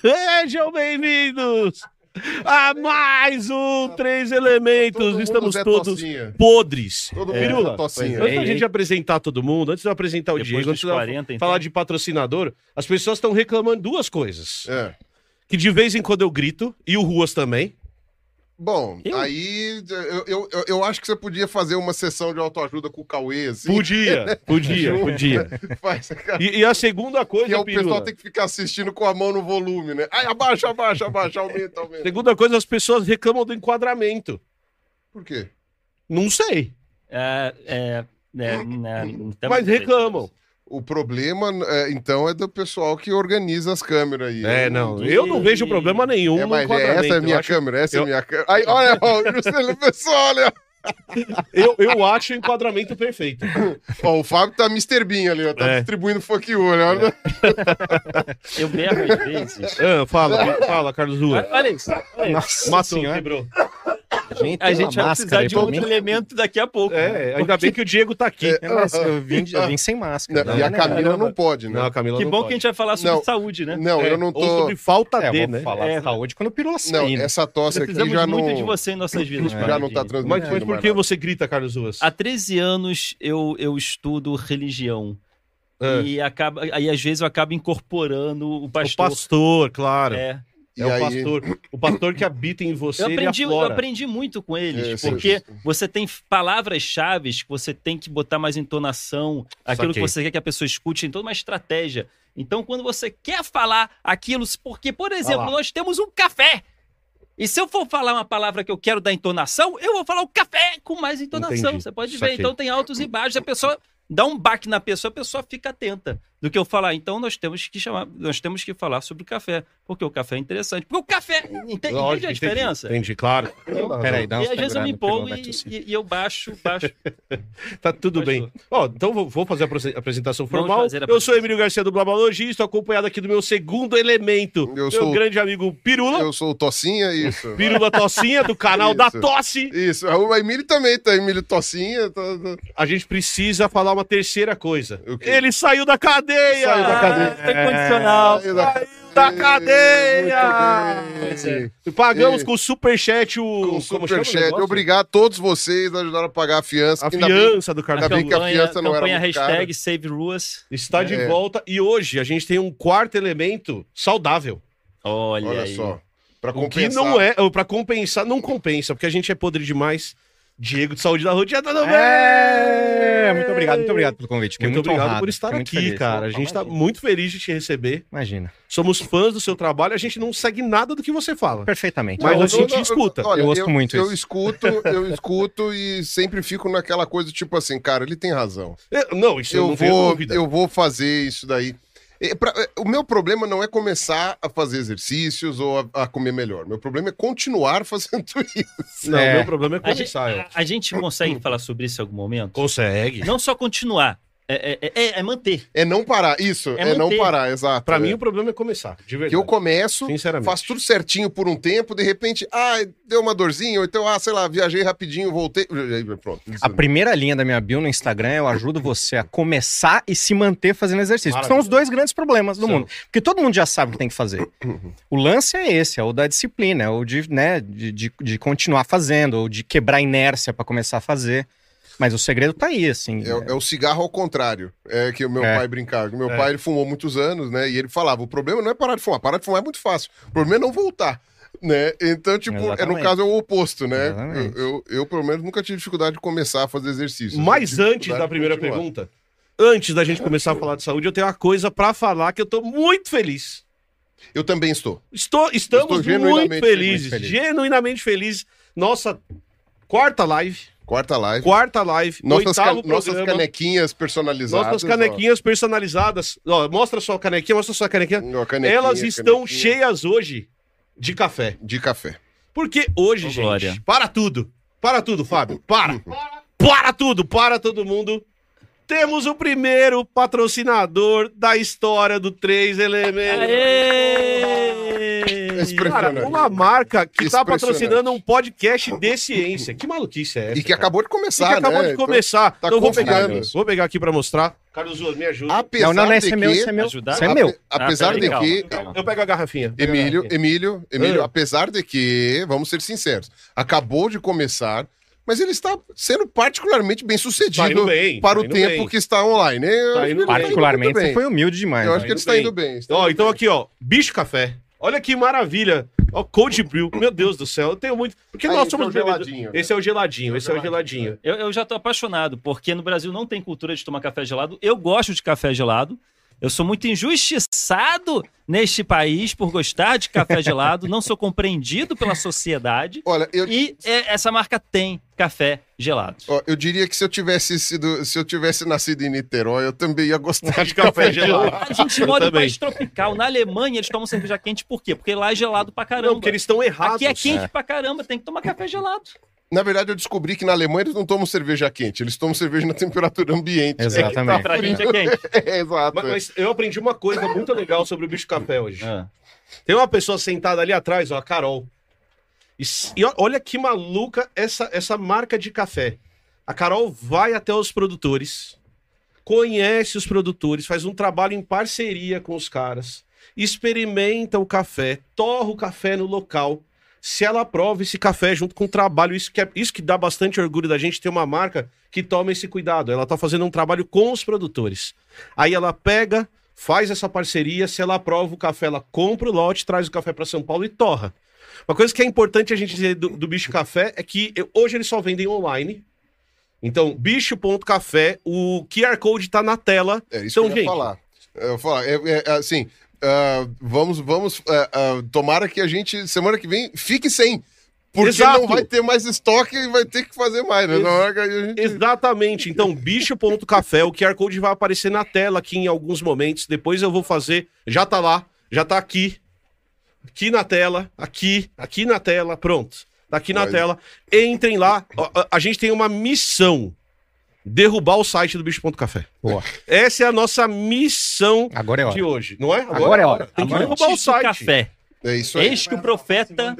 Sejam bem-vindos a mais um Três Elementos. Todo Estamos Zé todos Tocinha. podres. Todo É. mundo é. tocinha. Antes da gente apresentar todo mundo, antes de eu apresentar o Depois Diego, antes de eu 40, então. falar de patrocinador, as pessoas estão reclamando duas coisas. É. Que de vez em quando eu grito, e o Ruas também. Bom, Eu? aí eu, eu, eu, acho que você podia fazer uma sessão de autoajuda com o Cauê, assim. Podia, podia, podia. Faz. E, e a segunda coisa, Que é o Pirula, pessoal tem que ficar assistindo com a mão no volume, né? Ai, abaixa, abaixa, abaixa, aumenta, aumenta. segunda coisa, as pessoas reclamam do enquadramento. Por quê? Não sei, É, é, é, né, então- mas reclamam. O problema, é, então, é do pessoal que organiza as câmeras aí. É, não, eu não vejo problema nenhum É, mas é, essa é a minha acho, câmera, essa é eu- a minha câmera. Ai, olha, o Juscelino pessoal, olha. eu, eu acho o enquadramento perfeito. Ó, o Fábio tá Mr. Bean ali, ó, tá É. distribuindo fuck you, olha. Eu berro às vezes. Ah, fala, fala, Carlos Rua. Olha isso. olha isso. Nossa Matou, senhora. quebrou. Gente, A gente vai máscara precisar de outro mim. elemento daqui a pouco. É, ainda bem que o Diego tá aqui. É, mas eu vim, eu vim sem máscara. Não, e a né? Camila não pode, né? Não, a Camila Que não bom pode. que a gente vai falar sobre Não. saúde, né? Não, É, eu não Ou tô. sobre falta É, de, vou né? falar É. de saúde quando o pirula Não, né? essa tosse aqui já muito não. de você em nossas vidas. Já Padre. não tá Mas, transmitindo. mas por mais que nada. você grita, Carlos Ruas? Há 13 anos eu, eu estudo religião. Ah. E acaba, aí às vezes eu acabo incorporando o O pastor. pastor, claro. É, É. E o aí- pastor. O pastor que habita em você, Eu ele aprendi, eu aflora. aprendi muito com eles, É, porque sim. você tem palavras-chave que você tem que botar mais entonação, aquilo que você quer que a pessoa escute, tem toda uma estratégia. Então, quando você quer falar aquilo, porque, por exemplo, lá. nós temos um café. E se eu for falar uma palavra que eu quero dar entonação, eu vou falar o café com mais entonação. Entendi. Você pode ver. Então tem altos e baixos. A pessoa dá um baque na pessoa, a pessoa fica atenta do que eu falar. Então nós temos que chamar, nós temos que falar sobre o café, porque o café é interessante. Porque o café, entende, entende Lógico, a diferença? Entendi, claro. Peraí, dá E às vezes eu me empolgo e, e- e eu baixo, baixo. Tá tudo bem. Ó, então vou- vou fazer a prese- apresentação formal. fazer a Eu sou apresentação. Emílio Garcia do Blabalogista, estou acompanhado aqui do meu segundo elemento, Eu meu sou- grande amigo Pirula. Eu sou o Tocinha, isso. Pirula Tocinha, do canal da Isso. Tosse. Isso, o Emílio também tá, Emílio Tocinha. Tá, tá- A gente precisa falar uma terceira coisa. Ele saiu da cadeia! Saiu da cadeia. Ah, tem condicional. Saiu da- Da cadeia! Muito bem. Pagamos E- com superchat o... Com o superchat. Obrigado a todos vocês, ajudaram a pagar a fiança. A bem- fiança do Carlos Ainda bem que a fiança não era muito cara. hashtag Save Ruas. Está de É. volta e hoje a gente tem um quarto elemento saudável. Olha, Olha aí. só. Pra O que compensar. não é, pra compensar, não compensa, porque a gente é podre demais. Diego de Saúde da Rodia, tudo bem? É, muito obrigado, muito obrigado pelo convite. Fiquei Muito, muito, obrigado honrado, por estar aqui, feliz. cara. A gente tá muito feliz de te receber. Imagina, Somos fãs do seu trabalho, a gente não segue nada do que você fala. perfeitamente. Mas Não, a gente não, escuta. olha, Eu ouço muito Eu isso. escuto, eu escuto e sempre fico naquela coisa tipo assim, cara, ele tem razão. Eu- não, isso eu, Eu não tenho vou, dúvida. eu vou fazer isso daí. É, pra- é, o meu problema não é começar a fazer exercícios ou a, a comer melhor. Meu problema é continuar fazendo isso. Não, É. meu problema é A gente, começar. eu. a- a gente consegue falar sobre isso em algum momento? Consegue. Não só continuar, é, é- é- é manter. É não parar. Isso, É é, não parar, exato. Pra é. mim, o problema é começar, de Que verdade. eu começo, Sinceramente. faço tudo certinho por um tempo, de repente, ah, deu uma dorzinha, ou então, ah, sei lá, viajei rapidinho, voltei. Aí, Pronto. A primeira linha da minha bio no Instagram é eu ajudo você a começar e se manter fazendo exercício. Que são os dois grandes problemas do São. mundo. Porque todo mundo já sabe o que tem que fazer. O lance é esse, é o da disciplina, é o de, né, de, de, de continuar fazendo, ou de quebrar a inércia pra começar a fazer. Mas o segredo tá aí, assim. É, é o cigarro ao contrário. É que o meu É. pai brincava. Meu É. pai ele fumou muitos anos, né? E ele falava: o problema não é parar de fumar, parar de fumar é muito fácil. O problema é não voltar. Né? Então, tipo, é, no caso é o oposto, né? Eu, Exatamente. eu, eu, pelo menos, nunca tive dificuldade de começar a fazer exercício. Mas antes da primeira pergunta, antes da gente começar a falar de saúde, eu tenho uma coisa pra falar que eu tô muito feliz. Eu também estou. Estou, estamos Estou muito genuinamente felizes, muito feliz. genuinamente felizes. Nossa quarta live, Quarta live. quarta live, Nossas, oitavo ca- nossas programa. canequinhas personalizadas. Nossas canequinhas personalizadas. Ó, mostra sua canequinha, mostra sua canequinha. ó. Ó, canequinha, Elas estão canequinha cheias hoje de café. De café. Porque hoje, Ô, gente, Glória. para tudo. Para tudo, Fábio. Para. Para tudo, para todo mundo. Temos o primeiro patrocinador da história do Três Elementos. Aê! Cara, impressionante. uma marca que tá Impressionante. patrocinando um podcast de ciência. Que maluquice é essa? E que cara? acabou de E começar, que acabou né? de Então, começar. tá então eu vou pegar, vou pegar aqui pra mostrar. Carlos me ajuda. apesar Não, não, esse é meu, que- esse é meu. Ajudar? Esse é meu. Apesar Ah, de que calma. Eu pego a garrafinha. Emílio, garrafinha. Emílio, Emílio, Ah. apesar de que, vamos ser sinceros, acabou de começar, mas ele está sendo particularmente bem Tá sucedido bem, para tá o tempo bem. que está online. Eu Tá bem. Particularmente, muito você bem. foi humilde demais. Eu acho que ele está bem. indo bem. está Ó, indo então bem. aqui, ó, bicho café. Olha que maravilha. Ó, cold brew. Meu Deus do céu, eu tenho muito. Porque Aí, nós esse somos é geladinho, Esse é o geladinho, esse é o geladinho. Eu, eu já tô apaixonado, porque no Brasil não tem cultura de tomar café gelado. Eu gosto de café gelado. Eu sou muito injustiçado neste país por gostar de café gelado. Não sou compreendido pela sociedade. Olha, eu, E é, essa marca tem café gelado. ó, eu diria que se eu tivesse sido, se eu tivesse nascido em Niterói, eu também ia gostar de Café café gelado. gelado. A gente Eu mora em também. país tropical. Na Alemanha, eles tomam cerveja quente por quê? Porque lá é gelado pra caramba. Não, porque eles estão errados. Aqui é quente pra caramba, tem que tomar café gelado. Na verdade, eu descobri que na Alemanha eles não tomam cerveja quente, eles tomam cerveja na temperatura ambiente. Exatamente. Pra gente é quente. É, exato. Mas, mas eu aprendi uma coisa muito legal sobre o bicho café hoje. Ah. Tem uma pessoa sentada ali atrás, ó, a Carol. E, e olha que maluca essa, essa marca de café. A Carol vai até os produtores, conhece os produtores, faz um trabalho em parceria com os caras, experimenta o café, torra o café no local. Se ela aprova esse café junto com o trabalho, isso que, é, isso que dá bastante orgulho da gente ter uma marca que toma esse cuidado. Ela tá fazendo um trabalho com os produtores. Aí ela pega, faz essa parceria, se ela aprova o café, ela compra o lote, traz o café para São Paulo e torra. Uma coisa que é importante a gente dizer do, do Bicho Café é que eu- hoje eles só vendem online. Então, bicho.café, o QR Code tá na tela. É isso então, que eu ia gente, falar. Eu ia falar, é, é, assim, ah, vamos, vamos, ah, ah, tomara que a gente, semana que vem, fique sem. Porque Exato. não vai ter mais estoque e vai ter que fazer mais, né? Ex- Na hora que a gente... Exatamente. Então, bicho.café, o QR Code vai aparecer na tela aqui em alguns momentos. Depois eu vou fazer. Já tá lá, já tá aqui. Aqui na tela, aqui, aqui na tela, pronto. Tá aqui na Mas- tela. Entrem lá. Ó, A, a gente tem uma missão: derrubar o site do bicho.café. Boa. Essa é a nossa missão Agora é hora. de hoje, não é? Agora é hora. Tem que Agora derrubar o do site. café. É isso aí. Eis que o profeta.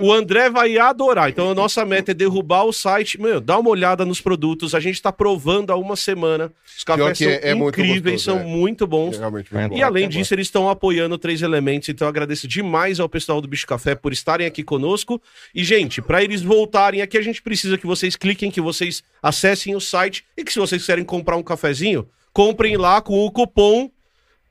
O André vai adorar. Então a nossa meta é derrubar o site. Meu, dá uma olhada nos produtos. A gente tá provando há uma semana. Os cafés que são é- é muito incríveis, gostoso, são é. muito bons. É realmente muito bom. E além Bom, disso, eles estão apoiando Três Elementos, então eu agradeço demais ao pessoal do Bicho Café por estarem aqui conosco. E, gente, para eles voltarem aqui, a gente precisa que vocês cliquem, que vocês acessem o site e que se vocês quiserem comprar um cafezinho, comprem lá com o cupom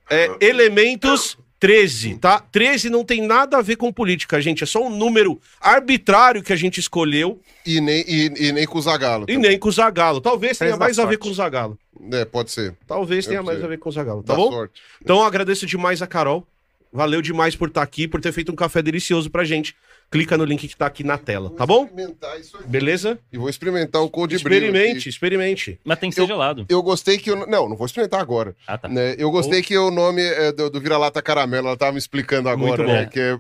é, Elementos 13, tá? 13 não tem nada a ver com política, gente. É só um número arbitrário que a gente escolheu E nem, e, e nem com o Zagalo. e nem com o Zagalo. Talvez tenha Três da mais a ver com o Zagalo. É, pode ser. Talvez tenha mais a ver com o Zagalo, tá Dá bom? sorte. Então eu agradeço demais a Carol. Valeu demais por estar aqui, por ter feito um café delicioso pra gente. Clica no link que tá aqui na tela, tá bom? Vou experimentar isso aqui. Beleza? E vou experimentar o cold brew Experimente, aqui. experimente. Mas tem que ser gelado. Eu gostei que... Eu... Não, não vou experimentar agora. Ah, tá. né? Eu gostei que o nome é, do, do vira-lata caramelo, ela tava me explicando agora, Muito bom. né? Que é, é,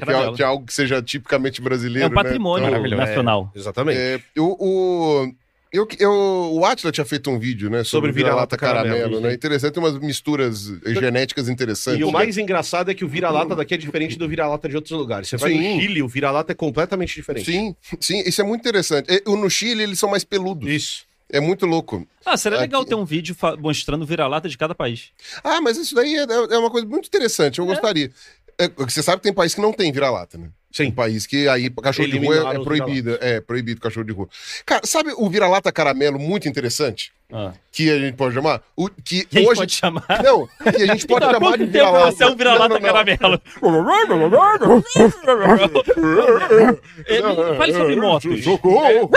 que é, que é algo que seja tipicamente brasileiro, É um patrimônio né? Maravilhoso. nacional. Exatamente. É, eu, o, eu, eu, o Atila tinha feito um vídeo, né? Sobre, Sobre vira-lata vira-lata caramelo, caramelo, né? Interessante, tem umas misturas genéticas interessantes. E o mais engraçado é que o vira-lata daqui é diferente do vira-lata de outros lugares. Você vai Sim. no Chile, o vira-lata é completamente diferente. Sim, sim, isso é muito interessante. E, o- no Chile, eles são mais peludos. Isso. É muito louco. Ah, seria legal Aqui- ter um vídeo mostrando o vira-lata de cada país. Ah, mas isso daí é, é uma coisa muito interessante, eu gostaria. É, você sabe que tem país que não tem vira-lata, né? Sim. país que aí cachorro de rua é- é, Eliminaram proibido. É proibido cachorro de rua. Cara, sabe o vira-lata caramelo muito interessante? Ah. Que a gente pode chamar? O, que Quem hoje. pode chamar? Não, que a gente pode há chamar de vira-lata. você é um vira-lata Não, não, não. caramelo? Ele- Fale sobre motos. Socorro!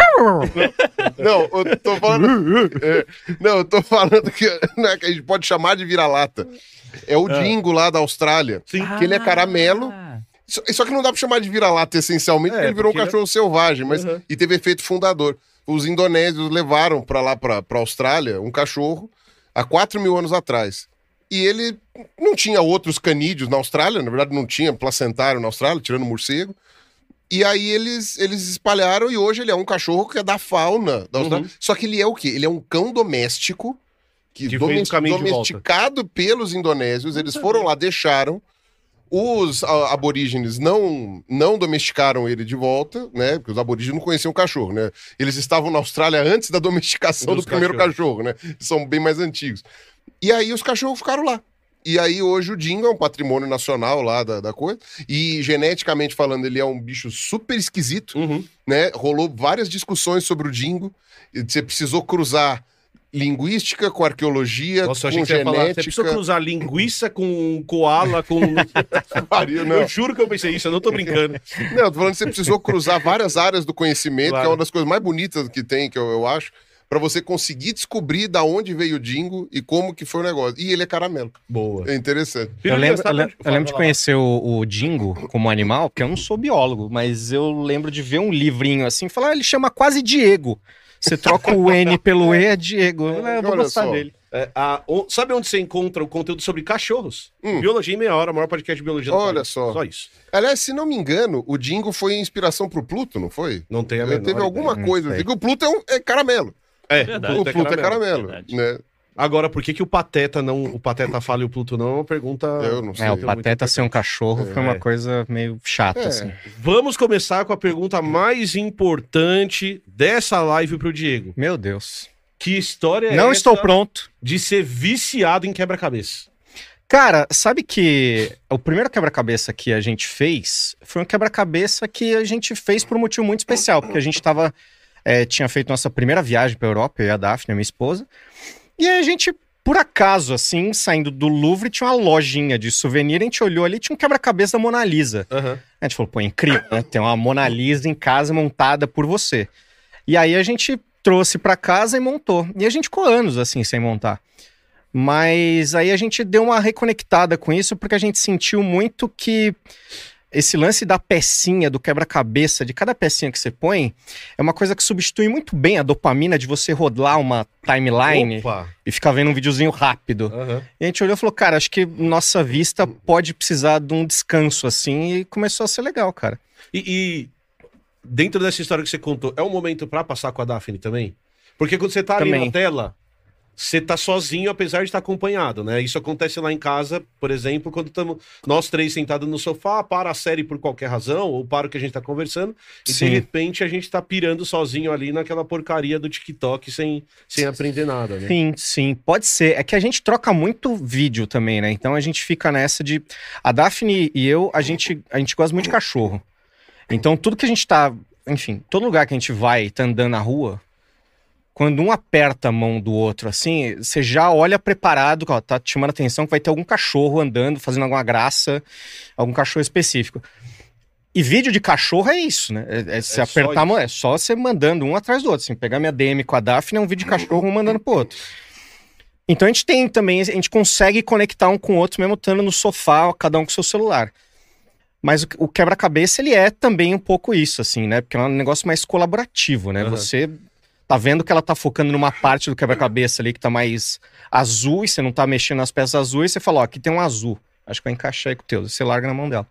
Não, eu tô falando. é, não, eu tô falando que, né, que a gente pode chamar de vira-lata. É o dingo lá da Austrália. Sim. Que ele é caramelo. Ah. Só, só que não dá pra chamar de vira-lata essencialmente, É, porque ele virou um porque- cachorro selvagem, mas Uhum. e teve efeito fundador. Os indonésios levaram pra lá, pra, pra Austrália, um cachorro há 4 mil anos atrás. E ele não tinha outros canídeos na Austrália, na verdade não tinha placentário na Austrália, tirando morcego. E aí eles, eles espalharam e hoje ele é um cachorro que é da fauna da Austrália. Uhum. Só que ele é o quê? Ele é um cão doméstico que, Que domesticado pelos indonésios. Eles foram lá, deixaram. Os a- aborígenes não, não domesticaram ele de volta, né? Porque os aborígenes não conheciam o cachorro, né? Eles estavam na Austrália antes da domesticação Dos do primeiro cachorros. cachorro, né? São bem mais antigos. E aí os cachorros ficaram lá. E aí hoje o dingo é um patrimônio nacional lá da, da coisa. E geneticamente falando, ele é um bicho super esquisito Uhum. né? Rolou várias discussões sobre o dingo. Você precisou cruzar linguística com arqueologia, Nossa, com achei que você ia falar. Você genética. precisa cruzar linguiça com koala, com. Não. Eu juro que eu pensei isso, eu não tô brincando. Não, eu tô falando que você precisou cruzar várias áreas do conhecimento, Claro. que é uma das coisas mais bonitas que tem, que eu, eu acho, pra você conseguir descobrir da onde veio o dingo e como que foi o negócio. E ele é caramelo. Boa. É interessante. Eu lembro, eu lembro- eu lembro de conhecer o, o Dingo como animal, porque eu não sou biólogo, mas eu lembro de ver um livrinho assim e falar, ah, ele chama quase Diego. Você troca o N pelo E, é Diego. Ah, eu vou olha gostar só. dele. É, a- o- sabe onde você encontra o conteúdo sobre cachorros? Hum. Biologia em meia hora, o maior podcast de biologia do Olha país. só. Só isso. Aliás, se não me engano, o dingo foi inspiração pro Pluto, não foi? Não tem a menor teve alguma Não coisa. Porque o Pluto é, um, é caramelo. É, Verdade. o Pluto é caramelo. Verdade. né? Agora, por que, que o Pateta não. O Pateta fala e o Pluto não? É uma pergunta. Eu não sei. É, o Pateta ser um cachorro foi uma É. coisa meio chata, É. assim. Vamos começar com a pergunta mais importante dessa live pro Diego. Meu Deus. Que história é não essa estou pronto. de ser viciado em quebra-cabeça? Cara, sabe que o primeiro quebra-cabeça que a gente fez foi um quebra-cabeça que a gente fez por um motivo muito especial, porque a gente tava, é, tinha feito nossa primeira viagem pra Europa, eu e a Daphne, minha esposa, e aí a gente, por acaso, assim, saindo do Louvre, tinha uma lojinha de souvenir, a gente olhou ali, tinha um quebra-cabeça da Mona Lisa. Aham. A gente falou, pô, incrível, né? Tem uma Mona Lisa em casa montada por você. E aí a gente trouxe pra casa e montou. E a gente ficou anos assim sem montar. Mas aí a gente deu uma reconectada com isso porque a gente sentiu muito que esse lance da pecinha, do quebra-cabeça, de cada pecinha que você põe, é uma coisa que substitui muito bem a dopamina de você rodar uma timeline Opa! e ficar vendo um videozinho rápido. Aham. E a gente olhou e falou, cara, acho que nossa vista pode precisar de um descanso assim, e começou a ser legal, cara. E, e dentro dessa história que você contou, é um momento pra passar com a Daphne também? Porque quando você tá ali Também. na tela, você tá sozinho, apesar de estar acompanhado, né? Isso acontece lá em casa, por exemplo, quando estamos nós três sentados no sofá, para a série por qualquer razão, ou para o que a gente tá conversando, e Sim. de repente a gente tá pirando sozinho ali naquela porcaria do TikTok sem, sem aprender nada, né? Sim, sim, pode ser. É que a gente troca muito vídeo também, né? Então a gente fica nessa de. A Daphne e eu, a gente, a gente gosta muito de cachorro. Então tudo que a gente tá. Enfim, todo lugar que a gente vai, tá andando na rua, quando um aperta a mão do outro, assim, você já olha preparado, ó, tá te chamando a atenção que vai ter algum cachorro andando, fazendo alguma graça, algum cachorro específico. E vídeo de cachorro é isso, né? É, é se É apertar a mão, é só você mandando um atrás do outro. Assim, pegar minha DM com a Daphne é um vídeo de cachorro um mandando pro outro. Então a gente tem também, a gente consegue conectar um com o outro mesmo estando no sofá, cada um com seu celular. Mas o, quebra-cabeça, ele é também um pouco isso, assim, né? Porque é um negócio mais colaborativo, né? Aham. Você tá vendo que ela tá focando numa parte do quebra-cabeça ali que tá mais azul e você não tá mexendo nas peças azuis, você fala, ó, aqui tem um azul. Acho que vai encaixar aí com o teu. Você larga na mão dela.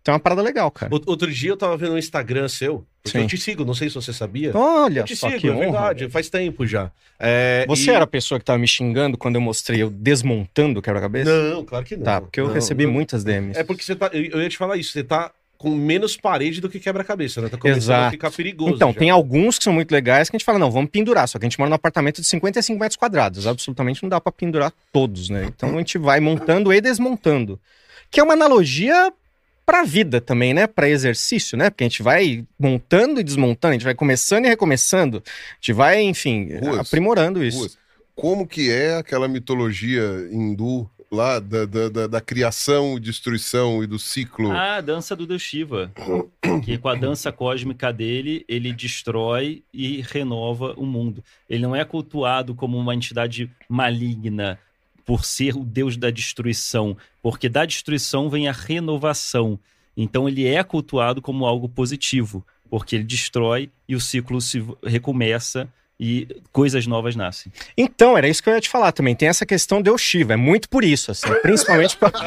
Então é uma parada legal, cara. Out- Outro dia eu tava vendo um Instagram seu, eu te sigo, não sei se você sabia. Olha eu te só sigo, que é honra. verdade, faz tempo já. É, Você e- era a pessoa que tava me xingando quando eu mostrei eu desmontando o quebra-cabeça? Não, claro que não. Tá, porque eu Não, recebi não. muitas DMs. É porque você tá. Eu eu ia te falar isso, você tá com menos parede do que quebra-cabeça, né? Tá começando a Exato. ficar perigoso. Então, já. tem alguns que são muito legais que a gente fala, não, vamos pendurar. Só que a gente mora num apartamento de 55 metros quadrados. Absolutamente não dá pra pendurar todos, né? Então a gente vai montando e desmontando. Que é uma analogia pra vida também, né? Pra exercício, né? Porque a gente vai montando e desmontando, a gente vai começando e recomeçando. A gente vai, enfim, Ruas. aprimorando isso. Ruas. Como que é aquela mitologia hindu lá da, da, da, da criação e destruição e do ciclo? Ah, a dança do Deus Shiva. que com a dança cósmica dele, ele destrói e renova o mundo. Ele não é cultuado como uma entidade maligna por ser o Deus da destruição, porque da destruição vem a renovação. Então ele é cultuado como algo positivo, porque ele destrói e o ciclo se recomeça e coisas novas nascem. Então, era isso que eu ia te falar também. Tem essa questão de Oshiva. É muito por isso, assim. Principalmente pra...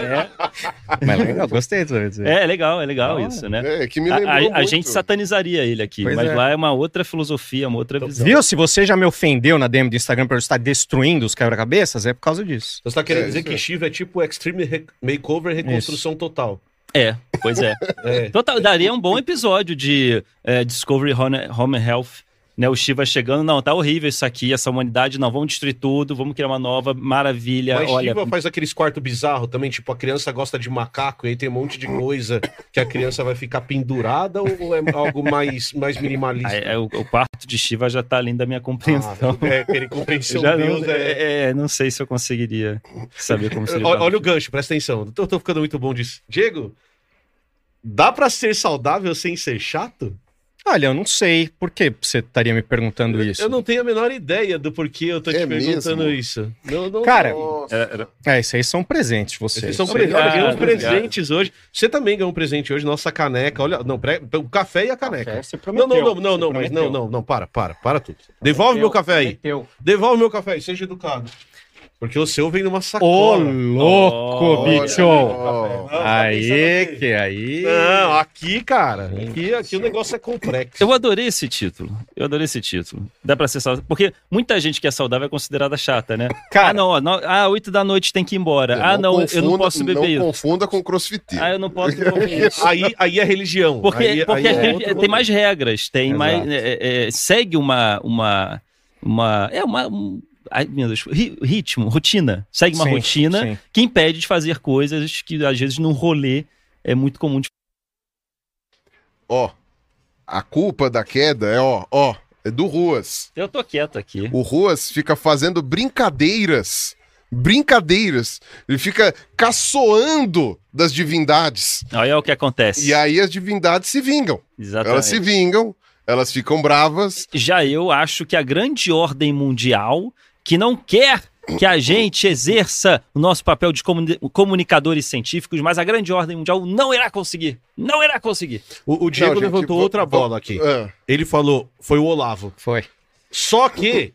É, Mas legal, gostei também dizer. é legal, é legal Da isso, né? É, que me A, lembrou a- a muito. gente satanizaria ele aqui, Pois mas é. lá é uma outra filosofia, uma outra visão. Viu? Se você já me ofendeu na DM do Instagram por eu estar destruindo os quebra-cabeças, é por causa disso. Você tá querendo É, dizer isso que é. Shiva é tipo Extreme Re- Makeover Reconstrução Total. É, pois é. É. Total, daria um bom episódio de é, Discovery Home, Home Health. Né, o Shiva chegando, não, tá horrível isso aqui, essa humanidade, não, vamos destruir tudo, vamos criar uma nova maravilha. Mas Olha, Shiva faz aqueles quartos bizarros também, tipo, a criança gosta de macaco e aí tem um monte de coisa que a criança vai ficar pendurada ou é algo mais, mais minimalista? é, é, o, o quarto de Shiva já tá além da minha compreensão. Ah, é, querer compreensão Já Deus não, é... é, é, não sei se eu conseguiria saber como se Olha, olha o gancho, presta atenção. Eu tô ficando muito bom disso. Diego, dá pra ser saudável sem ser chato? Olha, eu não sei. Por que você estaria me perguntando isso? Eu não tenho a menor ideia do porquê eu tô te É perguntando mesmo? isso. Não, não- Cara, Nossa. É, isso aí são presentes, vocês. Vocês são. Ganhamos obrigado. presentes hoje. Você também ganhou um presente hoje, nossa caneca. Olha, não, pre- o café e a caneca. Você Não, prometeu, não, não, não, você não, mas não, não, não, para, para, para tudo. Devolve meu café aí. Prometeu. Devolve meu café aí, seja educado. Porque o seu vem numa Ô, sacola. louco, Olha, bicho! ó. Não, tá Aí, aqui. que aí. Não, aqui, cara. Aqui, aqui o negócio é complexo. Eu adorei esse título. Eu adorei esse título. Dá pra ser saudável. Porque muita gente que é saudável é considerada chata, né? Cara- ah, não, ó, não, ah, 8 da noite tem que ir embora. ah, não, eu não confunda- posso beber Não isso. confunda com crossfiteiro. Ah, eu não posso beber isso. Aí, aí é religião. Porque, aí, porque aí a é gente outro tem mais regras, tem Exato. mais. é, é, segue uma. uma, uma é uma. um- ai, meu Deus, ri- ritmo, rotina. Segue uma Sim, rotina sim. que impede de fazer coisas que, às vezes, num rolê é muito comum de Ó, a culpa da queda é, ó, ó, é do Ruas. Eu tô quieto aqui. O Ruas fica fazendo brincadeiras. Brincadeiras. Ele fica caçoando das divindades. Olha o que acontece. E aí as divindades se vingam. Exatamente. Elas se vingam, elas ficam bravas. Já eu acho que a grande ordem mundial, que não quer que a gente exerça o nosso papel de comuni- comunicadores científicos, mas a grande ordem mundial não irá conseguir. Não irá conseguir. O, o Diego Não, gente, levantou va- outra bola aqui. Ah, Ele falou, foi o Olavo. Foi. Só que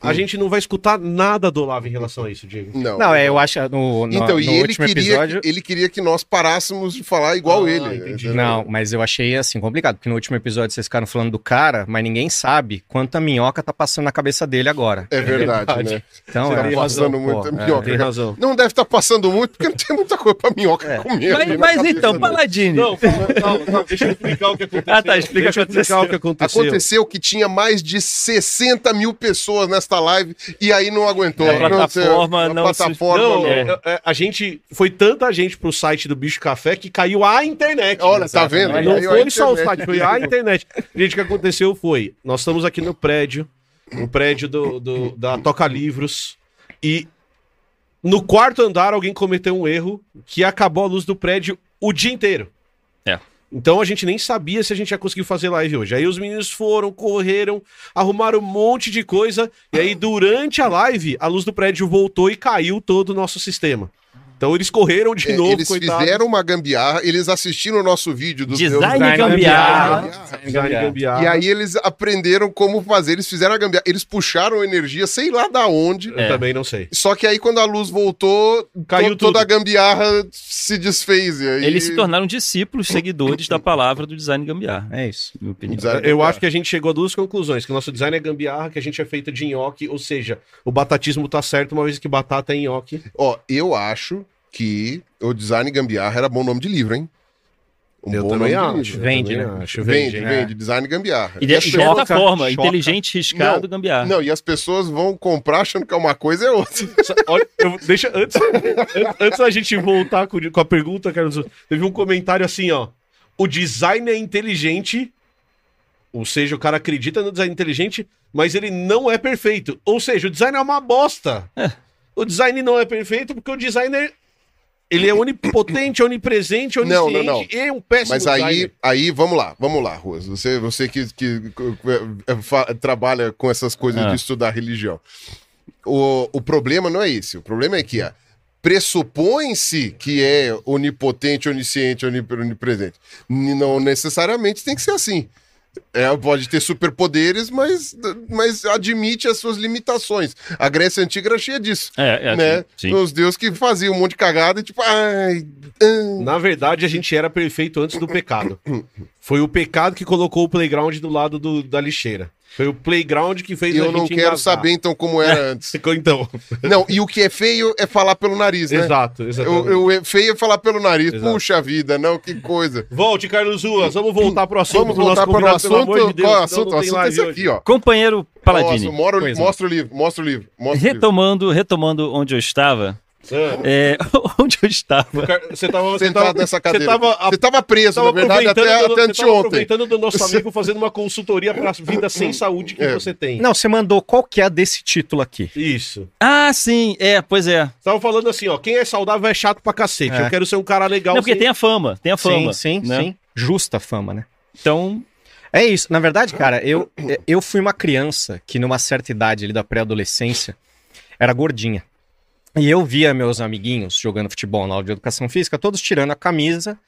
a gente não vai escutar nada do Olavo em relação a isso, Diego. não. Não, é, eu acho no, no, Então, no e ele último queria, episódio. que, ele queria que nós parássemos de falar igual Ah, ele. entendi. Não, mas eu achei assim complicado, porque no último episódio vocês ficaram falando do cara, mas ninguém sabe quanta minhoca tá passando na cabeça dele agora. É verdade, verdade. né? Então, Você é, Tá razão, passando muita pô, é, minhoca. Tem razão. Não deve estar passando muito, porque não tem muita coisa pra minhoca É. comer. Mas, mas então, dele. Paladini. Não, calma, calma, deixa eu explicar o que aconteceu. Ah, tá, explica deixa que o que aconteceu. Aconteceu que tinha mais de 60 mil pessoas nesta live e aí não aguentou. A Não sei, plataforma a não se- plataforma Não, não. é, é, a gente. Foi tanta gente pro site do Bicho Café que caiu a internet. Olha, tá vendo? Não Caiu a foi só o site, foi a internet. Gente, o que aconteceu foi: nós estamos aqui no prédio, no prédio do, do- da Toca Livros, e no quarto andar alguém cometeu um erro que acabou a luz do prédio o dia inteiro. Então a gente nem sabia se a gente ia conseguir fazer live hoje. Aí os meninos foram, correram, arrumaram um monte de coisa, e aí durante a live a luz do prédio voltou e caiu todo o nosso sistema. Então eles correram de É, novo, eles coitados. fizeram uma gambiarra, eles assistiram o nosso vídeo do Design Design gambiarra. gambiarra. Design gambiarra. E aí eles aprenderam como fazer, eles fizeram a gambiarra, eles puxaram energia, sei lá da onde. Eu É. também não sei. Só que aí quando a luz voltou, Caiu to- toda tudo. a gambiarra se desfez. E aí... Eles se tornaram discípulos, seguidores da palavra do design gambiarra. é isso. minha opinião. Design Eu acho que a gente chegou a duas conclusões: que o nosso design é gambiarra, que a gente é feito de nhoque, ou seja, o batatismo tá certo, uma vez que batata é nhoque. Ó, eu acho que o design gambiarra era bom nome de livro, hein? Um eu bom também nome de acho. Vende, também né? Acho, Vende, vende. vende, design gambiarra. E de, E pessoas- certa forma, choca. inteligente, riscado, Não, gambiarra. Não, e as pessoas vão comprar achando que é uma coisa é outra. Só- olha, eu- deixa, antes, an- antes da gente voltar com, com a pergunta, Carlos, teve um comentário assim, ó. O design é inteligente, ou seja, o cara acredita no design inteligente, mas ele não é perfeito. Ou seja, o design é uma bosta. O design não é perfeito porque o designer ele é onipotente, onipresente, Não, onisciente não, não. e é um péssimo Mas aí, designer. aí, vamos lá, vamos lá, Ruas. Você, você que, que, eh, fa- trabalha com essas coisas Ah. de estudar religião. O, o problema não é esse. O problema é que ah, pressupõe-se que é onipotente, onisciente, onip- onipresente. Não necessariamente tem que ser assim. É, pode ter superpoderes, mas, mas admite as suas limitações. A Grécia Antiga era cheia disso. É, é né? sim. Os deuses que faziam um monte de cagada e tipo, ai. ah. Na verdade, a gente era perfeito antes do pecado. Foi o pecado que colocou o playground do lado do- da lixeira. Foi o playground que fez a Eu não quero engasgar. saber então como era antes. Então, Não, e o que é feio é falar pelo nariz, né? exato, exatamente. O, o é feio é falar pelo nariz. Exato. Puxa vida, não, que coisa. Volte, Carlos Ruas. Vamos voltar pro assunto. Vamos pro nosso voltar para o assunto. amor de Deus, Qual é o assunto? O assunto é esse aqui, ó. Companheiro Paladini. Nossa, mora- Pois não. mostra o livro, mostra o livro. Mostra o livro. Retomando, retomando onde eu estava. Ah, É, onde eu estava. Você tava você Sentado tava- nessa cadeira. Você tava, a- Você tava preso, tava na verdade, até, aproveitando do- até anteontem. aproveitando do nosso amigo fazendo uma consultoria para a vida sem saúde que É. você tem. Não, você mandou qual que é desse título aqui. Isso. Ah, sim, é, pois é. Você tava falando assim, ó, quem é saudável é chato pra cacete. É. Eu quero ser um cara legal. Não, porque sem- tem a fama, tem a fama. sim, sim, né? sim. Justa fama, né? Então, É isso. Na verdade, cara, eu, eu fui uma criança que numa certa idade ali da pré-adolescência era gordinha. E eu via meus amiguinhos jogando futebol na aula de educação física, todos tirando a camisa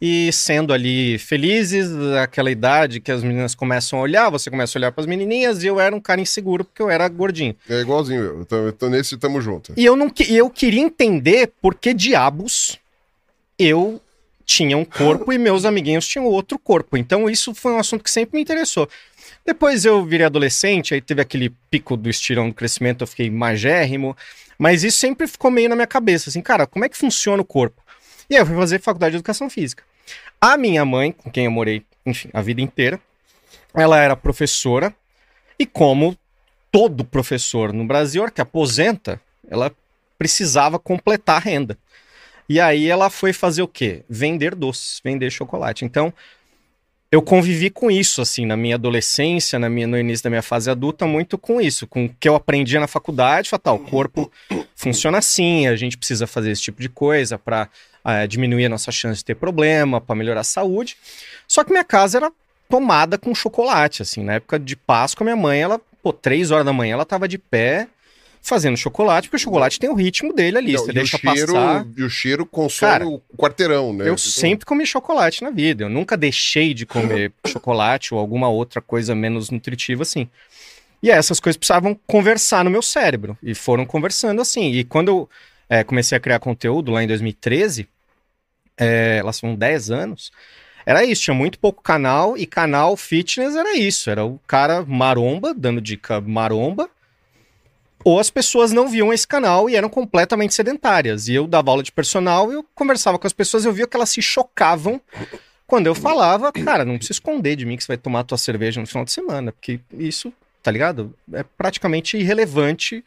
e sendo ali felizes, aquela idade que as meninas começam a olhar, você começa a olhar para as menininhas e eu era um cara inseguro porque eu era gordinho. É igualzinho eu. Tô, eu tô nesse tamo junto. E eu não e eu queria entender por que diabos eu tinha um corpo e meus amiguinhos tinham outro corpo. Então isso foi um assunto que sempre me interessou. Depois eu virei adolescente, aí teve aquele pico do estirão do crescimento, eu fiquei magérrimo, mas isso sempre ficou meio na minha cabeça, assim, cara, como é que funciona o corpo? E aí eu fui fazer faculdade de educação física. A minha mãe, com quem eu morei, enfim, a vida inteira, ela era professora e como todo professor no Brasil que aposenta, ela precisava completar a renda. E aí ela foi fazer o quê? Vender doces, vender chocolate. Então, eu convivi com isso, assim, na minha adolescência, na minha, no início da minha fase adulta, muito com isso, com o que eu aprendia na faculdade, falar, tá, o corpo funciona assim, a gente precisa fazer esse tipo de coisa para diminuir a nossa chance de ter problema, para melhorar a saúde. Só que minha casa era tomada com chocolate, assim, na época de Páscoa, minha mãe, ela, pô, três horas da manhã, ela tava de pé fazendo chocolate, porque o chocolate tem o ritmo dele ali, Não, você e, o deixa cheiro, passar. e o cheiro consome Cara, o quarteirão, né? Eu sempre comi chocolate na vida. Eu nunca deixei de comer chocolate ou alguma outra coisa menos nutritiva assim. E essas coisas precisavam conversar no meu cérebro. E foram conversando assim. E quando eu eh, comecei a criar conteúdo lá em 2013, eh, lá são 10 anos, era isso. Tinha muito pouco canal. E canal fitness era isso. Era o cara maromba, dando dica maromba. Ou as pessoas não viam esse canal e eram completamente sedentárias. E eu dava aula de personal eu conversava com as pessoas eu via que elas se chocavam quando eu falava, cara, não precisa esconder de mim que você vai tomar tua cerveja no final de semana, porque isso, tá ligado? É praticamente irrelevante,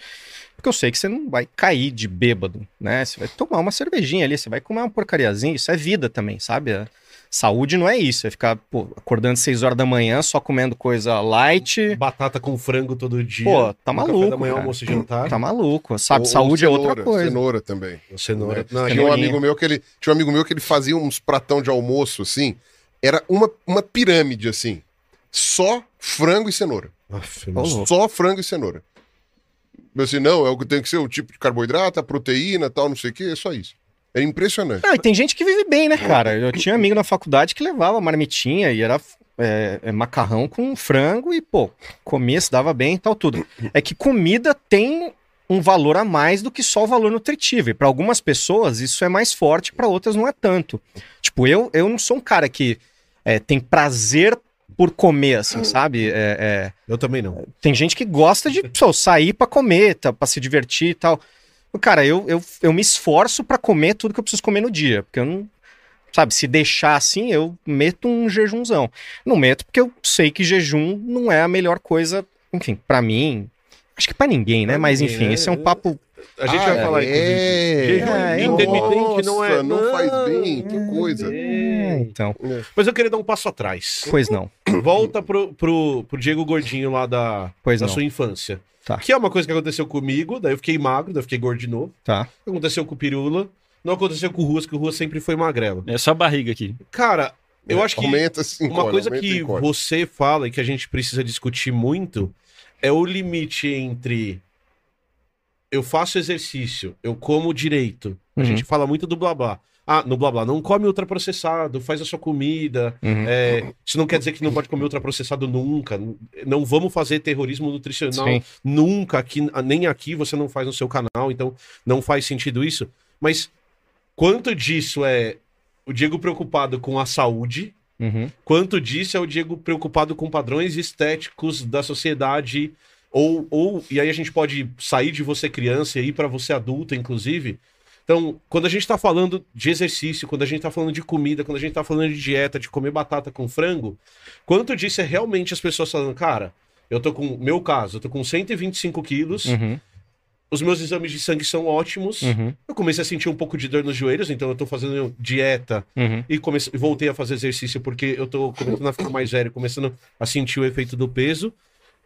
porque eu sei que você não vai cair de bêbado, né? Você vai tomar uma cervejinha ali, você vai comer uma porcariazinha, isso é vida também, sabe? A saúde não é isso, é ficar, pô, acordando às 6 horas da manhã só comendo coisa light. Batata com frango todo dia. Pô, tá no Café maluco, da manhã, cara. almoço e jantar. Tá maluco, sabe? Ou- ou saúde é outra cenoura, coisa. Cenoura também. Cenoura. né? Não, tinha um amigo meu que ele tinha um amigo meu que ele fazia uns pratão de almoço assim, era uma, uma pirâmide assim, só frango e cenoura, Aff, só frango e cenoura. Eu assim, não, é o que tem que ser o tipo de carboidrato, a proteína, tal, não sei o que, é só isso. É impressionante. Não, e tem gente que vive bem, né, cara? Eu tinha amigo na faculdade que levava marmitinha e era é, é, macarrão com frango e, pô, comia, se dava bem e tal, tudo. É que comida tem um valor a mais do que só o valor nutritivo. E para algumas pessoas isso é mais forte, para outras não é tanto. Tipo, eu, eu não sou um cara que é, tem prazer por comer, assim, sabe? É, é, Eu também não. tem gente que gosta de pô, sair pra comer, tá, pra se divertir e tal. Cara, eu, eu, eu me esforço pra comer tudo que eu preciso comer no dia, porque eu não. Sabe, se deixar assim, eu meto um jejumzão. Não meto porque eu sei que jejum não é a melhor coisa, enfim, pra mim. Acho que pra ninguém, né? Pra Mas ninguém, enfim, é, esse é um é. papo. A gente Ah, vai falar, é. inclusive. Jejum É, intermitente não é. Nossa, não faz bem, que coisa. É. Então, Mas eu queria dar um passo atrás. pois não. Volta pro, pro, pro Diego Gordinho lá da, Pois da não. sua infância. Tá. Que é uma coisa que aconteceu comigo, daí eu fiquei magro, daí eu fiquei gordo de novo. Tá. Aconteceu com o Pirula. Não aconteceu com o Ruas, que o Ruas sempre foi magrelo. é só a barriga aqui. Cara, eu acho que Aumenta assim, uma coisa que você fala e que a gente precisa discutir muito é o limite entre eu faço exercício, eu como direito. A Uhum. gente fala muito do blá blá. Ah, no blá blá, não come ultraprocessado, faz a sua comida. Uhum. É, isso não quer dizer que não pode comer ultraprocessado nunca. Não vamos fazer terrorismo nutricional Sim. nunca. Aqui, nem aqui você não faz no seu canal, então não faz sentido isso. Mas quanto disso é o Diego preocupado com a saúde, Uhum. quanto disso é o Diego preocupado com padrões estéticos da sociedade, ou, ou e aí a gente pode sair de você criança e ir para você adulto, inclusive. Então, quando a gente tá falando de exercício, quando a gente tá falando de comida, quando a gente tá falando de dieta, de comer batata com frango, quanto disso é realmente as pessoas falando, cara, eu tô com, meu caso, eu tô com 125 quilos, Uhum. os meus exames de sangue são ótimos, Uhum. eu comecei a sentir um pouco de dor nos joelhos, então eu tô fazendo dieta, Uhum. e comecei, voltei a fazer exercício porque eu tô começando a ficar mais velho, começando a sentir o efeito do peso.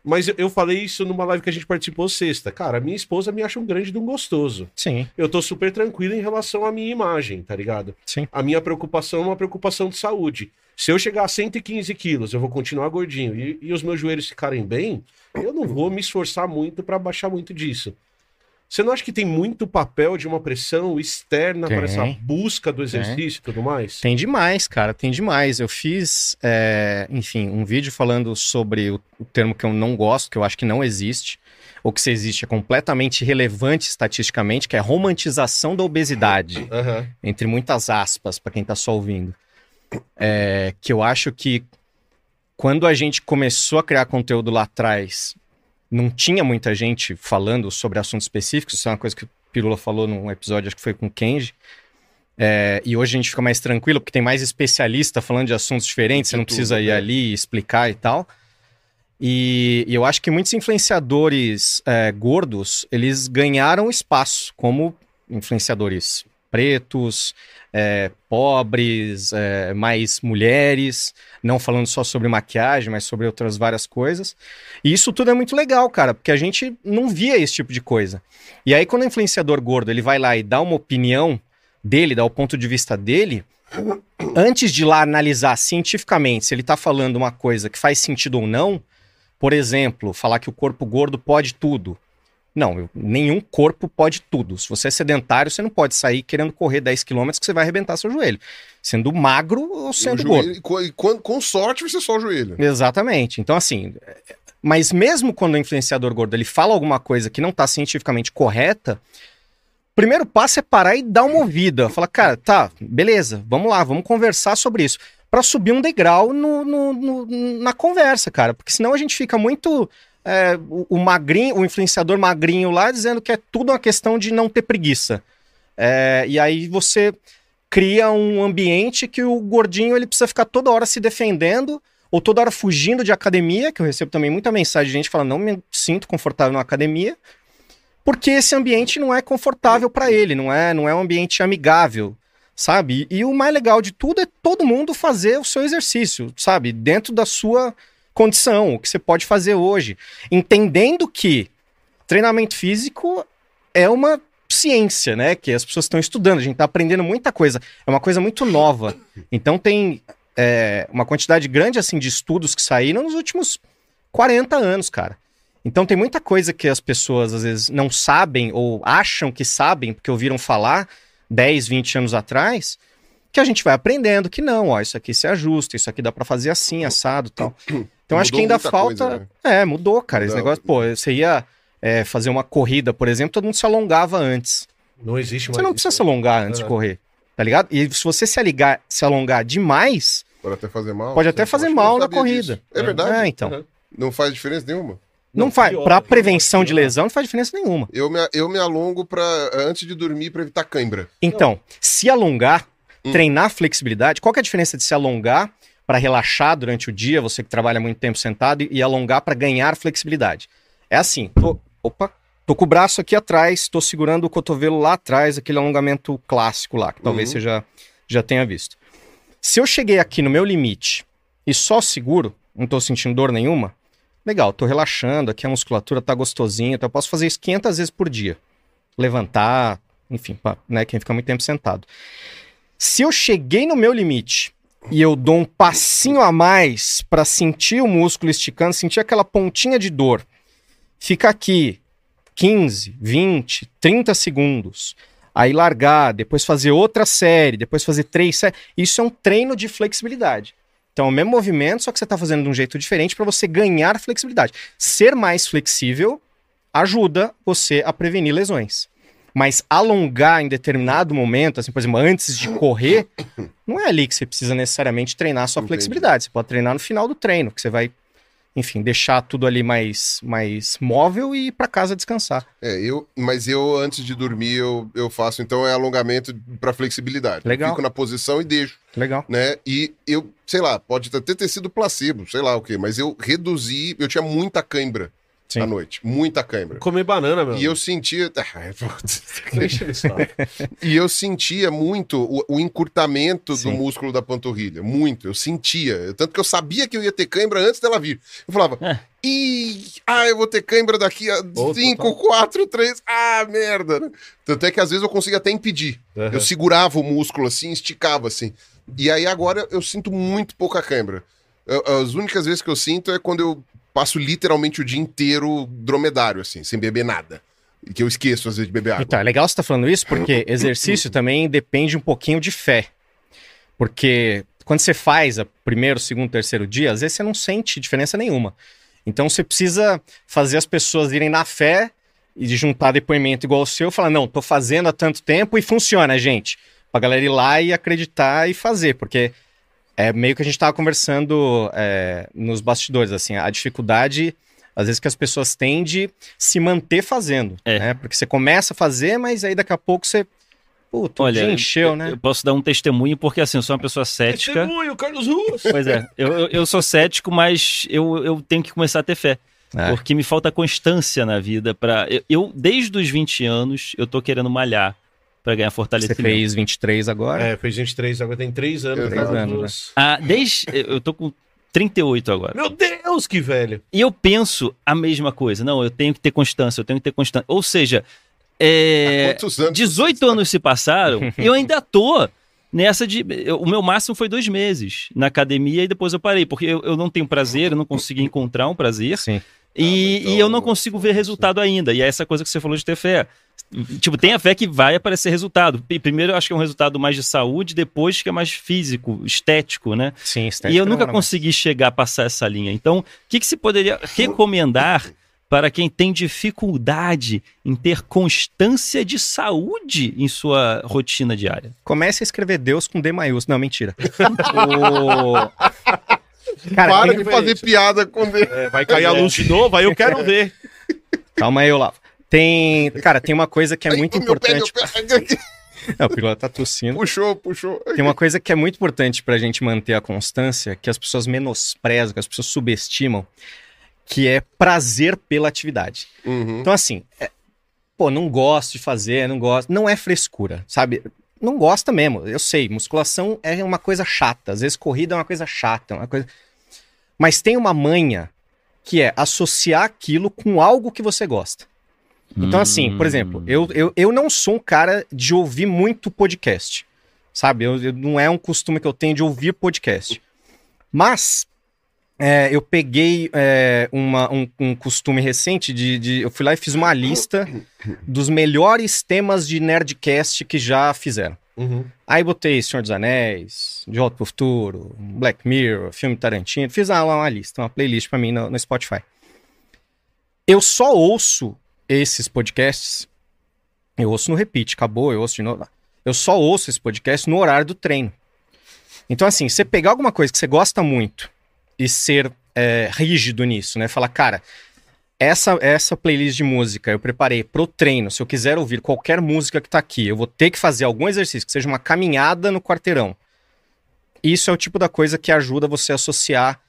Mas eu, falei isso numa live que a gente participou sexta. Cara, minha esposa me acha um grande de um gostoso. Sim, Eu tô super tranquilo em relação à minha imagem, tá ligado? sim. A minha preocupação é uma preocupação de saúde. Se eu chegar a 115 quilos, eu vou continuar gordinho e, e os meus joelhos ficarem bem, eu não vou me esforçar muito pra baixar muito disso. Você não acha que tem muito papel de uma pressão externa para essa busca do exercício e tudo mais? Tem demais, cara, tem demais. Eu fiz, é, enfim, um vídeo falando sobre o, o termo que eu não gosto, que eu acho que não existe, ou que se existe é completamente irrelevante estatisticamente, que é romantização da obesidade, Aham. entre muitas aspas, para quem tá só ouvindo. É, que eu acho que quando a gente começou a criar conteúdo lá atrás, não tinha muita gente falando sobre assuntos específicos, isso é uma coisa que o Pirula falou num episódio, acho que foi com o Kenji. É, e hoje a gente fica mais tranquilo, porque tem mais especialista falando de assuntos diferentes, você não tudo, precisa ir né? ali e explicar e tal. E, e eu acho que muitos influenciadores é, gordos, eles ganharam espaço como influenciadores pretos, é, pobres, é, mais mulheres, não falando só sobre maquiagem, mas sobre outras várias coisas. E isso tudo é muito legal, cara, porque a gente não via esse tipo de coisa. E aí, quando o influenciador gordo ele vai lá e dá uma opinião dele, dá o ponto de vista dele, antes de lá analisar cientificamente se ele tá falando uma coisa que faz sentido ou não, por exemplo, falar que o corpo gordo pode tudo. Não, eu- nenhum corpo pode tudo. Se você é sedentário, você não pode sair querendo correr 10 km que você vai arrebentar seu joelho. Sendo magro ou sendo joelho- gordo. e com, com- sorte vai ser só o joelho. Exatamente. Então, assim, mas mesmo quando o influenciador gordo ele fala alguma coisa que não está cientificamente correta, o primeiro passo é parar e dar uma ouvida. Fala, cara, tá, beleza, vamos lá, vamos conversar sobre isso. Pra subir um degrau no, no- no- na conversa, cara. Porque senão a gente fica muito. É, o, o magrinho, o influenciador magrinho lá dizendo que é tudo uma questão de não ter preguiça. É, e aí você cria um ambiente que o gordinho ele precisa ficar toda hora se defendendo ou toda hora fugindo de academia, que eu recebo também muita mensagem de gente falando não me sinto confortável na academia, porque esse ambiente não é confortável para ele, não é, não é um ambiente amigável, sabe? E, e o mais legal de tudo é todo mundo fazer o seu exercício, sabe? Dentro da sua condição, o que você pode fazer hoje, entendendo que treinamento físico é uma ciência, né? Que as pessoas estão estudando, a gente está aprendendo muita coisa. É uma coisa muito nova. Então tem é, uma quantidade grande assim de estudos que saíram nos últimos 40 anos, cara. Então tem muita coisa que as pessoas às vezes não sabem ou acham que sabem porque ouviram falar 10, 20 anos atrás, que a gente vai aprendendo que não, ó, isso aqui se ajusta, isso aqui dá pra fazer assim, assado, tal. Então acho que Mudou ainda falta, coisa, né? é, mudou, cara, esse Mudou. negócio, pô, você ia é, fazer uma corrida, por exemplo, todo mundo se alongava antes. Não existe mais. Você não isso. precisa se alongar antes de É. correr, tá ligado? E se você se, aligar, se alongar demais, Pode até fazer mal. Pode até Eu fazer mal não na corrida. disso. É verdade? é, então. Uhum. Não faz diferença nenhuma. Não, Não, faz, né? prevenção de lesão não faz diferença nenhuma. Eu me, eu me alongo pra, antes de dormir pra evitar cãibra. Então, se alongar, Hum. treinar flexibilidade, qual é a diferença de se alongar para relaxar durante o dia, você que trabalha muito tempo sentado, e, e alongar para ganhar flexibilidade? É assim, tô, opa, tô com o braço aqui atrás, tô segurando o cotovelo lá atrás, aquele alongamento clássico lá, que talvez Uhum. você já, já tenha visto. Se eu cheguei aqui no meu limite e só seguro, não tô sentindo dor nenhuma, legal, tô relaxando, aqui a musculatura tá gostosinha, então eu posso fazer isso 500 vezes por dia. Levantar, enfim, pra, né, quem fica muito tempo sentado. Se eu cheguei no meu limite e eu dou um passinho a mais para sentir o músculo esticando, sentir aquela pontinha de dor, fica aqui 15, 20, 30 segundos. Aí largar, depois fazer outra série, depois fazer três séries. Isso é um treino de flexibilidade. Então, é o mesmo movimento, só que você está fazendo de um jeito diferente para você ganhar flexibilidade. Ser mais flexível ajuda você a prevenir lesões. Mas alongar em determinado momento, assim, por exemplo, antes de correr, não é ali que você precisa necessariamente treinar a sua Entendi. flexibilidade. Você pode treinar no final do treino, que você vai, enfim, deixar tudo ali mais, mais móvel e ir para casa descansar. É, eu, mas eu, antes de dormir, eu, eu faço, então, é alongamento para flexibilidade. Legal. Fico na posição e deixo, Legal. né? E eu, sei lá, pode até ter sido placebo, sei lá o quê, mas eu reduzi, eu tinha muita cãibra Sim. à noite, muita cãibra. Comer banana, meu. E eu sentia. E eu sentia muito o, o encurtamento Sim. do músculo da panturrilha. Muito. Eu sentia. Tanto que eu sabia que eu ia ter cãibra antes dela vir. Eu falava, É. ih, ah, eu vou ter cãibra daqui a Ô, 5, total. 4, 3. Ah, merda. Tanto é que às vezes eu conseguia até impedir. Aham. Eu segurava o músculo assim, esticava assim. E aí agora eu sinto muito pouca cãibra. Eu- As únicas vezes que eu sinto é quando eu passo literalmente o dia inteiro dromedário, assim, sem beber nada. E que eu esqueço às vezes de beber água. Então, é legal você estar falando isso, porque exercício também depende um pouquinho de fé. Porque quando você faz o primeiro, segundo, terceiro dia, às vezes você não sente diferença nenhuma. Então você precisa fazer as pessoas irem na fé e juntar depoimento igual o seu e falar: não, tô fazendo há tanto tempo e funciona, gente. Pra galera ir lá e acreditar e fazer, porque é meio que a gente tava conversando é, nos bastidores, assim, a dificuldade, às vezes, que as pessoas têm de se manter fazendo, É. né? Porque você começa a fazer, mas aí daqui a pouco você, puta, Olha, encheu, eu, né? eu posso dar um testemunho, porque assim, eu sou uma pessoa cética. Testemunho, Carlos Ruas. Pois é, eu, eu, eu sou cético, mas eu, eu tenho que começar a ter fé. É. Porque me falta constância na vida para eu, eu, desde os 20 anos, eu tô querendo malhar para ganhar Você fortalecimento. fez 23 agora. É, fez 23, agora tem 3 anos. Três Carlos anos, Ruas. Ah, desde eu tô com 38 agora. Meu Deus, que velho. E eu penso a mesma coisa. Não, eu tenho que ter constância, eu tenho que ter constância. Ou seja, é, anos? 18 anos se passaram e eu ainda tô nessa de. eu- o meu máximo foi dois meses na academia e depois eu parei, porque eu, eu não tenho prazer, eu não consegui encontrar um prazer Sim. E, então- e eu não consigo ver resultado ainda. E é essa coisa que você falou de ter fé. Tipo, tenha fé que vai aparecer resultado. Primeiro eu acho que é um resultado mais de saúde, depois que é mais físico, estético, né? Sim, E eu nunca consegui. consegui chegar a passar essa linha. Então, o que, que se poderia recomendar para quem tem dificuldade em ter constância de saúde em sua rotina diária? Comece a escrever Deus com D maiúsculo. Não, mentira. O- Cara, Para de fazer piada com ele. É, vai cair a luz de novo, aí eu quero ver. calma aí, Olavo. Tem, cara, tem uma coisa que é Ai, muito meu pé, importante. meu pé. Não, o Piloto tá tossindo. Puxou, puxou. Tem uma coisa que é muito importante pra gente manter a constância, que as pessoas menosprezam, que as pessoas subestimam, que é prazer pela atividade. Uhum. Então, assim, é- pô, não gosto de fazer, não gosto. Não é frescura, sabe? Não gosta mesmo. Eu sei, musculação é uma coisa chata. Às vezes, corrida é uma coisa chata, é uma coisa. Mas tem uma manha que é associar aquilo com algo que você gosta. Então, assim, por exemplo, eu, eu, eu não sou um cara de ouvir muito podcast. Sabe? Eu, eu- não é um costume que eu tenho de ouvir podcast. Mas é, eu peguei é, uma- um, um costume recente de, de- Eu fui lá e fiz uma lista dos melhores temas de Nerdcast que já fizeram. Uhum. Aí botei Senhor dos Anéis, De Volta pro Futuro, Black Mirror, filme Tarantino. Fiz lá uma, lista, uma playlist pra mim no, no Spotify. Eu só ouço esses podcasts. Eu ouço no repeat, acabou, eu ouço de novo. Eu só ouço esse podcast no horário do treino. Então, assim, você pegar alguma coisa que você gosta muito e ser é, rígido nisso, né? Falar, cara, essa, essa playlist de música eu preparei pro treino. Se eu quiser ouvir qualquer música que tá aqui, eu vou ter que fazer algum exercício, que seja uma caminhada no quarteirão. Isso é o tipo da coisa que ajuda você a associar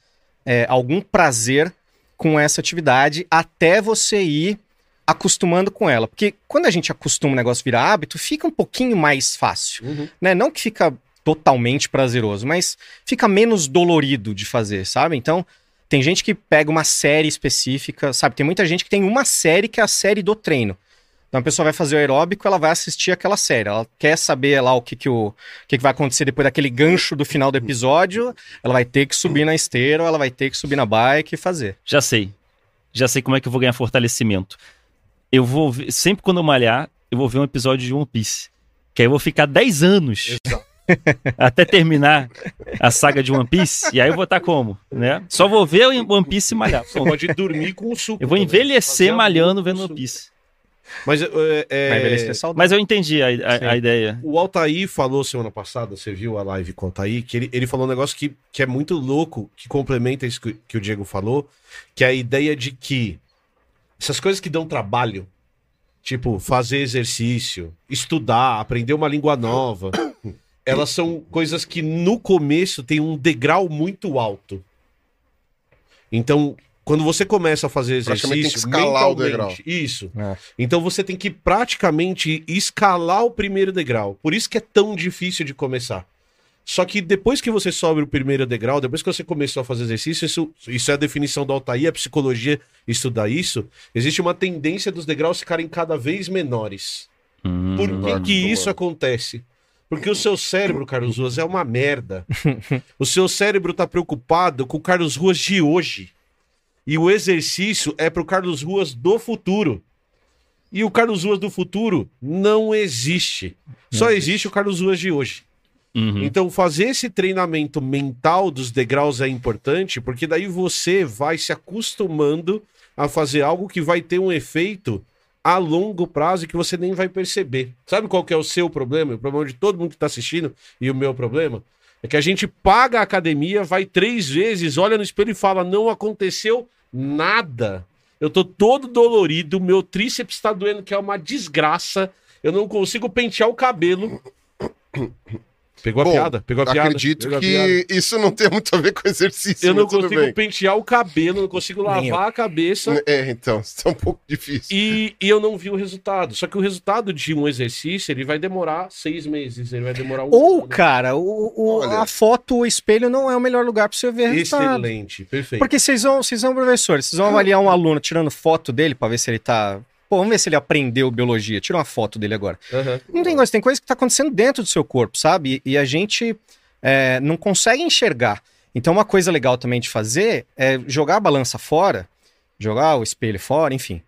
é, algum prazer com essa atividade até você ir acostumando com ela. Porque quando a gente acostuma o negócio virar hábito, fica um pouquinho mais fácil. Uhum. Né? Não que fica totalmente prazeroso, mas fica menos dolorido de fazer, sabe? Então, tem gente que pega uma série específica, sabe? Tem muita gente que tem uma série que é a série do treino. Então a pessoa vai fazer o aeróbico, ela vai assistir aquela série. Ela quer saber lá o que, que, o, o que, que vai acontecer depois daquele gancho do final do episódio. Ela vai ter que subir na esteira, ou ela vai ter que subir na bike e fazer. Já sei. Já sei como é que eu vou ganhar fortalecimento. eu vou ver, sempre quando eu malhar, eu vou ver um episódio de One Piece. Que aí eu vou ficar 10 anos Exato. Até terminar a saga de One Piece. E aí eu vou estar como? Né? Só vou ver o One Piece e malhar. Você pode dormir com o suco. Eu vou envelhecer malhando vendo One. Piece. Mas é, é. Mas eu entendi a, a- a ideia. o Altair falou semana passada, você viu a live com o Altair, que ele, ele falou um negócio que, que é muito louco, que complementa isso que, que o Diego falou, que é a ideia de que essas coisas que dão trabalho, tipo fazer exercício, estudar, aprender uma língua nova, elas são coisas que no começo tem um degrau muito alto. Então, quando você começa a fazer Praticamente tem que exercício, escalar o mentalmente, Isso. É. Então você tem que praticamente escalar o primeiro degrau. Por isso que é tão difícil de começar. Só que depois que você sobe o primeiro degrau, depois que você começou a fazer exercício, isso, isso é a definição do Altair, a psicologia estudar isso, existe uma tendência dos degraus ficarem cada vez menores. Hum. Por que, que isso acontece? Porque o seu cérebro, Carlos Ruas, é uma merda. o seu cérebro tá preocupado com o Carlos Ruas de hoje. E o exercício é pro Carlos Ruas do futuro. E o Carlos Ruas do futuro não existe. Só existe o Carlos Ruas de hoje. Uhum. Então, fazer esse treinamento mental dos degraus é importante, porque daí você vai se acostumando a fazer algo que vai ter um efeito a longo prazo que você nem vai perceber. Sabe qual que é o seu problema? O problema de todo mundo que está assistindo e o meu problema? É que a gente paga a academia, vai três vezes, olha no espelho e fala: não aconteceu nada. Eu tô todo dolorido, meu tríceps está doendo, que é uma desgraça. Eu não consigo pentear o cabelo. Pegou a Bom, piada? Pegou a piada? Acredito a piada. que isso não tem muito a ver com exercício. Eu não consigo bem. pentear o cabelo, não consigo lavar a cabeça. É, então, isso é um pouco difícil. E, e eu não vi o resultado. Só que o resultado de um exercício, ele vai demorar seis meses, ele vai demorar um Ou, ano. cara, o, o- a foto, o espelho não é o melhor lugar pra você ver resultado. Excelente, perfeito. Porque vocês vão, vocês vão, professores, vocês vão avaliar um aluno tirando foto dele pra ver se ele tá. Pô, vamos ver se ele aprendeu biologia. Tira uma foto dele agora. Aham. Não tem coisa, tem coisa que tá acontecendo dentro do seu corpo, sabe? E, e a gente é, não consegue enxergar. Então, uma coisa legal também de fazer é jogar a balança fora, jogar o espelho fora, enfim.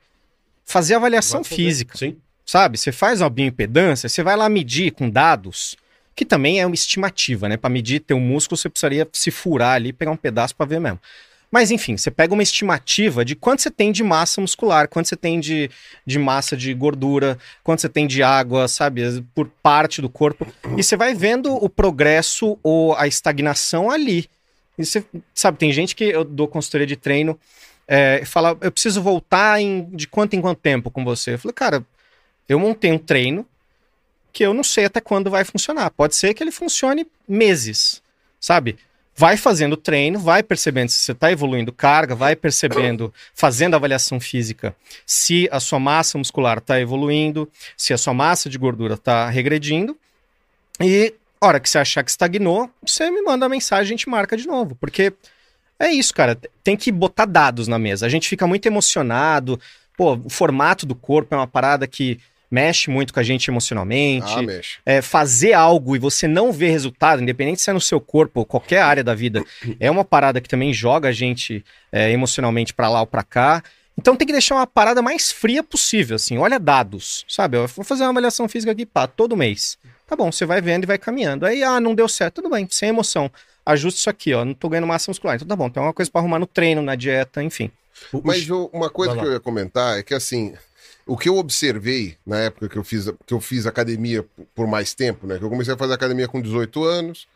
Fazer avaliação física Sim. sabe? Você faz uma bioimpedância, você vai lá medir com dados, que também é uma estimativa, né? Para medir teu músculo, você precisaria se furar ali, pegar um pedaço para ver mesmo. Mas enfim, você pega uma estimativa de quanto você tem de massa muscular, quanto você tem de, de massa de gordura, quanto você tem de água, sabe? Por parte do corpo. E você vai vendo o progresso ou a estagnação ali. E você, sabe, tem gente que eu dou consultoria de treino é, fala, eu preciso voltar em, de quanto em quanto tempo com você? Eu falei, cara, eu montei um treino que eu não sei até quando vai funcionar. Pode ser que ele funcione meses, sabe? Vai fazendo treino, vai percebendo se você está evoluindo carga, vai percebendo, fazendo avaliação física, se a sua massa muscular está evoluindo, se a sua massa de gordura está regredindo. E hora que você achar que estagnou, você me manda a mensagem, a gente marca de novo. Porque é isso, cara. Tem que botar dados na mesa. A gente fica muito emocionado. Pô, o formato do corpo é uma parada que mexe muito com a gente emocionalmente. Ah, mexe. É, fazer algo e você não ver resultado, independente se é no seu corpo ou qualquer área da vida, é uma parada que também joga a gente é, emocionalmente pra lá ou pra cá. Então tem que deixar uma parada mais fria possível, assim. Olha dados, sabe? Eu vou fazer uma avaliação física aqui, pá, todo mês. Tá bom, você vai vendo e vai caminhando. Aí, ah, não deu certo, tudo bem, sem emoção. Ajuste isso aqui, ó, não tô ganhando massa muscular. Então tá bom, tem uma coisa pra arrumar no treino, na dieta, enfim. Mas uma coisa que eu ia comentar é que assim, o que eu observei na época que eu fiz, que eu fiz academia por mais tempo, né? Que eu comecei a fazer academia com 18 anos,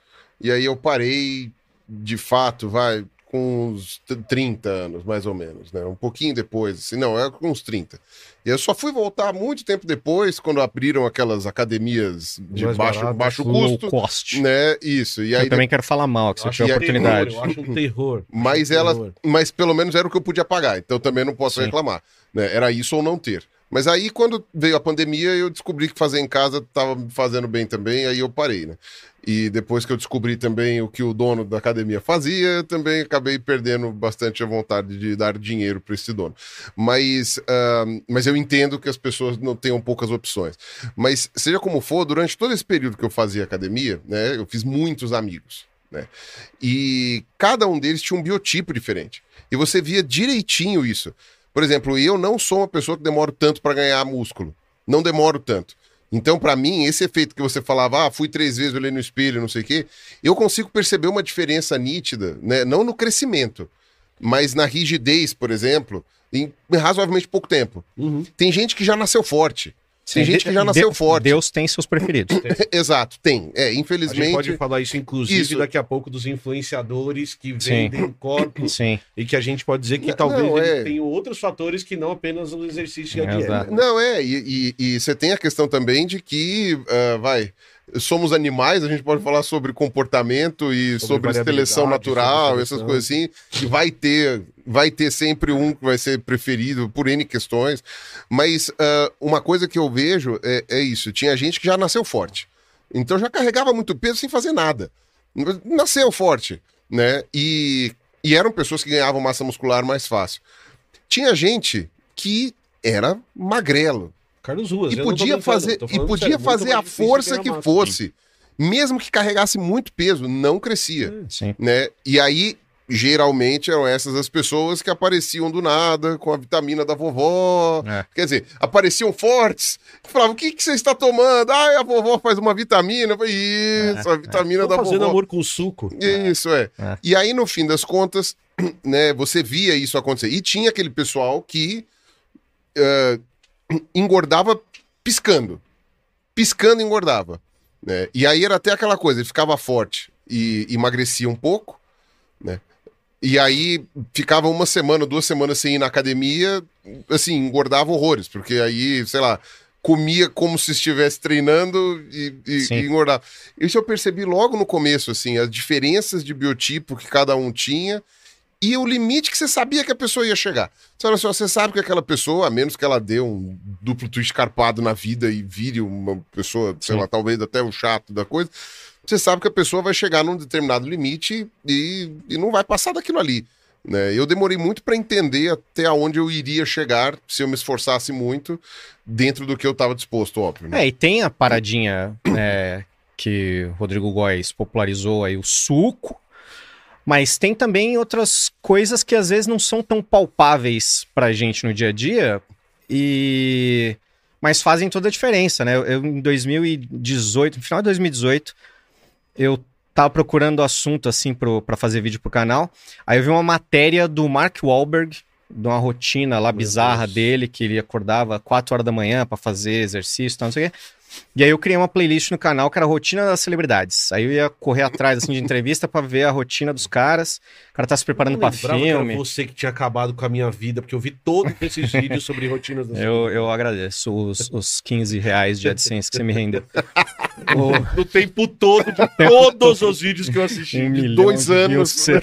e aí eu parei de fato, vai, com uns t- 30 anos, mais ou menos, né? Um pouquinho depois, assim, não, é com uns 30. E eu só fui voltar muito tempo depois, quando abriram aquelas academias de Mais baixo, baratas. baixo Low custo, cost. né? Isso. E aí eu também quero falar mal, que eu você acho tiver um oportunidade. terror, eu acho um terror. Mas um ela, terror. mas pelo menos era o que eu podia pagar, então também não posso Sim. reclamar. né? Era isso ou não ter. Mas aí, quando veio a pandemia, eu descobri que fazer em casa estava me fazendo bem também, aí eu parei, né? E depois que eu descobri também o que o dono da academia fazia, também acabei perdendo bastante a vontade de dar dinheiro para esse dono. Mas, ah, mas eu entendo que as pessoas não tenham poucas opções. Mas, seja como for, durante todo esse período que eu fazia academia, né, eu fiz muitos amigos. Né? E cada um deles tinha um biotipo diferente. E você via direitinho isso. Por exemplo, eu não sou uma pessoa que demoro tanto para ganhar músculo. Não demoro tanto. Então, para mim, esse efeito que você falava, ah, fui três vezes, olhei no espelho, não sei o quê, eu consigo perceber uma diferença nítida, né? Não no crescimento, mas na rigidez, por exemplo, em razoavelmente pouco tempo. Uhum. Tem gente que já nasceu forte. Tem Sim, gente que já nasceu de- forte. Deus tem seus preferidos. Exato, tem. É, A gente infelizmente. pode falar isso, inclusive, Isso. daqui a pouco, dos influenciadores que Sim. vendem corpos Sim. e que a gente pode dizer que Não, talvez não, é. tenham outros fatores que não apenas o exercício e a dieta. Não, é, e, e- e você tem a questão também de que, ah, vai, somos animais, a gente pode falar sobre comportamento e Sobre sobre, seleção natural, sobre essas coisas assim, e vai ter, vai ter sempre um que vai ser preferido por N questões, mas ah, uma coisa que eu vejo é, é isso, tinha gente que já nasceu forte, então já carregava muito peso sem fazer nada, nasceu forte, né, e, e eram pessoas que ganhavam massa muscular mais fácil. Tinha gente que era magrelo, Carlos Ruas. e podia fazer, e podia sério, fazer a força que massa. fosse, mesmo que carregasse muito peso, não crescia, Sim. né? E aí geralmente eram essas as pessoas que apareciam do nada com a vitamina da vovó. É. Quer dizer, apareciam fortes. Falavam: "O que que você está tomando?" Ah, a vovó faz uma vitamina. Falei, Isso, a vitamina Tô da fazendo vovó. amor com suco. Isso, é. É. E aí, no fim das contas, né, você via isso acontecer. E tinha aquele pessoal que eh, engordava piscando. Piscando engordava. Né? E aí era até aquela coisa, ele ficava forte e emagrecia um pouco, né? E aí ficava uma semana, duas semanas sem ir na academia, assim, engordava horrores, porque aí, sei lá, comia como se estivesse treinando e, e, e engordava. Isso eu percebi logo no começo, assim, as diferenças de biotipo que cada um tinha e o limite que você sabia que a pessoa ia chegar. Você, fala assim, ó, você sabe que aquela pessoa, a menos que ela dê um duplo twist carpado na vida e vire uma pessoa, sei Sim. lá, talvez até o chato da coisa, você sabe que a pessoa vai chegar num determinado limite e, e não vai passar daquilo ali. Né? Eu demorei muito para entender até onde eu iria chegar se eu me esforçasse muito dentro do que eu estava disposto, óbvio. Né? É, e tem a paradinha é, que o Rodrigo Góes popularizou aí, o suco, mas tem também outras coisas que às vezes não são tão palpáveis pra gente no dia a dia e mas fazem toda a diferença, né? Eu, em 2018, no final de 2018, eu tava procurando assunto assim pro, pra fazer vídeo pro canal. Aí eu vi uma matéria do Mark Wahlberg, de uma rotina lá Meu bizarra Deus. dele, que ele acordava 4 horas da manhã pra fazer exercício e tal, não sei o quê. E aí eu criei uma playlist no canal que era a rotina das celebridades. Aí eu ia correr atrás assim, de entrevista pra ver a rotina dos caras. O cara tá se preparando pra lembrava que era filme. você que tinha acabado com a minha vida, porque eu vi todos esses vídeos sobre rotinas da Eu, eu agradeço os, os 15 reais de AdSense que você me rendeu. O- No tempo todo, de todos os vídeos que eu assisti. um milhão dois de anos. views.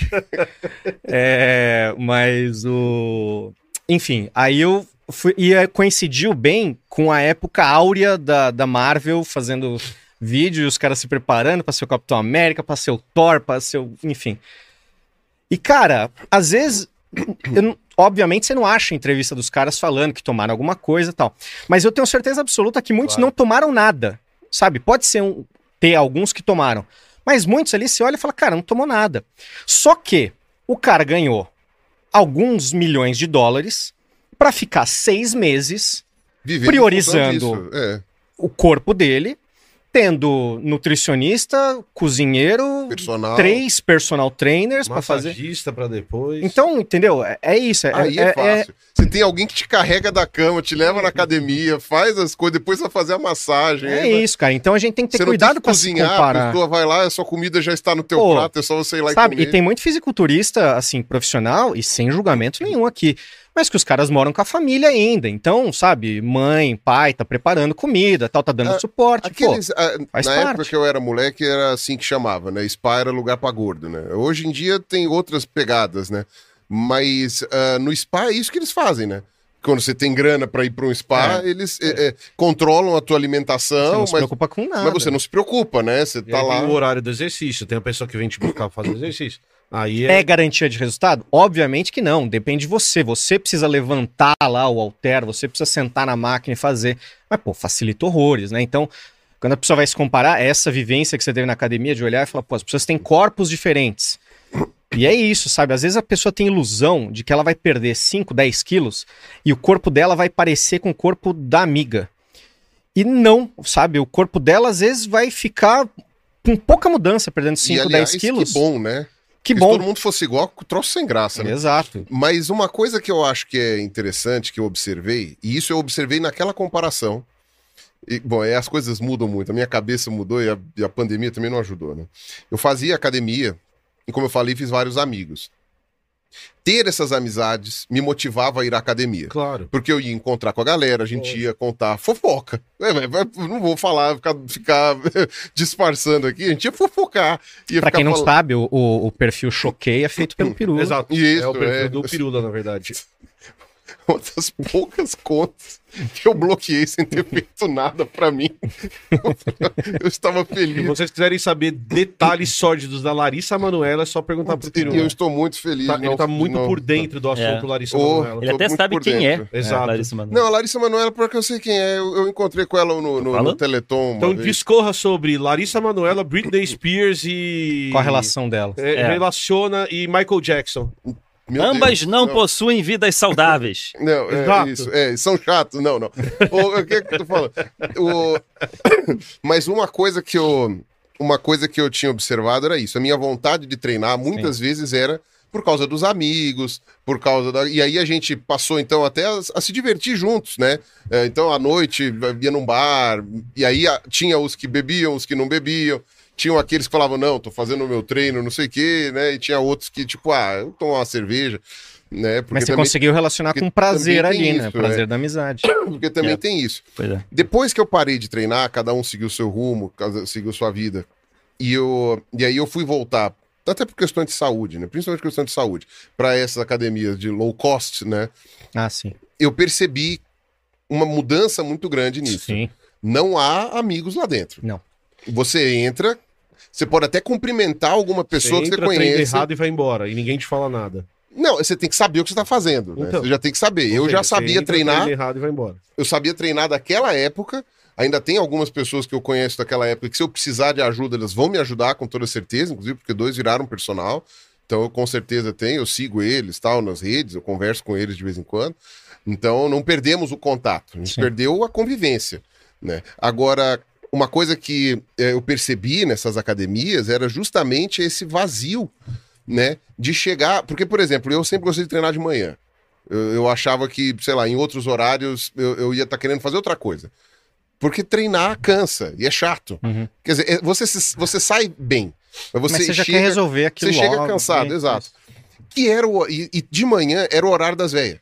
é, mas o. Enfim, aí eu fui, e aí coincidiu bem com a época áurea da, da Marvel fazendo vídeo e os caras se preparando pra ser o Capitão América, pra ser o Thor, pra ser o. Enfim. E, cara, às vezes. eu obviamente você não acha a entrevista dos caras falando que tomaram alguma coisa e tal. Mas eu tenho certeza absoluta que muitos Claro. não tomaram nada. Sabe? Pode ser um, ter alguns que tomaram. Mas muitos ali você olha e fala, cara, não tomou nada. Só que o cara ganhou alguns milhões de dólares pra ficar seis meses Vivendo priorizando- É, o corpo dele, tendo nutricionista, cozinheiro, personal. três personal trainers pra fazer. Massagista pra depois. Então, entendeu? É, é isso. É, Aí é, fácil. Você tem alguém que te carrega da cama, te leva na academia, faz as coisas, depois vai fazer a massagem. É aí vai- isso, cara. Então a gente tem que ter Você não tem cuidado que pra se cozinhar, a comparar. pessoa vai lá, a sua comida já está no teu Pô, prato, é só você ir lá Sabe? e comer. E tem muito fisiculturista, assim, profissional e sem julgamento nenhum aqui. Mas que os caras moram com a família ainda. Então, sabe, mãe, pai, tá preparando comida, tal, tá dando Ah, suporte. Pô, Aqueles, ah, faz na parte. época que eu era moleque, era assim que chamava, né? Spa era lugar pra gordo, né? Hoje em dia tem outras pegadas, né? Mas ah, no spa é isso que eles fazem, né? Quando você tem grana pra ir pra um spa, eles eh, eh, controlam a tua você alimentação, não se mas, preocupa com nada. mas você não se preocupa, né? Você tá lá. tem o horário do exercício. Tem a pessoa que vem te buscar pra fazer exercício. Aí é. É garantia de resultado? Obviamente que não, depende de você. Você precisa levantar lá o alter, você precisa sentar na máquina e fazer. Mas, pô, facilita horrores, né? Então, quando a pessoa vai se comparar, essa vivência que você teve na academia de olhar e falar, pô, as pessoas têm corpos diferentes. E é isso, sabe? Às vezes a pessoa tem ilusão de que ela vai perder 5, 10 quilos e o corpo dela vai parecer com o corpo da amiga. E não, sabe? O corpo dela às vezes vai ficar com pouca mudança, perdendo e, 5, aliás, 10 quilos. Que bom, né? Que Se bom. todo mundo fosse igual, troço sem graça, né? Exato. Mas uma coisa que eu acho que é interessante, que eu observei, e isso eu observei naquela comparação. E, bom, é, as coisas mudam muito. A minha cabeça mudou e a, e a pandemia também não ajudou, né? Eu fazia academia, e como eu falei, fiz vários amigos. Ter essas amizades me motivava a ir à academia. Claro. Porque eu ia encontrar com a galera, a gente ia contar fofoca. É, não vou falar, ficar, ficar disfarçando aqui, a gente ia fofocar. Ia Pra ficar quem não falando- sabe, o, o, perfil Choquei é feito pelo Peru. Exato. Isso, é o perfil é. do Pirula, na verdade. uma das poucas contas que eu bloqueei sem ter feito nada pra mim. Eu estava Se feliz. vocês quiserem saber detalhes sórdidos da Larissa Manoela, é só perguntar pro E Pirula. eu estou muito feliz. Tá- ele tá muito não- por dentro do assunto É. Larissa Oh, Manoela. Ele até sabe quem dentro. é. Exato. Larissa Manoela. Não, a Larissa Manoela, porque eu sei quem é. Eu, eu encontrei com ela no, no, no? Teleton. Então vez. discorra sobre Larissa Manoela, Britney Spears e. Qual a relação dela? É, É. Relaciona e Michael Jackson. Meu Ambas Deus, não, possuem vidas saudáveis. Não, é Exato. isso. É, são chatos. Não, não. O, o que é que eu tô falando? O- Mas uma coisa que eu. Uma coisa que eu tinha observado era isso. A minha vontade de treinar muitas vezes era por causa dos amigos, por causa da. E aí a gente passou, então, até a, a se divertir juntos, né? É, então, à noite, ia num bar, e aí a- tinha os que bebiam, os que não bebiam. Tinham aqueles que falavam, não, tô fazendo o meu treino, não sei o quê, né? E tinha outros que, tipo, ah, eu tomo uma cerveja, né? Porque Mas você também, conseguiu relacionar com prazer ali, né? isso, Prazer é. da amizade. porque também É. tem isso. Pois é. Depois que eu parei de treinar, cada um seguiu o seu rumo, seguiu sua vida. E, eu, e aí eu fui voltar, até por questões de saúde, né? Principalmente questão de saúde, para essas academias de low cost, né? Ah, sim. Eu percebi uma mudança muito grande nisso. Sim. Não há amigos lá dentro. Não. Você entra, você pode até cumprimentar alguma pessoa que você entra, treina conhece. errado e vai embora. E ninguém te fala nada. Não, você tem que saber o que você está fazendo. né? Então. você já tem que saber. eu já você sabia entra, treinar. treina errado e vai embora. eu sabia treinar daquela época. Ainda tem algumas pessoas que eu conheço daquela época que, se eu precisar de ajuda, elas vão me ajudar com toda certeza, inclusive porque dois viraram personal. Então eu com certeza tenho, eu sigo eles tal nas redes, eu converso com eles de vez em quando. Então não perdemos o contato, a gente Sim. perdeu a convivência. Né? Agora, uma coisa que eh, eu percebi nessas academias era justamente esse vazio, né? De chegar. Porque, por exemplo, eu sempre gostei de treinar de manhã. Eu, eu achava que, sei lá, em outros horários eu, eu ia estar querendo fazer outra coisa. Porque treinar cansa e é chato. Uhum. Quer dizer, é- você, você sai bem. Mas você, Mas você já chega, quer resolver aquilo Você chega logo, cansado, né? exato. Que era o, e, e de manhã era o horário das velhas.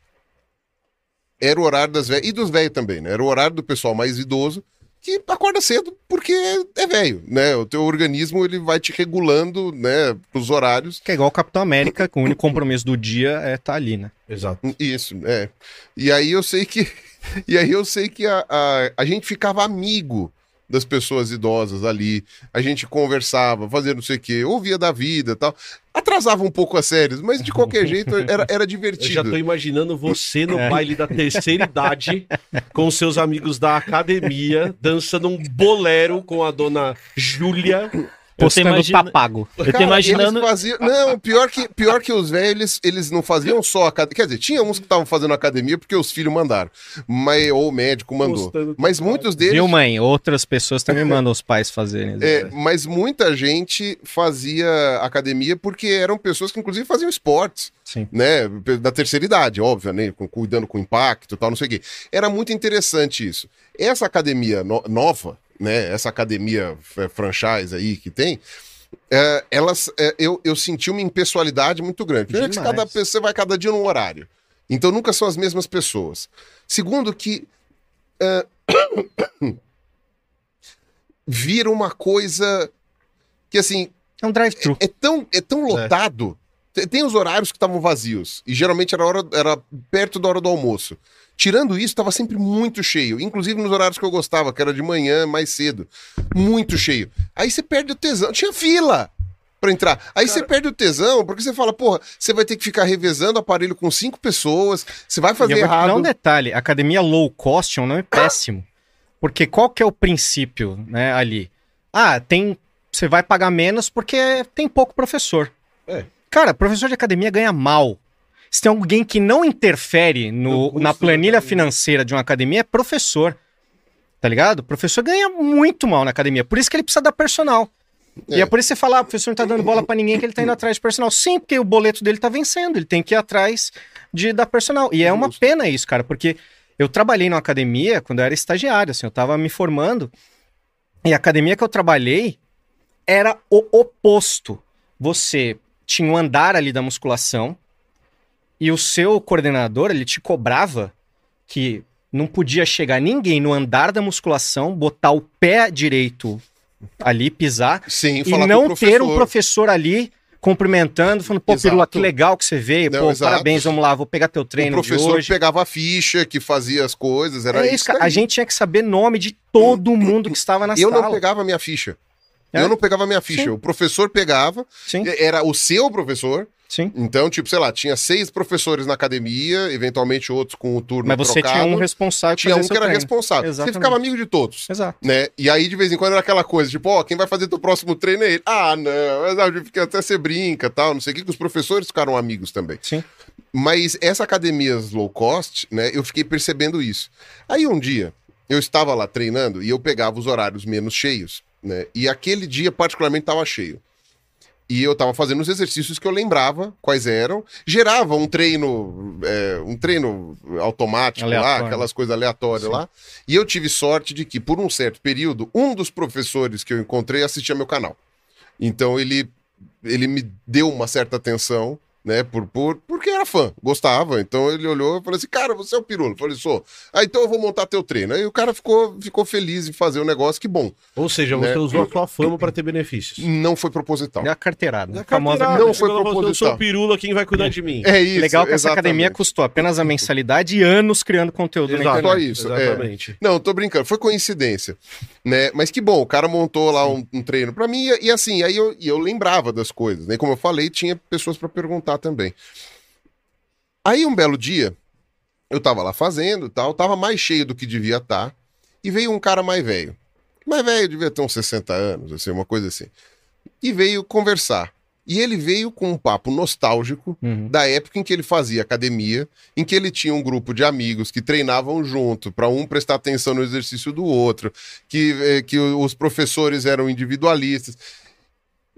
Era o horário das velhas. E dos velhos também, né? Era o horário do pessoal mais idoso que acorda cedo porque é velho, né? O teu organismo ele vai te regulando, né, pros horários. Que é igual o Capitão América, que o único compromisso do dia é estar ali, né? Exato. Isso, é. E aí eu sei que. E aí eu sei que a, a, a gente ficava amigo das pessoas idosas ali. A gente conversava, fazia não sei o quê, ouvia da vida e tal. Atrasava um pouco as séries, mas de qualquer jeito era, era Eu divertido. já tô imaginando você no É. baile da terceira idade, com seus amigos da academia, dançando um bolero com a dona Júlia. Postando imagina- tá pago. Eu tô Cara, imaginando. Faziam... Não, pior que, pior que os velhos, eles, eles não faziam só academia. Quer dizer, tinha uns que estavam fazendo academia porque os filhos mandaram. Mas, ou o médico mandou. Postando Mas muitos deles. Viu, mãe? Outras pessoas também mandam os pais fazerem. É, mas muita gente fazia academia porque eram pessoas que, inclusive, faziam esportes, Sim. né? Da terceira idade, óbvio, né? com- Cuidando com impacto e tal, não sei o quê. Era muito interessante isso. Essa academia no- nova, né? Essa academia é, franchise aí que tem. é, elas, é, eu, eu senti uma impessoalidade muito grande. Primeiro que cada pessoa vai cada dia num horário. Então nunca são as mesmas pessoas. Segundo que é, vira uma coisa que assim É um drive-thru. é tão, é tão lotado. Tem- Tem os horários que estavam vazios. E geralmente era, hora, era perto da hora do almoço. Tirando isso, estava sempre muito cheio. Inclusive nos horários que eu gostava, que era de manhã, mais cedo. Muito cheio. Aí você perde o tesão. Tinha fila pra entrar. Aí você perde o tesão, porque você fala, porra, você vai ter que ficar revezando o aparelho com cinco pessoas, você vai fazer errado. um detalhe, academia low cost é um nome péssimo. Porque qual que é o princípio, né, ali? Ah, tem, você vai pagar menos porque tem pouco professor. É. Cara, professor de academia ganha mal. Se tem alguém que não interfere no, na planilha financeira de uma academia, é professor. Tá ligado? O professor ganha muito mal na academia. Por isso que ele precisa dar personal. E É. é por isso que você fala, ah, o professor não tá dando bola pra ninguém que ele tá indo atrás de personal. Sim, porque o boleto dele tá vencendo. Ele tem que ir atrás de dar personal. E é uma pena isso, cara, porque eu trabalhei numa academia quando eu era estagiário, assim, eu tava me formando. E a academia que eu trabalhei era o oposto. Você tinha um andar ali da musculação e o seu coordenador, ele te cobrava que não podia chegar ninguém no andar da musculação, botar o pé direito ali, pisar, Sim, e não o ter um professor. ali cumprimentando, falando, pô, Exato. Pirula, que legal que você veio, Não, pô, exato. parabéns, vamos lá, vou pegar teu O treino de professor hoje. pegava a ficha, que fazia as coisas, era é isso. daí. A gente tinha que saber nome de todo mundo que estava na Eu sala. não pegava a minha ficha. É? Eu não pegava a minha ficha. Sim. O professor pegava, Sim, era o seu professor. Sim. Então, tipo, sei lá, tinha seis professores na academia, eventualmente outros com o turno Mas você trocado. tinha um responsável Tinha um que era treino. responsável. Exatamente. Você ficava amigo de todos. Exato. Né? E aí, de vez em quando, era aquela coisa, tipo, ó, quem vai fazer teu próximo treino é ele. Ah, não, fica- até você brinca tal, não sei o que, que os professores ficaram amigos também. Sim. Mas essa academia low cost, né, eu fiquei percebendo isso. Aí um dia, eu estava lá treinando e eu pegava os horários menos cheios, né? E aquele dia, particularmente, estava cheio. E eu estava fazendo os exercícios que eu lembrava quais eram. Gerava um treino, é, um treino automático lá, Aleatório. aquelas coisas aleatórias Sim. lá. E eu tive sorte de que, por um certo período, um dos professores que eu encontrei assistia meu canal. Então ele, ele me deu uma certa atenção, né? Por, por, porque era fã, gostava. Então ele olhou e falou assim: Cara, você é o Pirulo. Eu falei: Sou. Ah, então eu vou montar teu treino. Aí o cara ficou, ficou feliz em fazer o negócio, que bom. Ou seja, você Né? usou a sua fama pra ter benefícios. Não foi proposital. É a carteirada. É a famosa carteirada, não você foi falou, Eu sou proposital. o pirula, quem vai cuidar de mim? É isso. Legal que essa exatamente. academia custou apenas a mensalidade e anos criando conteúdo na Exato, internet. Só isso, é. Exatamente. Não, tô brincando, foi coincidência, né? Mas que bom, o cara montou lá um, um treino pra mim e, e assim, aí eu, e eu lembrava das coisas, né? Como eu falei, tinha pessoas pra perguntar também. Aí um belo dia, eu tava lá fazendo, e tal, tava mais cheio do que devia estar, e veio um cara mais velho. Mais velho, devia ter uns 60 anos, assim, uma coisa assim. E veio conversar. E ele veio com um papo nostálgico Uhum. da época em que ele fazia academia, em que ele tinha um grupo de amigos que treinavam junto, para um prestar atenção no exercício do outro, que, eh, que os professores eram individualistas.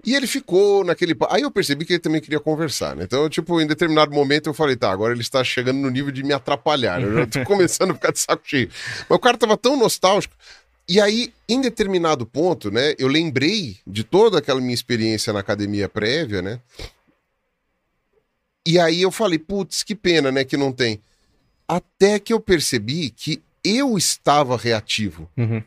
E ele ficou naquele. Aí eu percebi que ele também queria conversar, né? Então, tipo, em determinado momento eu falei, tá, agora ele está chegando no nível de me atrapalhar. Eu já tô começando a ficar de saco cheio. Mas o cara tava tão nostálgico. E aí, em determinado ponto, né, eu lembrei de toda aquela minha experiência na academia prévia, né? E aí eu falei, putz, que pena, né, que não tem. Até que eu percebi que eu estava reativo. Uhum.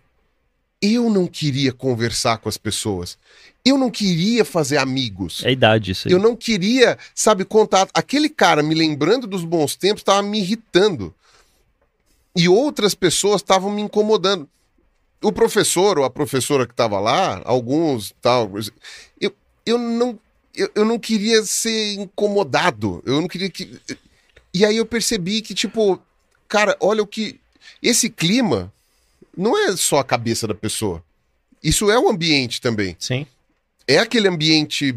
Eu não queria conversar com as pessoas. Eu não queria fazer amigos. É a idade isso aí. Eu não queria, sabe, contar. Aquele cara me lembrando dos bons tempos estava me irritando. E outras pessoas estavam me incomodando. O professor ou a professora que estava lá, alguns tal, eu, eu não eu, eu não queria ser incomodado. Eu não queria que E aí eu percebi que tipo, cara, olha o que esse clima não é só a cabeça da pessoa. Isso é o ambiente também Sim. é aquele ambiente,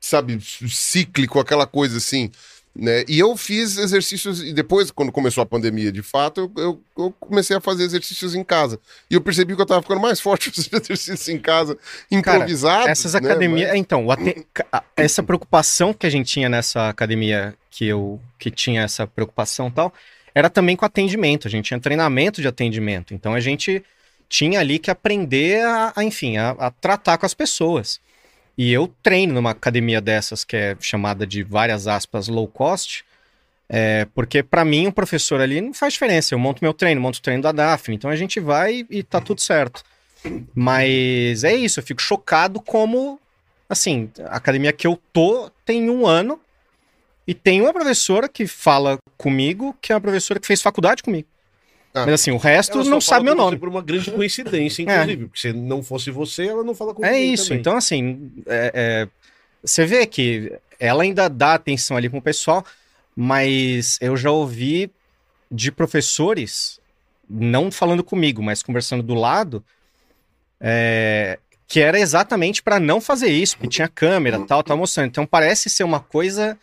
sabe, cíclico, aquela coisa assim, né? E eu fiz exercícios, e depois, quando começou a pandemia, de fato, eu, eu- eu comecei a fazer exercícios em casa. E eu percebi que eu tava ficando mais forte fazendo exercícios em casa, improvisado. Essas né? academias. Então, o aten- a- essa preocupação que a gente tinha nessa academia que eu que tinha essa preocupação e tal, era também com atendimento. A gente tinha treinamento de atendimento. Então a gente tinha ali que aprender a, a, enfim, a, a tratar com as pessoas. E eu treino numa academia dessas que é chamada de várias aspas low cost. é, porque para mim o professor ali não faz diferença. Eu monto meu treino, monto o treino da Daphne. Então a gente vai e tá tudo certo. Mas é isso, eu fico chocado como, assim, a academia que eu tô tem um ano e tem uma professora que fala comigo, que é uma professora que fez faculdade comigo. Ah. Mas assim, o resto não sabe meu nome. Por uma grande coincidência, inclusive. Porque se não fosse você, ela não fala com É isso, também. então assim, é- é, você vê que ela ainda dá atenção ali com o pessoal, mas eu já ouvi de professores, não falando comigo, mas conversando do lado, é, que era exatamente para não fazer isso, porque tinha câmera, tal, tá mostrando. Então parece ser uma coisa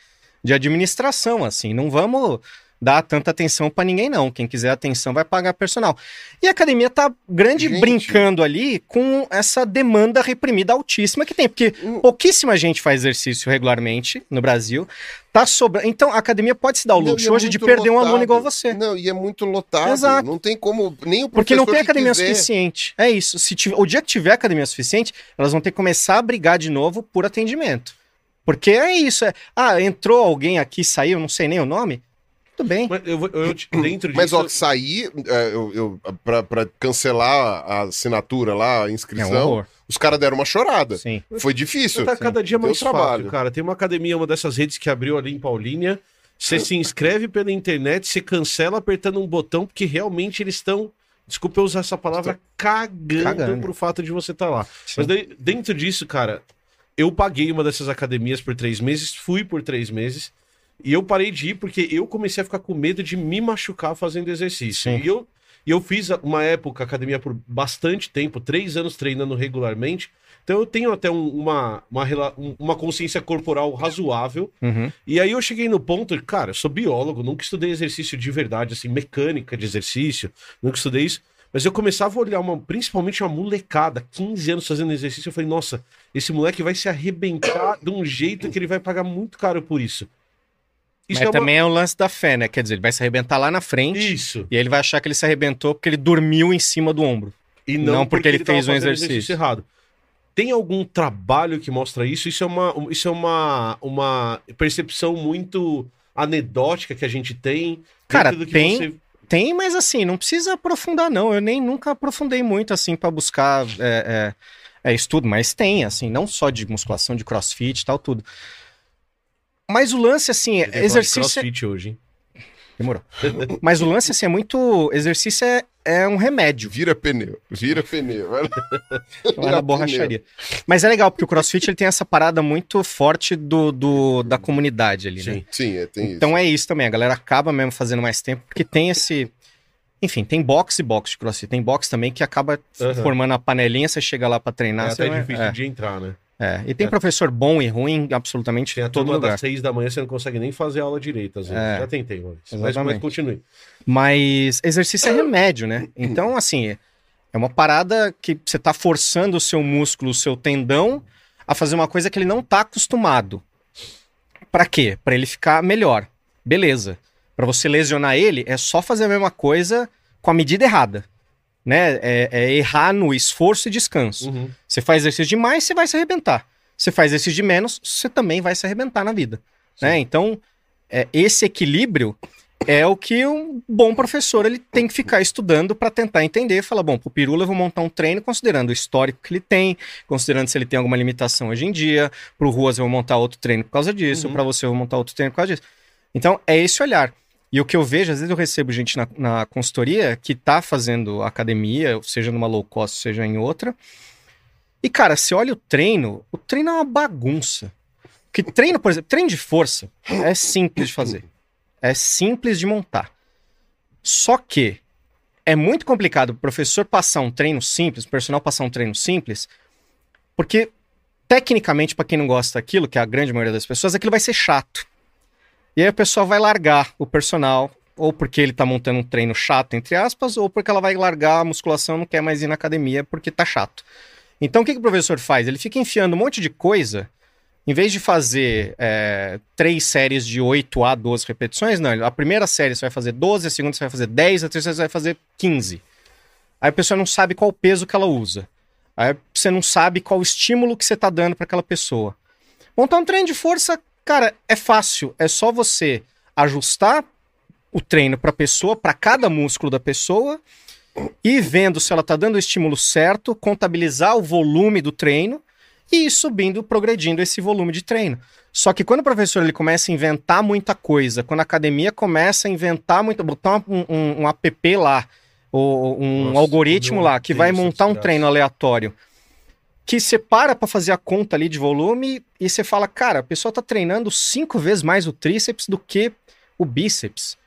de administração, assim. Não vamos dar tanta atenção para ninguém, não. Quem quiser atenção vai pagar personal. E a academia tá grande Gente. brincando ali com essa demanda reprimida altíssima que tem, porque pouquíssima gente faz exercício regularmente no Brasil. Tá sobrando. Então a academia pode se dar o Não, luxo é hoje de perder um aluno lotado. igual você. Não, e é muito lotado. Exato. Não tem como. Nem o Porque não tem academia quiser. suficiente. É isso. Se tiver, o dia que tiver academia suficiente, elas vão ter que começar a brigar de novo por atendimento. Porque é isso. É, ah, entrou alguém aqui, saiu, não sei nem o nome. Tudo bem. Mas eu, eu, dentro Mas, disso... ó, sair, é, eu, eu, pra, pra cancelar a assinatura lá, a É um inscrição, os caras deram uma chorada. Sim. Foi difícil. Tá cada dia mais Deu fácil, trabalho. cara. Tem uma academia, uma dessas redes que abriu ali em Paulínia. Você se inscreve pela internet, você cancela apertando um botão, porque realmente eles estão. Desculpa eu usar essa palavra, cagando, Cagando. pro fato de você estar lá. Sim. Mas daí, dentro disso, cara, eu paguei uma dessas academias por três meses, fui por três meses, e eu parei de ir porque eu comecei a ficar com medo de me machucar fazendo exercício. Sim. E eu, eu fiz uma época academia por bastante tempo, três anos treinando regularmente. Então eu tenho até um- uma, uma, um- uma consciência corporal razoável. Uhum. E aí eu cheguei no ponto, de, cara, eu sou biólogo, nunca estudei exercício de verdade, assim, mecânica de exercício, nunca estudei isso. Mas eu começava a olhar, uma, principalmente uma molecada, 15 anos fazendo exercício, eu falei, nossa, esse moleque vai se arrebentar de um jeito que ele vai pagar muito caro por isso. Isso Mas é uma... também é o lance da fé, né? Quer dizer, ele vai se arrebentar lá na frente Isso. e aí ele vai achar que ele se arrebentou porque ele dormiu em cima do ombro. E Não porque ele tava fez um fazendo exercício. errado. Tem algum trabalho que mostra isso? Isso é uma, isso é uma, uma percepção muito anedótica que a gente tem. Cara, dentro do que tem- você- Tem, mas assim, não precisa aprofundar, não. Eu nem nunca aprofundei muito, assim, pra buscar é, é, é, estudo, mas tem, assim, não só de musculação, de crossfit e tal, tudo. Mas o lance, assim, é de exercício. crossfit hoje, hein? Demorou. Mas o lance, assim, é muito. Exercício é, é um remédio. Vira pneu. Vira pneu. Lá Vira na borracharia. Mas é legal, porque o crossfit ele tem essa parada muito forte do, do- da comunidade ali, né? Sim. Sim, é, tem Então é isso também, a galera acaba mesmo fazendo mais tempo, porque tem esse. Enfim, tem boxe e boxe de crossfit. Tem boxe também que acaba Aham. formando a panelinha, você chega lá pra É treinar. você até vai- difícil é, de entrar, né? É. E tem É. professor bom e ruim, absolutamente Tem a todo lugar. das seis da manhã, você não consegue nem fazer aula direita, às vezes. É. Já tentei. Mas, mas continue. Mas exercício é remédio, né? Então, assim, é uma parada que você tá forçando o seu músculo, o seu tendão, a fazer uma coisa que ele não tá acostumado. Pra quê? Pra ele ficar melhor. Beleza. Pra você lesionar ele, é só fazer a mesma coisa com a medida errada. Né? É, é errar no esforço e descanso. Uhum. Você faz exercício demais, você vai se arrebentar. Você faz exercício de menos, você também vai se arrebentar na vida. Né? Então, é, esse equilíbrio é o que um bom professor ele tem que ficar estudando para tentar entender. Falar, bom, pro Pirula eu vou montar um treino considerando o histórico que ele tem, considerando se ele tem alguma limitação hoje em dia. Pro Ruas eu vou montar outro treino por causa disso, Uhum. para você eu vou montar outro treino por causa disso. Então, é esse olhar. E o que eu vejo, às vezes eu recebo gente na, na consultoria que tá fazendo academia, seja numa low cost, seja em outra. E, cara, você olha o treino, o treino é uma bagunça. Que treino, por exemplo, treino de força é simples de fazer. É simples de montar. Só que é muito complicado o professor passar um treino simples, o personal passar um treino simples, porque tecnicamente, para quem não gosta daquilo, que é a grande maioria das pessoas, aquilo vai ser chato. E aí a pessoa vai largar o personal, ou porque ele tá montando um treino chato, entre aspas, ou porque ela vai largar a musculação, não quer mais ir na academia porque tá chato. Então o que, que o professor faz? Ele fica enfiando um monte de coisa, em vez de fazer é, três séries de 8 a 12 repetições, não. A primeira série você vai fazer 12, a segunda você vai fazer 10, a terceira você vai fazer 15. Aí a pessoa não sabe qual peso que ela usa. Aí você não sabe qual estímulo que você tá dando para aquela pessoa. Montar um treino de força, cara, é fácil. É só você ajustar o treino para a pessoa, para cada músculo da pessoa, e vendo se ela tá dando o estímulo certo, contabilizar o volume do treino e ir subindo, progredindo esse volume de treino. Só que quando o professor ele começa a inventar muita coisa, quando a academia começa a inventar muito, botar um, um, um app lá, ou um Nossa, algoritmo lá, que vai montar um desgraça. treino aleatório, que você para para fazer a conta ali de volume e você fala, cara, a pessoa tá treinando cinco vezes mais o tríceps do que o bíceps.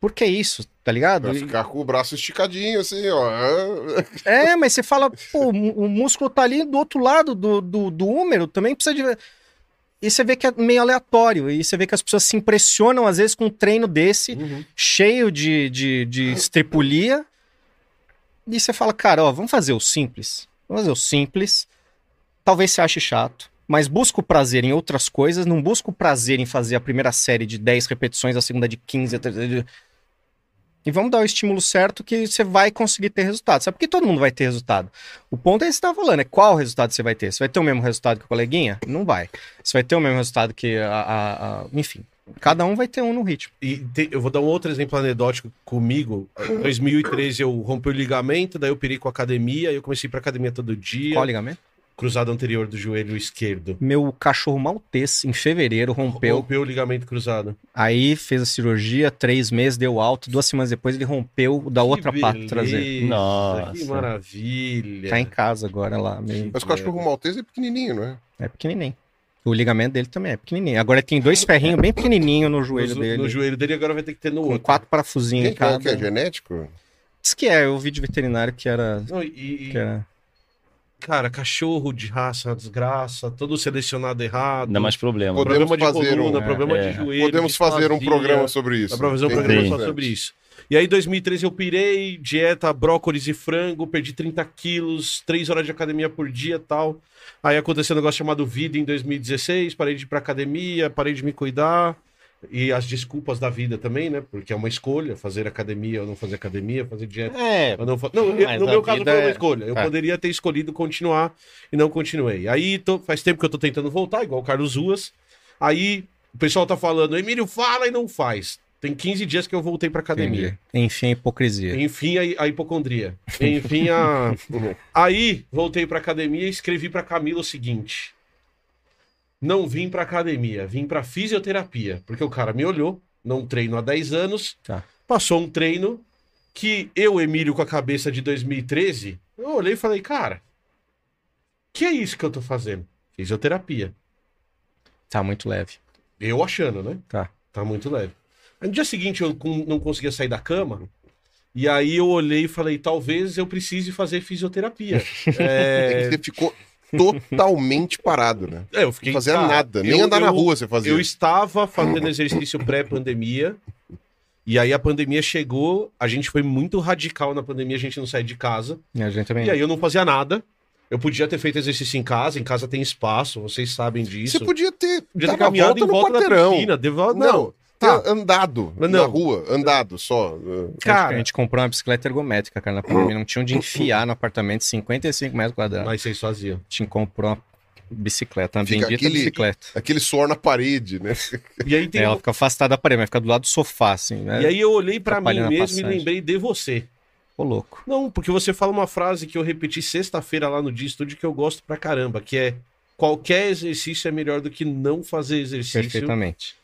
por que isso? Tá ligado? Vai ficar com o braço esticadinho, assim, ó. É, mas você fala, pô, o músculo tá ali do outro lado do, do, do húmero, também precisa de. E você vê que é meio aleatório. E você vê que as pessoas se impressionam, às vezes, com um treino desse, Uhum. cheio de, de, de estripulia. E você fala, cara, ó, vamos fazer o simples. Vamos fazer o simples. Talvez você ache chato. Mas busca o prazer em outras coisas, não busca o prazer em fazer a primeira série de 10 repetições, a segunda de 15, a terceira. E vamos dar o estímulo certo que você vai conseguir ter resultado. Sabe por que todo mundo vai ter resultado? O ponto é que você tá falando, é qual resultado você vai ter. Você vai ter o mesmo resultado que o coleguinha? Não vai. Você vai ter o mesmo resultado que a... a- a- Enfim, cada um vai ter um no ritmo. E te- eu vou dar um outro exemplo anedótico comigo. Em 2013 eu rompi o ligamento, daí eu pirei com a academia, eu comecei pra academia todo dia. Qual ligamento? Cruzado anterior do joelho esquerdo. Meu cachorro maltês, em fevereiro, rompeu. Rompeu o ligamento cruzado. Aí fez a cirurgia, três meses, deu alto. Duas semanas depois ele rompeu o da outra Que pata beleza, traseira. Nossa. Que maravilha. Tá em casa agora lá. Meio... Mas o cachorro maltês é pequenininho, não é? É pequenininho. O ligamento dele também é pequenininho. Agora tem dois ferrinhos bem pequenininhos no joelho no, dele. no joelho dele agora vai ter que ter no Com outro. quatro parafusinhos em Quem que é, cada. que é genético? Diz que é, eu vi de veterinário que era. Não, e- e- Que era... cara, cachorro de raça, desgraça, todo selecionado errado. Dá mais problema. Podemos problema de fazer coluna, um- problema é. de joelho. Podemos fazer um programa sobre isso. Dá pra fazer um Bem programa só sobre isso. E aí, em 2013, eu pirei, dieta, brócolis e frango, perdi 30 quilos, 3 horas de academia por dia e tal. Aí aconteceu um negócio chamado vida em 2016, parei de ir pra academia, parei de me cuidar. E as desculpas da vida também, né? Porque é uma escolha, fazer academia ou não fazer academia, fazer dieta É, ou não fa... Não, eu- no meu caso foi uma é- escolha. Eu é. poderia ter escolhido continuar e não continuei. Aí tô- faz tempo que eu tô tentando voltar, igual o Carlos Ruas. Aí o pessoal tá falando, Emílio, fala e não faz. Tem 15 dias que eu voltei pra academia. entendi. Enfim, a hipocrisia. Enfim, a, a hipocondria. Enfim, a. Aí, voltei pra academia e escrevi pra Camila o seguinte: Não vim pra academia, vim pra fisioterapia. Porque o cara me olhou, não treino há 10 anos, Tá. passou um treino que eu, Emílio, com a cabeça de 2013, eu olhei e falei, cara, que é isso que eu tô fazendo? Fisioterapia. Tá muito leve. Eu achando, né? Tá. Tá muito leve. Aí, no dia seguinte eu não conseguia sair da cama. E aí eu olhei e falei, talvez eu precise fazer fisioterapia. É que você ficou totalmente parado, né? é, eu fiquei. Não fazia cara, nada, nem eu- andar na eu- rua você fazia. Eu estava fazendo exercício pré-pandemia. E aí a pandemia chegou, a gente foi muito radical na pandemia, a gente não saía de casa. E a gente também. E aí eu não fazia nada. Eu podia ter feito exercício em casa, em casa tem espaço, vocês sabem disso. Você podia ter, podia ter caminhado volta em no volta da piscina. Devo... Não, Não, ter tá. andado Mas na não. rua, andado só. A cara, gente comprou uma bicicleta ergométrica, cara, na pandemia. Não tinha onde enfiar no apartamento, 55 metros quadrados. mas vocês faziam. A gente comprou uma bicicleta, uma Fica bendita aquele- bicicleta. Aquele suor na parede, né? E aí tem É, ela fica afastada da parede, mas fica do lado do sofá, assim. Né? E aí eu olhei pra mim a mesmo e lembrei de você. Ô, louco. Não, porque você fala uma frase que eu repeti sexta-feira lá no dia estúdio que eu gosto pra caramba, que é qualquer exercício é melhor do que não fazer exercício. Perfeitamente.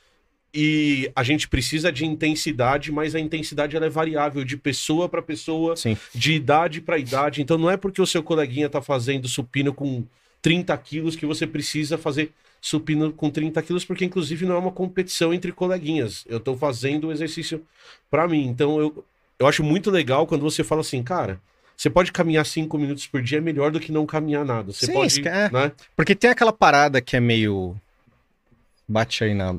E a gente precisa de intensidade, mas a intensidade ela é variável de pessoa pra pessoa, Sim. de idade pra idade. Então não é porque o seu coleguinha tá fazendo supino com 30 quilos que você precisa fazer supino com 30 quilos, porque inclusive não é uma competição entre coleguinhas. Eu tô fazendo o exercício pra mim. Então eu, eu acho muito legal quando você fala assim, cara, você pode caminhar 5 minutos por dia, é melhor do que não caminhar nada. Você Sim, pode, é. né? Porque tem aquela parada que é meio. Bate aí na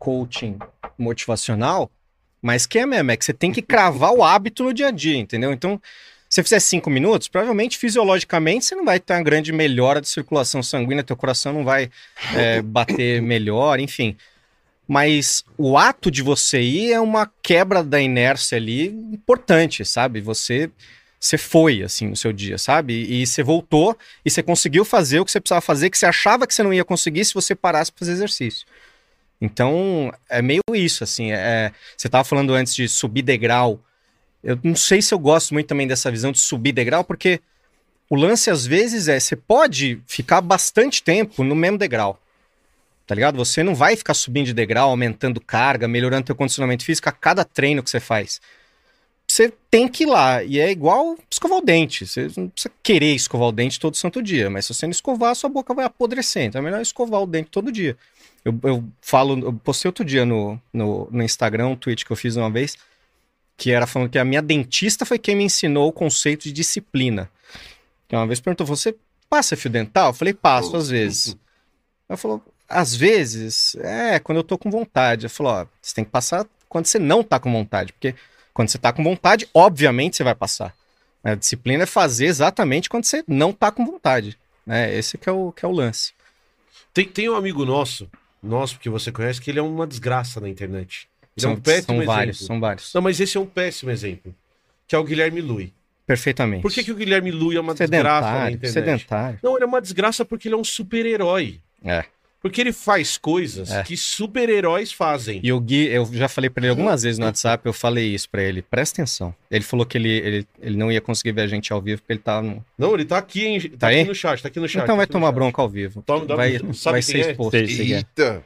coaching motivacional, mas que é mesmo, é que você tem que cravar o hábito no dia a dia, entendeu? Então, se você fizer cinco minutos, provavelmente fisiologicamente você não vai ter uma grande melhora de circulação sanguínea, teu coração não vai é, bater melhor, enfim. Mas o ato de você ir é uma quebra da inércia ali importante, sabe? Você você foi assim no seu dia, sabe? E, e você voltou e você conseguiu fazer o que você precisava fazer, que você achava que você não ia conseguir se você parasse para fazer exercício. Então, é meio isso, assim. É, você estava falando antes de subir degrau. Eu não sei se eu gosto muito também dessa visão de subir degrau, porque o lance às vezes é, você pode ficar bastante tempo no mesmo degrau. Tá ligado? Você não vai ficar subindo de degrau, aumentando carga, melhorando teu condicionamento físico a cada treino que você faz. Você tem que ir lá. E é igual escovar o dente. Você não precisa querer escovar o dente todo santo dia. Mas se você não escovar, sua boca vai apodrecer. Então é melhor escovar o dente todo dia. Eu, eu falo, eu postei outro dia no, no, no Instagram um tweet que eu fiz uma vez. que era falando que a minha dentista foi quem me ensinou o conceito de disciplina. Que uma vez perguntou, você passa fio dental? Eu falei, passo às vezes. Ela falou, às vezes, é, quando eu tô com vontade. Eu falei, ó, você tem que passar quando você não tá com vontade, porque quando você tá com vontade, obviamente você vai passar. A disciplina é fazer exatamente quando você não tá com vontade. Né? Esse que é o, que é o lance. Tem, tem um amigo nosso, nosso que você conhece, que ele é uma desgraça na internet. Ele São, é um péssimo são vários, exemplo. são vários. Não, mas esse é um péssimo exemplo. Que é o Guilherme Lui. Perfeitamente. Por que, que o Guilherme Lui é uma desgraça na sedentário, internet? sedentário. Não, ele é uma desgraça porque ele é um super-herói. É. Porque ele faz coisas É. que super-heróis fazem. E o Gui, eu já falei pra ele algumas vezes no WhatsApp, eu falei isso pra ele. Presta atenção. Ele falou que ele, ele, ele não ia conseguir ver a gente ao vivo porque ele tá no... Não, ele tá aqui, hein? Tá, Tá aqui aí? no chat, tá aqui no chat. Então tá vai no tomar chat. bronca ao vivo. Toma- dá- vai sabe vai quem ser é? exposto. Eita.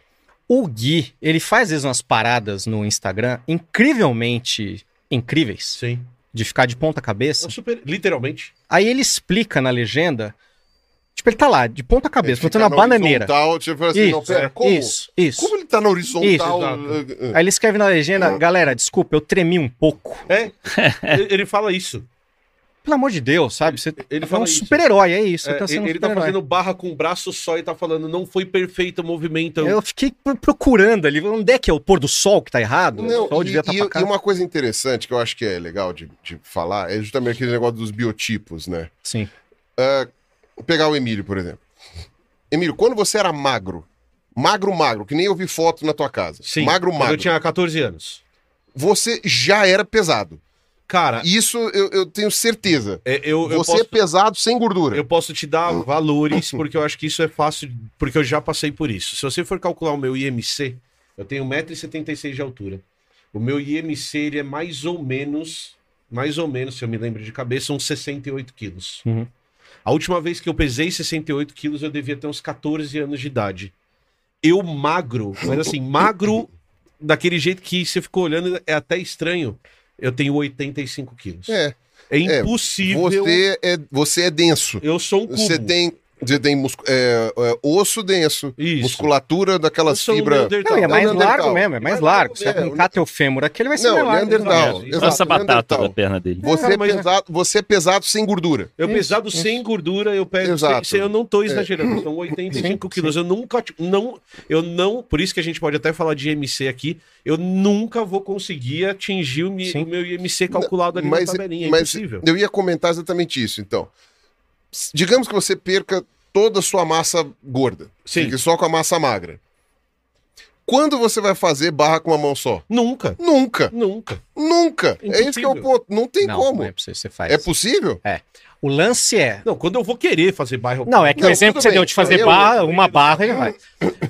O Gui, ele faz às vezes umas paradas no Instagram incrivelmente incríveis, Sim. de ficar de ponta É cabeça. um super... Literalmente. Aí ele explica na legenda, tipo, ele tá lá, de ponta cabeça, botando na bananeira. Tipo assim, não, Isso, pera, como? isso, isso. Como ele tá na horizontal? Isso, Uh, uh, Aí ele escreve na legenda, galera, desculpa, eu tremi um pouco. É. ele, fala isso. Pelo amor de Deus, sabe? Você Ele é um super-herói, é isso. É, tá ele um tá fazendo barra com o braço só e tá falando, não foi perfeito o movimento. Eu fiquei pro- procurando ali, onde é que é o pôr do sol que tá errado? Não, o e, devia estar e- e uma coisa interessante que eu acho que é legal de, de falar é justamente aquele negócio dos biotipos, né? Sim. Vou pegar o Emílio, por exemplo. Emílio, quando você era magro, magro, magro, que nem eu vi foto na tua casa, Sim. magro, magro, Eu tinha 14 anos. você já era pesado. Cara, Isso eu, eu tenho certeza. é, eu, eu você posso... é pesado sem gordura. Eu posso te dar valores, porque eu acho que isso é fácil, porque eu já passei por isso. Se você for calcular o meu IMC, eu tenho 1,76m de altura. O meu IMC ele é mais ou menos, mais ou menos, se eu me lembro de cabeça, uns 68 quilos. Uhum. A última vez que eu pesei 68 quilos, eu devia ter uns 14 anos de idade. Eu magro, mas assim, magro daquele jeito que você ficou olhando, é até estranho. Eu tenho 85 quilos. É, É impossível. você é, você é denso. Eu sou um cubo. Você tem, você tem muscu- é, é, osso denso, Isso. musculatura daquelas fibras. Não, e é Não, mais largo mesmo, é mais largo. Se você é, arrancar teu fêmur aqui, ele vai ser Não, mais largo. Neandertal. Exato. Essa batata da perna dele. Você, é mas- pesado, você é pesado sem gordura. Eu Isso, pesado isso. sem gordura, eu peso. Exato. Sem, eu não tô exagerando, são 85 Sim, quilos. Eu nunca. Não, eu não. Por isso que a gente pode até falar de IMC aqui. Eu nunca vou conseguir atingir o, o meu IMC calculado ali mas, na tabelinha. É mas impossível. eu ia comentar exatamente isso, então. Digamos que você perca toda a sua massa gorda. Sim. Fique só com a massa magra. Quando você vai fazer barra com uma mão só? Nunca. Nunca. Nunca. Nunca. É esse que é o Impossível. ponto. Não tem não, como. não é possível, você faz. É possível? O lance é. Não, quando eu vou querer fazer bairro. Não, é que Não, o exemplo que você bem. deu de fazer Eu- barra, eu- uma eu- barra, ele vai.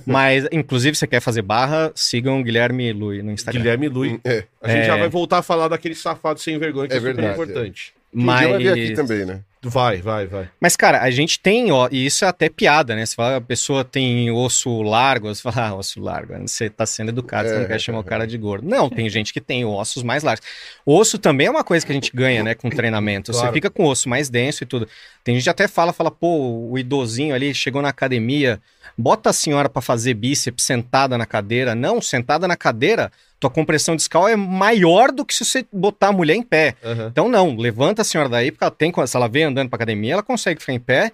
Mas, inclusive, você quer fazer barra, sigam o Guilherme Lui no Instagram. Guilherme Lui. É. A gente É. já vai voltar a falar daquele safado sem vergonha, que é, É super verdade, importante. Um dia vai vir aqui Mas, também, né? Vai, vai, vai. mas, cara, a gente tem, ó, e isso é até piada, né? Você fala, a pessoa tem osso largo, você fala, ah, osso largo, você tá sendo educado, você É, não quer chamar o cara de gordo. Não, tem gente que tem ossos mais largos. Osso também é uma coisa que a gente ganha, né, com treinamento. Você Claro. fica com osso mais denso e tudo. Tem gente que até fala, fala, pô, o idosinho ali chegou na academia, bota a senhora pra fazer bíceps sentada na cadeira. Não, sentada na cadeira, tua compressão discal é maior do que se você botar a mulher em pé. Aham. Então, não, levanta a senhora daí, porque ela tem, se ela vem andando pra academia, ela consegue ficar em pé.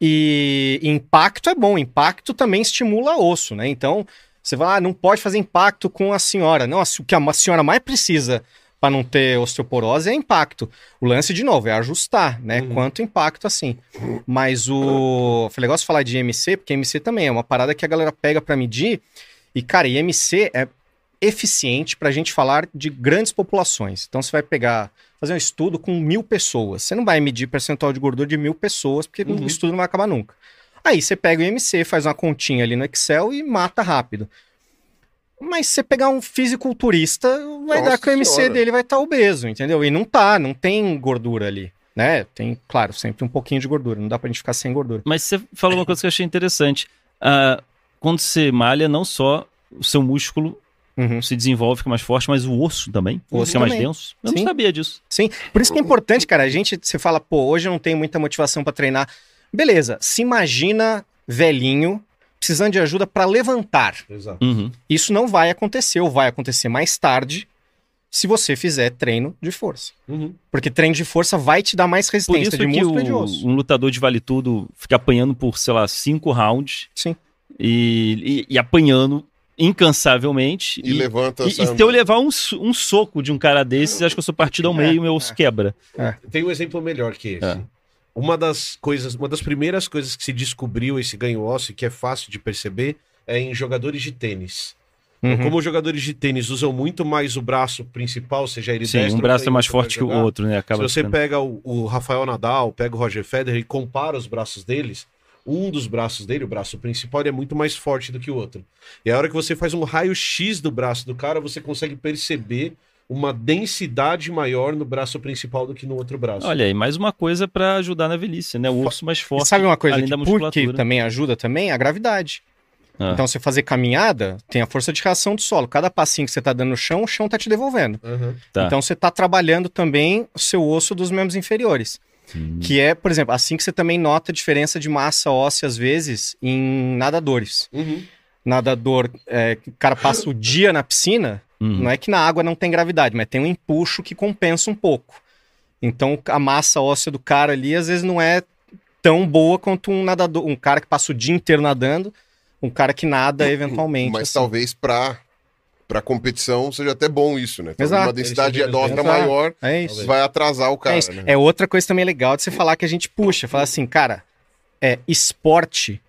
E impacto é bom, impacto também estimula osso, né? Então, você vai, ah, não pode fazer impacto com a senhora. Não, o que a senhora mais precisa para não ter osteoporose é impacto. O lance, de novo, é ajustar, né? Uhum. Quanto impacto assim. Mas o. Foi legal você falar de IMC, porque IMC também é uma parada que a galera pega para medir. E, cara, IMC é eficiente para a gente falar de grandes populações. Então, você vai pegar, fazer um estudo com mil pessoas. Você não vai medir percentual de gordura de mil pessoas, porque Uhum. o estudo não vai acabar nunca. Aí você pega o IMC, faz uma continha ali no Excel e mata rápido. Mas se você pegar um fisiculturista, vai Nossa dar que o Senhora. dele vai estar obeso, entendeu? E não tá, não tem gordura ali, né? Tem, claro, sempre um pouquinho de gordura, não dá pra gente ficar sem gordura. Mas você falou uma coisa que eu achei interessante. Ah, quando você malha, não só o seu músculo Uhum. se desenvolve, fica mais forte, mas o osso também O osso fica mais também. denso. Eu Sim. não sabia disso. Sim, por isso que é importante, cara. A gente, você fala, pô, hoje eu não tenho muita motivação pra treinar. Beleza, se imagina velhinho precisando de ajuda pra levantar. Exato. Uhum. Isso não vai acontecer, ou vai acontecer mais tarde, se você fizer treino de força. Uhum. Porque treino de força vai te dar mais Por resistência isso de que músculo e de o- osso. um lutador de vale tudo fica apanhando por, sei lá, cinco rounds Sim. e, e- e apanhando incansavelmente. E, levanta e- e se eu levar um, um soco de um cara desses, acho que eu sou partido ao É, meio e meu osso é. quebra. Tem um exemplo melhor que esse. É. Uma das coisas, uma das primeiras coisas que se descobriu esse ganho ósseo, que é fácil de perceber, é em jogadores de tênis. Uhum. Como os jogadores de tênis usam muito mais o braço principal, seja ele Sim, destro um braço é mais forte que o outro, né? Se Acaba você ficando- pega o, o Rafael Nadal, pega o Roger Federer e compara os braços deles, um dos braços dele, o braço principal, ele é muito mais forte do que o outro. E a hora que você faz um raio-x do braço do cara, você consegue perceber uma densidade maior no braço principal do que no outro braço. Olha aí, mais uma coisa pra ajudar na velhice, né? O osso mais E forte. sabe uma coisa além que da por que musculatura. também ajuda também? A gravidade. Ah. Então, você fazer caminhada, tem a força de reação do solo. Cada passinho que você tá dando no chão, o chão tá te devolvendo. Aham. Tá. Então, você tá trabalhando também o seu osso dos membros inferiores. Hum. Que é, por exemplo, assim que você também nota a diferença de massa óssea, às vezes, em nadadores. Uhum. Nadador, é, o cara passa o dia na piscina, Hum. não é que na água não tem gravidade, mas tem um empuxo que compensa um pouco. Então, a massa óssea do cara ali, às vezes, não é tão boa quanto um nadador, um cara que passa o dia inteiro nadando, um cara que nada eventualmente. Mas assim. talvez pra, pra competição seja até bom isso, né? Exato. Uma densidade exato. maior É vai atrasar o cara, é, né? É outra coisa também legal de você falar que a gente puxa, fala assim, cara, é esporte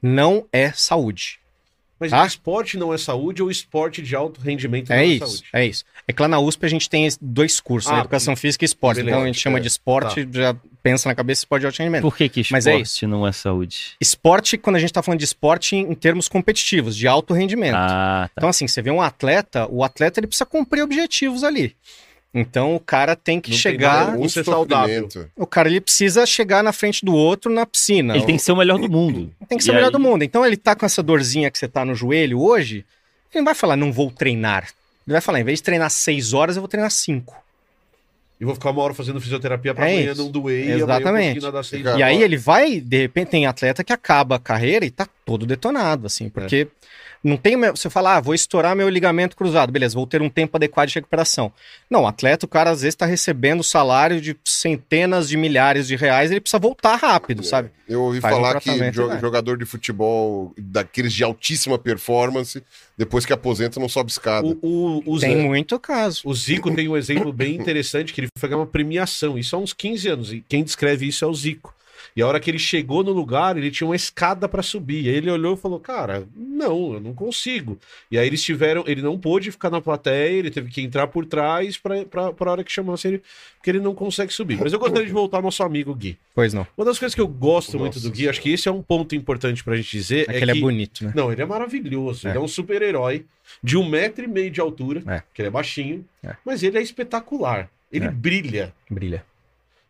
não é saúde. Mas Ah? esporte não é saúde ou esporte de alto rendimento não É é, isso, saúde? é isso. É que lá na USP a gente tem dois cursos, né? Ah, Educação Física e Esporte. beleza, então a gente chama é. de esporte, já pensa na cabeça esporte de alto rendimento. Por que que esporte Mas é isso. não é saúde? Esporte, quando a gente tá falando de esporte em, em termos competitivos, de alto rendimento. Ah, tá. Então, assim, você vê um atleta, o atleta ele precisa cumprir objetivos ali. Então, o cara tem que Não chegar. ser saudável. O cara ele precisa chegar na frente do outro na piscina. Ele tem que ser o melhor do mundo. Tem que ser E o melhor aí- do mundo. Então ele tá com essa dorzinha que você tá no joelho hoje, ele não vai falar, não vou treinar. Ele vai falar, em vez de treinar seis horas, eu vou treinar cinco. E vou ficar uma hora fazendo fisioterapia pra É amanhã isso. não doer Exatamente. e amanhã seis e aí ele vai, de repente, tem atleta que acaba a carreira e tá todo detonado, assim, porque não tem. Você fala, ah, vou estourar meu ligamento cruzado, beleza, vou ter um tempo adequado de recuperação. Não, o atleta, o cara às vezes tá recebendo salário de centenas de milhares de reais, ele precisa voltar rápido, sabe? Eu ouvi Faz um falar que tratamento, jo- vai. jogador de futebol, daqueles de altíssima performance, depois que aposenta, não sobe escada. O, o, o, Tem Zé- muito caso. o Zico tem um exemplo bem interessante, que ele foi ganhar uma premiação, isso há uns 15 anos, e quem descreve isso é o Zico. E a hora que ele chegou no lugar, ele tinha uma escada pra subir. Aí ele olhou e falou: Cara, não, eu não consigo. E aí eles tiveram, ele não pôde ficar na plateia, ele teve que entrar por trás pra, pra, pra hora que chamasse ele, porque ele não consegue subir. Mas eu gostaria de voltar ao nosso amigo Gui. Pois não. Uma das coisas que eu gosto Nossa muito do Gui, acho que esse é um ponto importante pra gente dizer. É É, que ele é bonito, né? Não, ele é maravilhoso. É. Ele é um super-herói de um metro e meio de altura, É. que ele é baixinho, É. mas ele é espetacular. Ele É. brilha. Brilha.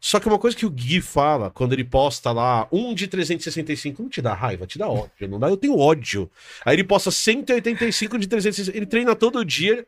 Só que uma coisa que o Gui fala quando ele posta lá um de 365, não te dá raiva, te dá ódio. Não dá, eu tenho ódio. Aí ele posta 185 de 365. Ele treina todo dia.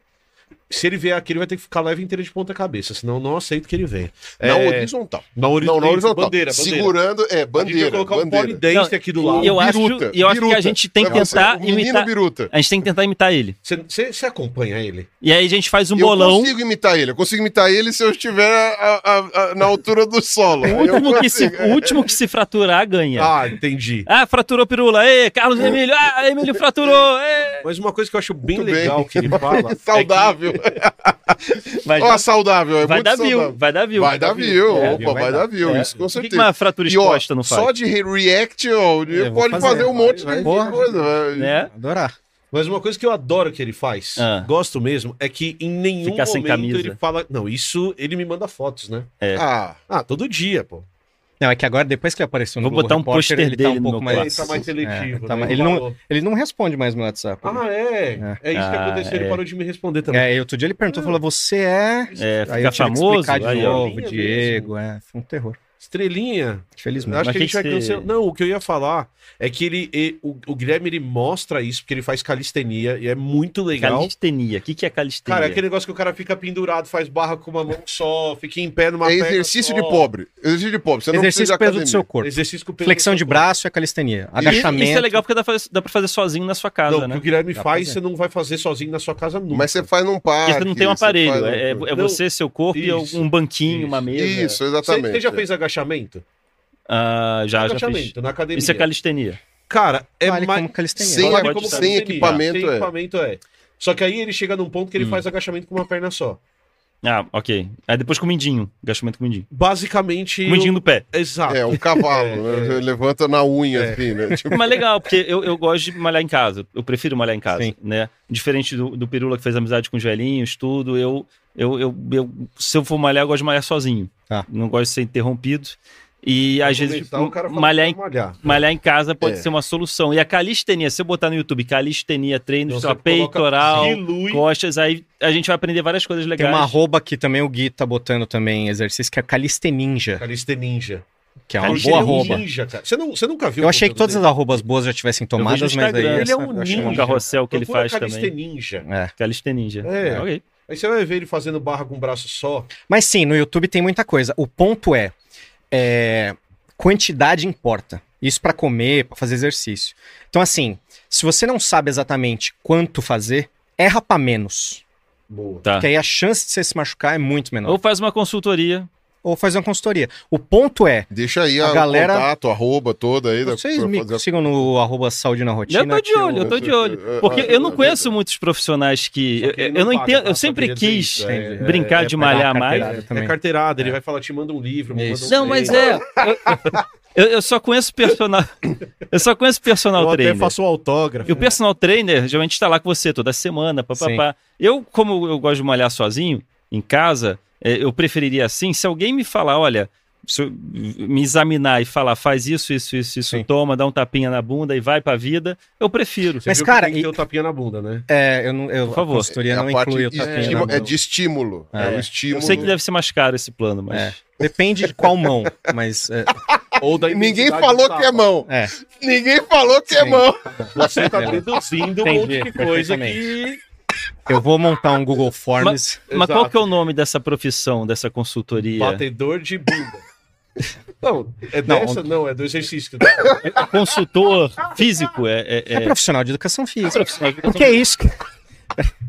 Se ele vier aqui, ele vai ter que ficar leve inteira de ponta cabeça, senão eu não aceito que ele venha. Na É, horizontal. na hori- Não, na horizontal. Bandeira, bandeira. Segurando, é, A gente vai bandeira. colocar um bandeira. polidense aqui do lado. eu acho- Biruta, e eu acho que a gente tem que tentar imitar- biruta. A gente tem que tentar imitar ele. Você acompanha ele? E aí a gente faz um eu bolão. consigo imitar ele. Eu consigo imitar ele se eu estiver a- a- a- na altura do solo. O Eu último, que se, o último que se fraturar ganha. Ah, entendi. Ah, fraturou pirula. Ê, Carlos Emílio. Ah, Emílio fraturou. Ê. Mas uma coisa que eu acho bem Muito legal bem. que ele fala. é que- Saudável. Vai, Ó, dar, saudável. É vai muito dar saudável. view. Vai dar view. Vai dar view. É, Opa, vai vai dar. view. É. Isso com Por que, que certeza. uma fratura E ó, exposta não faz? só de re- react, ó, vou pode fazer, fazer um monte vai. de Porra. coisa. vai. Né? Adorar. Mas uma coisa que eu adoro que ele faz, Ah. gosto mesmo, é que em nenhum Ficar sem momento camisa. ele fala. Não, isso ele me manda fotos, né? Ah, Ah, todo dia, pô. Não, é que agora, depois que ele apareceu no Vou Globo botar um Repórter, ele tá dele um no pouco meu mais... Ele tá mais seletivo. É, tá né? mais- ele, não, ele não responde mais no WhatsApp. Ah, é? É, isso que Ah, aconteceu. Ele é. parou de me responder também. É, e outro dia ele perguntou, falou, você é... É, Aí fica eu tive que famoso. explicar de Aí, novo, Diego, é, foi um terror. Estrelinha. Eu Infelizmente. acho Mas que a gente vai você- cancelar. Não, o que eu ia falar é que ele, e- o, o Guilherme ele mostra isso porque ele faz calistenia e é muito legal. Calistenia. O que, que é calistenia? Cara, é aquele negócio que o cara fica pendurado, faz barra com uma mão só, fica em pé numa É perna exercício só. de pobre. Exercício de pobre. Você não Exercício precisa do peso do seu corpo. Exercício com peso Flexão do de braço é calistenia. Agachamento. Isso é legal porque dá, pra fazer- dá pra fazer sozinho na sua casa. Não, né? o que o Guilherme Dá faz, você não vai fazer sozinho na sua casa nunca. Mas você faz num parque. Porque você não tem um você aparelho. É, é- Não, você, seu corpo isso, e um banquinho, uma isso. mesa. Isso, Você, exatamente. você já fez agachamento? Ah, já, já fiz. agachamento, na academia. Isso é calistenia. Cara, é Vale mais... como calistenia. Sem, ser. sem calistenia. equipamento Sem é. equipamento é. Só que aí ele chega num ponto que ele Hum. faz agachamento com uma perna só. Ah, ok. Aí depois com o mindinho. Agachamento com o mindinho. Basicamente. Com o mindinho no pé. Exato. É, um cavalo, né? Você levanta na unha, É. assim, né? Tipo, Mas legal, porque eu, eu gosto de malhar em casa. Eu prefiro malhar em casa, Sim. né? Diferente do, do Pirula que fez amizade com os velhinhos, tudo. Eu, eu, eu, eu- se eu for malhar, eu gosto de malhar sozinho. Tá. Não gosto de ser interrompido. E às vezes o fala malhar, que em, vai malhar. malhar em casa pode É. ser uma solução. E a calistenia, se eu botar no YouTube calistenia, treino, Então coloca- peitoral, dilui. costas, aí a gente vai aprender várias coisas Tem legais. uma arroba que também o Gui tá botando também exercício, que é calisteninja, Calisteninja. que é uma boa é um arroba. ninja, cara. Você, não, você nunca viu Eu o achei que todas as dele? arrobas boas já tivessem tomadas, mas aí Ele é um Um ninja. carrossel que ele faz também. Calisteninja. É. Calisteninja. É. Ok. Aí você vai ver ele fazendo barra com um braço só. Mas sim, no YouTube tem muita coisa. O ponto é, é, quantidade importa. Isso pra comer, pra fazer exercício. Então assim, se você não sabe exatamente quanto fazer, erra pra menos. Boa. Tá. Porque aí a chance de você se machucar é muito menor. Ou faz uma consultoria. Ou fazer uma consultoria. O ponto é, deixa aí A a, galera- o contato, arroba toda aí. da- vocês pra me fazer sigam no arroba saúde na rotina. Eu tô de que olho, eu tô de olho. eu- Porque eu- eu não eu- conheço muitos profissionais que. Eu, que eu não paga, entendo, eu sempre quis isso, é, brincar é, de é, malhar mais. É carteirada, ele É. vai falar, te manda um livro, me manda um Não, mas é. Eu, eu só conheço personal. Eu só conheço personal Eu até trainer. faço um autógrafo. E o personal trainer geralmente está lá com você toda semana, papapá. Eu, como eu gosto de malhar sozinho, em casa, é, eu preferiria assim, se alguém me falar, olha, se eu me examinar e falar, faz isso, isso, isso, isso, Sim. toma, dá um tapinha na bunda e vai pra vida, eu prefiro. Você Mas, viu cara, que tem que e- ter o tapinha na bunda, né? É, eu não, eu, Por favor. a consultoria É não a inclui o de tapinha estímulo- na é de estímulo. É, É. o estímulo. Eu sei que deve ser mais caro esse plano, mas. É. Depende de qual mão, mas é, Ou da Ninguém falou que é mão. é. Ninguém falou que é Sim. mão. Você tá É. deduzindo um monte de coisa que... Eu vou montar um Google Forms. Mas qual Exato. que é o nome dessa profissão, dessa consultoria? Batedor de bunda. Não, é Não, dessa? Não, é do exercício. Consultor físico? É, é, É, é... profissional de educação física. profissional de O que é isso?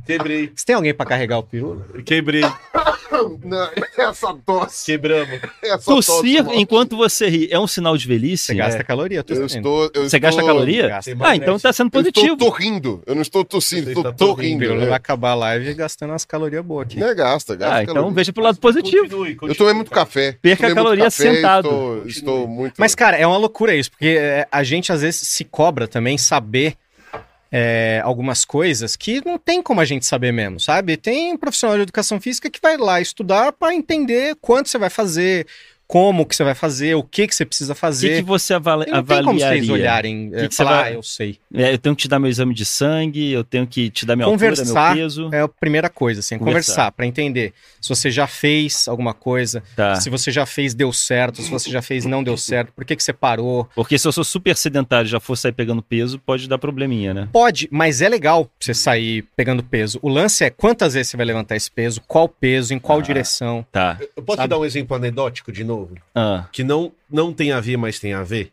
Quebrei, Você tem alguém pra carregar o peru? quebrei, Não, essa tosse. quebramos. Essa Tossir tosse, enquanto você ri é um sinal de velhice? Você gasta caloria, eu tô Eu estou, eu Você gasta estou- caloria? Gasta. Ah, então tá sendo Eu positivo. estou torrindo. Eu não estou tossindo, Você estou está torrindo, O torrindo. Pirula né? vai acabar a live gastando umas calorias boas aqui. Não é gasta, gasta Ah, então caloria. veja pro lado positivo. Continue, continue, Eu tomei muito café. Perca a caloria café, sentado. Estou, estou muito. Mas, cara, é uma loucura isso, porque é, a gente às vezes se cobra também saber é, algumas coisas que não tem como a gente saber mesmo, sabe? Tem um profissional de educação física que vai lá estudar para entender quanto você vai fazer, como que você vai fazer, o que que você precisa O que, fazer. que você avali E não tem como avaliaria? vocês olharem Que é, que você falar, vai- ah, eu sei. É, eu tenho que te dar meu exame de sangue, eu tenho que te dar minha altura, Conversar meu peso. É a primeira coisa, assim, Conversar. conversar, para entender se você já fez alguma coisa, Tá. se você já fez deu certo, se você já fez não deu certo, por que que você parou. Porque se eu sou super sedentário e já for sair pegando peso, pode dar probleminha, né? Pode, mas é legal você sair pegando peso. O lance é quantas vezes você vai levantar esse peso, qual peso, em qual Ah. direção. Tá. Eu posso Sabe? te dar um exemplo anedótico de novo? Ah, Que não, não tem a ver, mas tem a ver?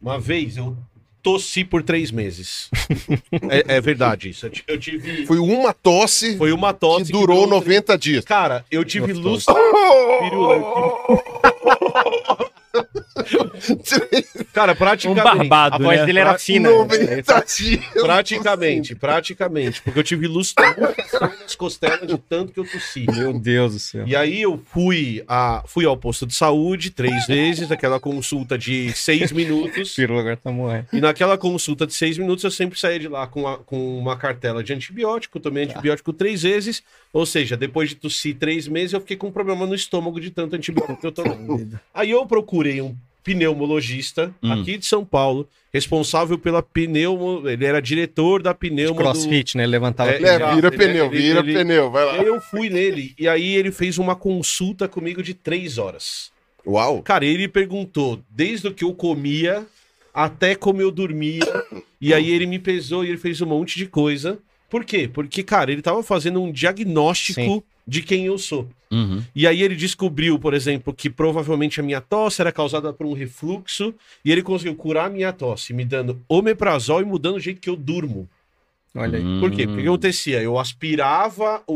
Uma vez eu tossi por três meses. é, é verdade isso. Eu ti- Eu tive... Foi uma tosse Foi uma tosse que durou três- 90 dias. Cara, eu tive luz... Pirula, Cara, um praticamente... barbado, A voz né? dele era fina. 90 dias. Praticamente, praticamente. Porque eu tive luz nas costelas de tanto que eu tossi. Meu Deus do céu. E aí eu fui, a, fui ao posto de saúde três vezes, aquela consulta de seis minutos. Agora tá morrendo. E naquela consulta de seis minutos eu sempre saía de lá com, a- com uma cartela de antibiótico, tomei antibiótico três vezes. Ou seja, depois de tossir três meses, eu fiquei com um problema no estômago de tanto antibiótico que eu tomei. Aí eu procurei um pneumologista Hum. aqui de São Paulo, responsável pela pneumo. Ele era diretor da pneumo. do- Crossfit, né? Ele levantava É, pneu. É, vira ele- pneu, ele- vira ele- pneu, vai lá. eu fui nele, e aí ele fez uma consulta comigo de três horas. Uau! Cara, ele perguntou desde o que eu comia até como eu dormia. e aí ele me pesou e ele fez um monte de coisa. Por quê? Porque, cara, ele tava fazendo um diagnóstico Sim. De quem eu sou. Uhum. E aí ele descobriu, por exemplo, que provavelmente a minha tosse era causada por um refluxo. E ele conseguiu curar a minha tosse, me dando omeprazol e mudando o jeito que eu durmo. Olha aí. Por quê? Porque o que Hum. acontecia? Eu aspirava o,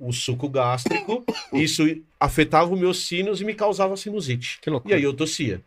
o, o suco gástrico, isso afetava os meus sinos e me causava sinusite. Que E aí eu tossia.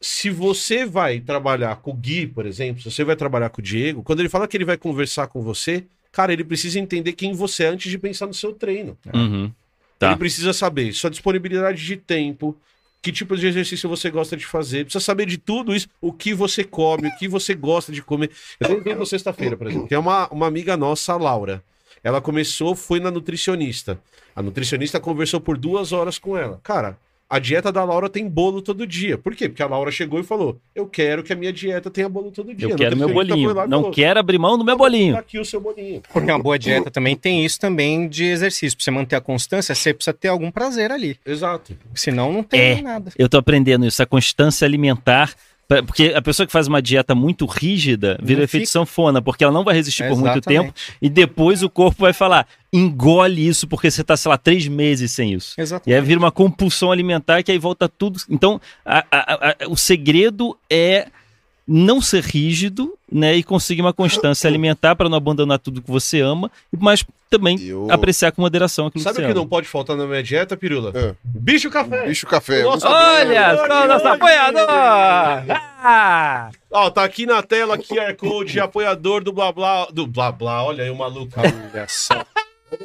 Se você vai trabalhar com o Gui, por exemplo, se você vai trabalhar com o Diego, quando ele fala que ele vai conversar com você, cara, ele precisa entender quem você é antes de pensar no seu treino. Uhum. Tá. Ele precisa saber sua disponibilidade de tempo, que tipo de exercício você gosta de fazer, precisa saber de tudo isso, o que você come, o que você gosta de comer. Eu tenho exemplo sexta-feira, por exemplo, tem uma, uma amiga nossa, a Laura. Ela começou, foi na nutricionista. A nutricionista conversou por duas horas com ela. Cara, a dieta da Laura tem bolo todo dia. Por quê? Porque a Laura chegou e falou: Eu quero que a minha dieta tenha bolo todo dia. Eu quero meu bolinho. Não falou, quero abrir mão do meu bolinho. aqui o seu bolinho. Porque uma boa dieta também tem isso também de exercício. Pra você manter a constância, você precisa ter algum prazer ali. Exato. Senão não tem É. nada. Eu tô aprendendo isso, a constância alimentar. Porque a pessoa que faz uma dieta muito rígida vira Não efeito fica. sanfona, porque ela não vai resistir por muito tempo e depois o corpo vai falar: engole isso porque você tá, sei lá, três meses sem isso. E Exatamente. aí vira uma compulsão alimentar que aí volta tudo. Então, a- a- a- o segredo é não ser rígido, né? E conseguir uma constância alimentar para não abandonar tudo que você ama, mas também Eu- apreciar com moderação aquilo Sabe que o você que não ama. pode faltar na minha dieta, Pirula? É. Bicho café. Bicho café. Nossa, muito Olha, Hoje, só o nosso hoje. apoiador! Ah! Ó, tá aqui na tela QR Code, apoiador do Blá Blá. Do Blá Blá, olha aí o maluco. Olha só.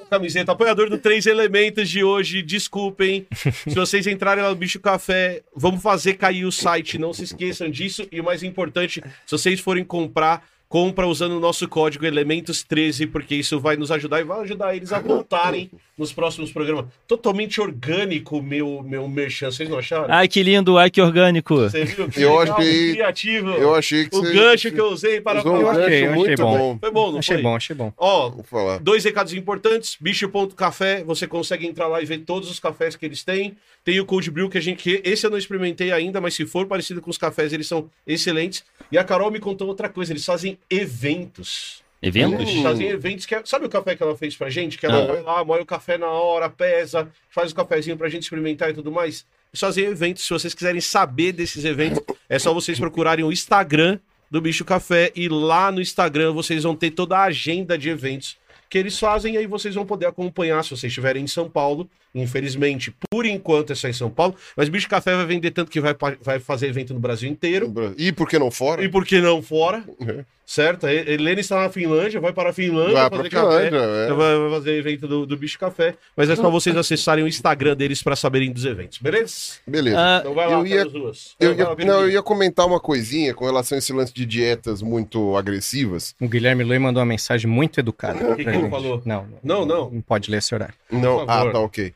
Camiseta, apoiador do Três Elementos de hoje. Desculpem. Se vocês entrarem lá no Bicho Café, vamos fazer cair o site. Não se esqueçam disso. E o mais importante, se vocês forem comprar, compra usando o nosso código Elementos13, porque isso vai nos ajudar e vai ajudar eles a voltarem nos próximos programas. Totalmente orgânico meu, meu merchan, vocês não acharam? Ai, que lindo, ai, que orgânico. Você viu? Que Eu legal, achei- que criativo. Eu achei que O você gancho que eu usei para usou Eu achei, eu achei muito bom. bom. Foi bom, não Achei foi? bom, achei bom. Ó, Vou falar. Dois recados importantes, bicho.café, você consegue entrar lá e ver todos os cafés que eles têm. Tem o Cold Brew que a gente que esse eu não experimentei ainda, mas se for parecido com os cafés, eles são excelentes. E a Carol me contou outra coisa, eles fazem eventos. Eventos? Eles fazem eventos que é- sabe o café que ela fez pra gente, que ela Ah. vai lá, moe o café na hora, pesa, faz o cafezinho pra gente experimentar e tudo mais. Eles fazem eventos, se vocês quiserem saber desses eventos, é só vocês procurarem o Instagram do Bicho Café e lá no Instagram vocês vão ter toda a agenda de eventos que eles fazem e aí vocês vão poder acompanhar se vocês estiverem em São Paulo. Infelizmente, por enquanto é só em São Paulo, mas Bicho Café vai vender tanto que vai, vai fazer evento no Brasil inteiro. E por que não fora? E por que não fora? É. Certo? A Helena está na Finlândia, vai para a Finlândia Vai fazer Finlândia, café. é. Vai, fazer evento do, do Bicho Café. Mas é só vocês acessarem o Instagram deles para saberem dos eventos, beleza? Beleza. Ah, Então vai lá, Eu ia- pelas ruas. Eu ia, não, eu ia comentar uma coisinha com relação a esse lance de dietas muito agressivas. O Guilherme Lui mandou uma mensagem muito educada. O que que ele falou? Não, Não, não. Não pode ler esse horário. Não, ah, tá, ok.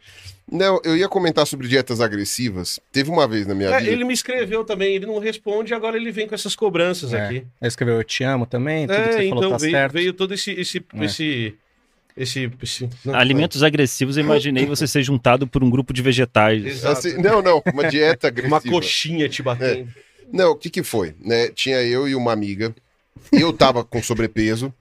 Não, eu ia comentar sobre dietas agressivas. Teve uma vez na minha É, vida. ele me escreveu também, ele não responde, agora ele vem com essas cobranças É. aqui. Ele escreveu Eu Te Amo também, tudo que É, você falou então tá veio, certo. veio todo esse. esse, É. esse, esse, esse- não, Alimentos agressivos, eu imaginei você ser juntado por um grupo de vegetais. Exato. Assim, não, não, uma dieta agressiva. Uma coxinha te batendo. Não, o que que foi? Né? Tinha eu e uma amiga. Eu tava com sobrepeso.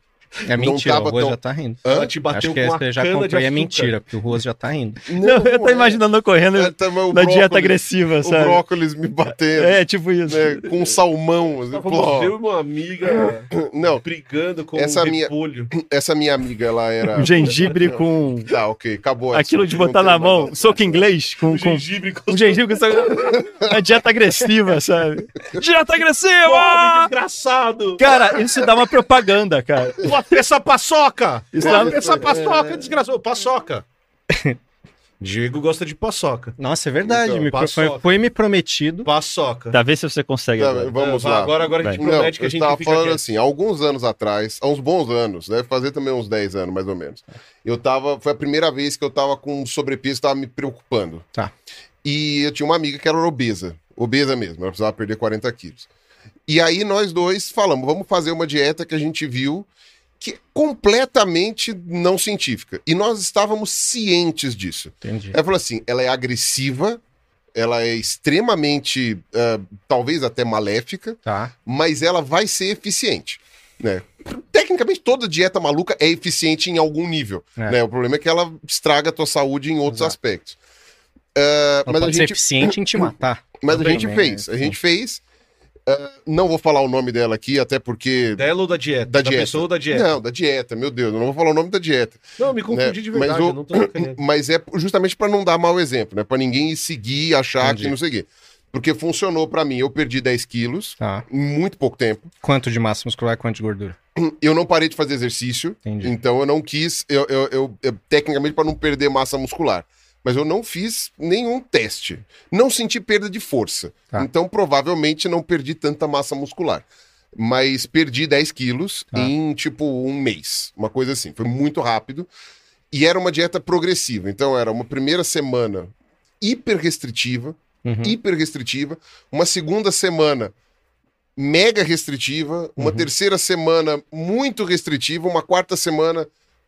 É mentira, o Ruas tão- já tá rindo. Hã? Ela te Acho bateu que com uma já cana de comprei é mentira, porque o Ruas já tá rindo. Não, eu tô é. imaginando eu correndo É, tá, o na dieta brócolis- agressiva, O sabe? brócolis me batendo. É, tipo isso. né, com salmão. assim, e uma amiga Não, brigando com Essa um minha- repolho. essa minha amiga, ela era. Um gengibre com Tá, ok, acabou. essa. aquilo de Não botar na mão, soco inglês, com, Um gengibre com um gengibre com uma dieta agressiva, sabe? Dieta Pobre, agressiva! desgraçado! Cara, isso dá uma propaganda, cara. Essa paçoca! Dá- essa paçoca, desgraçado! Paçoca! Diego gosta de paçoca. Nossa, é verdade. Então, me pro- foi, foi me prometido. Paçoca. Tá, vê se você consegue Tá, agora. vamos É, lá. Agora, agora a gente Não, promete que eu a gente estava fica falando quieto. assim, há alguns anos atrás, há uns bons anos, deve fazer também uns 10 anos, mais ou menos. Eu tava, foi a primeira vez que eu tava com sobrepeso, tava me preocupando. Tá. E eu tinha uma amiga que era obesa, obesa mesmo, ela precisava perder 40 quilos. E aí nós dois falamos, vamos fazer uma dieta que a gente viu que é completamente não científica. E nós estávamos cientes disso. Entendi. Ela falou assim: ela é agressiva, ela é extremamente, ah, talvez até maléfica, Tá. mas ela vai ser eficiente, né? Tecnicamente, toda dieta maluca é eficiente em algum nível, É. né? O problema é que ela estraga a tua saúde em outros Exato. aspectos. Ela mas a pode ser gente, eficiente em te matar. mas a gente né? fez, a gente fez. Ah, não vou falar o nome dela aqui, até porque... Dela ou da dieta? Da dieta. pessoa ou da dieta? Não, da dieta, meu Deus, eu não vou falar o nome da dieta. Não, me confundi né? de Mas verdade, o- eu não. Mas é justamente para não dar mau exemplo, né? Para ninguém seguir, achar Entendi. que não sei o quê. Porque funcionou para mim. Eu perdi 10 quilos Tá. em muito pouco tempo. Quanto de massa muscular e quanto de gordura? Eu não parei de fazer exercício. Entendi. Então eu não quis, eu, eu, eu- eu- tecnicamente, para não perder massa muscular. Mas eu não fiz nenhum teste. Não senti perda de força. Tá. Então provavelmente não perdi tanta massa muscular. Mas perdi 10 quilos Tá. em tipo um mês. Uma coisa assim. Foi muito rápido. E era uma dieta progressiva. Então era uma primeira semana hiper restritiva. Uhum. Hiper restritiva. Uma segunda semana mega restritiva. Uma Uhum. terceira semana muito restritiva. Uma quarta semana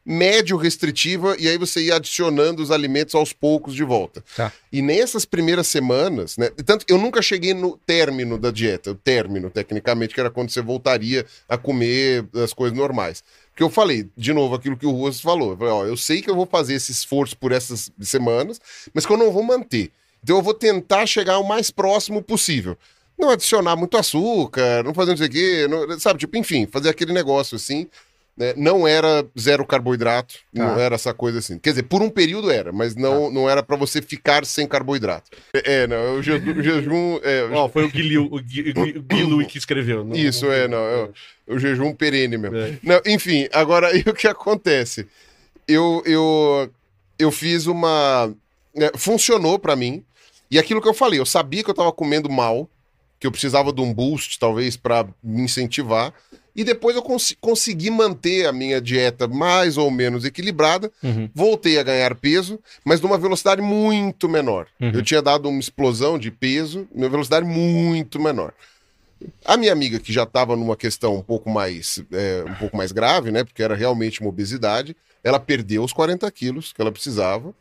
médio restritiva. E aí você ia adicionando os alimentos aos poucos de volta. Tá. E nessas primeiras semanas, né? Tanto eu nunca cheguei no término da dieta, o término, tecnicamente, que era quando você voltaria a comer as coisas normais. Porque eu falei, de novo, aquilo que o Ruas falou. Eu, falei, ó, eu sei que eu vou fazer esse esforço por essas semanas, mas que eu não vou manter. Então eu vou tentar chegar o mais próximo possível. Não adicionar muito açúcar, não fazer não sei o quê, não- sabe? Tipo, enfim, fazer aquele negócio assim. Né? Não era zero carboidrato, não Tá. era essa coisa assim. Quer dizer, por um período era, mas não, não era para você ficar sem carboidrato. É, é, não, o jejum. o jejum é, Ó, foi o Guilherme, o Gui- o Gui Lui que escreveu. não- isso, não- é, não, é, o jejum perene mesmo. É. Não, enfim, agora e o que acontece? Eu, eu, eu fiz uma. né, funcionou pra mim. E aquilo que eu falei, eu sabia que eu tava comendo mal, que eu precisava de um boost, talvez, pra me incentivar. E depois eu cons- consegui manter a minha dieta mais ou menos equilibrada. Uhum. Voltei a ganhar peso, mas numa velocidade muito menor. Uhum. Eu tinha dado uma explosão de peso, numa velocidade muito menor. A minha amiga, que já estava numa questão um pouco mais é, um pouco mais grave, né? Porque era realmente uma obesidade, ela perdeu os 40 quilos que ela precisava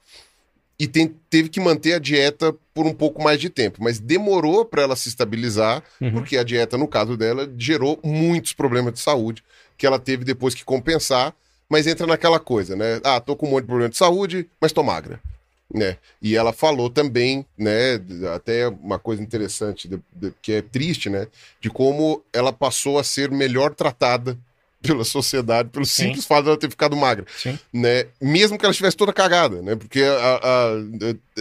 e tem- teve que manter a dieta por um pouco mais de tempo. Mas demorou para ela se estabilizar, Uhum. porque a dieta, no caso dela, gerou muitos problemas de saúde que ela teve depois que compensar. Mas entra naquela coisa, né? Ah, tô com um monte de problema de saúde, mas tô magra né? E ela falou também, né, até uma coisa interessante, de- de- que é triste, né, de como ela passou a ser melhor tratada pela sociedade, pelo Sim. simples fato dela ter ficado magra, Sim. né? Mesmo que ela estivesse toda cagada, né? Porque a- a-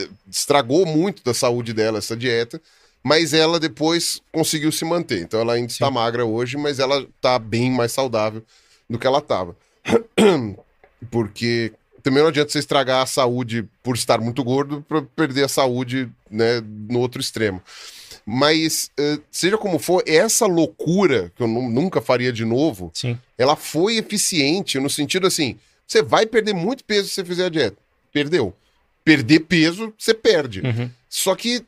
a- estragou muito da saúde dela essa dieta, mas ela depois conseguiu se manter. Então ela ainda está magra hoje, mas ela está bem mais saudável do que ela estava. Porque também não adianta você estragar a saúde por estar muito gordo para perder a saúde né, no outro extremo. Mas, eh, seja como for, essa loucura, que eu nu- nunca faria de novo, Sim. ela foi eficiente no sentido assim: você vai perder muito peso se você fizer a dieta. Perdeu. Perder peso, você perde. Uhum. Só que,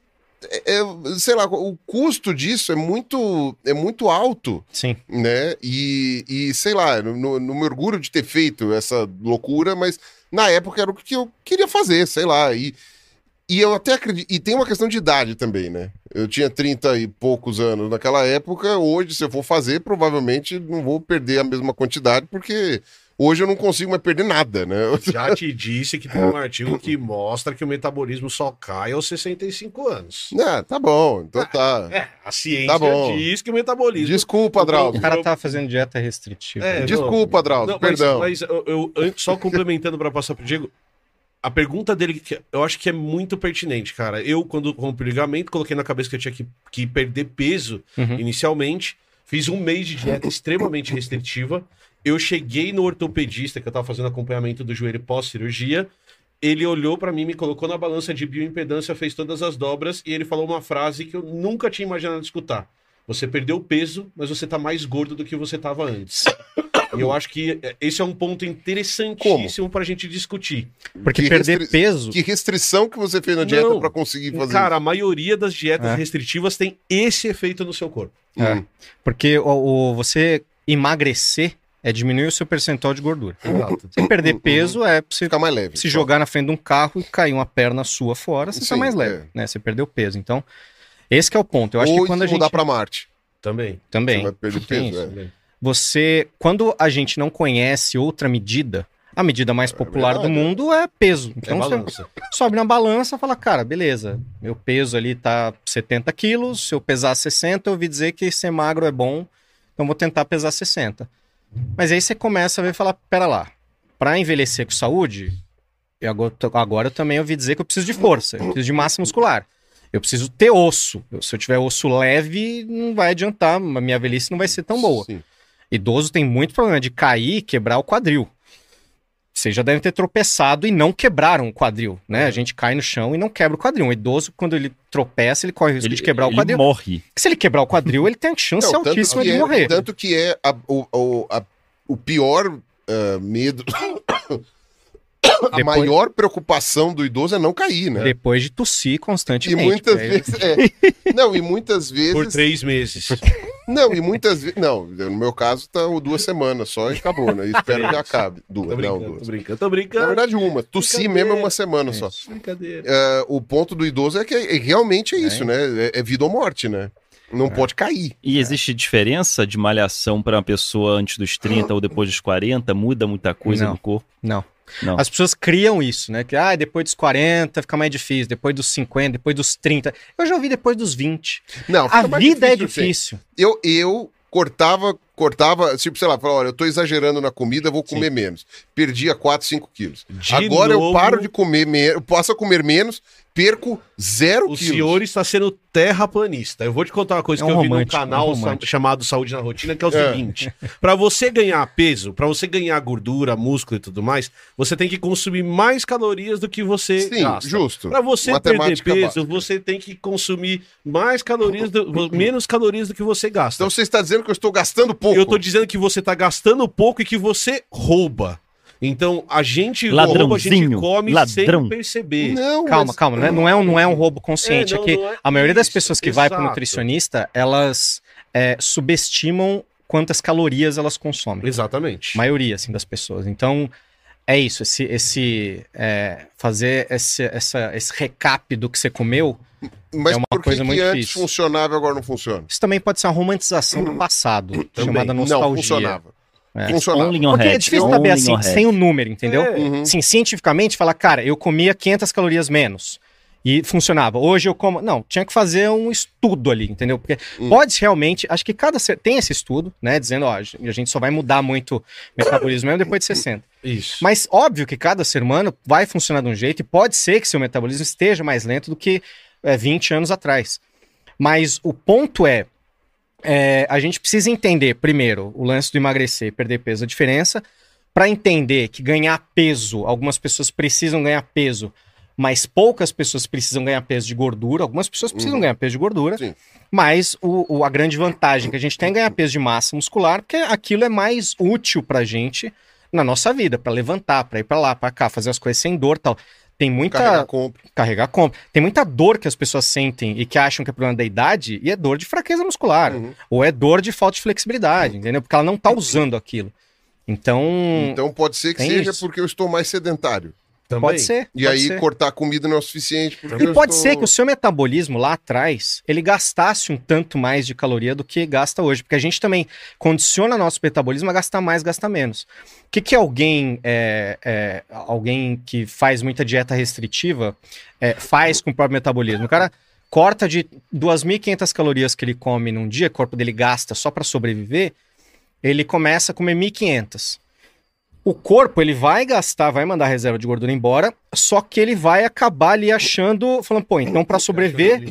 é- é, sei lá, o custo disso é muito, é muito alto Sim. né? E, e sei lá, não me orgulho de ter feito essa loucura, mas na época era o que eu queria fazer, sei lá. E, e eu até acredito. E tem uma questão de idade também, né? Eu tinha 30 e poucos anos naquela época. Hoje, se eu for fazer, provavelmente não vou perder a mesma quantidade, porque hoje eu não consigo mais perder nada, né? Já te disse que tem um artigo que mostra que o metabolismo só cai aos 65 anos. Ah, tá bom, então tá. É, a ciência Tá bom. diz que o metabolismo. Desculpa, Drauzio. O cara tá fazendo dieta restritiva. É, Desculpa, Drauzio, Não, mas- perdão. Mas, eu, eu- só complementando para passar pro Diego, a pergunta dele eu acho que é muito pertinente, cara. Eu, quando rompi o ligamento, coloquei na cabeça que eu tinha que, que perder peso Uhum. inicialmente. Fiz um mês de dieta extremamente restritiva. Eu cheguei no ortopedista, que eu tava fazendo acompanhamento do joelho pós-cirurgia. Ele olhou pra mim, me colocou na balança de bioimpedância, fez todas as dobras e ele falou uma frase que eu nunca tinha imaginado escutar. Você perdeu peso, mas você tá mais gordo do que você tava antes. Eu acho que esse é um ponto interessantíssimo pra gente discutir. Porque Que perder restri- peso. Que restrição que você fez na dieta pra conseguir fazer Cara, a maioria das dietas É. restritivas tem esse efeito no seu corpo. isso? É. Hum. Porque o, o- você emagrecer é diminuir o seu percentual de gordura. Exato. Você perder peso é você Fica mais leve. se jogar na frente de um carro e cair uma perna sua fora, você tá Sim, mais leve, é. né? Você perdeu peso. Então, esse que é o ponto. Eu acho Ou que quando a mudar gente pra Marte. Também. também Você vai perder peso. isso. é. Você quando a gente não conhece outra medida, a medida mais popular do verdade. mundo é peso. É Então você balança. sobe na balança e fala, cara, beleza, meu peso ali tá 70 quilos, se eu pesar 60, eu ouvi dizer que ser magro é bom, então vou tentar pesar 60. Mas aí você começa a ver e falar, pera lá, pra envelhecer com saúde, eu agora, agora eu também ouvi dizer que eu preciso de força, eu preciso de massa muscular. Eu preciso ter osso. Eu- se eu tiver osso leve, não vai adiantar. A minha velhice não vai ser tão boa. Sim. Idoso tem muito problema de cair e quebrar o quadril. Vocês já devem ter tropeçado e não quebraram o quadril, né? A gente cai no chão e não quebra o quadril. Um idoso, quando ele tropeça, ele corre o risco Ele, de quebrar o ele quadril. morre. Se ele quebrar o quadril, ele tem a chance Não, altíssima que de é- morrer. Tanto que é a- o, o, a- o pior ah, medo. a Depois- maior preocupação do idoso é não cair, né? Depois de tossir E constantemente. muitas porque aí- vezes. é. Não, e muitas Por vezes. três meses. Não, e muitas vezes. Não, no meu caso tá duas semanas só e acabou, né? Espero que acabe. Duas, Tô não, brincando, tô duas. brincando, tô Na brincando. verdade, uma. Tossir mesmo é uma semana só. Brincadeira. É, o ponto do idoso é que é- realmente é É. isso, né? É, é vida ou morte, né? Não pode cair. E existe diferença de malhação para uma pessoa antes dos 30 ou depois dos 40? Muda muita coisa Não. no corpo? Não. Não. As pessoas criam isso, né? Que ah, depois dos 40 fica mais difícil, depois dos 50, depois dos 30. Eu já ouvi depois dos 20. Não, A vida é sim. difícil. Eu, eu cortava, cortava, tipo, sei lá, falava, olha, eu tô exagerando na comida, vou comer menos. Perdia 4, 5 quilos. De Agora eu novo, paro de comer menos, eu passo a comer menos, perco zero O quilos. senhor está sendo terraplanista. Eu vou te contar uma coisa É que um eu vi num romântico, canal é um chamado Saúde na Rotina, que é o É. seguinte: Pra você ganhar peso, pra você ganhar gordura, músculo e tudo mais, você tem que consumir mais calorias do que você Sim, gasta. justo. Pra você Matemática perder peso, básica. você tem que consumir mais calorias, do- menos calorias do que você gasta. Então você está dizendo que eu estou gastando pouco. eu tô dizendo que você tá gastando pouco e que você rouba. Então a gente rouba, a gente Ladrãozinho, come ladrão. sem perceber. Não, Calma, mas- calma, né? não, é um, não é um roubo consciente. É, É, não, que não é a maioria das isso, pessoas que vai para exato. nutricionista, elas é, subestimam quantas calorias elas consomem. Exatamente. A maioria, assim, das pessoas. Então, é isso. Esse, esse é, fazer esse, essa, esse recap do que você comeu, Mas é uma por que, coisa que muito antes difícil. funcionava e agora não funciona? isso também pode ser uma romantização do passado, Também. chamada Não, nostalgia. funcionava. É. Funcionava. Only on Porque é head, difícil only saber assim, head. sem o número, entendeu? É. Uhum. Sim, cientificamente, falar, cara, eu comia 500 calorias menos. E funcionava. Hoje eu como. Não, tinha que fazer um estudo ali, entendeu? Porque Hum. pode realmente. Acho que cada ser. Tem esse estudo, né? Dizendo, ó, a gente só vai mudar muito o metabolismo mesmo depois de 60. Isso. Mas óbvio que cada ser humano vai funcionar de um jeito e pode ser que seu metabolismo esteja mais lento do que é, 20 anos atrás. Mas o ponto é, é, a gente precisa entender, primeiro, o lance do emagrecer e perder peso, a diferença, para entender que ganhar peso, algumas pessoas precisam ganhar peso, mas poucas pessoas precisam ganhar peso de gordura, algumas pessoas precisam Uhum. ganhar peso de gordura, Sim. mas o, o- a grande vantagem que a gente tem é ganhar peso de massa muscular, porque aquilo é mais útil pra gente na nossa vida, pra levantar, pra ir pra lá, pra cá, fazer as coisas sem dor e tal. Tem muita Carregar compra. carregar compra. Tem muita dor que as pessoas sentem e que acham que é problema da idade e é dor de fraqueza muscular. Uhum. Ou é dor de falta de flexibilidade, entendeu? Porque ela não tá usando aquilo. Então, Então pode ser que seja isso. porque eu estou mais sedentário. Também. pode ser. E pode aí ser. cortar comida não é o suficiente. Porque E pode estou- ser que o seu metabolismo lá atrás, ele gastasse um tanto mais de caloria do que gasta hoje. Porque a gente também condiciona nosso metabolismo a gastar mais, gastar menos. O que, que alguém, é, é, alguém que faz muita dieta restritiva é, faz com o próprio metabolismo? O cara corta de 2.500 calorias que ele come num dia, o corpo dele gasta só para sobreviver, ele começa a comer 1.500. O corpo, ele vai gastar, vai mandar a reserva de gordura embora, só que ele vai acabar ali achando, falando, pô, então para sobreviver,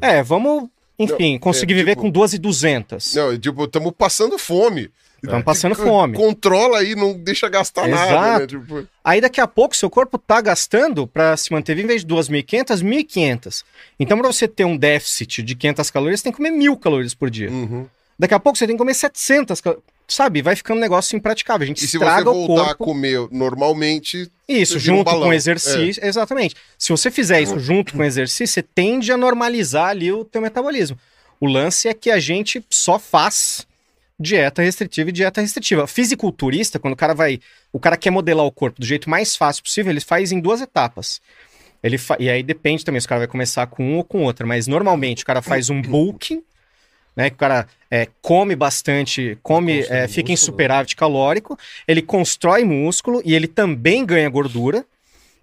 é, vamos, enfim, conseguir é, viver tipo- com 2.200. Não, tipo, estamos passando fome. Estamos passando C- fome. Controla aí, não deixa gastar nada, né? Exato. Tipo, Aí daqui a pouco seu corpo tá gastando para se manter vivo, em vez de 2.500, 1.500. Então para você ter um déficit de 500 calorias, você tem que comer 1.000 calorias por dia. uhum. Daqui a pouco você tem que comer 700 calorias. Sabe, vai ficando um negócio impraticável. A gente E se você estraga o voltar a corpo. comer normalmente, Isso, Você um junto balão. com exercício. Exatamente. Se você fizer isso junto com exercício, você tende a normalizar ali o teu metabolismo. O lance é que a gente só faz dieta restritiva e dieta restritiva. Fisiculturista, quando o cara vai. O cara quer modelar o corpo do jeito mais fácil possível, ele faz em duas etapas. Ele fa- E aí depende também se o cara vai começar com um ou com outra, mas normalmente o cara faz um bulking, né? Que o cara é, come bastante, come, é, fica em superávit calórico, ele constrói músculo e ele também ganha gordura,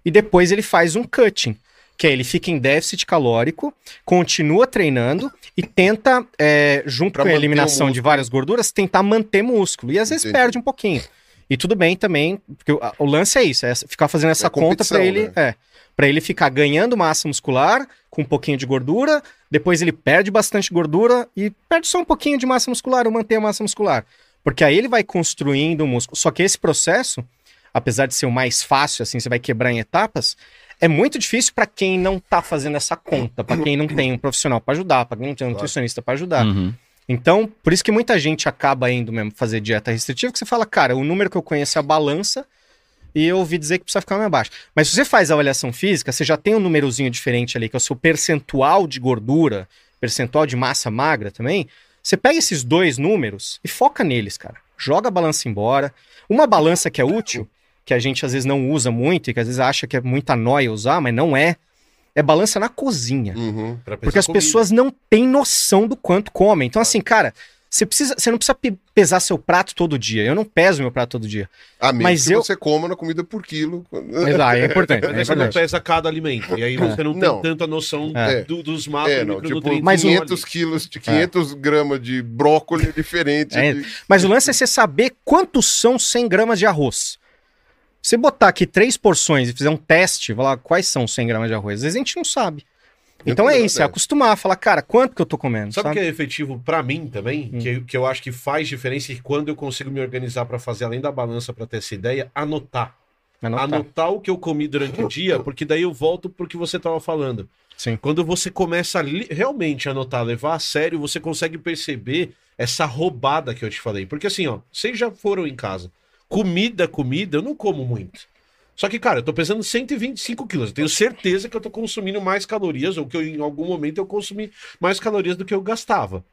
e depois ele faz um cutting, que é ele fica em déficit calórico, continua treinando e tenta, é, junto Pra com a eliminação de várias gorduras, tentar manter músculo. E às vezes Entendi. perde um pouquinho. E tudo bem também, porque o, o lance é isso, é ficar fazendo essa É conta para ele, né? é, para ele ficar ganhando massa muscular com um pouquinho de gordura, depois ele perde bastante gordura e perde só um pouquinho de massa muscular ou manter a massa muscular. Porque aí ele vai construindo o músculo. Só que esse processo, apesar de ser o mais fácil, assim, você vai quebrar em etapas, é muito difícil para quem não tá fazendo essa conta, para quem não tem um profissional para ajudar, para quem não tem um nutricionista para ajudar. Uhum. Então, por isso que muita gente acaba indo mesmo fazer dieta restritiva, que você fala, cara, o número que eu conheço é a balança e eu ouvi dizer que precisa ficar mais baixo. Mas se você faz a avaliação física, você já tem um númerozinho diferente ali, que é o seu percentual de gordura, percentual de massa magra também. Você pega esses dois números e foca neles, cara. Joga a balança embora. Uma balança que é útil, que a gente às vezes não usa muito e que às vezes acha que é muita noia usar, mas não é, é balança na cozinha. Uhum. Porque as comida. pessoas não têm noção do quanto comem. Então, assim, cara, você, precisa, você não precisa pe- pesar seu prato todo dia. Eu não peso meu prato todo dia. A menos Mas que eu- você coma na comida por quilo. Mas, ah, é importante. Mas É você não pesa cada alimento. E aí você não tem Não. tanta noção É. do- dos macros É, não, tipo, micronutrientes. Mas que um- estão 500 ali. quilos, de 500 gramas de brócolis é diferente. É. de- Mas o lance é você saber quantos são 100 gramas de arroz. Se você botar aqui três porções e fizer um teste, falar quais são 100 gramas de arroz, às vezes a gente não sabe. Então é isso, é acostumar, falar, cara, quanto que eu tô comendo? Sabe o que é efetivo pra mim também? Hum. Que, que eu acho que faz diferença e quando eu consigo me organizar pra fazer além da balança pra ter essa ideia, anotar. Anotar. Anotar o que eu comi durante o dia, porque daí eu volto pro que você tava falando. Sim. Quando você começa a realmente anotar, levar a sério, você consegue perceber essa roubada que eu te falei. Porque assim, ó, vocês já foram em casa. Comida, comida, eu não como muito. Só que, cara, eu tô pesando 125 quilos. Eu tenho certeza que eu tô consumindo mais calorias, ou que eu, em algum momento eu consumi mais calorias do que eu gastava.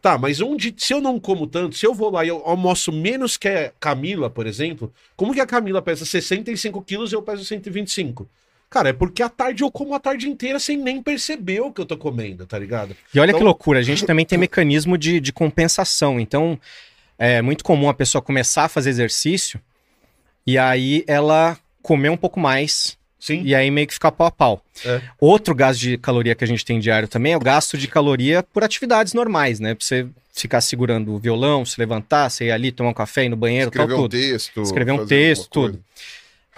Tá, mas onde, se eu não como tanto, se eu vou lá e eu almoço menos que a Camila, por exemplo, como que a Camila pesa 65 quilos e eu peso 125? Cara, é porque à tarde eu como a tarde inteira sem nem perceber o que eu tô comendo, tá ligado? E olha Então- que loucura, a gente também tem mecanismo de, de compensação. Então, é muito comum a pessoa começar a fazer exercício e aí ela comer um pouco mais Sim. e aí meio que ficar pau a pau. É. Outro gasto de caloria que a gente tem diário também é o gasto de caloria por atividades normais, né? Pra você ficar segurando o violão, se levantar, você ir ali tomar um café, ir no banheiro, tal, Escrever um tudo. texto. Escrever um texto, tudo.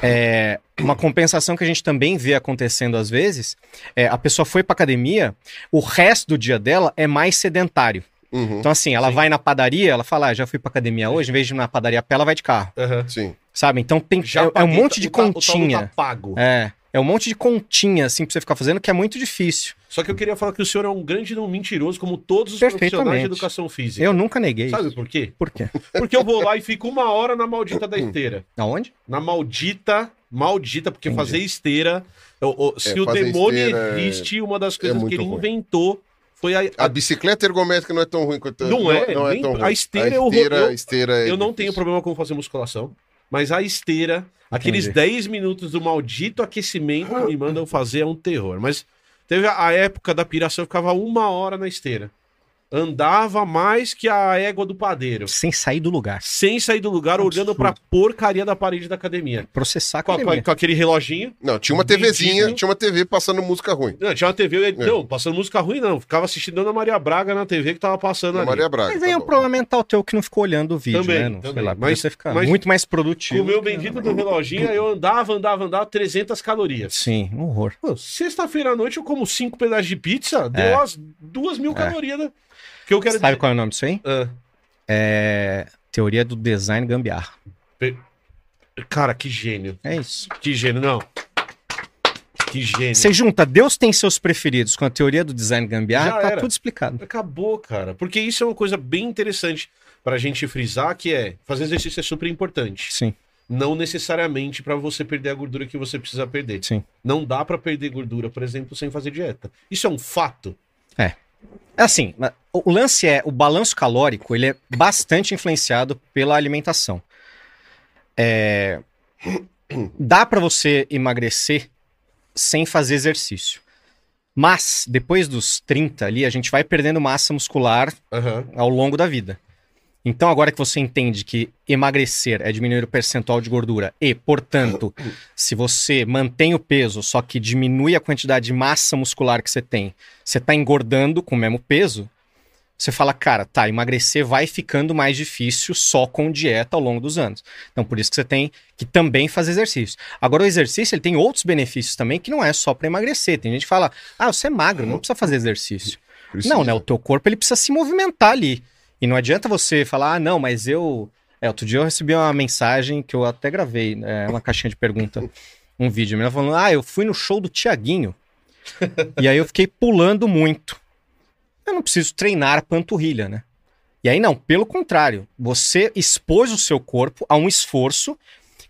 É, uma compensação que a gente também vê acontecendo às vezes é a pessoa foi pra academia, o resto do dia dela é mais sedentário. Uhum, Então, assim, ela Sim. vai na padaria, ela fala, ah, já fui pra academia hoje, em vez de ir na padaria a pé, ela vai de carro, Aham. Sim. sabe? Então tem Já é, é um paguei, monte de continha. Tá pago. É, é um monte de continha, assim, pra você ficar fazendo, que é muito difícil. Só que eu queria falar que o senhor é um grande não mentiroso, como todos os profissionais de educação física. Eu nunca neguei Sabe isso. por quê? Por quê? Porque eu vou lá e fico uma hora na maldita da esteira. Aonde? Na maldita, maldita, porque Entendi. fazer esteira. o- o- se É, o demônio esteira é- existe, uma das coisas que muito ele ruim. inventou foi a. A bicicleta ergométrica não é tão ruim quanto Não é, não é tão ruim. a esteira eu- esteira, eu- a esteira é Eu não tenho problema com fazer musculação, mas a esteira, aqueles Entendi. 10 minutos do maldito aquecimento que me mandam fazer é um terror. Mas teve a, a época da piração, eu ficava uma hora na esteira. Andava mais que a égua do padeiro. Sem sair do lugar. Sem sair do lugar, olhando Absurdo. pra porcaria da parede da academia. Processar a Com, a- com a- academia. com aquele reloginho. Não, tinha uma TVzinha, tinha uma TV passando música ruim. Não, tinha uma TV. É. Não, passando música ruim, não. Ficava assistindo Ana Maria Braga na TV que tava passando Na ali. Maria Braga. Mas aí é tá um bom. problema mental teu que não ficou olhando o vídeo, Também, né? Não, sei também. lá, Mas- você fica mas- muito mais Com produtivo. o meu bendito do reloginho, eu andava, andava, andava, 300 calorias. Sim, um horror. Sexta-feira à noite eu como cinco pedaços de pizza, deu É. umas duas mil calorias, né? Eu quero Sabe dizer. qual é o nome disso aí? Ah, É teoria do design gambiarra. cara, que gênio. É isso. Que gênio, não. Que gênio. Você junta Deus tem seus preferidos com a teoria do design gambiarra, Já tá era. tudo explicado. Acabou, cara. Porque isso é uma coisa bem interessante pra gente frisar, que é fazer exercício é super importante. Sim, Não necessariamente pra você perder a gordura que você precisa perder. sim. Não dá pra perder gordura, por exemplo, sem fazer dieta. Isso é um fato. É assim, ma- o lance é, o balanço calórico, ele é bastante influenciado pela alimentação. É, dá para você emagrecer sem fazer exercício. Mas, depois dos 30 ali, a gente vai perdendo massa muscular Aham. ao longo da vida. Então, agora que você entende que emagrecer é diminuir o percentual de gordura e, portanto, se você mantém o peso, só que diminui a quantidade de massa muscular que você tem, você está engordando com o mesmo peso, você fala, cara, tá, emagrecer vai ficando mais difícil só com dieta ao longo dos anos. Então, por isso que você tem que também fazer exercício. Agora, o exercício ele tem outros benefícios também que não é só para emagrecer. Tem gente que fala, ah, você é magro, não precisa fazer exercício. Precisa. Não, né? O teu corpo ele precisa se movimentar ali. E não adianta você falar, ah, não, mas eu. É, outro dia eu recebi uma mensagem que eu até gravei, é, uma caixinha de pergunta, um vídeo. A menina falando, ah, eu fui no show do Tiaguinho. e aí eu fiquei pulando muito. Eu não preciso treinar a panturrilha, né? E aí não, pelo contrário, você expôs o seu corpo a um esforço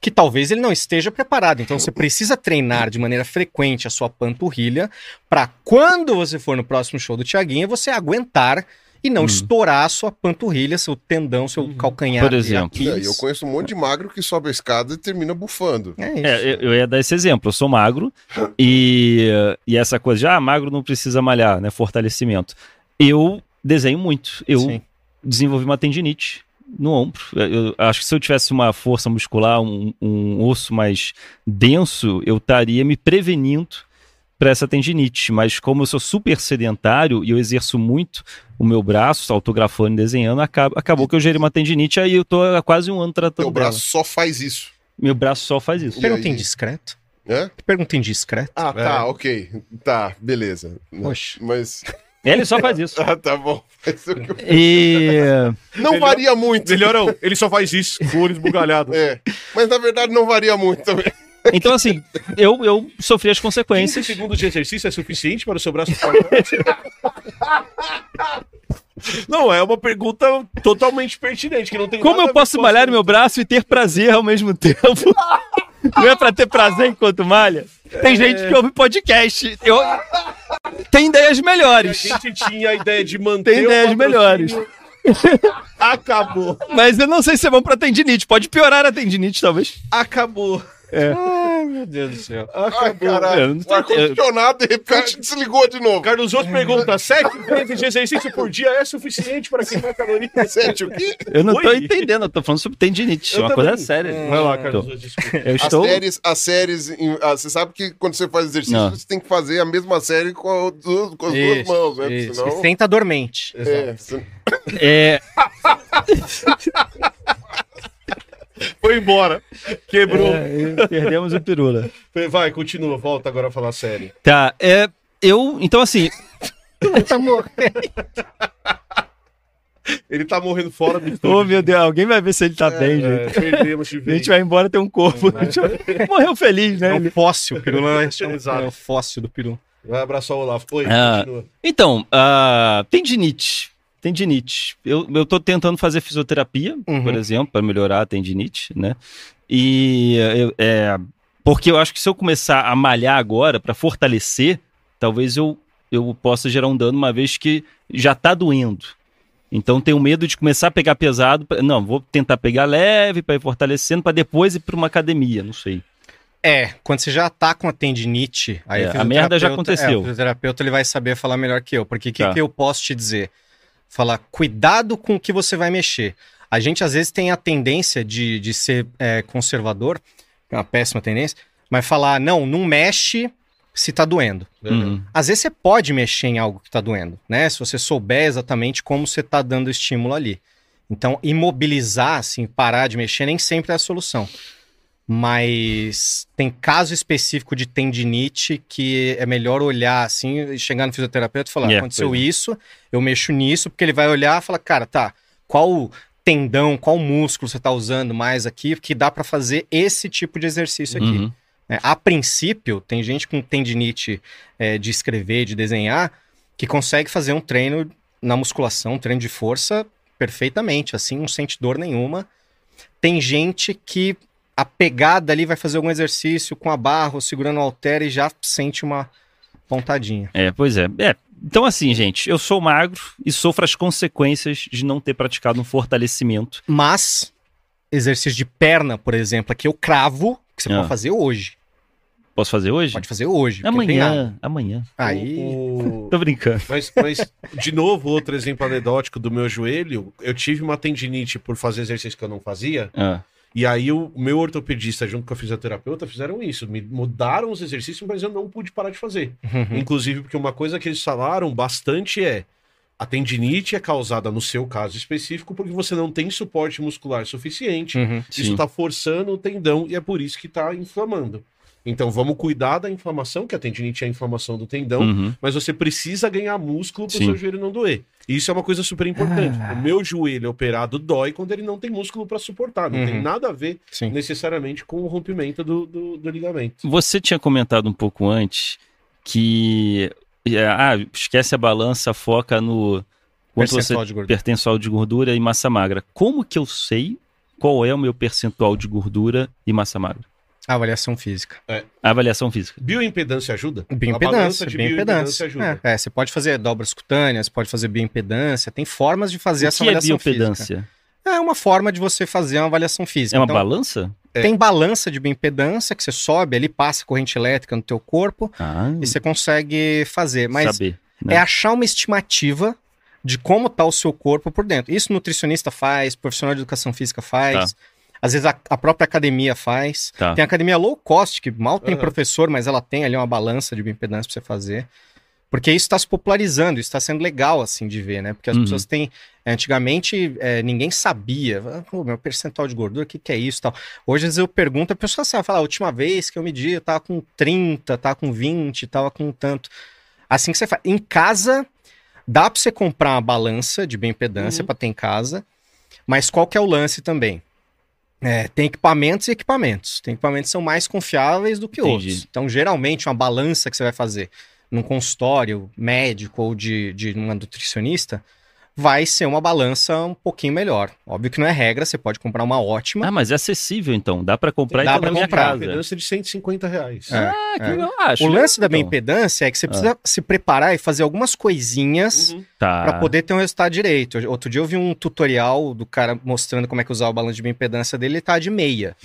que talvez ele não esteja preparado. Então você precisa treinar de maneira frequente a sua panturrilha para quando você for no próximo show do Tiaguinho você aguentar e não Hum. estourar a sua panturrilha, seu tendão, seu calcanhar. Por exemplo. É, eu conheço um monte de magro que sobe a escada e termina bufando. É isso. É, eu, eu ia dar esse exemplo. Eu sou magro e, e essa coisa de, ah, magro não precisa malhar, né? Fortalecimento. Eu desenho muito. Eu Sim. desenvolvi uma tendinite no ombro. Eu, eu acho que se eu tivesse uma força muscular, um, um osso mais denso, eu estaria me prevenindo para essa tendinite. Mas como eu sou super sedentário e eu exerço muito o meu braço, autografando e desenhando, acaba, acabou que eu gerei uma tendinite, aí eu tô há quase um ano tratando dela. braço só faz isso. Meu braço só faz isso. Pergunta aí? indiscreta. Né? Pergunta indiscreta. Ah, É. tá, ok. Tá, beleza. Poxa. Mas. Ele só faz isso. Ah, tá bom. Mas o que eu- E Não Melhor- varia muito. Melhorão, ele só faz isso, com o olho esbugalhado. É. Mas na verdade não varia muito também. então assim, eu, eu sofri as 15 consequências. segundos de exercício é suficiente para o seu braço forte? Não, é uma pergunta totalmente pertinente, que não tem Como eu posso malhar meu braço e ter prazer ao mesmo tempo? Não é pra ter prazer enquanto malha? Tem gente que ouve podcast. Eu... Tem ideias melhores. A gente tinha a ideia de manter Tem ideias melhores. Acabou. Mas eu não sei se é bom pra tendinite. Pode piorar a tendinite, talvez. Acabou. Ai, meu Deus do céu. Ai, Acabou. Eu caralho. não O tô ar-condicionado de repente desligou de novo. Carlos Osso pergunta: sete vezes de exercício por dia é suficiente para queimar calorias? Sete, o quê? Eu não tô Oi? entendendo. Eu tô falando sobre tendinite. É Eu uma também. coisa séria. Vai lá, Tô. Carlos desculpa. Eu As estou. séries, as séries. em- ah, você sabe que quando você faz exercício, Não. você tem que fazer a mesma série com, as duas- com as duas Isso, mãos, né? isso. Senão. Senta dormente. É, você- É, Foi embora. Quebrou. é, perdemos o pirula. Vai, continua, volta agora a falar sério. Tá, é. Eu. Então, assim, Tá morrendo. Ele tá morrendo fora do Ô, estúdio. meu Deus, alguém vai ver se ele tá bem, gente. É, perdemos de A gente vai embora ter um corpo. Gente Morreu feliz, né? É Ele- o fóssil, não é, é o fóssil do peru. Vai abraçar o Olavo. Oi, Ah. continua. Então, ah, tendinite. Tendinite. Eu, eu tô tentando fazer fisioterapia, Uhum. por exemplo, para melhorar a tendinite, né? E eu- é, porque eu acho que se eu começar a malhar agora para fortalecer, talvez eu, eu possa gerar um dano uma vez que já tá doendo. Então tenho medo de começar a pegar pesado. pra- Não, vou tentar pegar leve para ir fortalecendo para depois ir para uma academia, não sei. É, quando você já tá com a tendinite, aí É, a merda já aconteceu. É, o fisioterapeuta ele vai saber falar melhor que eu, porque o que, Tá. que eu posso te dizer? Falar, cuidado com o que você vai mexer. A gente às vezes tem a tendência de, de ser é, conservador, é uma péssima tendência, mas falar, não, não mexe se tá doendo. Uhum. Às vezes você pode mexer em algo que tá doendo, né? Se você souber exatamente como você tá dando estímulo ali. Então, imobilizar, assim, parar de mexer nem sempre é a solução. Mas tem caso específico de tendinite que é melhor olhar assim e chegar no fisioterapeuta e falar: É, aconteceu é. isso, eu mexo nisso, porque ele vai olhar e falar: cara, tá, qual tendão, qual músculo você tá usando mais aqui, que dá para fazer esse tipo de exercício aqui. Uhum. É, a princípio, tem gente com tendinite é, de escrever, de desenhar, que consegue fazer um treino na musculação, um treino de força, perfeitamente, assim, não sente dor nenhuma. Tem gente que a pegada ali vai fazer algum exercício com a barra ou segurando o halter e já sente uma pontadinha. É, pois é. É, Então, assim, gente, eu sou magro e sofro as consequências de não ter praticado um fortalecimento. Mas, exercício de perna, por exemplo, aqui eu cravo, que você Ah. pode fazer hoje. Posso fazer hoje? Pode fazer hoje. Amanhã, amanhã. Aí. O- Tô brincando. Mas, mas, de novo, outro exemplo anedótico do meu joelho, eu tive uma tendinite por fazer exercício que eu não fazia, Ah, e aí o meu ortopedista, junto com a fisioterapeuta, fizeram isso, me mudaram os exercícios, mas eu não pude parar de fazer. Uhum. Inclusive, porque uma coisa que eles falaram bastante é a tendinite é causada, no seu caso específico, porque você não tem suporte muscular suficiente, Uhum. isso está forçando o tendão e é por isso que está inflamando. Então vamos cuidar da inflamação, que a tendinite é a inflamação do tendão, Uhum. mas você precisa ganhar músculo para o seu joelho não doer. E isso é uma coisa super importante. Ah. O meu joelho operado dói quando ele não tem músculo para suportar. Não tem Uhum. nada a ver Sim. necessariamente com o rompimento do, do, do ligamento. Você tinha comentado um pouco antes que. é, Ah, esquece a balança, foca no. Quanto você Percentual de gordura. percentual de gordura e massa magra. Como que eu sei qual é o meu percentual de gordura e massa magra? Avaliação física. A avaliação física. Bioimpedância ajuda? A Bioimpedância, balança de bioimpedância. ajuda. É, é, você pode fazer dobras cutâneas, pode fazer bioimpedância, tem formas de fazer o essa que é avaliação física. biopedância? É uma forma de você fazer uma avaliação física. É uma Então, balança? Tem balança de bioimpedância que você sobe ali, passa corrente elétrica no teu corpo Ah, e você consegue fazer. Mas saber. né? é achar uma estimativa de como tá o seu corpo por dentro. Isso nutricionista faz, profissional de educação física faz. Às vezes a, a própria academia faz. Tá. Tem academia low cost, que mal tem Aham. professor, mas ela tem ali uma balança de bioimpedância pra você fazer. Porque isso está se popularizando, isso está sendo legal, assim, de ver, né? Porque as Uhum. pessoas têm... Antigamente, é, ninguém sabia. Pô, meu percentual de gordura, o que, que é isso tal? Hoje, às vezes, eu pergunto, a pessoa sabe, fala, a última vez que eu medi, eu tava com 30, tava com 20, tava com tanto. Assim que você faz. Em casa, dá pra você comprar uma balança de bioimpedância Uhum. pra ter em casa, mas qual que é o lance também? É, tem equipamentos e equipamentos. Tem equipamentos que são mais confiáveis do que Entendi. outros. Então, geralmente, uma balança que você vai fazer num consultório médico ou de, de uma nutricionista vai ser uma balança um pouquinho melhor. Óbvio que não é regra, você pode comprar uma ótima. Ah, mas é acessível então. Dá pra comprar Dá e pra na minha comprar. casa. Impedância de 150 reais. É. Ah, que É. Ah, acho o lance da legal, então. bioimpedância é que você precisa se preparar e fazer algumas coisinhas Uhum. Tá. Pra poder ter um resultado direito. Outro dia eu vi um tutorial do cara mostrando como é que usar o balanço de bioimpedância dele, ele tá de meia.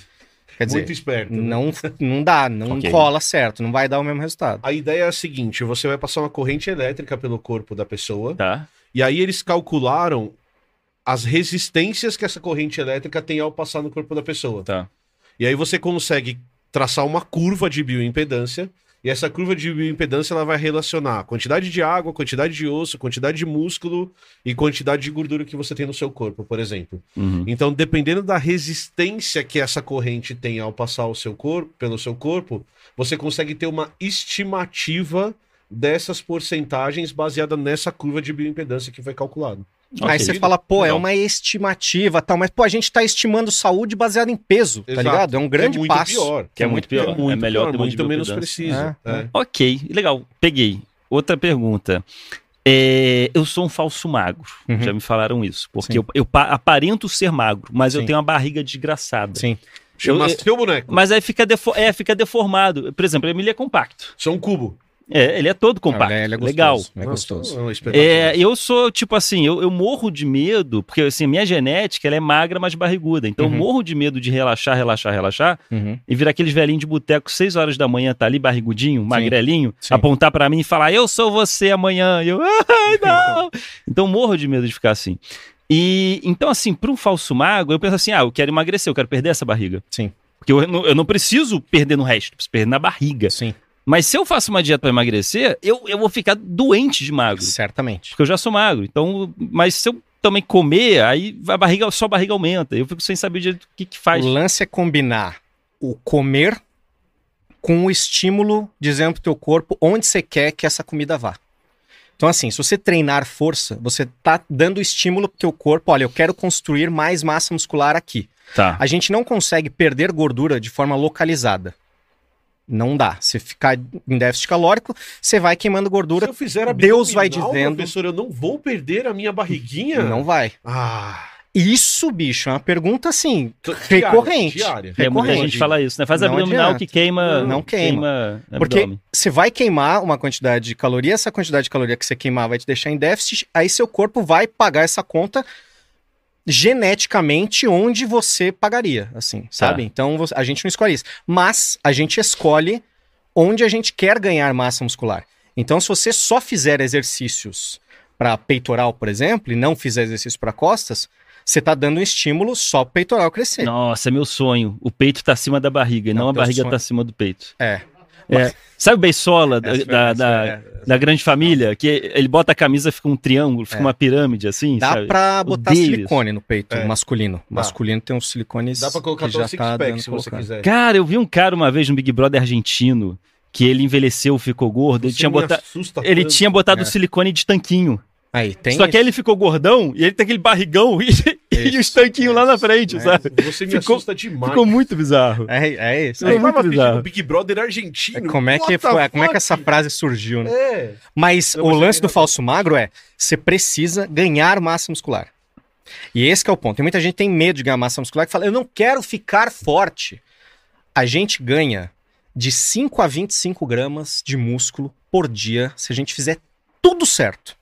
Quer dizer, Muito esperto. né? não, não dá, não Ok. cola certo, não vai dar o mesmo resultado. A ideia é a seguinte: você vai passar uma corrente elétrica pelo corpo da pessoa, Tá. E aí eles calcularam as resistências que essa corrente elétrica tem ao passar no corpo da pessoa. Tá. E aí você consegue traçar uma curva de bioimpedância, e essa curva de bioimpedância ela vai relacionar a quantidade de água, quantidade de osso, quantidade de músculo e quantidade de gordura que você tem no seu corpo, por exemplo. Uhum. Então, dependendo da resistência que essa corrente tem ao passar o seu corpo, pelo seu corpo, você consegue ter uma estimativa dessas porcentagens baseada nessa curva de bioimpedância que foi calculado. Ok. Aí você fala, pô, é Legal. uma estimativa tal, mas pô, a gente tá estimando saúde baseada em peso, tá Exato. ligado? É um grande é muito passo. pior. Que é muito pior. É melhor ter uma muito menos bioimpedância. preciso. É, é. Ok, legal. Peguei. Outra pergunta. É, eu sou um falso magro. Uhum. Já me falaram isso. Porque eu, eu pa- aparento ser magro, mas eu Sim. tenho uma barriga desgraçada. Sim. Chama Eu- seu boneco. Mas aí fica, defo- é, fica deformado. Por exemplo, ele é compacto. São um cubo. É, ele é todo compacto. Ele é, ele é legal. é gostoso. é. É, eu sou, tipo assim, eu, eu morro de medo, porque assim, minha genética ela é magra, mas barriguda. Então eu Uhum. morro de medo de relaxar, relaxar, relaxar, Uhum. e virar aqueles velhinhos de boteco, 6 horas da manhã, tá ali barrigudinho, magrelinho, Sim. apontar pra mim e falar, eu sou você amanhã. E eu, ai, não. então eu morro de medo de ficar assim. E então, assim, para um falso mago, eu penso assim: ah, eu quero emagrecer, eu quero perder essa barriga. Sim. Porque eu, não- eu não preciso perder no resto, eu preciso perder na barriga. Sim, Mas se eu faço uma dieta para emagrecer, eu, eu vou ficar doente de magro. certamente. Porque eu já sou magro. Então, mas se eu também comer, aí a barriga, só a barriga aumenta. Eu fico sem saber direito o que, que faz. O lance é combinar o comer com o estímulo dizendo pro teu corpo onde você quer que essa comida vá. Então, assim, se você treinar força, você tá dando estímulo pro teu corpo, olha, eu quero construir mais massa muscular aqui. Tá. A gente não consegue perder gordura de forma localizada. Não dá. Se ficar em déficit calórico, você vai queimando Se gordura, eu fizer Deus vai abdominal, dizendo- Professor, eu não vou perder a minha barriguinha? não vai. Ah, Isso, bicho, é uma pergunta assim, Diária, recorrente. diária. É, muita gente fala isso, né? Faz Não abdominal adianta. que queima. Não queima. Porque abdômen. você vai queimar uma quantidade de caloria, essa quantidade de caloria que você queimar vai te deixar em déficit, aí seu corpo vai pagar essa conta geneticamente onde você pagaria, assim, sabe? Então você- a gente não escolhe isso. Mas a gente escolhe onde a gente quer ganhar massa muscular. Então, se você só fizer exercícios para peitoral, por exemplo, e não fizer exercício para costas, você tá dando um estímulo só pro peitoral crescer. Nossa, é meu sonho. O peito tá acima da barriga, e Não, não, a barriga sonho. tá acima do peito. É. É. Sabe o Beisola da, da, da, é. da grande família? Que ele bota a camisa, fica um triângulo, fica É. uma pirâmide assim, Dá sabe? pra botar silicone no peito É. masculino. Masculino tem uns silicones Dá pra colocar que todo já o six tá pack se você quiser. Cara, eu vi um cara uma vez no Big Brother argentino que ele envelheceu, ficou gordo, ele Você tinha me botado assusta ele tanto. tinha botado É. silicone de tanquinho. Aí, tem Só que isso. aí ele ficou gordão e ele tem aquele barrigão e, e Isso, os tanquinhos lá na frente, é. sabe? Você me Ficou- assusta demais. Ficou muito bizarro. É, é isso. É Aí muito bizarro. Big Brother argentino. Como é que foi? Como é que essa frase surgiu, né? É. Mas Eu o lance do falso magro é: você precisa ganhar massa muscular. E esse que é o ponto. Tem muita gente que tem medo de ganhar massa muscular que fala: eu não quero ficar forte. A gente ganha de 5 a 25 gramas de músculo por dia se a gente fizer tudo certo.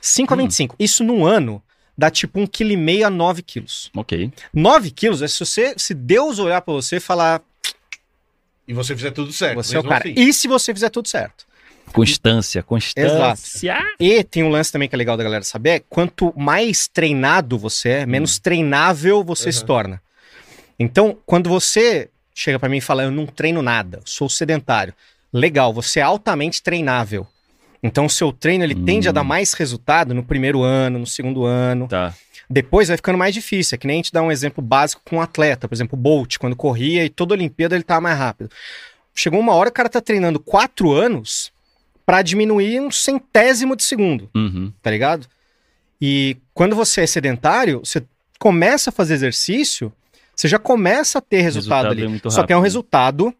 5 a Hum. 25. Isso num ano dá tipo 1,5 kg a 9 quilos. Ok. 9 quilos é se você, se Deus olhar pra você e falar, E você fizer tudo certo. você é o cara. assim. E se você fizer tudo certo? Constância, constância. E tem um lance também que é legal da galera saber: é quanto mais treinado você é, menos treinável você se Uhum. torna. Então, quando você chega pra mim e fala, eu não treino nada, sou sedentário, legal, você é altamente treinável. Então, o seu treino ele tende a Hum. dar mais resultado no primeiro ano, no segundo ano. Tá. Depois vai ficando mais difícil. É que nem a gente dá um exemplo básico com um atleta. Por exemplo, o Bolt, quando corria e toda Olimpíada ele tava mais rápido. Chegou uma hora que o cara tá treinando quatro anos pra diminuir um centésimo de segundo, Uhum. tá ligado? E quando você é sedentário, você começa a fazer exercício, você já começa a ter resultado, Resultado ali. é Só que é um resultado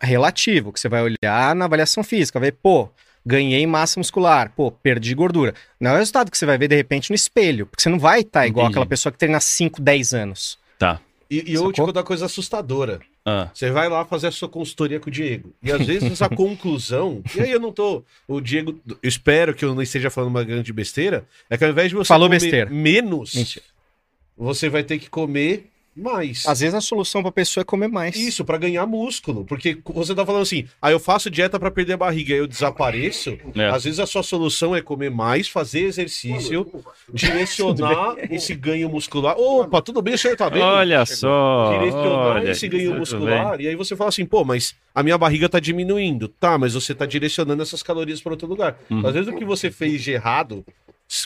relativo, que você vai olhar na avaliação física, ver, pô, ganhei massa muscular, pô, perdi gordura. Não é o resultado que você vai ver de repente no espelho, porque você não vai estar igual Entendi. aquela pessoa que treina 5, 10 anos. Tá. E, e eu te uma coisa assustadora. Ah. Você vai lá fazer a sua consultoria com o Diego. E às vezes a conclusão. E aí eu não tô. O Diego. Eu espero que eu não esteja falando uma grande besteira. É que ao invés de você Falou comer besteira. menos, Mentira. você vai ter que comer mais. Às vezes a solução pra pessoa é comer mais. Isso, pra ganhar músculo. Porque você tá falando assim, ah, eu faço dieta pra perder a barriga, aí eu desapareço. É. Às vezes a sua solução é comer mais, fazer exercício, direcionar esse ganho muscular. Opa, tudo bem, o senhor tá bem? Olha só. direcionar olha, esse ganho muscular. E aí você fala assim, pô, mas a minha barriga tá diminuindo. Tá, mas você tá direcionando essas calorias para outro lugar. Uhum. Às vezes o que você fez de errado,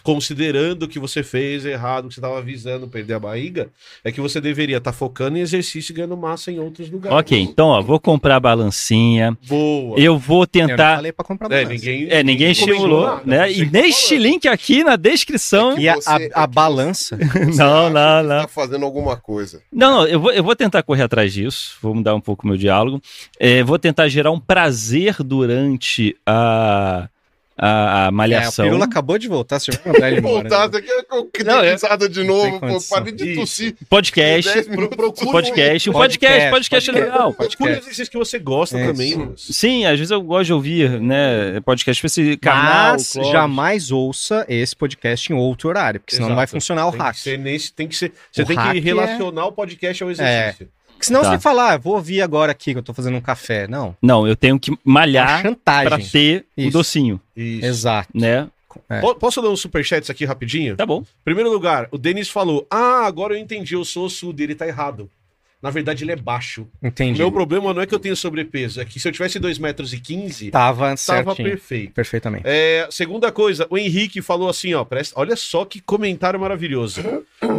considerando que você fez errado, que você tava visando perder a barriga, é que você deveria estar focando em exercício e ganhando massa em outros lugares. Ok, então, ó, vou comprar a balancinha. Boa. Eu vou Eu não tentar. falei pra comprar É, balança. ninguém, É, ninguém estimulou, nada, né? E tá neste link aqui na descrição. E a, a- é a balança. Você Não, acha não, que não. Tá fazendo alguma coisa. Não, não, eu vou, eu vou tentar correr atrás disso, vou mudar um pouco o meu diálogo. É, vou tentar gerar um prazer durante a, a, a É, a malhação. pirula acabou de voltar, você vai mandar ele embora. né? Voltar, aqui eu Não, é- risada de novo, pô, parei de tossir. podcast, minutos. procura- podcast, um Podcast, podcast, podcast é podcast. legal. Procure exercícios que você gosta É, também, sim. Sim, às vezes eu gosto de ouvir, né, podcast pra esse canal. Mas Clóvis. jamais ouça esse podcast em outro horário, porque senão não vai Exato. funcionar o tem hack. Que ser nesse, tem que ser, você O tem que é- relacionar o podcast ao exercício. Porque senão Tá. você fala, ah, vou ouvir agora aqui que eu tô fazendo um café. Não. Não, eu tenho que É malhar pra chantagem. ter o docinho, Isso. Exato. né? É. Po- Posso dar uns superchats aqui rapidinho? Tá bom. Primeiro lugar, o Denis falou: Ah, agora eu entendi, eu sou ossudo, ele tá errado. Na verdade, ele é baixo. O Entendi. meu problema não é que eu tenho sobrepeso, é que se eu tivesse 2,15 metros, e 15, Tava tava certinho. perfeito. Perfeitamente. É, segunda coisa, o Henrique falou assim, ó, presta, olha só que comentário maravilhoso.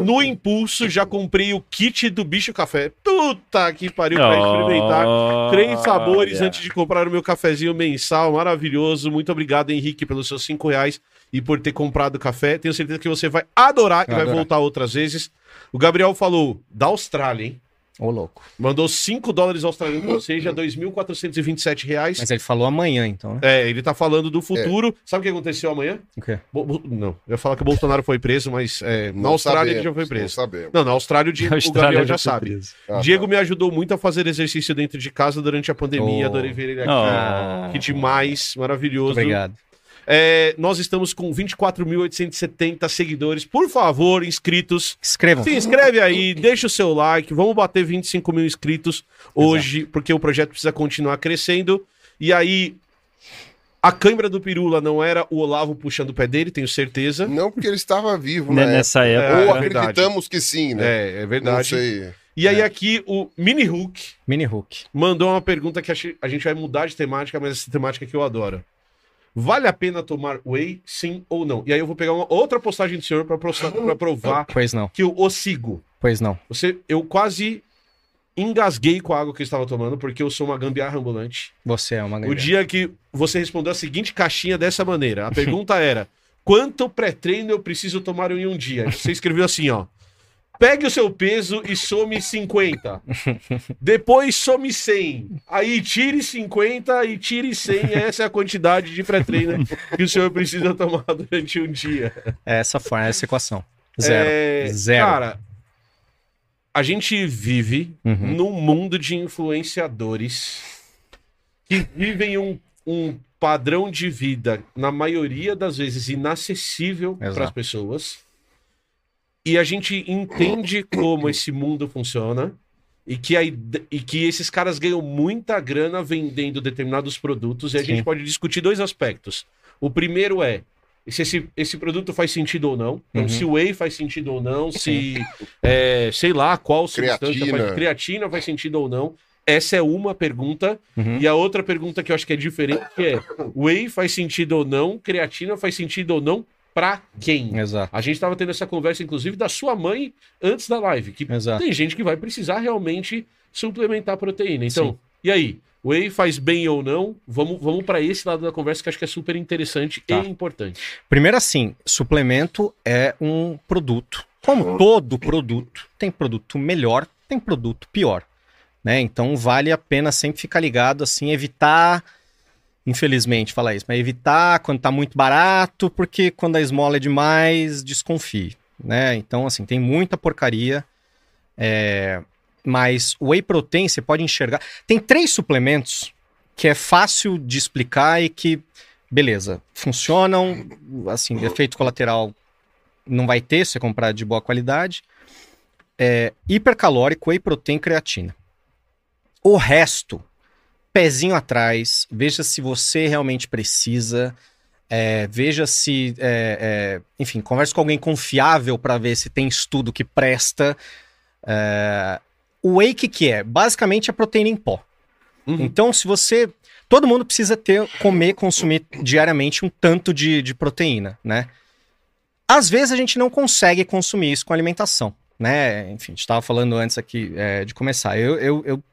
No impulso, já comprei o kit do Bicho Café. Puta que pariu pra experimentar. Três sabores Olha. antes de comprar o meu cafezinho mensal, maravilhoso. Muito obrigado, Henrique, pelos seus cinco reais e por ter comprado o café. Tenho certeza que você vai adorar e Vai adorar. voltar outras vezes. O Gabriel falou da Austrália, hein? Ô, louco. Mandou 5 dólares australianos, ou seja, 2.427 reais. Mas ele falou amanhã, então, né? É, ele tá falando do futuro. Sabe o que aconteceu amanhã? O quê? Bo- Bo- não, eu ia falar que o Bolsonaro foi preso, mas é, na Não Austrália ele já foi Não preso. sabemos. Não, na Austrália o, Di- o Gabriel já sabe. Ah, Diego tá. me ajudou muito a fazer exercício dentro de casa durante a pandemia. Oh. Adorei ver ele aqui. Oh. Que demais, Muito maravilhoso. obrigado. É, nós estamos com 24.870 seguidores. Por favor, inscritos. Escrevam. Se inscreve aí, deixa o seu like. Vamos bater 25 mil inscritos hoje, porque o projeto precisa continuar crescendo. E aí, a câimbra do Pirula não era o Olavo puxando o pé dele, tenho certeza. Não porque ele estava vivo, Né? Nessa É, época. Ou é verdade. acreditamos que sim, né? É, é Não verdade. sei. E aí, É. aqui, o Mini Hulk Mini Hook. mandou uma pergunta que a gente vai mudar de temática, mas essa temática que eu adoro. Vale a pena tomar whey, sim ou não? E aí eu vou pegar uma outra postagem do senhor para provar Pois não, que eu o sigo. pois não. Você, eu quase engasguei com a água que eu estava tomando, porque eu sou uma gambiarra ambulante. Você é uma O grande. dia que você respondeu a seguinte caixinha dessa maneira, a pergunta era: quanto pré-treino eu preciso tomar em um dia? Você escreveu assim, ó. Pegue o seu peso e some 50. Depois some 100. Aí tire 50 e tire 100. Essa é a quantidade de pré-treino que o senhor precisa tomar durante um dia. É essa forma, essa equação. Zero. É, Zero. Cara, a gente vive Uhum. num mundo de influenciadores que vivem um, um padrão de vida, na maioria das vezes, inacessível para as pessoas. E a gente entende como esse mundo funciona. E que, a e que esses caras ganham muita grana vendendo determinados produtos. E a Sim. gente pode discutir dois aspectos. O primeiro é se esse, esse produto faz sentido ou não. Então, Uhum. se o whey faz sentido ou não, se, é, sei lá, qual substância Creatina. faz creatina faz sentido ou não. Essa é uma pergunta. Uhum. E a outra pergunta que eu acho que é diferente é: whey faz sentido ou não? Creatina faz sentido ou não? Pra quem? Exato. A gente estava tendo essa conversa, inclusive, da sua mãe antes da live. Que Exato. tem gente que vai precisar realmente suplementar proteína. Então, Sim. e aí? Whey faz bem ou não? Vamos, vamos para esse lado da conversa que acho que é super interessante Tá. e importante. Primeiro, assim, suplemento é um produto. Como todo produto, tem produto melhor, tem produto pior. Né? Então vale a pena sempre ficar ligado, assim, evitar, infelizmente, falar isso, mas evitar quando tá muito barato, porque quando a esmola é demais, desconfie. Né? Então, assim, tem muita porcaria. é, Mas o whey protein você pode enxergar. Tem três suplementos que é fácil de explicar e que beleza, funcionam, assim, efeito colateral não vai ter se você comprar de boa qualidade. É, hipercalórico, whey protein, creatina. O resto, pezinho atrás, veja se você realmente precisa, é, veja se, é, é, enfim, converse com alguém confiável para ver se tem estudo que presta. É, o whey que, que é? Basicamente é proteína em pó. Uhum. Então, se você. Todo mundo precisa ter, comer, consumir diariamente um tanto de, de proteína, né? Às vezes a gente não consegue consumir isso com alimentação, né? Enfim, a gente estava falando antes aqui é, de começar. Eu, eu, eu,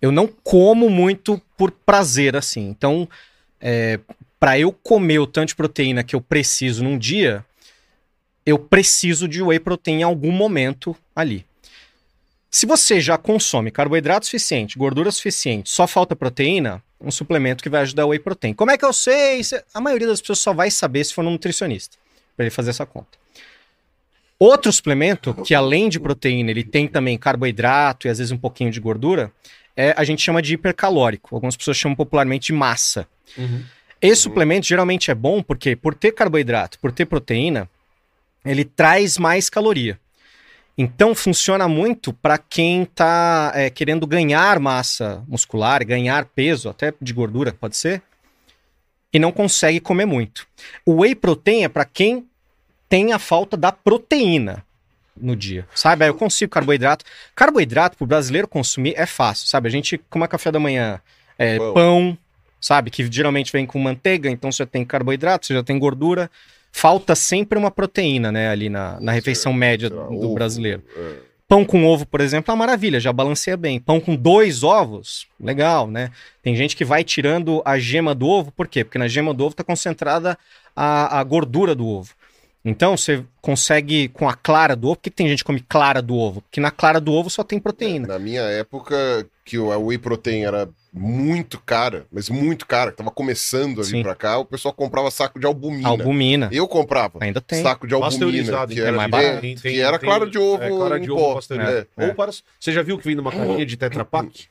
eu não como muito por prazer, assim. Então, é, para eu comer o tanto de proteína que eu preciso num dia, eu preciso de whey protein em algum momento ali. Se você já consome carboidrato suficiente, gordura suficiente, só falta proteína, um suplemento que vai ajudar o whey protein. Como é que eu sei? Se- A maioria das pessoas só vai saber se for um nutricionista, para ele fazer essa conta. Outro suplemento, que além de proteína, ele tem também carboidrato e às vezes um pouquinho de gordura, é, a gente chama de hipercalórico. Algumas pessoas chamam popularmente de massa. Uhum. Esse suplemento geralmente é bom porque, por ter carboidrato, por ter proteína, ele traz mais caloria. Então, funciona muito para quem está querendo ganhar massa muscular, ganhar peso, até de gordura, pode ser, e não consegue comer muito. O whey protein é para quem tem a falta da proteína no dia, sabe? Aí eu consigo carboidrato. Carboidrato para o brasileiro consumir é fácil, sabe? A gente, como é café da manhã, é, Pão. pão, sabe? Que geralmente vem com manteiga, então você tem carboidrato, você já tem gordura. Falta sempre uma proteína, né, ali na, na refeição média Sei do ovo, brasileiro. é. Pão com ovo, por exemplo, é uma maravilha, já balanceia bem. Pão com dois ovos, legal, né? Tem gente que vai tirando a gema do ovo, por quê? Porque na gema do ovo está concentrada a, a gordura do ovo. Então você consegue com a clara do ovo. Por que que tem gente que come clara do ovo? Porque na clara do ovo só tem proteína. Na minha época, que a whey protein era muito cara, mas muito cara, que tava começando a vir Sim. pra cá, o pessoal comprava saco de albumina. Albumina. Eu comprava Ainda tem. saco de albumina, que era, mais é, barato. Tem- que tem- era tem- clara de ovo é, clara em de ovo pó. É. Ou para... Você já viu que vem numa caixinha de Tetra Pak?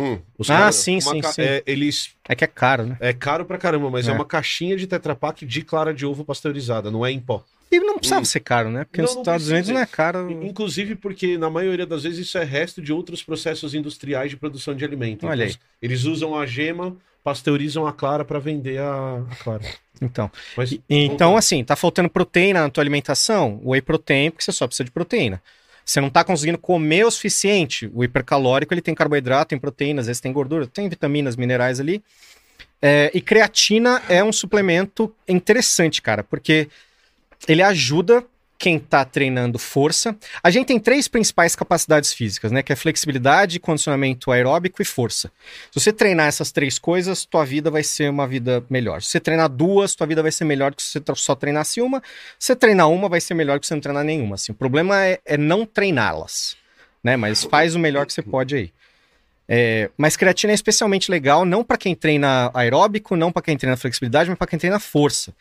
Hum. Os Ah, caras- sim, sim, ca- sim. é, eles É que é caro, né? é caro pra caramba, mas é, É. uma caixinha de Tetra Pak de clara de ovo pasteurizada, não é em pó. E não precisava ser caro, né? Porque Não, nos não Estados. Unidos não é caro. Inclusive porque, na maioria das vezes, isso é resto de outros processos industriais de produção de alimento. Olha Então, Eles usam a gema, pasteurizam a clara para vender a, a clara. Então, Mas, Então, assim, tá faltando proteína na tua alimentação? Whey protein, porque você só precisa de proteína. Você não tá conseguindo comer o suficiente. O hipercalórico, ele tem carboidrato, tem proteína, às vezes tem gordura, tem vitaminas, minerais ali. É, e creatina é um suplemento interessante, cara, porque ele ajuda quem tá treinando força. A gente tem três principais capacidades físicas, né? Que é flexibilidade, condicionamento aeróbico e força. Se você treinar essas três coisas, tua vida vai ser uma vida melhor. Se você treinar duas, tua vida vai ser melhor que se você só treinasse uma. Se você treinar uma, vai ser melhor que se você não treinar nenhuma. Assim, o problema é, é não treiná-las, né? Mas faz o melhor que você pode aí. É, mas creatina é especialmente legal, não para quem treina aeróbico, não para quem treina flexibilidade, mas para quem treina força.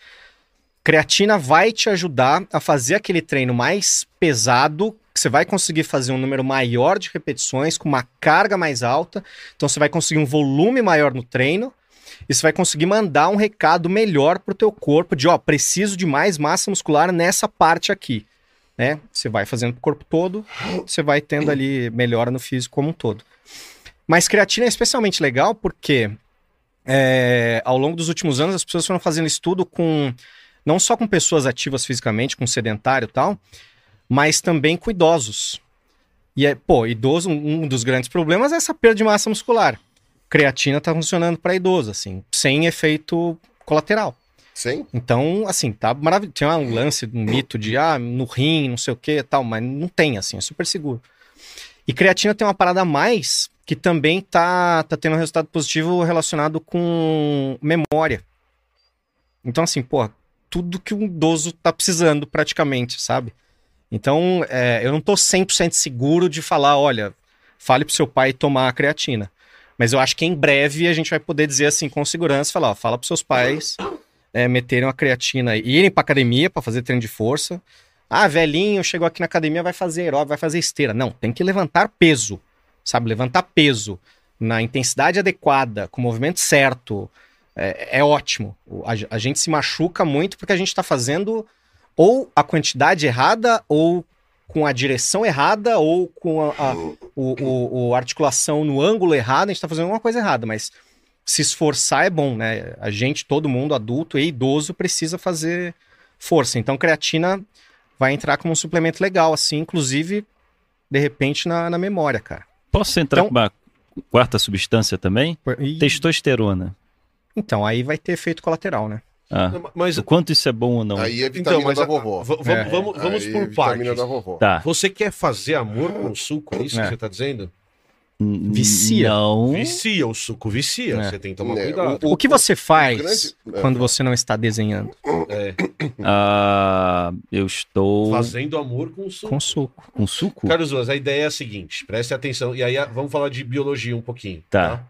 Creatina vai te ajudar a fazer aquele treino mais pesado, você vai conseguir fazer um número maior de repetições, com uma carga mais alta. Então você vai conseguir um volume maior no treino. E você vai conseguir mandar um recado melhor pro teu corpo de, ó, preciso de mais massa muscular nessa parte aqui, né? Você vai fazendo pro corpo todo, você vai tendo ali melhora no físico como um todo. Mas creatina é especialmente legal porque é, ao longo dos últimos anos as pessoas foram fazendo estudo com não só com pessoas ativas fisicamente, com sedentário e tal, mas também com idosos. E é, pô, idoso, um dos grandes problemas é essa perda de massa muscular. Creatina tá funcionando para idoso, assim, sem efeito colateral. Sim? Então, assim, tá maravilhoso. Tinha um lance, um mito de, ah, no rim, não sei o que tal, mas não tem, assim, é super seguro. E creatina tem uma parada a mais que também tá, tá tendo um resultado positivo relacionado com memória. Então, assim, pô, tudo que um idoso tá precisando praticamente, sabe? Então, é, eu não tô 100% seguro de falar, olha, fale pro seu pai tomar a creatina. Mas eu acho que em breve a gente vai poder dizer assim com segurança, falar, ó, fala pros seus pais é, meterem uma creatina, e irem pra academia pra fazer treino de força. Ah, velhinho, chegou aqui na academia, vai fazer aeróbico, vai fazer esteira. Não, tem que levantar peso, sabe? Levantar peso na intensidade adequada, com o movimento certo, é, é ótimo. A, a gente se machuca muito porque a gente tá fazendo ou a quantidade errada, ou com a direção errada, ou com a, a- o, o- o articulação no ângulo errado, a gente tá fazendo alguma coisa errada, mas se esforçar é bom, né? A gente, todo mundo, adulto e idoso, precisa fazer força. Então, creatina vai entrar como um suplemento legal, assim, inclusive, de repente, na, na memória, cara. Posso entrar Então- com uma quarta substância também? E- Testosterona. Então, aí vai ter efeito colateral, né? Ah, Mas, o quanto isso é bom ou não? Aí é então, vitamina mas da a- vovó. É. vamos, vamos Aí é por vitamina partes. da vovó. Tá. Você quer fazer amor com o suco? É isso É. que você tá dizendo? Vicia. Não. Vicia, o suco vicia. É. Você tem que tomar É, cuidado. O, que você faz grande- é. quando você não está desenhando? É, Ah, eu estou fazendo amor com o suco. Com suco. com suco? Carlos a ideia é a seguinte, preste atenção, e aí vamos falar de biologia um pouquinho. Tá.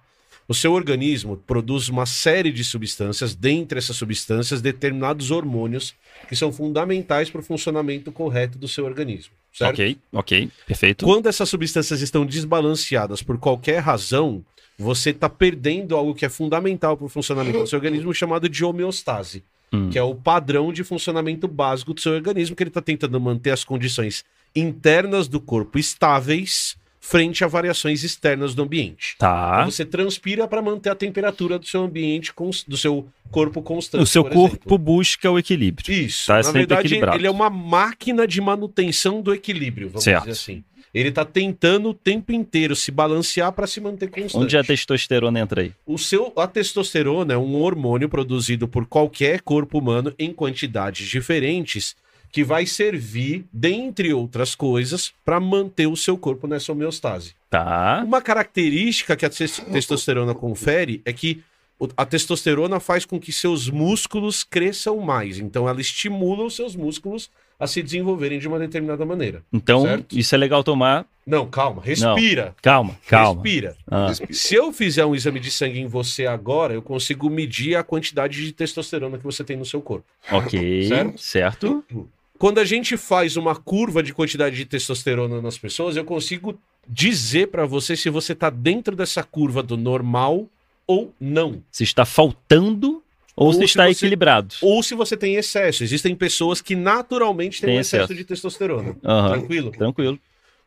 O seu organismo produz uma série de substâncias, dentre essas substâncias, determinados hormônios que são fundamentais para o funcionamento correto do seu organismo. Certo? Ok, ok, perfeito. Quando essas substâncias estão desbalanceadas por qualquer razão, você está perdendo algo que é fundamental para o funcionamento do seu organismo, chamado de homeostase, Hum. que é o padrão de funcionamento básico do seu organismo, que ele está tentando manter as condições internas do corpo estáveis frente a variações externas do ambiente. Tá. Então, Você transpira para manter a temperatura do seu ambiente, do seu corpo constante. O seu corpo exemplo. busca o equilíbrio. Isso. Tá Na sempre verdade, equilibrado. ele é uma máquina de manutenção do equilíbrio, vamos Certo. dizer assim. Ele tá tentando o tempo inteiro se balancear para se manter constante. Onde a testosterona entra aí? O seu, a testosterona é um hormônio produzido por qualquer corpo humano em quantidades diferentes que vai servir, dentre outras coisas, para manter o seu corpo nessa homeostase. Tá. Uma característica que a tes- testosterona confere é que a testosterona faz com que seus músculos cresçam mais. Então ela estimula os seus músculos a se desenvolverem de uma determinada maneira. Então, Certo. isso é legal tomar. Não, calma, respira. Calma, calma. Respira. Ah, Se eu fizer um exame de sangue em você agora, eu consigo medir a quantidade de testosterona que você tem no seu corpo. ok, Certo? certo. Quando a gente faz uma curva de quantidade de testosterona nas pessoas, eu consigo dizer pra você se você tá dentro dessa curva do normal ou não. Se está faltando ou, Ou se se está você- equilibrado. Ou se você tem excesso. Existem pessoas que naturalmente têm Tem excesso, excesso. de testosterona. Aham, Tranquilo? Tranquilo.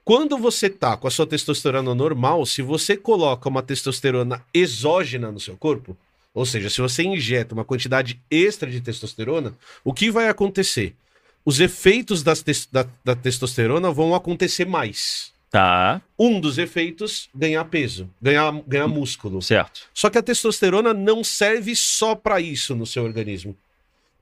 Quando você tá com a sua testosterona normal, se você coloca uma testosterona exógena no seu corpo, ou seja, se você injeta uma quantidade extra de testosterona, o que vai acontecer? Os efeitos tes- da, da testosterona vão acontecer mais. Tá, Um dos efeitos, ganhar peso, ganhar, ganhar músculo. certo. Só que a testosterona não serve só pra isso no seu organismo.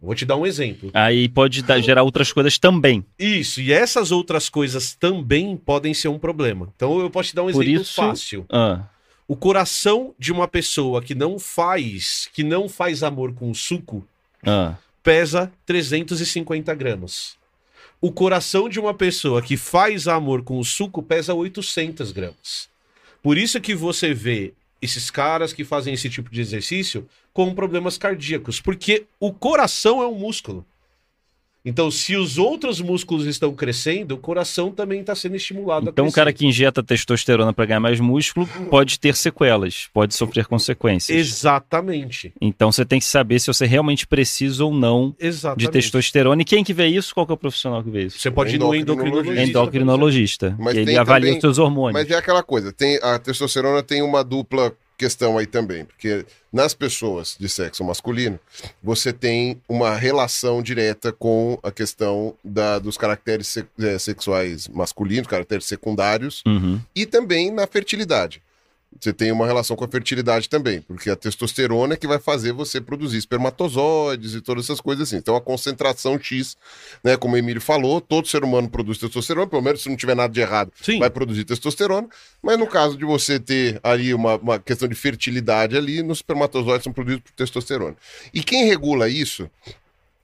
Vou te dar um exemplo. Aí pode dar- gerar outras coisas também. Isso, e essas outras coisas também podem ser um problema. Então eu posso te dar um Por exemplo isso- fácil. Ah, O coração de uma pessoa que não faz, que não faz amor com suco, ah. Pesa 350 gramas. O coração de uma pessoa que faz amor com o suco pesa 800 gramas. Por isso que você vê esses caras que fazem esse tipo de exercício com problemas cardíacos, porque o coração é um músculo. Então, se os outros músculos estão crescendo, o coração também está sendo estimulado. a Então o cara que injeta testosterona para ganhar mais músculo pode ter sequelas, pode sofrer consequências. Exatamente. Então você tem que saber se você realmente precisa ou não Exatamente. de testosterona. E quem que vê isso? Qual que é o profissional que vê isso? Você pode ir no Endocrinologista. endocrinologista. Endocrinologista. Mas que ele avalia também- os seus hormônios. Mas é aquela coisa, tem, a testosterona tem uma dupla questão aí também, porque nas pessoas de sexo masculino, você tem uma relação direta com a questão da, dos caracteres eh, sexuais masculinos, caracteres secundários, Uhum. e também na fertilidade. Você tem uma relação com a fertilidade também, porque a testosterona é que vai fazer você produzir espermatozoides e todas essas coisas assim. Então a concentração X, né, como o Emílio falou, todo ser humano produz testosterona, pelo menos se não tiver nada de errado, Sim. vai produzir testosterona, mas no caso de você ter ali uma, uma questão de fertilidade ali, nos espermatozoides são produzidos por testosterona. E quem regula isso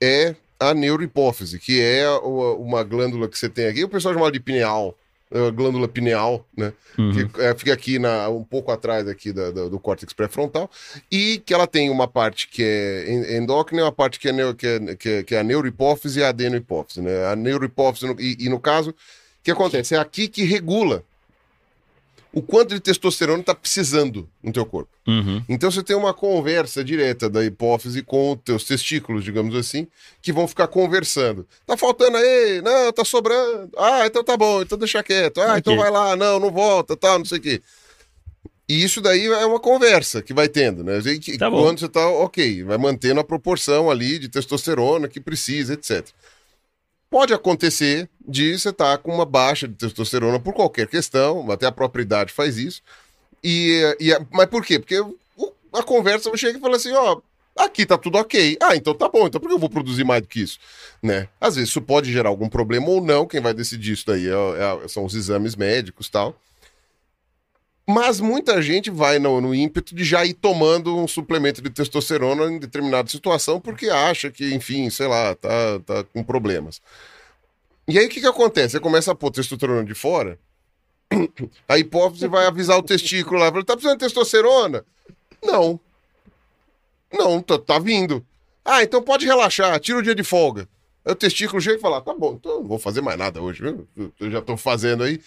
é a neurohipófise, que é uma, uma glândula que você tem aqui, o pessoal chama de pineal, a glândula pineal, né? Uhum. que é, fica aqui na, um pouco atrás aqui da- da- do córtex pré-frontal, e que ela tem uma parte que é en- endócrina e uma parte que é, neo, que é, que é, que é a neurohipófise e a adenohipófise. Né? A neurohipófise, no- e, e no caso, o que acontece? É aqui que regula o quanto de testosterona está precisando no teu corpo. Uhum. Então você tem uma conversa direta da hipófise com os teus testículos, digamos assim, que vão ficar conversando. Tá faltando aí? Não, tá sobrando. Ah, então tá bom, então deixa quieto. Ah, então Ok. vai lá, não, não volta, tal, não sei o quê. E isso daí é uma conversa que vai tendo, né? Tá bom. Quando você tá ok, vai mantendo a proporção ali de testosterona que precisa, etc. Pode acontecer de você estar com uma baixa de testosterona por qualquer questão, até a própria idade faz isso. E, e mas por quê? Porque a conversa chega e fala assim, ó, aqui tá tudo ok. Ah, então tá bom, então por que eu vou produzir mais do que isso? Né? Às vezes isso pode gerar algum problema ou não, quem vai decidir isso daí é- é- são os exames médicos tal. Mas muita gente vai no, no ímpeto de já ir tomando um suplemento de testosterona em determinada situação, porque acha que, enfim, sei lá, tá, tá com problemas. E aí o que, que acontece? Você começa a pôr testosterona de fora, a hipófise vai avisar o testículo lá, tá precisando de testosterona? Não. Não, tá, tá vindo. Ah, então pode relaxar, tira o dia de folga. Aí o testículo chega e fala, tá bom, então não vou fazer mais nada hoje, viu? Eu já tô fazendo aí.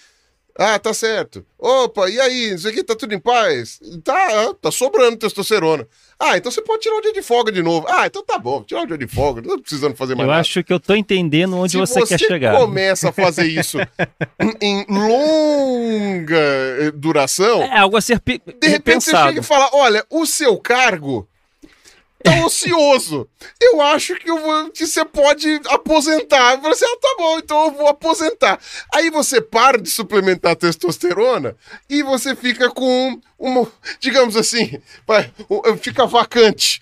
Ah, tá certo. Opa, e aí? Isso aqui tá tudo em paz? Tá, tá sobrando testosterona. Ah, então você pode tirar o dia de folga de novo. Ah, então tá bom, tirar o dia de folga, não tô precisando fazer mais Eu nada. acho que eu tô entendendo onde Se você, quer chegar. começa a fazer isso em longa eh, duração, É algo a ser de repente você repensado. chega e fala: olha, o seu cargo tá ocioso. Eu acho que, eu vou- que você pode aposentar. Eu falei assim: ah, tá bom, então eu vou aposentar. Aí você para de suplementar testosterona e você fica com uma, digamos assim, fica vacante.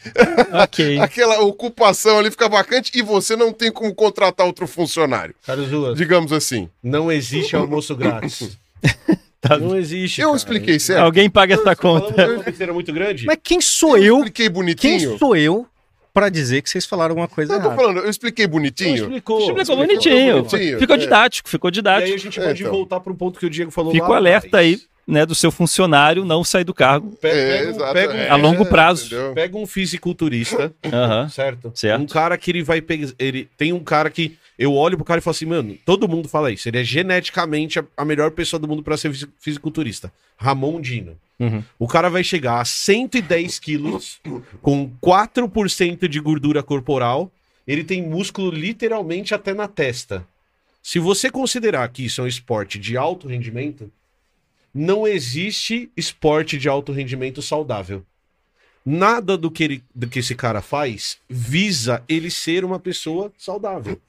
Ok. Aquela ocupação ali fica vacante e você não tem como contratar outro funcionário. Carlos Digamos assim. não existe almoço grátis. Não existe. Eu cara. expliquei certo. Alguém paga essa conta. uma muito grande. Mas quem sou eu? expliquei Quem bonitinho. sou eu pra dizer que vocês falaram alguma coisa Eu tô errada? falando, eu expliquei bonitinho. explicou. Explicou bonitinho. bonitinho, Ficou é. didático, ficou E aí didático. a gente É, pode então. voltar para um ponto que o Diego falou Fica o lá alerta aí, né, do seu funcionário não sair do cargo Pega, É, pega um- exato, pega um- é, a longo prazo. entendeu? Pega um fisiculturista, Aham. certo? Certo. Um cara que ele vai pegar. Ele tem um cara que. Eu olho pro cara e falo assim, mano, todo mundo fala isso. Ele é geneticamente a, a melhor pessoa do mundo pra ser fisi- fisiculturista. Ramon Dino. Uhum. O cara vai chegar a 110 quilos, com 4% de gordura corporal. Ele tem músculo literalmente até na testa. Se você considerar que isso é um esporte de alto rendimento, não existe esporte de alto rendimento saudável. Nada do que, ele, do que esse cara faz visa ele ser uma pessoa saudável.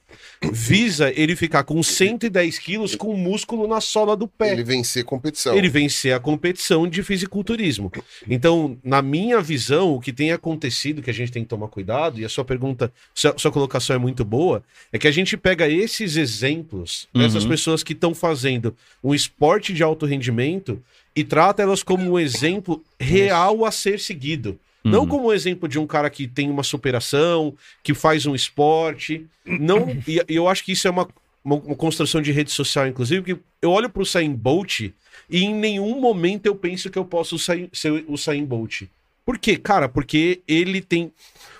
Visa ele ficar com 110 quilos com músculo na sola do pé Ele vencer competição. ele vencer a competição de fisiculturismo. Então, na minha visão, o que tem acontecido, que a gente tem que tomar cuidado, e a sua pergunta, sua, sua colocação é muito boa, é que a gente pega esses exemplos dessas Uhum. pessoas que estão fazendo um esporte de alto rendimento e trata elas como um exemplo real a ser seguido. Não Uhum. como um exemplo de um cara que tem uma superação, que faz um esporte. Não, e eu acho que isso é uma, uma, uma construção de rede social, inclusive, que eu olho pro Usain Bolt e em nenhum momento eu penso que eu posso ser o Usain Bolt. Por quê? Cara, porque ele tem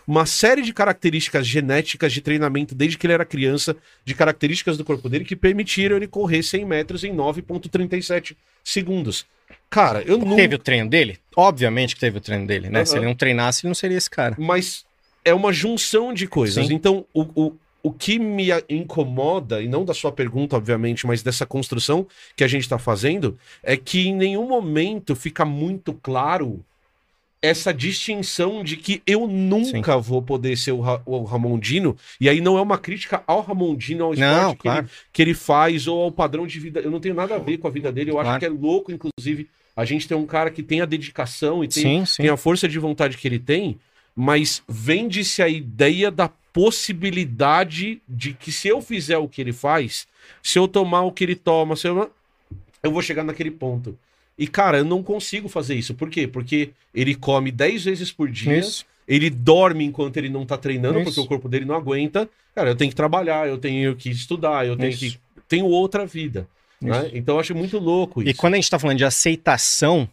uma série de características genéticas de treinamento desde que ele era criança, de características do corpo dele que permitiram ele correr 100 metros em 9,37 segundos. Cara, eu nunca. Teve o treino dele? Obviamente que teve o treino dele, né? Aham. Se ele não treinasse, ele não seria esse cara. mas é uma junção de coisas. Sim. Então, o, o, o que me incomoda, e não da sua pergunta, obviamente, mas dessa construção que a gente está fazendo, é que em nenhum momento fica muito claro essa distinção de que eu nunca vou poder ser o, Ra o Ramondino, e aí não é uma crítica ao Ramondino, ao esporte Não, que, claro. ele, que ele faz, ou ao padrão de vida. Eu não tenho nada a ver com a vida dele, eu acho Claro. que é louco, inclusive, a gente tem um cara que tem a dedicação e tem Sim, sim. tem a força de vontade que ele tem, mas vende-se a ideia da possibilidade de que se eu fizer o que ele faz, se eu tomar o que ele toma, se eu, eu vou chegar naquele ponto. E, cara, eu não consigo fazer isso. Por quê? Porque ele come 10 vezes por dia, Isso. ele dorme enquanto ele não tá treinando, Isso. porque o corpo dele não aguenta. Cara, eu tenho que trabalhar, eu tenho que estudar, eu tenho Isso. que. Tenho outra vida. né? Então eu acho muito louco isso. E quando a gente tá falando de aceitação,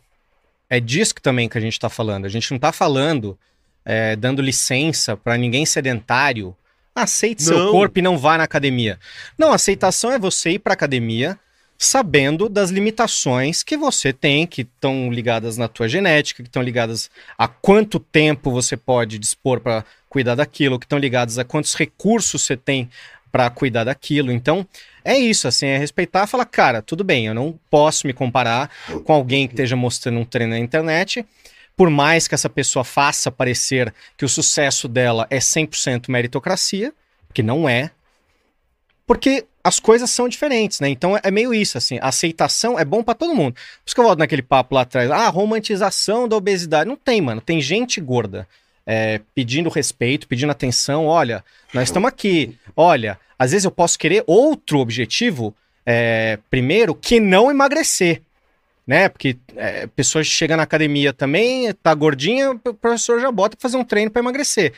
é disso que também que a gente tá falando. A gente não tá falando é, dando licença pra ninguém sedentário. Aceite seu Não. corpo e não vá na academia. Não, aceitação é você ir pra academia sabendo das limitações que você tem, que estão ligadas na tua genética, que estão ligadas a quanto tempo você pode dispor para cuidar daquilo, que estão ligadas a quantos recursos você tem para cuidar daquilo. Então, é isso, assim, é respeitar falar, cara, tudo bem, eu não posso me comparar com alguém que esteja mostrando um treino na internet, por mais que essa pessoa faça parecer que o sucesso dela é 100% meritocracia, que não é, porque as coisas são diferentes, né? Então é meio isso, assim, a aceitação é bom pra todo mundo. Por isso que eu volto naquele papo lá atrás, ah, romantização da obesidade. Não tem, mano, tem gente gorda é, pedindo respeito, pedindo atenção, olha, nós estamos aqui, olha, às vezes eu posso querer outro objetivo, é, primeiro, que não emagrecer, né? Porque é, pessoa chega na academia também, tá gordinha, o professor já bota pra fazer um treino pra emagrecer.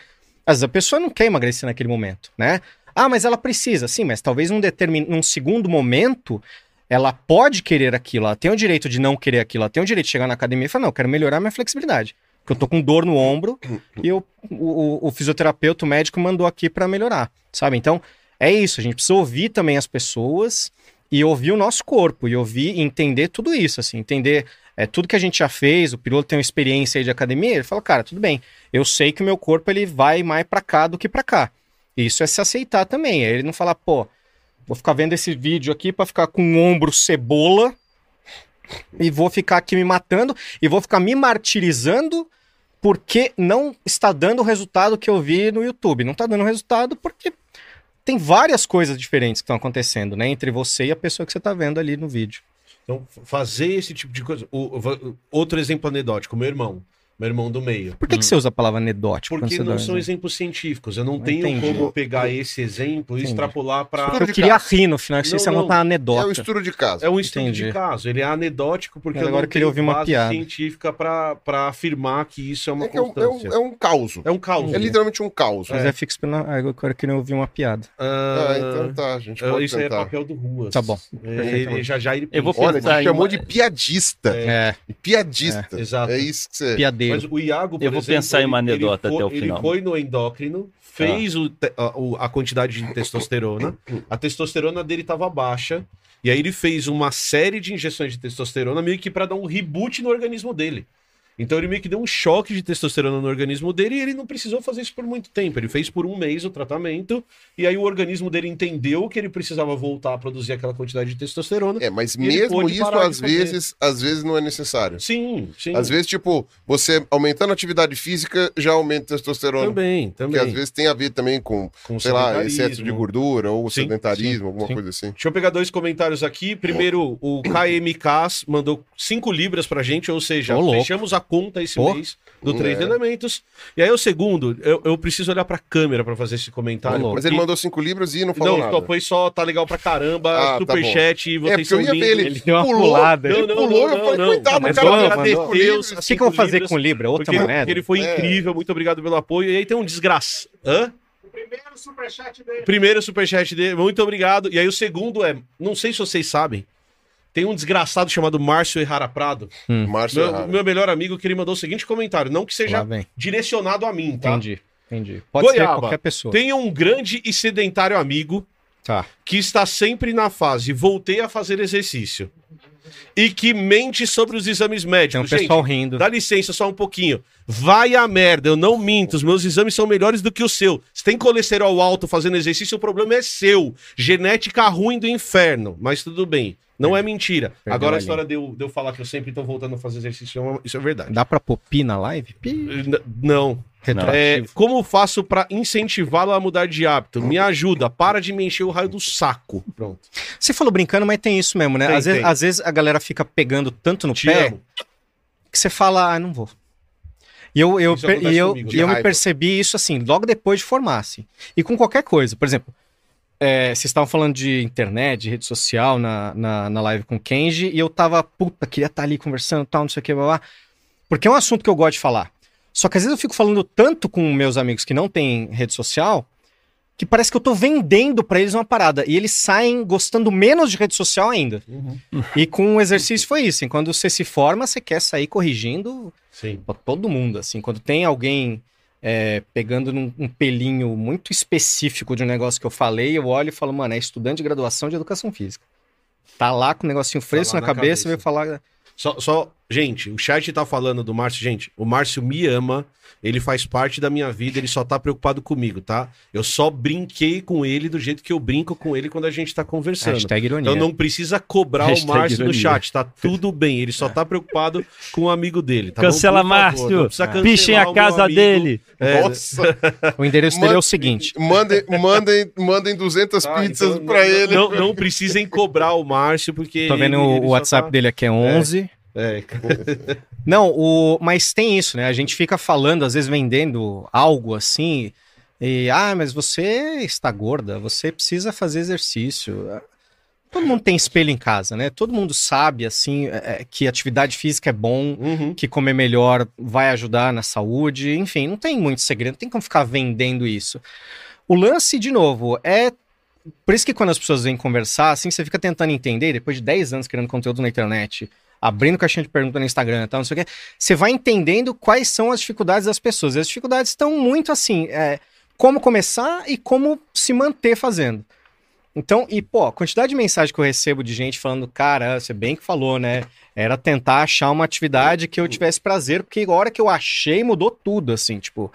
Às vezes a pessoa não quer emagrecer naquele momento, né? Ah, mas ela precisa, sim, mas talvez num, determin... num segundo momento ela pode querer aquilo, ela tem o direito de não querer aquilo, ela tem o direito de chegar na academia e falar, não, eu quero melhorar minha flexibilidade. Porque eu tô com dor no ombro e eu, o, o- o fisioterapeuta, o médico mandou aqui pra melhorar, sabe? Então, é isso, a gente precisa ouvir também as pessoas e ouvir o nosso corpo, e ouvir e entender tudo isso, assim, entender é, tudo que a gente já fez, o piloto tem uma experiência aí de academia, ele fala, cara, tudo bem, eu sei que o meu corpo ele vai mais pra cá do que pra cá. Isso é se aceitar também. É ele não falar, pô, vou ficar vendo esse vídeo aqui pra ficar com o ombro cebola e vou ficar aqui me matando e vou ficar me martirizando porque não está dando o resultado que eu vi no YouTube. Não está dando resultado porque tem várias coisas diferentes que estão acontecendo, né? Entre você e a pessoa que você está vendo ali no vídeo. Então, fazer esse tipo de coisa. O- o- outro exemplo anedótico, meu irmão. Meu irmão do meio. Por que, que você usa a palavra anedótico? Porque não são exemplo? exemplos científicos. Eu não Não tenho entendi. como pegar esse exemplo e Entendi. extrapolar para. Eu queria caso. rir no final, que Não, você não. montar uma É anedota. um estudo de caso. É um estudo Entendi. de caso. Ele é anedótico porque Mas eu agora não eu queria tenho ouvir uma base piada. científica para afirmar que isso é uma É, que é, um, é, constância. um, é um caos. É um caos. É literalmente um caos. Mas é fico esperando. Ah, agora eu queria ouvir uma piada. Ah, então tá, a gente Ah, pode isso aí é tentar. papel do Ruas. Tá bom. É, ele, já já ele Eu vou. Olha, em chamou de piadista. É, Piadista. É, exato. É isso que você... piadeiro. Mas o Iago, por Eu vou exemplo, pensar em uma ele- anedota ele até foi- o final. Ele foi no endócrino, fez o te- a, o- a quantidade de testosterona, a testosterona dele estava baixa, e aí ele fez uma série de injeções de testosterona meio que para dar um reboot no organismo dele. Então ele meio que deu um choque de testosterona no organismo dele e ele não precisou fazer isso por muito tempo. Ele fez por um mês o tratamento, e aí o organismo dele entendeu que ele precisava voltar a produzir aquela quantidade de testosterona. É, mas mesmo isso, às vezes, às vezes não é necessário. Sim, sim. Às vezes, tipo, você aumentando a atividade física já aumenta a testosterona. também, Que também. às vezes tem a ver também com, com sei lá, excesso de gordura ou Sim, sedentarismo, alguma sim. coisa assim. Deixa eu pegar dois comentários aqui. Primeiro, o KMK mandou 5 libras pra gente, ou seja, louco. fechamos a conta esse Ô. mês do Três É. Elementos. E aí o segundo, eu, eu preciso olhar pra câmera pra fazer esse comentário. Louco. Mas ele mandou cinco libras e não falou Não, nada. só foi só, tá legal pra caramba, Ah, tá superchat, e É, vocês porque eu são ia ver lindos. ele, Ele deu uma pulou, pulada. ele Não, não, pulou, não, eu falei, não, coitado, mas o cara assim, O que, que eu vou fazer com o Libra? Outra Porque, moeda? porque ele foi É. incrível, muito obrigado pelo apoio. E aí tem um desgraça. Hã? Primeiro superchat dele. Primeiro superchat dele, muito obrigado. E aí o segundo é, não sei se vocês sabem, tem um desgraçado chamado Márcio Errara Prado, Márcio meu, Errara. meu melhor amigo, que ele mandou o seguinte comentário, não que seja direcionado a mim, tá? Entendi. Entendi. Pode ser Goiaba, qualquer pessoa. Tenho um grande e sedentário amigo Tá. que está sempre na fase voltei a fazer exercício e que mente sobre os exames Tem um médicos. pessoal Gente, rindo. dá licença só um pouquinho. Vai a merda, eu não minto, os meus exames são melhores do que o seu. Se tem colesterol alto fazendo exercício, o problema é seu. Genética ruim do inferno, mas tudo bem. Não é mentira. Perdeu Agora a a história de eu, de eu falar que eu sempre tô voltando a fazer exercício, é uma- isso é verdade. Dá pra pôr pi na live? Pi. N- Não. É, como faço pra incentivá-lo a mudar de hábito? Me ajuda, para de me encher o raio do saco. Pronto. Você falou brincando, mas tem isso mesmo, né? Tem, às, vezes, tem. às vezes a galera fica pegando tanto no Te pé amo. que você fala, ah, não vou. E eu, eu, e eu, comigo, e eu me raiva. percebi isso assim, logo depois de formar, assim. E com qualquer coisa. Por exemplo, é, vocês estavam falando de internet, de rede social na, na, na live com o Kenji, e eu tava, puta, queria estar ali conversando tal, não sei o que, blá, blá. Porque é um assunto que eu gosto de falar. Só que às vezes eu fico falando tanto com meus amigos que não têm rede social, que parece que eu tô vendendo pra eles uma parada. E eles saem gostando menos de rede social ainda. Uhum. E com o exercício foi isso. Quando você se forma, você quer sair corrigindo Sim. pra todo mundo, assim. Quando tem alguém é, pegando num, um pelinho muito específico de um negócio que eu falei, eu olho e falo, mano, é estudante de graduação de educação física. Tá lá com o negocinho fresco lá na, na cabeça, cabeça. e vai falar. Só, só, gente, o chat tá falando do Márcio. Gente, o Márcio me ama, ele faz parte da minha vida, ele só tá preocupado comigo, tá? Eu só brinquei com ele do jeito que eu brinco com ele quando a gente tá conversando. Hashtag ironia. Então não precisa cobrar Hashtag o Márcio no ironia. chat, tá tudo bem. Ele só tá preocupado com o amigo dele. Tá Cancela bom? Por favor, Márcio, não precisa cancelar Pichem o a meu casa amigo. dele. É, Nossa, O endereço dele é o seguinte. mandem, mandem, mandem 200 tá, pizzas então pra não- ele. Não, não precisem cobrar o Márcio, porque. Tô vendo ele- o, ele o só WhatsApp tá- dele aqui é 11. É, Não, o, mas tem isso, né? A gente fica falando, às vezes vendendo algo assim, e ah, mas você está gorda, você precisa fazer exercício. Todo mundo tem espelho em casa, né? Todo mundo sabe, assim, é, é, que atividade física é bom, Uhum. que comer melhor vai ajudar na saúde, enfim, não tem muito segredo, não tem como ficar vendendo isso. O lance, de novo, é. Por isso que quando as pessoas vêm conversar, assim, você fica tentando entender, depois de 10 anos criando conteúdo na internet, abrindo caixinha de pergunta no Instagram tal, não sei o quê, você vai entendendo quais são as dificuldades das pessoas. E as dificuldades estão muito assim, é, como começar e como se manter fazendo. Então, e pô, a quantidade de mensagem que eu recebo de gente falando, cara, você bem que falou, né? Era tentar achar uma atividade que eu tivesse prazer, porque a hora que eu achei mudou tudo, assim, tipo.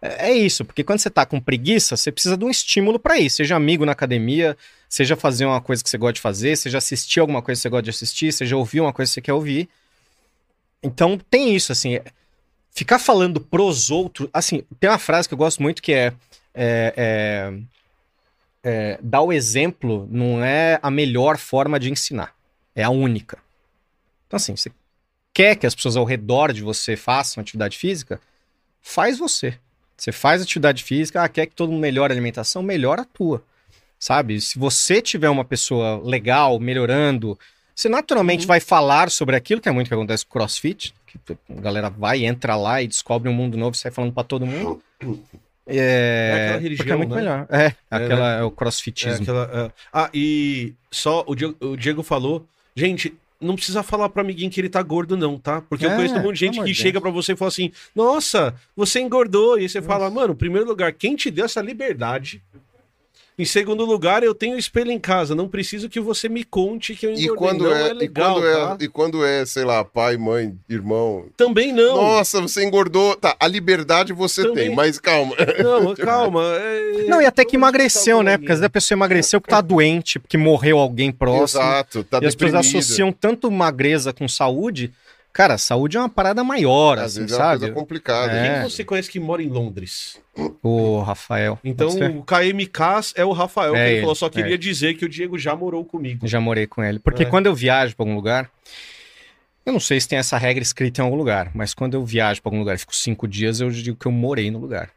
É é isso, porque quando você tá com preguiça, você precisa de um estímulo pra isso. Seja amigo na academia, seja fazer uma coisa que você gosta de fazer, seja assistir alguma coisa que você gosta de assistir, seja ouvir uma coisa que você quer ouvir. Então tem isso, assim. é- Ficar falando pros outros. Assim, tem uma frase que eu gosto muito que é. é, é, é, dar o exemplo não é a melhor forma de ensinar. É a única. Então, assim, você quer que as pessoas ao redor de você façam atividade física, faz você. Você faz atividade física, ah, quer que todo mundo melhore a alimentação, melhora a tua. Sabe? Se você tiver uma pessoa legal, melhorando, você naturalmente vai falar sobre aquilo, que é muito que acontece com CrossFit, que a galera vai, entra lá e descobre um mundo novo, sai falando pra todo mundo. É, É aquela porque religião, é muito né? melhor. É, É, aquela é, o É crossfitismo. aquela, é. Ah, e só o Diego, o Diego falou, gente, não precisa falar pro amiguinho que ele tá gordo, não, tá? Porque eu É, conheço um monte de gente que de chega pra você e fala assim: Nossa, você engordou. E aí você fala, mano, em primeiro lugar, quem te deu essa liberdade? Em segundo lugar, eu tenho espelho em casa, não preciso que você me conte que eu engordei. E quando, não é, é, legal, e, quando tá? é, e quando é, sei lá, pai, mãe, irmão. Também não. Nossa, você engordou. Tá, a liberdade você Também. tem, mas calma. Não, calma. é- Não, e até que emagreceu, né? Porque às vezes a pessoa emagreceu porque tá doente, porque morreu alguém próximo. Exato, tá e as pessoas associam tanto magreza com saúde. Cara, saúde é uma parada maior, Às assim, vezes é uma sabe? coisa complicada. É. Quem você conhece que mora em Londres? O Rafael. Então, o KMK é o Rafael, que É ele ele, falou. Só é queria ele. dizer que o Diego já morou comigo. Já morei com ele. Porque É. quando eu viajo pra algum lugar, eu não sei se tem essa regra escrita em algum lugar, mas quando eu viajo pra algum lugar e fico cinco dias, eu digo que eu morei no lugar.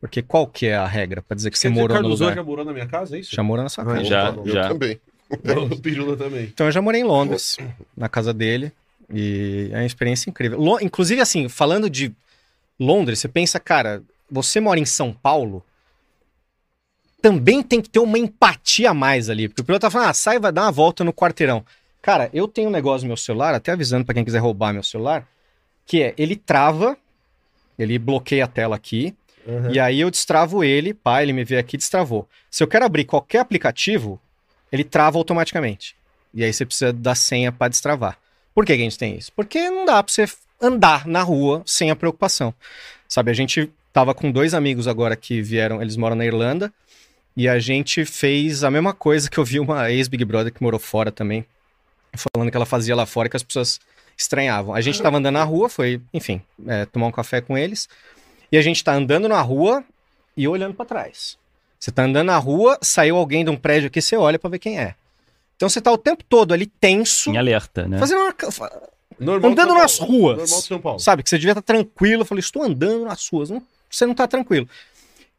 Porque qual que é a regra pra dizer que você morou no Carlos lugar? já morou na minha casa, é isso? Já morou na sua Ah, casa. Já, Eu já. também. O Pirula também. Então eu já morei em Londres, na casa dele, e é uma experiência incrível. Lo- Inclusive, assim, falando de Londres, você pensa, cara, você mora em São Paulo, também tem que ter uma empatia a mais ali, porque o piloto tá falando, ah, sai, vai dar uma volta no quarteirão. Cara, eu tenho um negócio no meu celular, até avisando pra quem quiser roubar meu celular, que é, ele trava, ele bloqueia a tela aqui, Uhum. e aí eu destravo ele, pá, ele me vê aqui, destravou. Se eu quero abrir qualquer aplicativo, ele trava automaticamente. E aí você precisa da senha para destravar. Por que, a gente tem isso? Porque não dá para você andar na rua sem a preocupação. Sabe, a gente tava com dois amigos agora que vieram, eles moram na Irlanda, e a gente fez a mesma coisa que eu vi uma ex-Big Brother que morou fora também, falando que ela fazia lá fora que as pessoas estranhavam. A gente tava andando na rua, foi, enfim, é, tomar um café com eles, e a gente tá andando na rua e olhando para trás. Você tá andando na rua, saiu alguém de um prédio aqui, você olha para ver quem é. Então você tá o tempo todo ali tenso, Em alerta, né? fazendo uma, Normal andando nas ruas. Normal de São Paulo. Sabe, que você devia estar tranquilo. Eu falei, estou andando nas ruas. Não- você não está tranquilo.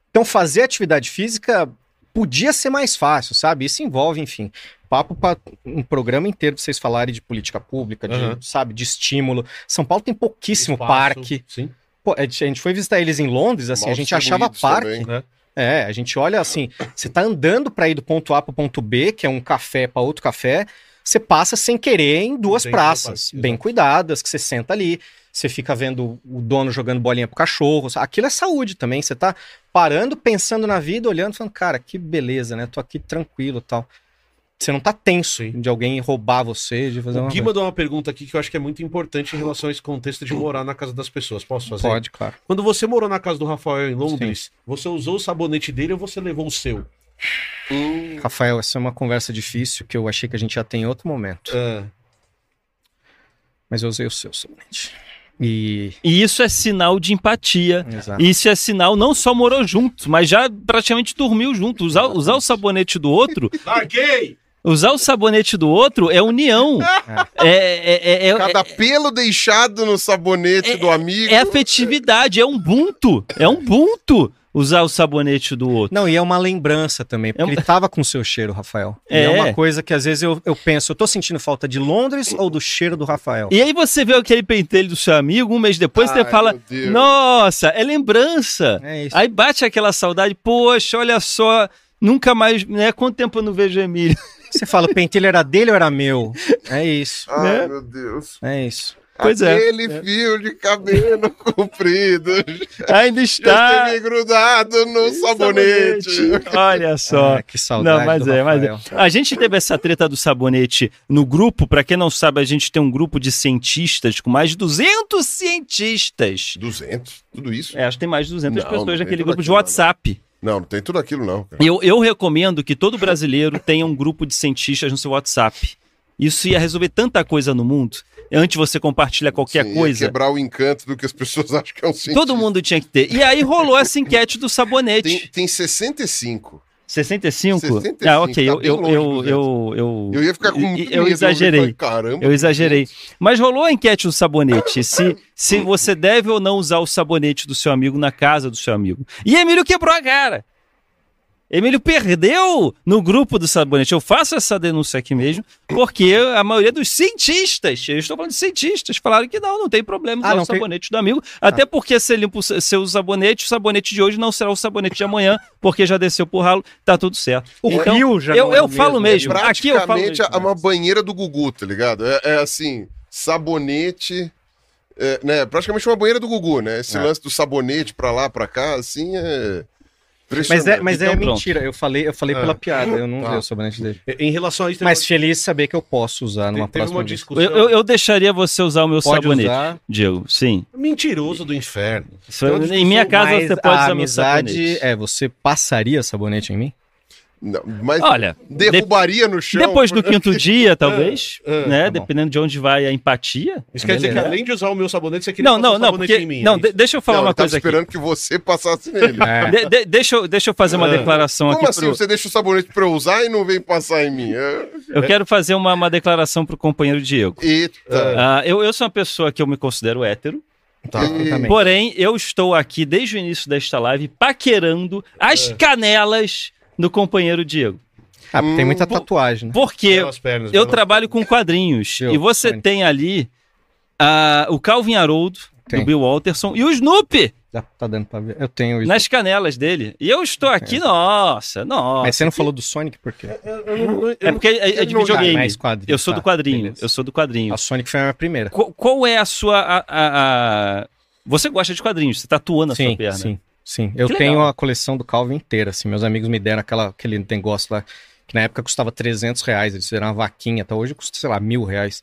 Então, fazer atividade física podia ser mais fácil, sabe? Isso envolve, enfim, papo para um programa inteiro pra vocês falarem de política pública, de, Aham. sabe, de estímulo. São Paulo tem pouquíssimo Espaço, parque. Sim. Pô, a gente foi visitar eles em Londres, assim, Mal a gente achava parque. também. Né? É, a gente olha assim, você tá andando para ir do ponto A pro ponto B, que é um café para outro café, você passa sem querer em duas do praças, bem cuidadas, que você senta ali, você fica vendo o dono jogando bolinha pro cachorro. Aquilo é saúde também, você tá parando, pensando na vida, olhando, falando, cara, que beleza, né? Tô aqui tranquilo, tal. Você não tá tenso Sim. de alguém roubar você, de fazer O uma Gui mandou uma pergunta aqui que eu acho que é muito importante em relação a esse contexto de morar na casa das pessoas. Posso fazer? Pode, claro. Quando você morou na casa do Rafael em Londres, você usou o sabonete dele ou você levou o seu? Hum, Rafael, essa é uma conversa difícil que eu achei que a gente já tem em outro momento. Ah, Mas eu usei o seu sabonete. E. E isso é sinal de empatia. Exato. Isso é sinal não só morou junto, mas já praticamente dormiu junto. Usar, usar o sabonete do outro, Larguei! Usar o sabonete do outro é união. É, é, é, é, Cada pelo deixado no sabonete do amigo. é afetividade, é um bunto. É um bunto usar o sabonete do outro. Não, e é uma lembrança também, porque É um- ele tava com o seu cheiro, Rafael. E É. É. uma coisa que às vezes eu, eu penso, eu tô sentindo falta de Londres ou do cheiro do Rafael? E aí você vê aquele pentelho do seu amigo, um mês depois você Ai, fala, meu Deus. nossa, é lembrança. É isso. Aí bate aquela saudade, poxa, olha só, nunca mais, né? Quanto tempo eu não vejo o Emílio? Você fala, o pentelho era dele ou era meu? É isso. Ai, né? meu Deus. É isso. Pois é. Aquele fio de cabelo comprido Ainda já está. grudado no sabonete. Olha só. Ah, que saudade Não, mas do é, mas é. Rafael. A gente teve essa treta do sabonete no grupo. Pra quem não sabe, a gente tem um grupo de cientistas com mais de 200 cientistas. 200? Tudo isso? É, acho que tem mais de 200 Não, pessoas naquele grupo de aquilo, não. Não, não tem tudo aquilo não. cara. Eu, eu recomendo que todo brasileiro tenha um grupo de cientistas no seu WhatsApp. Isso ia resolver tanta coisa no mundo. Antes você compartilha qualquer Sim, coisa. quebrar o encanto do que as pessoas acham que é um cientista. Todo mundo tinha que ter. E aí rolou essa enquete do Tem, sabonete. tem 65. 65? 65, ah, ok. tá eu, eu, eu, eu, eu, Eu ia ficar com muito eu medo, exagerei. falei, Caramba. Eu exagerei. Mas rolou a enquete do sabonete. Se, se você deve ou não usar o sabonete do seu amigo na casa do seu amigo. E Emílio quebrou a cara. Emílio perdeu no grupo do sabonete. Eu faço essa denúncia aqui mesmo, porque a maioria dos cientistas, eu estou falando de cientistas, falaram que não, não tem problema usar Ah, não o tem- sabonete do amigo. Até porque se limpa o se- seu sabonete, o sabonete de hoje não será o sabonete de amanhã, porque já desceu por ralo, tá tudo certo. O Então, rio já eu, não é eu o falo mesmo, mesmo. Aqui eu falo Praticamente mesmo. é uma banheira do Gugu, tá ligado? É, é assim, sabonete. é, né, praticamente uma banheira do Gugu, né? Esse É. lance do sabonete pra lá, pra cá, assim, é. Mas é, mas é Então, pronto. mentira. Eu falei, eu falei Ah. pela piada. Eu não Tá. vi o sabonete dele. Em relação a isso, Mas uma- feliz saber que eu posso usar numa teve próxima uma discussão. Eu, eu- eu deixaria você usar o meu Pode sabonete, usar. Diego. Sim. Mentiroso do inferno. Isso- uma em minha discussão, casa você pode usar meu amizade sabonete. é, você passaria sabonete em mim? Não, mas Olha, de- derrubaria no chão. depois do quinto dia, talvez, ah, né? tá dependendo de onde vai a empatia. Isso quer dizer que além de usar o meu sabonete, você queria Não, não, não, sabonete porque, em mim. não, é de- deixa eu falar Não, uma coisa aqui. esperando que você passasse nele. É. De- de- deixa, eu, deixa eu fazer uma declaração Como aqui assim? pro, Você deixa o sabonete pra eu usar e não vem passar em mim? É- Eu quero fazer uma, uma declaração pro companheiro Diego. Eita. Ah, eu, eu sou uma pessoa que eu me considero hétero, Tá, eu porém eu estou aqui desde o início desta live paquerando as canelas do companheiro Diego. Ah, tem muita tatuagem, né? Porque pernas, eu né? trabalho com quadrinhos Eu, e você tem ali ah, o Calvin Haroldo, Tem. do Bill Walterson, e o Snoopy Dá- Tá dando pra ver. Eu tenho isso. nas canelas dele. E eu estou aqui, nossa, nossa. Mas você não falou do Sonic por quê? É porque é, é de não- videogame. mais quadrinho. Eu sou Tá, do quadrinho, beleza. eu sou do quadrinho. A Sonic foi a minha primeira. Qual, qual é a sua. a- a- a- Você gosta de quadrinhos, você tatua na sim, sua perna. sim, sim. Eu tenho a coleção do Calvin inteira, assim. Meus amigos me deram aquela, aquele negócio lá, que na época custava 300 reais. Eles fizeram uma vaquinha, até hoje custa, sei lá, mil reais.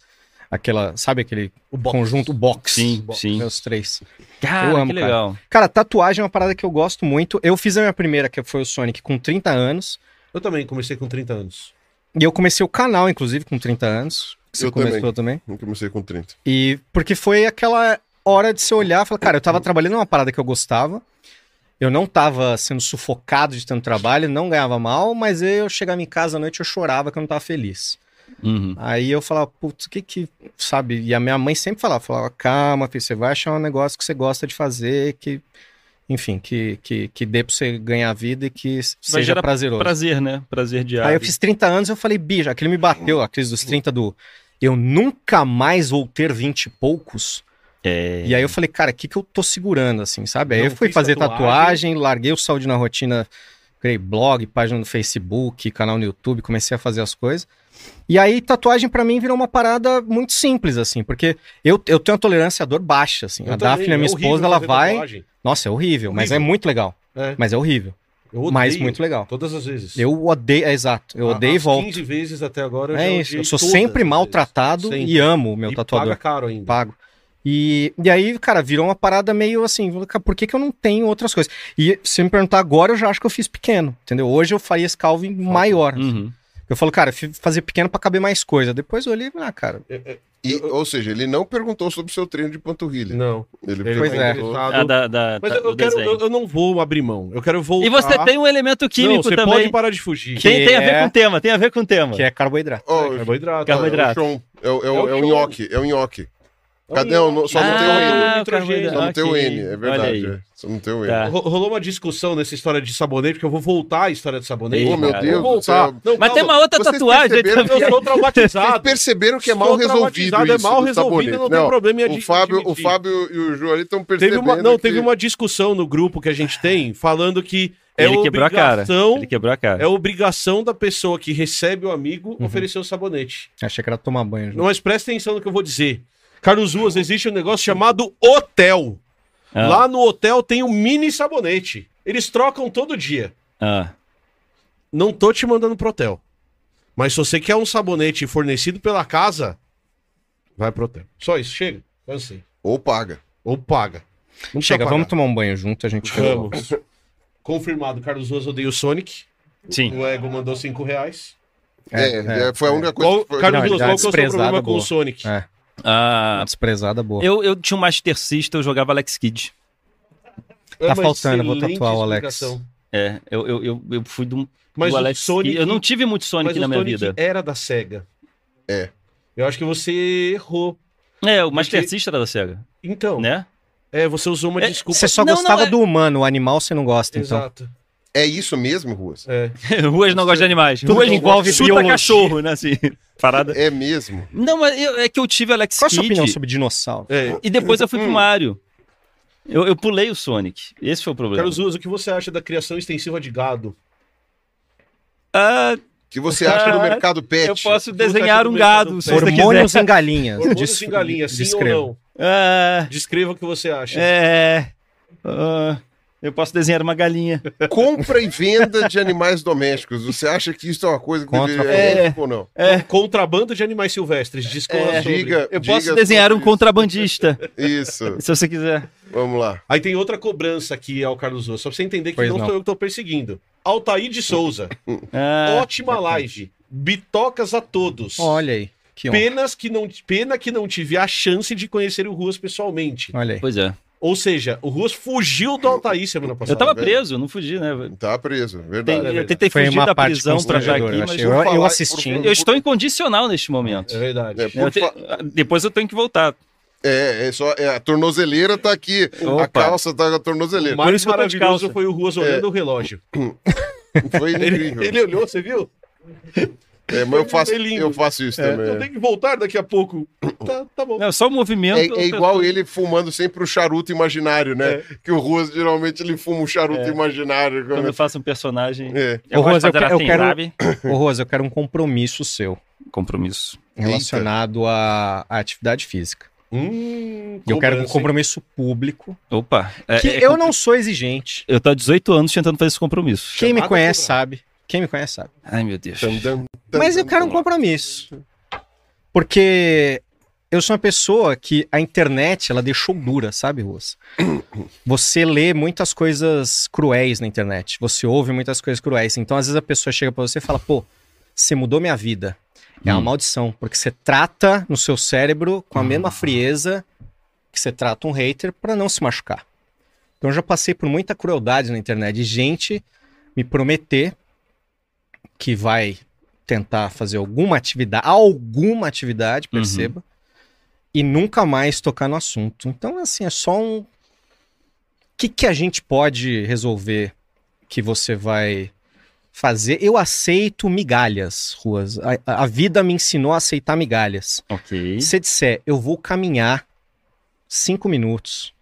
Aquela, sabe aquele conjunto box? Sim, Box, sim. Meus três. Cara, Eu amo, que cara. legal. Cara, tatuagem é uma parada que eu gosto muito. Eu fiz a minha primeira, que foi o Sonic, com 30 anos. Eu também comecei com 30 anos. E eu comecei o canal, inclusive, com 30 anos. Você Eu começou também. Eu comecei com 30. E porque foi aquela hora de você olhar e falar, cara, eu tava trabalhando numa parada que eu gostava. Eu não tava sendo sufocado de tanto trabalho, não ganhava mal, mas eu chegava em casa à noite eu chorava que eu não tava feliz. Uhum. Aí eu falava, putz, o que que, sabe? E a minha mãe sempre falava, falava, calma, filho, você vai achar um negócio que você gosta de fazer, que, enfim, que, que, que dê pra você ganhar vida e que seja gerar prazeroso. Prazer, né? Prazer diário. Aí eu fiz 30 anos e eu falei, bicho, aquele me bateu, a crise dos 30 do eu nunca mais vou ter 20 e poucos. É. E aí eu falei, cara, o que, que eu tô segurando, assim, sabe? Aí Não eu fui fazer tatuagem. tatuagem. larguei o Saúde na Rotina, criei blog, página no Facebook, canal no YouTube, comecei a fazer as coisas. E aí tatuagem pra mim virou uma parada muito simples, assim, porque eu, eu tenho uma tolerância à dor baixa, assim. Eu a também, Daphne, a minha é horrível esposa, ela vai... tatuagem. Nossa, é horrível, mas é Horrível. muito legal. É, Mas é horrível, eu odeio. mas muito legal. Todas as vezes. Eu odeio, é exato, eu A- odeio e volto. 15 vezes até agora eu já É isso, eu sou sempre maltratado vezes. e amo o meu e tatuador. paga caro ainda. Pago. E, e aí, cara, virou uma parada meio assim, por que, que eu não tenho outras coisas? E se me perguntar agora, eu já acho que eu fiz pequeno, entendeu? Hoje eu faria esse Calvin maior. Uhum. Eu falo, cara, fazer pequeno pra caber mais coisa. Depois eu olhei, ah, cara, E, ou seja, ele não perguntou sobre o seu treino de panturrilha. Não. Ele Ele Pois tá é. interessado. A da, da- Mas da- eu, quero, eu, eu não vou abrir mão. Eu quero voltar. E você tem um elemento Não, químico você também. pode parar de fugir. Tem, tem a ver é- com o tema, tem a ver com o tema. que é carboidrato. Ó, É carboidrato. Carboidrato. É o. É o, é o, É o é nhoque. É o nhoque. Cadê? Não, não- só não tem o N. ah, o carboidrato. Só não tem o. N, é Olha verdade. aí. é. Só não tem o N. Tá. Ro- Rolou uma discussão nessa história de sabonete, porque eu vou voltar à história de sabonete. Ô, meu cara. Deus Vou do céu. voltar. Não, Mas tem calma. uma outra Vocês tatuagem perceberam também. Eu traumatizado. Vocês perceberam que é mal resolvido traumatizado, é isso mal do resolvido, sabonete. não tem problema em o Fábio, o. Fábio e o Ju ali estão Teve percebendo uma, não, que... teve uma discussão no grupo que a gente tem falando que é Ele quebrou a cara. obrigação, Ele quebrou a cara. é obrigação da pessoa que recebe o amigo Uhum. oferecer o sabonete. Achei que era tomar banho. Ju. Mas presta atenção no que eu vou dizer. Carlos Ruas, existe um negócio chamado hotel. Ah, Lá no hotel tem um mini sabonete. Eles trocam todo dia. ah. Não tô te mandando pro hotel. Mas se você quer um sabonete fornecido pela casa, vai pro hotel. Só isso, chega. Cansei. Ou paga. Ou paga. Não Chega, vamos tomar um banho junto, a gente Vamos. Confirmado, Carlos Ruas odeia o Sonic. Sim. O Ego mandou 5 reais. É, é, foi a única coisa Qual, que foi... Carlos Ruas, dá qual que é o seu problema com boa. o Sonic? É, Ah, uma desprezada boa. eu, eu tinha um Master System, eu jogava Alex Kidd. É Tá faltando, eu vou tatuar o Alex. É, eu, eu, eu, eu fui do, Mas do Alex Sonic. Kidd. Eu não tive muito Sonic mas na o minha Sonic vida. era da SEGA. É. Eu acho que você errou. É, o Master Porque- System era da SEGA, Então, né? é, você usou uma É, desculpa. Você só Não, gostava não, é- do humano, o animal você não gosta, então. Exato. É isso mesmo, Ruas? É. Ruas não gosta de animais. Tudo Ruas envolve chuta biologia. cachorro, né? Assim, parada. É mesmo. Não, mas eu- é que eu tive Alex Qual a sua Kidd opinião sobre dinossauro? É. e depois eu fui Hum. pro Mario. Eu, eu pulei o Sonic. Esse foi o problema. Carlos Uso, o que você acha da criação extensiva de gado? Ah, O que você acha do Ah, mercado pet? eu posso desenhar um do gado, se você quiser. Hormônios em galinhas. Hormônios em galinha, sim descreva. ou não? Ah, Descreva o que você acha. é. ah, eu posso desenhar uma galinha. Compra e venda de animais domésticos. Você acha que isso é uma coisa que Contra deveria- é ou não? É. Contrabando de animais silvestres. Discorra É. sobre. Diga, Eu posso diga desenhar um sobre contrabandista, Isso. se você quiser. Vamos lá. Aí tem outra cobrança aqui ao Carlos Osso, só pra você entender que Pois não, não. sou eu que tô perseguindo. Altair de Souza, Ah, ótima live. Bitocas a todos. Olha aí. Que honra. Penas que não, pena que não tive a chance de conhecer o Ruas pessoalmente. Olha aí. pois é. Ou seja, o Ruas fugiu do Altair semana passada. Eu tava velho. preso, não fugi, né? Tá preso, Tem- verdade. verdade. eu tentei Foi fugir uma da prisão pra estar aqui, eu mas por Eu, eu assistindo. eu estou incondicional neste momento. É verdade. É, por Eu te- fa- Depois eu tenho que voltar. É, é só, é, a tornozeleira tá aqui. Opa. A calça tá na O tornozeleira. mais eu tô de maravilhoso calça. foi o Ruas olhando o relógio. Foi Ele, incrível. ele olhou, você viu? É, mas eu faço, Foi lindo. eu faço isso É, também. eu tenho que voltar daqui a pouco. Tá, tá bom. Não, só o movimento. É, é igual ele fumando sempre o charuto imaginário, né? Que o Ruas geralmente ele fuma um charuto É. imaginário. Quando Quando... eu faço um personagem. É. Eu Ô, de eu que- eu assim, quero-? Ô, Rosa, eu quero um compromisso seu Compromisso. relacionado à, à atividade física. Hum, eu quero um compromisso público. Opa. é- que é eu não sou exigente. Eu tô há 18 anos tentando fazer esse compromisso. Quem me Chamada conhece cobrar. sabe. Quem me conhece sabe. Ai, meu Deus. Mas eu quero um compromisso. Porque eu sou uma pessoa que a internet, ela deixou dura, sabe, Ruas? Você lê muitas coisas cruéis na internet. Você ouve muitas coisas cruéis. Então, às vezes, a pessoa chega pra você e fala, pô, você mudou minha vida. É uma Hum. maldição. Porque você trata no seu cérebro com a mesma frieza que você trata um hater pra não se machucar. Então, eu já passei por muita crueldade na internet. De gente me prometer que vai tentar fazer alguma atividade, alguma atividade, Uhum. perceba, e nunca mais tocar no assunto. Então, assim, é só um. O que, que a gente pode resolver que você vai fazer? Eu aceito migalhas, Ruas. A, a vida me ensinou a aceitar migalhas. Ok. Se você disser, eu vou caminhar cinco minutos,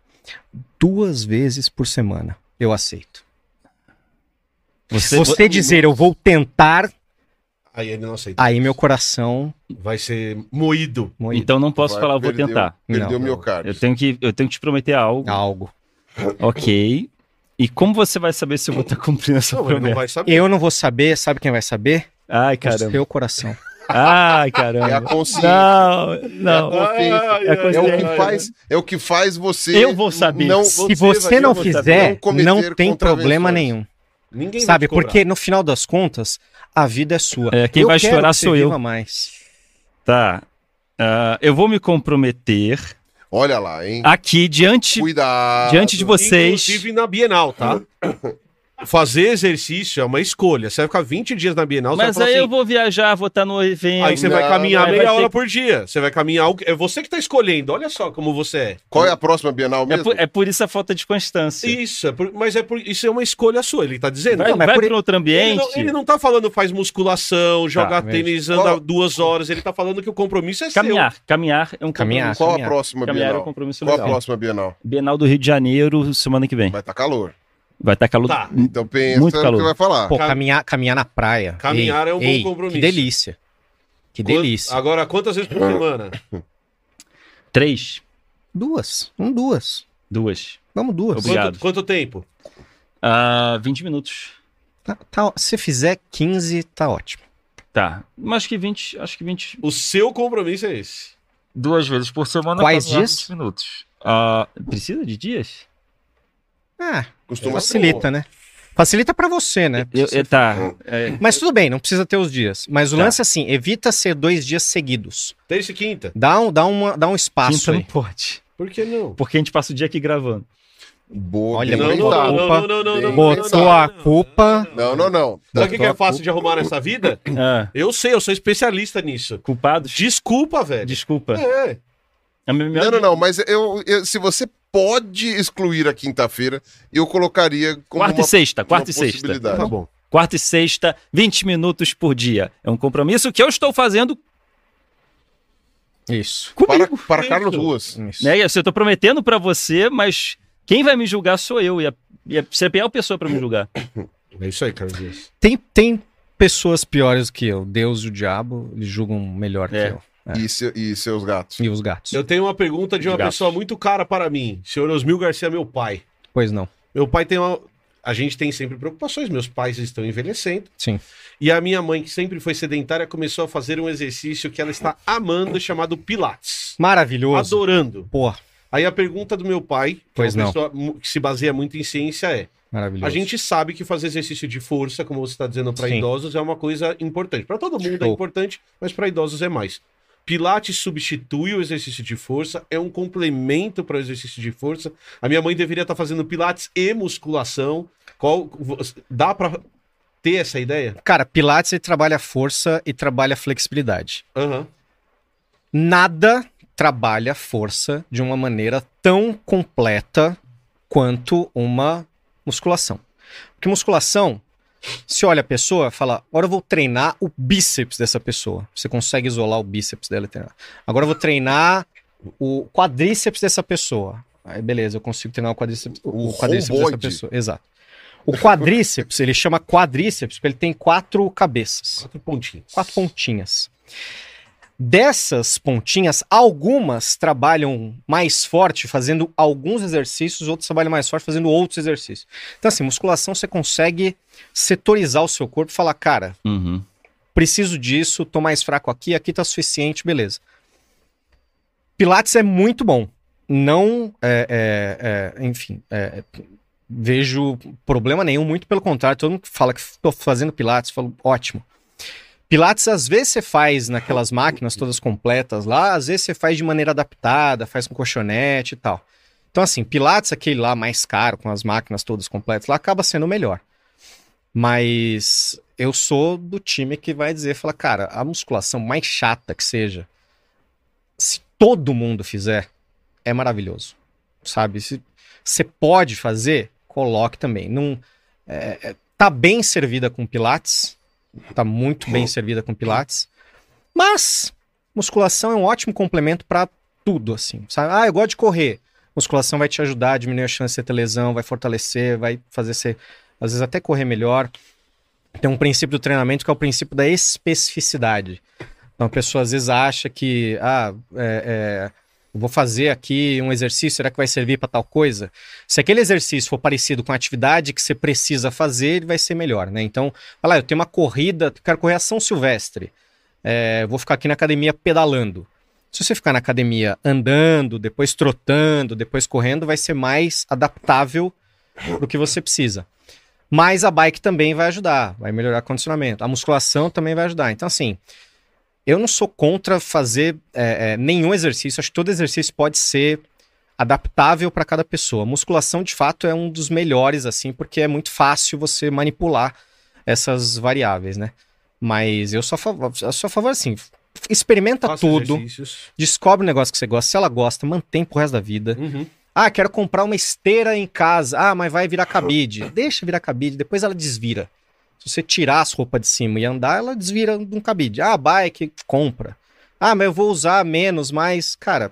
duas vezes por semana, eu aceito. Você, Você dizer, eu vou tentar, Aí ele não aceita. aí meu coração. Vai ser moído. moído. Então não posso Vai, falar, eu vou perdeu- tentar. Perdeu Não. o miocárdio. Eu tenho, que, eu tenho que te prometer algo. Algo. Ok. E como você vai saber se eu vou estar cumprindo essa Não, ele não promessa? vai saber. Eu não vou saber, sabe quem vai saber? Ai, O caramba. seu coração. Ai, É a caramba. consciência. Não, não. É a consciência. É É o que faz, é o que faz você Eu vou saber. não Se Você você não eu vou saber. fizer, Não não tem problema nenhum. Ninguém vai Sabe? Porque no final das contas, a vida é sua. É, quem Eu vai quero chorar que sou eu. mais. Tá. Ah, eu vou me comprometer Olha lá, hein? aqui diante, Cuidado. diante de vocês. Inclusive na Bienal, tá? Fazer exercício é uma escolha. Você vai ficar 20 dias na Bienal, Mas você vai aí falar eu vou viajar, vou estar no evento. Aí você vai Não, caminhar não, meia vai ter hora que- por dia. Você vai caminhar. o- É você que tá escolhendo. Olha só como você é. Qual é a próxima Bienal É mesmo? por, é por isso a falta de constância. Isso, é por- mas é por, isso é uma escolha sua. Ele tá dizendo. Vai, Não, mas vai por- para outro ele, ambiente. não, ele não tá falando faz musculação, joga veja. tênis, anda Qual- duas horas. Ele tá falando que o compromisso é Caminhar. Caminhar é um Caminhar. compromisso. Qual a caminhar. próxima Caminhar é um Bienal? compromisso Qual a legal. próxima Bienal? Bienal do Rio de Janeiro, semana que vem. Vai estar calor. Vai estar calor. Tá. Então pensa Muito no que calor. vai falar. Pô, Cam- caminhar, caminhar na praia. Caminhar Ei, é um bom ei, compromisso. Que delícia. Que delícia. Agora, quantas vezes por semana? Três. Duas. Um, duas. Duas. Vamos duas. Obrigado. Quanto, quanto tempo? Ah, 20 minutos. Tá, tá- se fizer 15, tá ótimo. Tá. Mas acho que 20. Acho que 20. O seu compromisso é esse. Duas vezes por semana. Quais dias? 20 minutos. Ah, precisa de dias? Ah, Costuma facilita, né? Facilita pra você, né? Eu, eu- tá. É, Mas tudo bem, não precisa ter os dias. Mas o Tá. lance é assim, evita ser dois dias seguidos. Terça e quinta. Dá um, dá uma, dá um espaço quinta não aí. pode. Por que não? Porque a gente passa o dia aqui gravando. Boa, Olha, bem Não, não, não, não, não, não, não, Botou a culpa. Não, não, não. Sabe o que que é fácil de arrumar nessa vida? Ah, Eu sei, eu sou especialista nisso. culpados? Desculpa, velho. Desculpa. É. Minha- Não, não, não, mas eu, eu- se você pode excluir a quinta-feira, eu colocaria como Quarta uma, e sexta, quarta uma e sexta. possibilidade. Tá bom. Quarta e sexta, 20 minutos por dia. É um compromisso que eu estou fazendo Isso. Para, comigo. para Carlos Ruas. Isso. Né? Assim, eu tô prometendo pra você, mas quem vai me julgar sou eu. E a, e a, você é a pior pessoa pra me julgar. É isso aí, Carlos Dias. Tem, tem pessoas piores que eu. Deus e o diabo, eles julgam melhor É. que eu. É. E, se- e seus gatos. E os gatos. Eu tenho uma pergunta de uma Gatos. pessoa muito cara para mim. Senhor Osmil Garcia, meu pai. Pois não. Meu pai tem uma. A gente tem sempre preocupações. Meus pais estão envelhecendo. Sim. E a minha mãe, que sempre foi sedentária, começou a fazer um exercício que ela está amando, chamado Pilates. Maravilhoso. Adorando. Pô, Aí a pergunta do meu pai, que Pois é uma não. pessoa que se baseia muito em ciência, é: maravilhoso. a gente sabe que fazer exercício de força, como você está dizendo para idosos, é uma coisa importante. Para todo mundo é Show. importante, mas para idosos é mais. Pilates substitui o exercício de força, é um complemento para o exercício de força. A minha mãe deveria estar fazendo Pilates e musculação. Qual dá para ter essa ideia? Cara, Pilates ele trabalha força e trabalha flexibilidade. Aham. Nada trabalha força de uma maneira tão completa quanto uma musculação. Porque musculação, se olha a pessoa, fala, agora eu vou treinar o bíceps dessa pessoa. Você consegue isolar o bíceps dela e treinar. Agora eu vou treinar o quadríceps dessa pessoa. Aí beleza, eu consigo treinar o quadríceps, o, O quadríceps dessa pessoa. Exato. O quadríceps, ele chama quadríceps porque ele tem quatro cabeças. Quatro pontinhos. Quatro pontinhas. Dessas pontinhas, algumas trabalham mais forte fazendo alguns exercícios, outros trabalham mais forte fazendo outros exercícios. Então, assim, musculação você consegue setorizar o seu corpo e falar, cara, Uhum. preciso disso, tô mais fraco aqui, aqui tá suficiente, beleza. Pilates é muito bom. Não, é, é, é, enfim, é, vejo problema nenhum, muito pelo contrário. Todo mundo que fala que tô fazendo Pilates, falo, ótimo. Pilates, às vezes você faz naquelas máquinas todas completas lá, às vezes você faz de maneira adaptada, faz com colchonete e tal. Então, assim, Pilates, aquele lá mais caro, com as máquinas todas completas, lá acaba sendo melhor. Mas eu sou do time que vai dizer, fala, cara, a musculação mais chata que seja, se todo mundo fizer, é maravilhoso. Sabe? Se você pode fazer, coloque também. Não, é, é, tá bem servida com Pilates, tá muito bem servida com Pilates, mas musculação é um ótimo complemento para tudo, assim. Sabe? Ah, eu gosto de correr. Musculação vai te ajudar a diminuir a chance de você ter lesão, vai fortalecer, vai fazer você, às vezes, até correr melhor. Tem um princípio do treinamento que é o princípio da especificidade. Então a pessoa às vezes acha que, ah, é, é, vou fazer aqui um exercício, será que vai servir para tal coisa? Se aquele exercício for parecido com a atividade que você precisa fazer, ele vai ser melhor, né? Então, olha eu tenho uma corrida, quero correr a São Silvestre. É, vou ficar aqui na academia pedalando. Se você ficar na academia andando, depois trotando, depois correndo, vai ser mais adaptável do que você precisa. Mas a bike também vai ajudar, vai melhorar o condicionamento. A musculação também vai ajudar. Então, assim, eu não sou contra fazer é, é, nenhum exercício. Acho que todo exercício pode ser adaptável para cada pessoa. Musculação, de fato, é um dos melhores, assim, porque é muito fácil você manipular essas variáveis, né? Mas eu sou a favor, eu sou a favor assim, experimenta Faça tudo, exercícios. descobre um negócio que você gosta. Se ela gosta, mantém pro resto da vida. Uhum. Ah, quero comprar uma esteira em casa. Ah, mas vai virar cabide. Deixa virar cabide, depois ela desvira. Se você tirar as roupas de cima e andar, ela desvira de um cabide. Ah, bike, compra. Ah, mas eu vou usar menos, mais. Cara,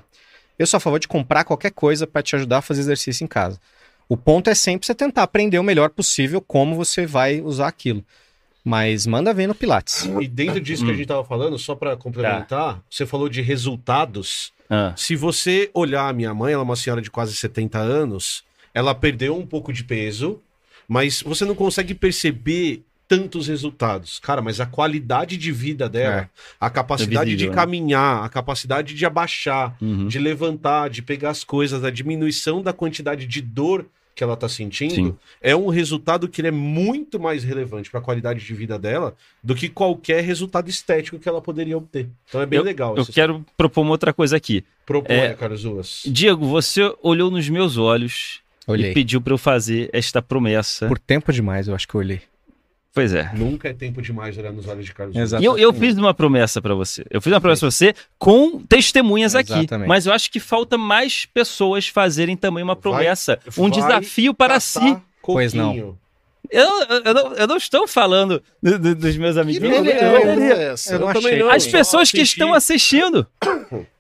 eu sou a favor de comprar qualquer coisa para te ajudar a fazer exercício em casa. O ponto é sempre você tentar aprender o melhor possível como você vai usar aquilo. Mas manda ver no Pilates. E dentro disso que a gente tava falando, só para complementar, você falou de resultados. Ah, Se você olhar a minha mãe, ela é uma senhora de quase 70 anos, ela perdeu um pouco de peso, mas você não consegue perceber tantos resultados. Cara, mas a qualidade de vida dela, É. a capacidade É visível, de né? caminhar, a capacidade de abaixar, uhum. de levantar, de pegar as coisas, a diminuição da quantidade de dor que ela tá sentindo, Sim. é um resultado que ele é muito mais relevante para a qualidade de vida dela do que qualquer resultado estético que ela poderia obter. Então é bem legal. Eu quero propor uma outra coisa aqui. Proponha, é- Carlos Ruas. Diego, você olhou nos meus olhos Olhei. e pediu pra eu fazer esta promessa. Por tempo demais, eu acho que eu olhei. Pois é. Nunca é tempo demais olhar nos olhos de Carlos Exato. E eu, eu fiz uma promessa pra você. Eu fiz uma promessa pra você com testemunhas aqui. Exatamente. Mas eu acho que falta mais pessoas fazerem também uma Vai- promessa. um vai desafio para si. Pois não. Eu, eu, eu não, eu não estou falando do- do- dos meus Que amiguinhos. beleza Eu- é essa? eu não também achei. não. As pessoas que estão assistindo.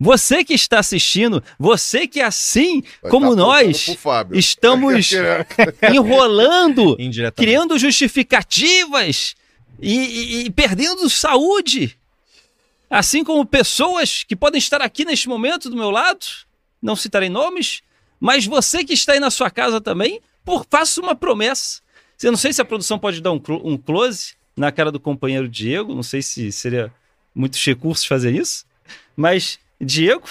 Você que está assistindo, você que assim Vai como nós estamos enrolando, criando justificativas e, e- e perdendo saúde. Assim como pessoas que podem estar aqui neste momento do meu lado, não citarei nomes, mas você que está aí na sua casa também, por faça uma promessa. Eu não sei se a produção pode dar um, um close na cara do companheiro Diego, não sei se seria muitos recursos fazer isso, mas Diego,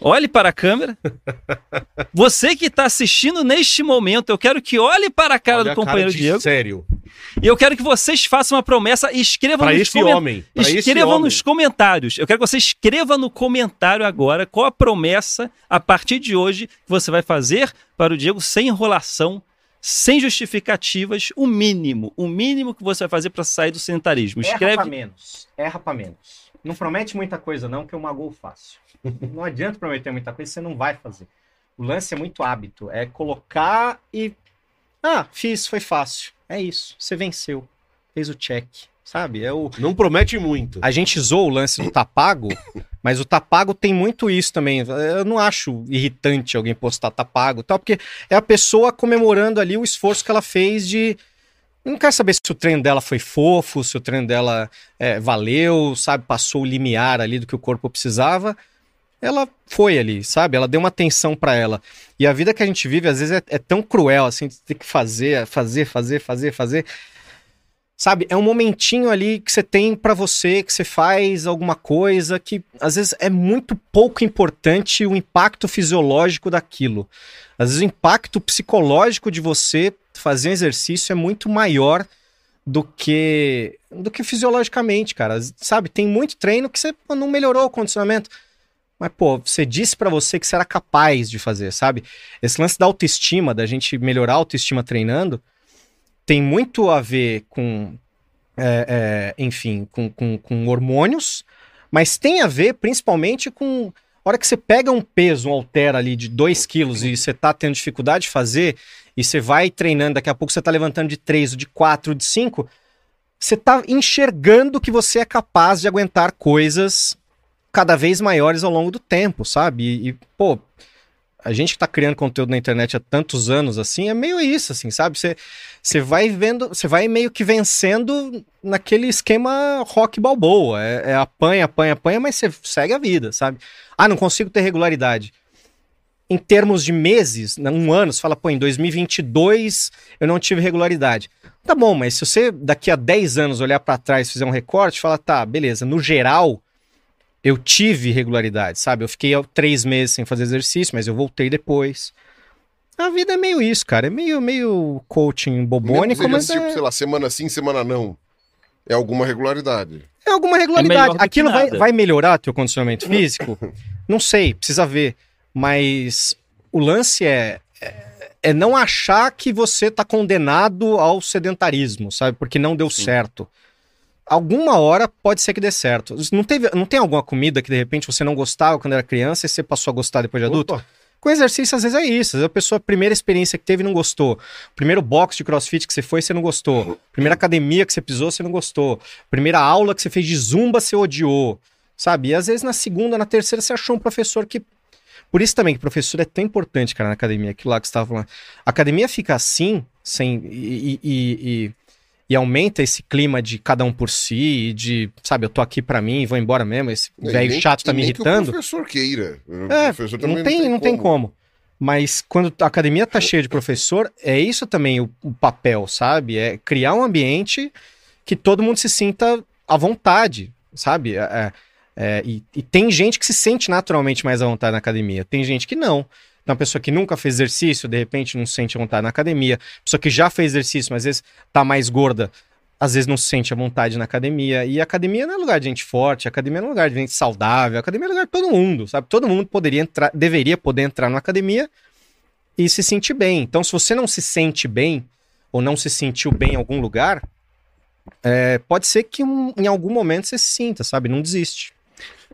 olhe para a câmera. Você que está assistindo neste momento, eu quero que olhe para a cara Olha do a companheiro Diego. Sério. E eu quero que vocês façam uma promessa e escrevam Pra nos esse homem. Pra esse Escreva homem. nos comentários. Eu quero que você escreva no comentário agora qual a promessa, a partir de hoje, que você vai fazer para o Diego sem enrolação, sem justificativas, o mínimo. O mínimo que você vai fazer para sair do sedentarismo. Erra pra Escreve. menos. Erra pra menos. Não promete muita coisa, não, que eu magoo fácil. Não adianta prometer muita coisa, você não vai fazer. O lance é muito hábito. É colocar e. Ah, fiz, foi fácil. É isso. Você venceu. Fez o check. Sabe? É o. Não promete muito. A gente zoou o lance do tapago, mas o tapago tem muito isso também. Eu não acho irritante alguém postar tapago e tal, porque é a pessoa comemorando ali o esforço que ela fez de. Eu Não quero saber se o treino dela foi fofo, se o treino dela é, valeu, sabe, passou o limiar ali do que o corpo precisava. Ela foi ali, sabe? Ela deu uma atenção pra ela. E a vida que a gente vive, às vezes, é, é tão cruel, assim, de ter que fazer, fazer, fazer, fazer, fazer. Sabe, é um momentinho ali que você tem pra você, que você faz alguma coisa que às vezes é muito pouco importante o impacto fisiológico daquilo. Às vezes o impacto psicológico de você fazer um exercício é muito maior do que do que fisiologicamente, cara. Sabe, tem muito treino que você não melhorou o condicionamento. Mas, pô, você disse pra você que você era capaz de fazer, sabe? Esse lance da autoestima, da gente melhorar a autoestima treinando, tem muito a ver com, é, é, enfim, com, com, com hormônios, mas tem a ver principalmente com a hora que você pega um peso, um halter ali de 2 quilos e você tá tendo dificuldade de fazer, e você vai treinando, daqui a pouco você tá levantando de 3, de 4, de 5, você tá enxergando que você é capaz de aguentar coisas cada vez maiores ao longo do tempo, sabe? E, e, pô, a gente que tá criando conteúdo na internet há tantos anos assim, é meio isso, assim, sabe? Você, vai vendo, você vai meio que vencendo naquele esquema rock balboa. É, é apanha, apanha, apanha, mas você segue a vida, sabe? Ah, não consigo ter regularidade. Em termos de meses, né, um ano, você fala, pô, em 2022 eu não tive regularidade. Tá bom, mas se você daqui a 10 anos olhar pra trás fizer um recorte, fala, tá, beleza, no geral eu tive regularidade, sabe? Eu fiquei três meses sem fazer exercício, mas eu voltei depois. A vida é meio isso, cara. É meio, meio coaching bobônico, mas tipo, é, sei lá, semana sim, semana não. É alguma regularidade. é alguma melhor regularidade. que Aquilo vai, vai melhorar teu condicionamento físico? Não sei, precisa ver. Mas o lance é, é, é não achar que você tá condenado ao sedentarismo, sabe? Porque não deu certo. Alguma hora pode ser que dê certo. Não, teve, não tem alguma comida que de repente você não gostava quando era criança e você passou a gostar depois de adulto? Opa, Com exercício, às vezes é isso. Às vezes a pessoa, a primeira experiência que teve, não gostou. Primeiro box de crossfit que você foi, você não gostou. Primeira academia que você pisou, você não gostou. Primeira aula que você fez de zumba, você odiou. Sabe? E às vezes na segunda, na terceira, você achou um professor que. Por isso também que professor é tão importante, cara, na academia. Aquilo lá que você estava falando. A academia fica assim, sem. E, e, e, e aumenta esse clima de cada um por si, de, sabe, eu tô aqui pra mim, vou embora mesmo, esse E velho chato tá me nem que irritando. o professor queira. O É, professor não também tem, não tem como. Mas quando a academia tá cheia de professor, é isso também o, o papel, sabe? É criar um ambiente que todo mundo se sinta à vontade, sabe? É, é, é, e, e tem gente que se sente naturalmente mais à vontade na academia, tem gente que não. Então, Uma pessoa que nunca fez exercício, de repente não se sente à vontade na academia. Pessoa que já fez exercício, mas às vezes tá mais gorda, às vezes não se sente à vontade na academia. E a academia não é lugar de gente forte, a academia não é lugar de gente saudável, a academia é lugar de todo mundo, sabe? Todo mundo poderia entrar, deveria poder entrar na academia e se sentir bem. Então, se você não se sente bem, ou não se sentiu bem em algum lugar, é, pode ser que um- em algum momento você se sinta, sabe? Não desiste.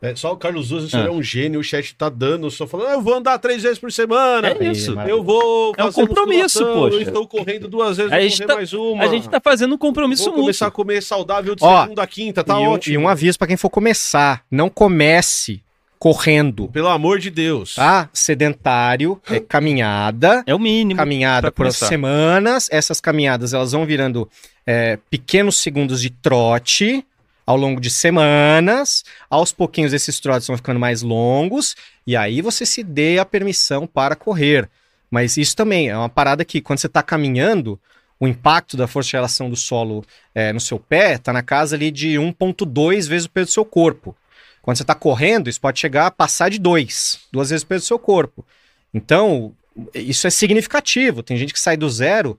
É, só o Carlos Luz, isso Ah. é um gênio, o chat tá dando, só falando, "Ah, eu vou andar três vezes por semana. É isso. Eu vou É um compromisso, poxa. Eu estou correndo duas vezes, A vou gente correr tá- mais uma. A gente tá fazendo um compromisso Vou mútuo. começar a comer saudável de Ó, segunda a quinta, tá e, um, ótimo. e um aviso pra quem for começar: não comece correndo. Pelo amor de Deus. Tá? Sedentário, é caminhada. É o mínimo. caminhada por começar. semanas. Essas caminhadas elas vão virando é, pequenos segundos de trote ao longo de semanas. Aos pouquinhos esses trotes vão ficando mais longos e aí você se dê a permissão para correr. Mas isso também é uma parada que quando você está caminhando, o impacto da força de relação do solo é, no seu pé está na casa ali de 1,2 vezes o peso do seu corpo. Quando você está correndo, isso pode chegar a passar de 2, duas vezes o peso do seu corpo. Então, isso é significativo. Tem gente que sai do zero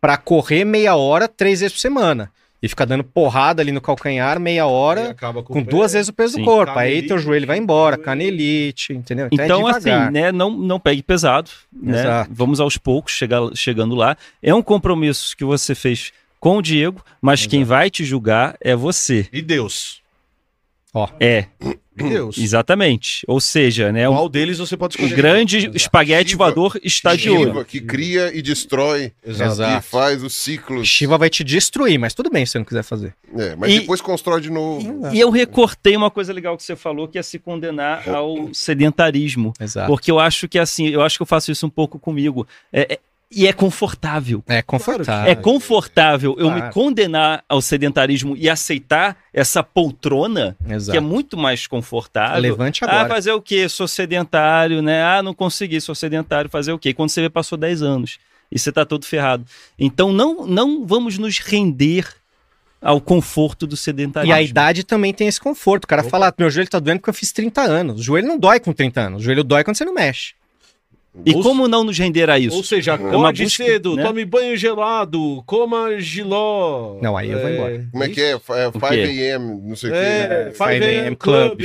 para correr meia hora, três vezes por semana. E fica dando porrada ali no calcanhar meia Aí hora, acaba com pé. duas vezes o peso Sim. do corpo. Aí Canelite, teu joelho vai embora, canelite, entendeu? Então, Então, é assim, devagar. né, não, não pegue pesado, né? Exato. Vamos aos poucos chegar, chegando lá. É um compromisso que você fez com o Diego, mas quem vai te julgar é você. E Deus. É, E Deus. exatamente. Ou seja, né, um, Qual deles você pode o escolher? grande Exato. espaguete Shiva. voador está de Shiva, olho. que cria e destrói, Exato. que faz os ciclos. Shiva vai te destruir, mas tudo bem se você não quiser fazer. É, mas E- depois constrói de novo. E eu recortei uma coisa legal que você falou, que é se condenar ao sedentarismo. Exato. Porque eu acho que assim, eu acho que eu faço isso um pouco comigo. É- é- e é confortável. É confortável. É confortável eu me condenar ao sedentarismo e aceitar essa poltrona, que é Exato. muito mais confortável. Levante Ah, agora. fazer o quê? Sou sedentário, né? Ah, não consegui, sou sedentário, fazer o quê? Quando você vê, passou 10 anos e você tá todo ferrado. Então não, não vamos nos render ao conforto do E sedentarismo. a idade também tem esse conforto. O cara fala, ah, meu joelho tá doendo porque eu fiz 30 anos. O joelho não dói com 30 anos. O joelho dói quando você não mexe. E Ou- como não nos render a isso? Ou seja, acorde busca, cedo, né? tome banho gelado, coma giló. Não, aí eu vou embora. Como é que é? F- é 5 a.m., não sei o É, quê. 5 5 AM Club.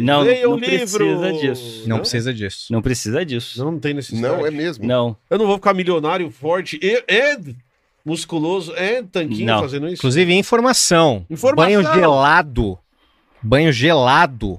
Não, Leia não livro. precisa disso. Não, precisa disso. Não precisa disso. Não, não tem necessidade. Não, é mesmo. Não. Eu não vou ficar milionário, forte e, e musculoso, é tanquinho Não. fazendo isso. Inclusive, informação. Informação. Banho gelado. Banho gelado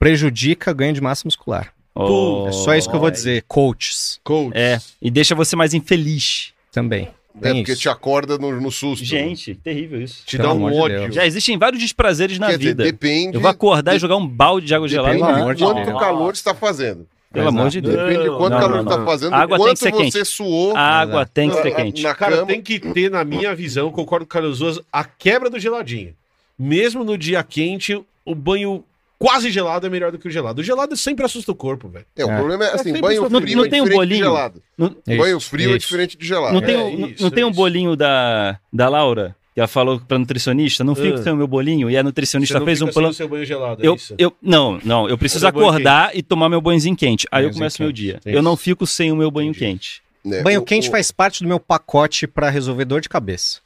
prejudica ganho de massa muscular. Oh, É só isso que eu vou dizer. Coaches Coach. É, e deixa você mais infeliz. também. É Tem porque isso. te acorda no, no susto. né? Gente, terrível isso. Te Pelo dá um de ódio. Deus. Já existem vários desprazeres na Quer dizer, vida. depende. Eu vou acordar e de- jogar um balde de água gelada. Depende Não, amor de de quanto Deus. calor está fazendo. Pelo amor de Deus. Depende de quanto Não, calor está fazendo, A água tem que quanto ser você quente. suou A água tem que ser na- quente. na Cara, cama. tem que ter, na minha visão, concordo com o Carlos Duas, a quebra do geladinho. Mesmo no dia quente, o banho quase gelado é melhor do que o gelado. O gelado sempre assusta o corpo, velho. É, o É. problema é assim, sempre banho frio Não é tem um diferente de bolinho? gelado. Não, Isso, banho frio é isso. diferente de gelado. não tem, É um, não- isso, não tem um bolinho da, da Laura, que ela falou pra nutricionista, não fica Ah. sem o meu bolinho, e a nutricionista não fez um plano. o seu banho gelado, é Eu, isso? eu, não, não, eu preciso acordar e tomar meu banhozinho quente. Aí eu começo meu dia. isso. Eu não fico sem o meu banho Entendi. quente. né? Banho O- quente o- faz parte do meu pacote pra resolver dor de cabeça.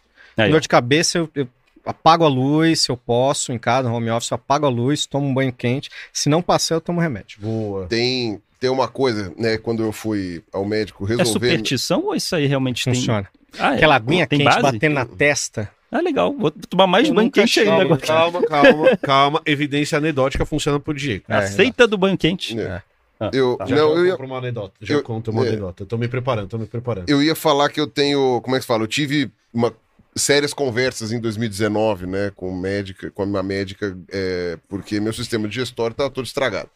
Dor de cabeça, eu, eu apago a luz, se eu posso, em casa, no home office, eu apago a luz, tomo um banho quente. Se não passar, eu tomo remédio. Boa. Tem, tem uma coisa, né? Quando eu fui ao médico É resolver. superstição ou isso aí realmente Funciona. tem? Ah, é? Aquela aguinha Tem quente base? batendo na testa. Ah, legal. Vou tomar mais Eu banho quente ainda Calma, agora. calma, calma, calma. Evidência anedótica funciona pro Diego. É, Aceita do banho quente. né, Ah, eu, Já não, eu, eu ia, conto uma anedota. Já eu- conto uma é. anedota. Eu tô me preparando, tô me preparando. eu ia falar que eu tenho. Como é que se fala? Eu tive uma sérias conversas em 2019, né, com médica, com a minha médica, é, porque meu sistema digestório estava todo estragado,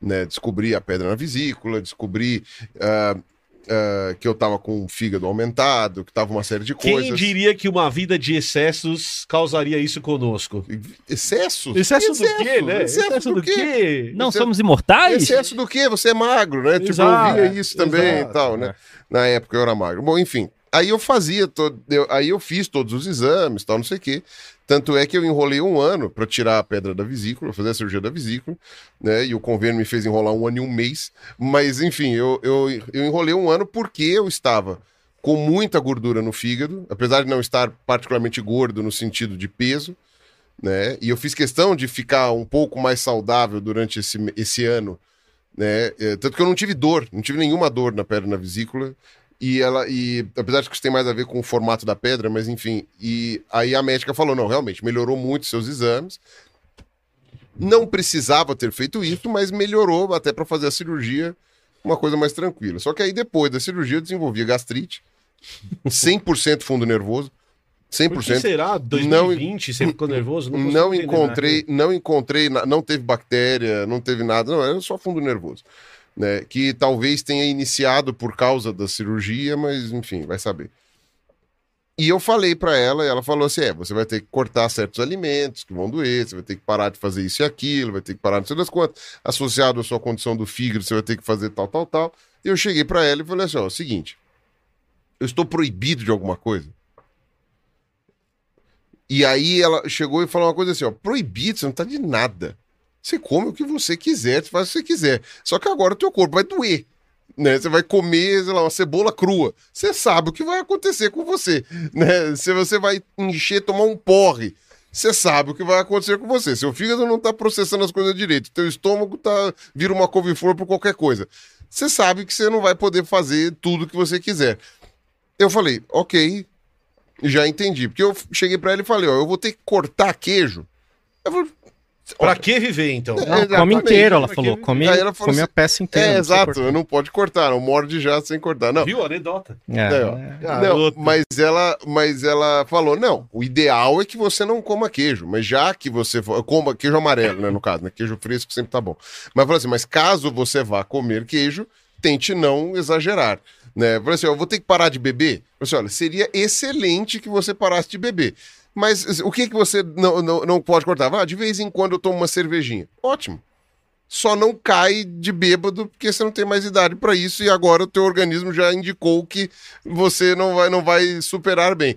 né? Descobri a pedra na vesícula, descobri ah, ah, que eu tava com o fígado aumentado, que tava uma série de Quem coisas. diria que uma vida de excessos causaria isso conosco? Excessos? Excesso do Excesso? quê, né? Excesso do quê? Não Você- somos imortais? Excesso do quê? Você é magro, né? Tipo, eu Exato, via isso também exato, e tal, né? Na época eu era magro. Bom, enfim. Aí eu fazia, todo, eu- aí eu fiz todos os exames, tal, não sei o quê. Tanto é que eu enrolei um ano para tirar a pedra da vesícula, fazer a cirurgia da vesícula, né? E o convênio me fez enrolar um ano e um mês. Mas, enfim, eu, eu, eu enrolei um ano porque eu estava com muita gordura no fígado, apesar de não estar particularmente gordo no sentido de peso, né? E eu fiz questão de ficar um pouco mais saudável durante esse, esse ano, Né? É, tanto que eu não tive dor, não tive nenhuma dor na pedra na vesícula. E ela, e apesar de que isso tem mais a ver com o formato da pedra, mas enfim. E aí a médica falou: não, realmente, melhorou muito seus exames. Não precisava ter feito isso, mas melhorou até para fazer a cirurgia uma coisa mais tranquila. Só que aí depois da cirurgia eu desenvolvi gastrite, 100% fundo nervoso. Por que 100%. será? 2020, você ficou nervoso? Não entender encontrei, não encontrei, não teve bactéria, não teve nada, não, era só fundo nervoso. Né? Que talvez tenha iniciado por causa da cirurgia, mas enfim, vai saber. E eu falei pra ela, e ela falou assim: é, você vai ter que cortar certos alimentos que vão doer, você vai ter que parar de fazer isso e aquilo, vai ter que parar de sei das quantas. Associado à sua condição do fígado, você vai ter que fazer tal, tal, tal. E eu cheguei pra ela e falei assim: ó, é o seguinte, eu estou proibido de alguma coisa. E aí ela chegou e falou uma coisa assim, ó, proibido, você não tá de nada. Você come o que você quiser, você faz o que você quiser. Só que agora o teu corpo vai doer. Né? Você vai comer, sei lá, uma cebola crua. Você sabe o que vai acontecer com você. Né? Se você vai encher, tomar um porre, você sabe o que vai acontecer com você. Seu fígado não tá processando as coisas direito. Teu estômago tá vira uma couve-flor por qualquer coisa. Você sabe que você não vai poder fazer tudo que você quiser. Eu falei, ok, já entendi. Porque eu cheguei pra ela e falei, ó, eu vou ter que cortar queijo. Eu falei, Pra que viver, então? É, Não, come inteiro, ela falou. Come, Aí ela falou come a assim, peça inteira. É, não exato, cortar. não pode cortar, não morde já sem cortar. Não, Viu? Anedota. É, É, é. Não, mas ela, mas ela falou: não, o ideal é que você não coma queijo, mas já que você for, coma queijo amarelo, né, no caso, né? Queijo fresco sempre tá bom. Mas falou assim: mas caso você vá comer queijo, tente não exagerar. Né? Falei assim: eu vou ter que parar de beber. Falei assim: olha, seria excelente que você parasse de beber. Mas o que, que você não, não, não pode cortar? Ah, de vez em quando eu tomo uma cervejinha. Ótimo. Só não cai de bêbado porque você não tem mais idade para isso e agora o teu organismo já indicou que você não vai, não vai superar bem.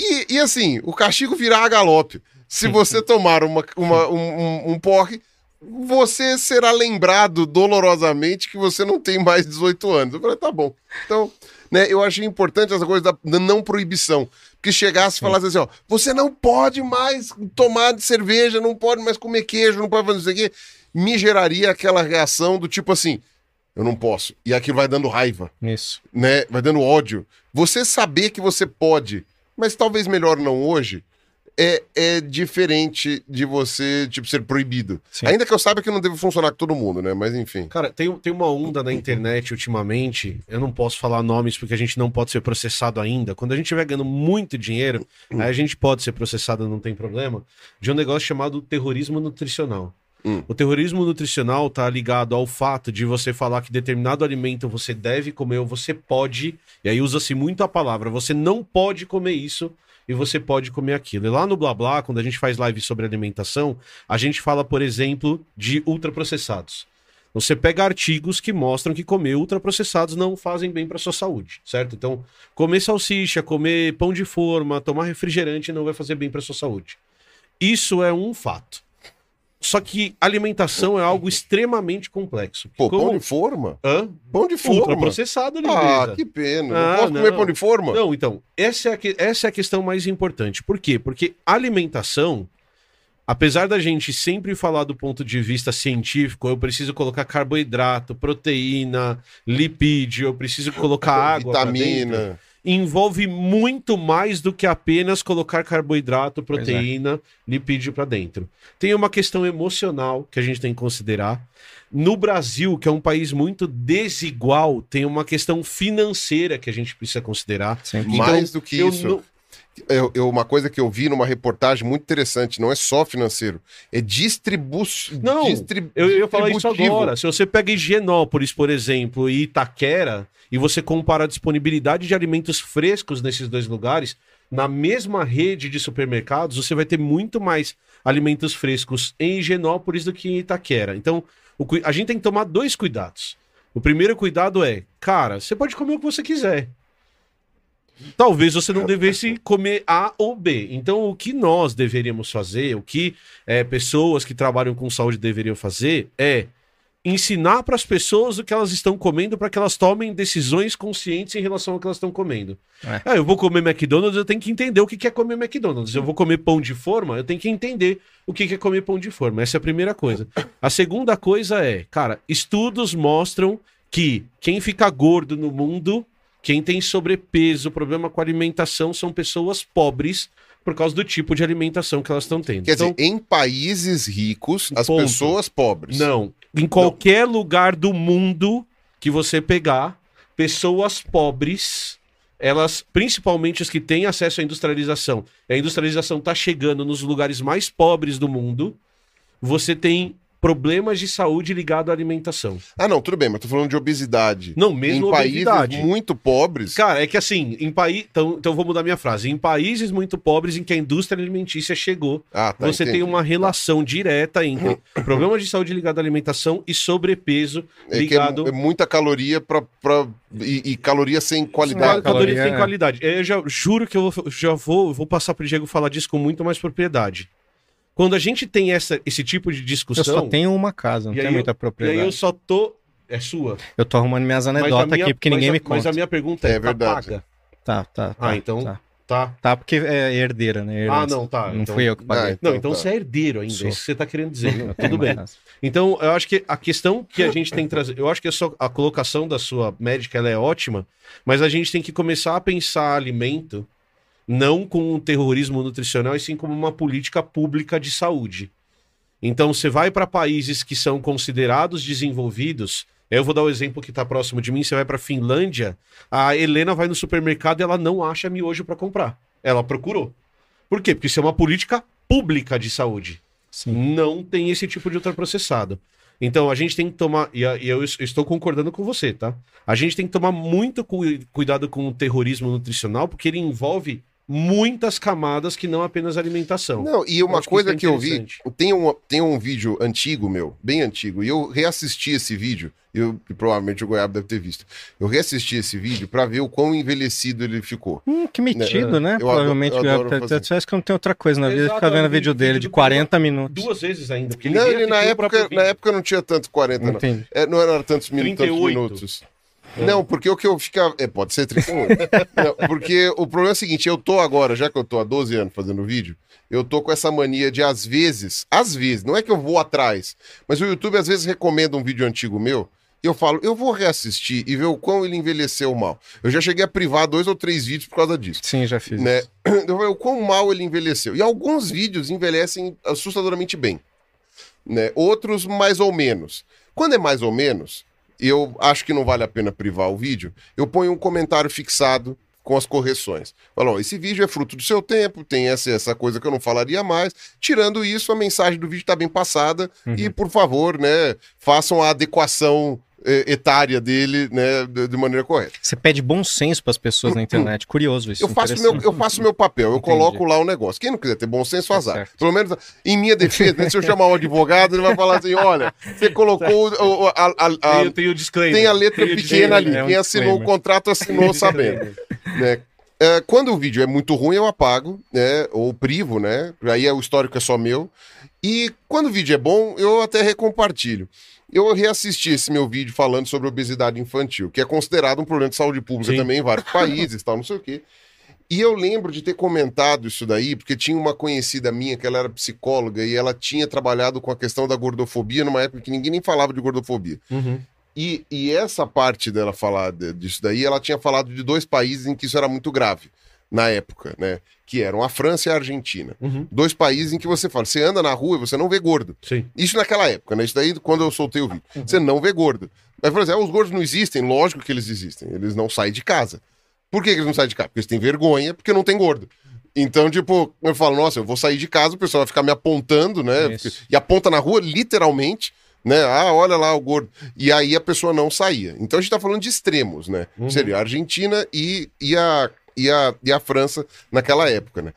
E, e assim, o castigo virá a galope. Se você tomar uma, uma- um, um, um porre, você será lembrado dolorosamente que você não tem mais 18 anos. Eu falei, tá bom. Então, né, eu achei importante essa coisa da, da não proibição. Que chegasse e falasse assim, ó, você não pode mais tomar cerveja, não pode mais comer queijo, não pode fazer isso aqui. Me geraria aquela reação do tipo assim, eu não posso. E aquilo vai dando raiva Isso. né? Vai dando ódio. Você saber que você pode, mas talvez melhor não hoje, é, é diferente de você, tipo, ser proibido. Sim. Ainda que eu saiba que não deve funcionar com todo mundo, né? Mas enfim. Cara, tem, tem uma onda na internet ultimamente, eu não posso falar nomes porque a gente não pode ser processado ainda. Quando a gente estiver ganhando muito dinheiro, aí a gente pode ser processado, não tem problema, de um negócio chamado terrorismo nutricional. Hum. O terrorismo nutricional tá ligado ao fato de você falar que determinado alimento você deve comer ou você pode, e aí usa-se muito a palavra, você não pode comer isso e você pode comer aquilo. E lá no Blá Blá, quando a gente faz live sobre alimentação, a gente fala, por exemplo, de ultraprocessados. Você pega artigos que mostram que comer ultraprocessados não fazem bem para sua saúde, certo? Então, comer salsicha, comer pão de forma, tomar refrigerante não vai fazer bem para sua saúde. Isso é um fato. Só que alimentação é algo extremamente complexo. Pô, Como... pão de forma? Hã? Pão de forma? Ultraprocessado, Ah, lindeza. que pena. Ah, não posso comer não. pão de forma? Não, então, essa é, a que- essa é a questão mais importante. Por quê? Porque alimentação, apesar da gente sempre falar do ponto de vista científico, eu preciso colocar carboidrato, proteína, lipídio, eu preciso colocar água Vitamina. Envolve muito mais do que apenas colocar carboidrato, é. proteína, lipídio para dentro. Tem uma questão emocional que a gente tem que considerar. No Brasil, que é um país muito desigual, tem uma questão financeira que a gente precisa considerar. Sempre. Mais do que isso. não- Eu, eu- uma coisa que eu vi numa reportagem muito interessante, não é só financeiro, é distribu Não, distri- Eu ia falar isso agora. Se você pega Higienópolis, por exemplo, e Itaquera, e você compara a disponibilidade de alimentos frescos nesses dois lugares, na mesma rede de supermercados, você vai ter muito mais alimentos frescos em Higienópolis do que em Itaquera. Então, o a gente tem que tomar dois cuidados. O primeiro cuidado é, cara, você pode comer o que você quiser. Talvez você não devesse comer A ou B. Então, o que nós deveríamos fazer, o que é, pessoas que trabalham com saúde deveriam fazer é ensinar para as pessoas o que elas estão comendo para que elas tomem decisões conscientes em relação ao que elas estão comendo. É. Ah, eu vou comer McDonald's, eu tenho que entender o que é comer McDonald's. Eu vou comer pão de forma, eu tenho que entender o que que é comer pão de forma. Essa é a primeira coisa. A segunda coisa é, cara, estudos mostram que quem fica gordo no mundo, quem tem sobrepeso, problema com alimentação, são pessoas pobres por causa do tipo de alimentação que elas estão tendo. Quer Então, dizer, em países ricos, as Ponto. pessoas pobres. Não. Em qualquer lugar do mundo que você pegar, pessoas pobres, elas, principalmente as que têm acesso à industrialização, a industrialização está chegando nos lugares mais pobres do mundo, você tem problemas de saúde ligado à alimentação. Ah, não, tudo bem, mas tô falando de obesidade. Não, mesmo em países obesidade. muito pobres. Cara, é que assim, em país. Então, então vou mudar minha frase. Em países muito pobres em que a indústria alimentícia chegou, Ah, tá, você tem entendi. uma relação direta entre problemas de saúde ligado à alimentação e sobrepeso É que é, ligado é muita caloria pra, pra, e, e caloria sem Caloria qualidade. caloria, sem é. qualidade. Eu já juro que eu vou, já vou, vou passar pro Diego falar disso com muito mais propriedade. Quando a gente tem essa, esse tipo de Eu discussão. só tenho uma casa, não tenho eu- muita E aí propriedade. eu Eu... só tô. É sua. tô arrumando minhas Mas anedotas minha- aqui porque mas ninguém a- me Mas conta. a minha pergunta É é: verdade. tá paga? Tá, tá, tá. Ah, então- Tá, Tá. Tá, porque é herdeira, né? Ah, Herança. não, tá. Não Então- fui eu que paguei. Ah, Não, Então então tá. você é herdeiro ainda. Sou. Isso que você tá querendo dizer. Eu tenho Tudo bem. casa. Então, eu acho que a questão que a gente tem que trazer. Eu acho que a, sua- a colocação da sua médica ela é ótima, mas a gente tem que começar a pensar alimento não com um terrorismo nutricional, e sim como uma política pública de saúde. Então, você vai para países que são considerados desenvolvidos. Eu vou dar o exemplo que está próximo de mim. Você vai para Finlândia, a Helena vai no supermercado e ela não acha miojo para comprar. Ela procurou. Por quê? Porque isso é uma política pública de saúde Sim. não tem esse tipo de ultraprocessado. Então a gente tem que tomar, e eu es- estou concordando com você, tá? A gente tem que tomar muito cu- cuidado com o terrorismo nutricional, porque ele envolve muitas camadas que não apenas alimentação. Não, e uma acho que coisa isso é que eu vi, tem um, tem um vídeo antigo meu, bem antigo, e eu reassisti esse vídeo, eu, e provavelmente o Goiaba deve ter visto. Eu reassisti esse vídeo pra ver o quão envelhecido ele ficou. Hum, que metido, né? eu Provavelmente. adoro- eu adoro Parece que não tem outra coisa na vida. Ficar é vendo vídeo vídeo dele de Pedro 40 minutos. Duas vezes ainda. Porque não, ele na época, na época não tinha tanto 40, não. Entendi. É, não era tantos, minu- tantos 38. minutos. Não, porque o que eu ficava. É, pode ser 38. Não, porque o problema é o seguinte: eu tô agora, já que eu tô há 12 anos fazendo vídeo, eu tô com essa mania de, às vezes, às vezes, não é que eu vou atrás, mas o YouTube às vezes recomenda um vídeo antigo meu. E eu falo, eu vou reassistir e ver o quão ele envelheceu mal. Eu já cheguei a privar dois ou três vídeos por causa disso. Sim, já fiz. Né? Eu falei, o quão mal ele envelheceu. E alguns vídeos envelhecem assustadoramente bem. Né? Outros, mais ou menos. Quando é mais ou menos, eu acho que não vale a pena privar o vídeo, eu ponho um comentário fixado com as correções. Falo, ó, esse vídeo é fruto do seu tempo, tem essa, essa coisa que eu não falaria mais. Tirando isso, a mensagem do vídeo está bem passada e, por favor, né, façam a adequação etária dele né, de, maneira correta. Você pede bom senso pras pessoas na internet. Curioso isso. Eu faço, meu, eu faço meu papel, eu Entendi. coloco lá o negócio. Quem não quiser ter bom senso, Tá azar. certo. Pelo menos em minha defesa, né, se eu chamar um advogado, ele vai falar assim: olha, você colocou o- o- a, a- a- Tem, tem o disclaimer. tem a letra Tem o pequena ali. é um Quem assinou o disclaimer. contrato assinou sabendo. né? É, quando o vídeo é muito ruim, eu apago, né? Ou privo, né? Aí é, o histórico é só meu. E quando o vídeo é bom, eu até recompartilho. Eu reassisti esse meu vídeo falando sobre obesidade infantil, que é considerado um problema de saúde pública Sim. também em vários países, tal, não sei o quê. E eu lembro de ter comentado isso daí, porque tinha uma conhecida minha que ela era psicóloga e ela tinha trabalhado com a questão da gordofobia numa época que ninguém nem falava de gordofobia. Uhum. E, e essa parte dela falar disso daí, ela tinha falado de dois países em que isso era muito grave na época, né? Que eram a França e a Argentina. Uhum. Dois países em que você fala, você anda na rua e você não vê gordo. Sim. Isso naquela época, né? Isso daí quando eu soltei o vídeo. Você não vê gordo. Mas, por exemplo, os gordos não existem, lógico que eles existem. Eles não saem de casa. Por que que eles não saem de casa? Porque eles têm vergonha, porque não tem gordo. Então, tipo, eu falo, nossa, eu vou sair de casa, o pessoal vai ficar me apontando, né? Isso. E aponta na rua, literalmente, né? Ah, olha lá o gordo. E aí a pessoa não saía. Então a gente tá falando de extremos, né? Uhum. Seria a Argentina e, e, a, e, a, e a França naquela época, né?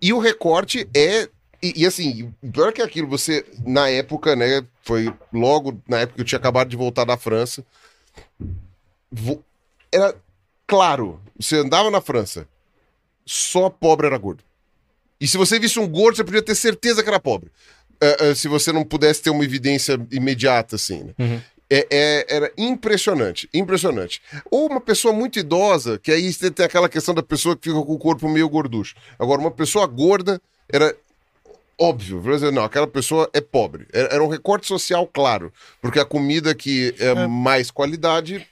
E o recorte é. E, e assim, pior que aquilo, você, na época, né? Foi logo na época que eu tinha acabado de voltar da França. vo- Era claro, você andava na França, só pobre era gordo. E se você visse um gordo, você podia ter certeza que era pobre. é, é, se você não pudesse ter uma evidência imediata, assim, né? Uhum. É, é- era impressionante, impressionante. Ou uma pessoa muito idosa, que aí você tem aquela questão da pessoa que fica com o corpo meio gorducho. Agora, uma pessoa gorda era óbvio. Exemplo, Não, aquela pessoa é pobre. Era, era um recorte social claro. Porque a comida que é, mais qualidade.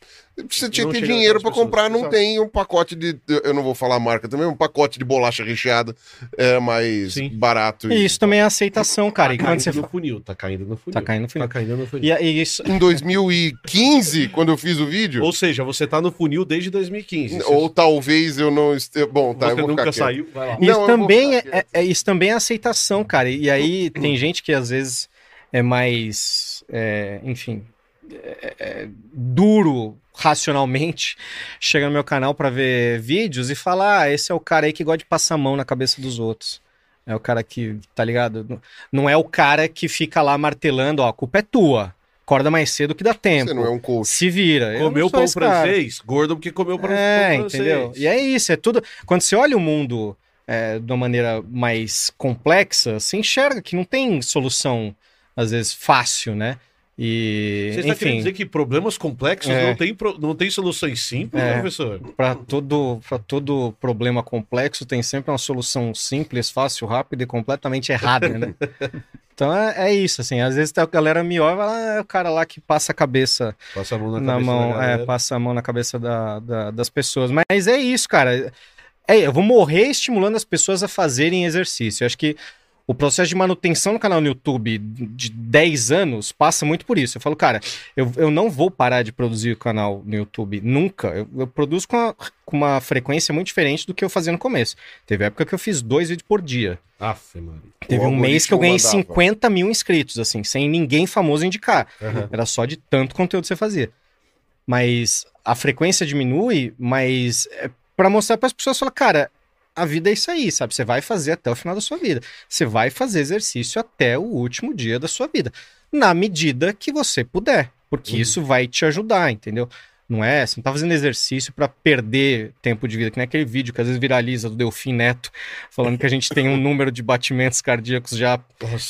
Você tinha que ter dinheiro para comprar, não exato. tem um pacote de. Eu não vou falar a marca também, um pacote de bolacha recheada é mais Sim. barato. E isso também é aceitação, cara. E Tá quando caindo você no funil, tá caindo no funil. Tá caindo no funil. Tá caindo no funil. E, e isso, Em 2015, quando eu fiz o vídeo. Ou seja, você tá no funil desde 2015. Ou talvez eu não esteja. Bom, tá, você eu vou nunca saiu, vai lá. Isso também ficar é, é- isso também é aceitação, cara. E aí tem gente que às vezes é mais, é, enfim, é- é duro racionalmente, chega no meu canal pra ver vídeos e fala: ah, esse é o cara aí que gosta de passar a mão na cabeça dos outros. É o cara que, tá ligado? Não- é o cara que fica lá martelando, ó, a culpa é tua. Acorda mais cedo que dá tempo. Você não é um coach. Se vira. Comeu pão francês, gordo porque comeu pão, É, pão francês. entendeu? E é isso, é tudo. Quando você olha o mundo é, de uma maneira mais complexa, você enxerga que não tem solução, às vezes, fácil, né? E, Você está querendo enfim, dizer que problemas complexos É. não, tem não tem soluções simples, É. professor? para todo, pra todo problema complexo tem sempre uma solução simples, fácil, rápida e completamente errada, né? Então é, é isso, assim. Às vezes a galera me olha e fala, ah, é o cara lá que passa a cabeça Passa a mão na, na cabeça mão, é, passa a mão na cabeça da- da- das pessoas. Mas é isso, cara. É, eu vou morrer estimulando as pessoas a fazerem exercício. Eu acho que o processo de manutenção no canal no YouTube de 10 anos passa muito por isso. Eu falo, cara, eu, eu não vou parar de produzir o canal no YouTube nunca. Eu, eu produzo com, a- com uma frequência muito diferente do que eu fazia no começo. Teve época que eu fiz dois vídeos por dia. Aff, mano. Teve O um mês que eu ganhei mandava. 50 mil inscritos, assim, sem ninguém famoso indicar. Aham. Era só de tanto conteúdo que você fazia. Mas a frequência diminui, mas é para mostrar para as pessoas, falar, cara, a vida é isso aí, sabe? Você vai fazer até o final da sua vida. Você vai fazer exercício até o último dia da sua vida, na medida que você puder, porque Uhum. isso vai te ajudar, entendeu? Não é, você não tá fazendo exercício para perder tempo de vida, que nem aquele vídeo que às vezes viraliza do Delfim Neto, falando que a gente tem um número de batimentos cardíacos já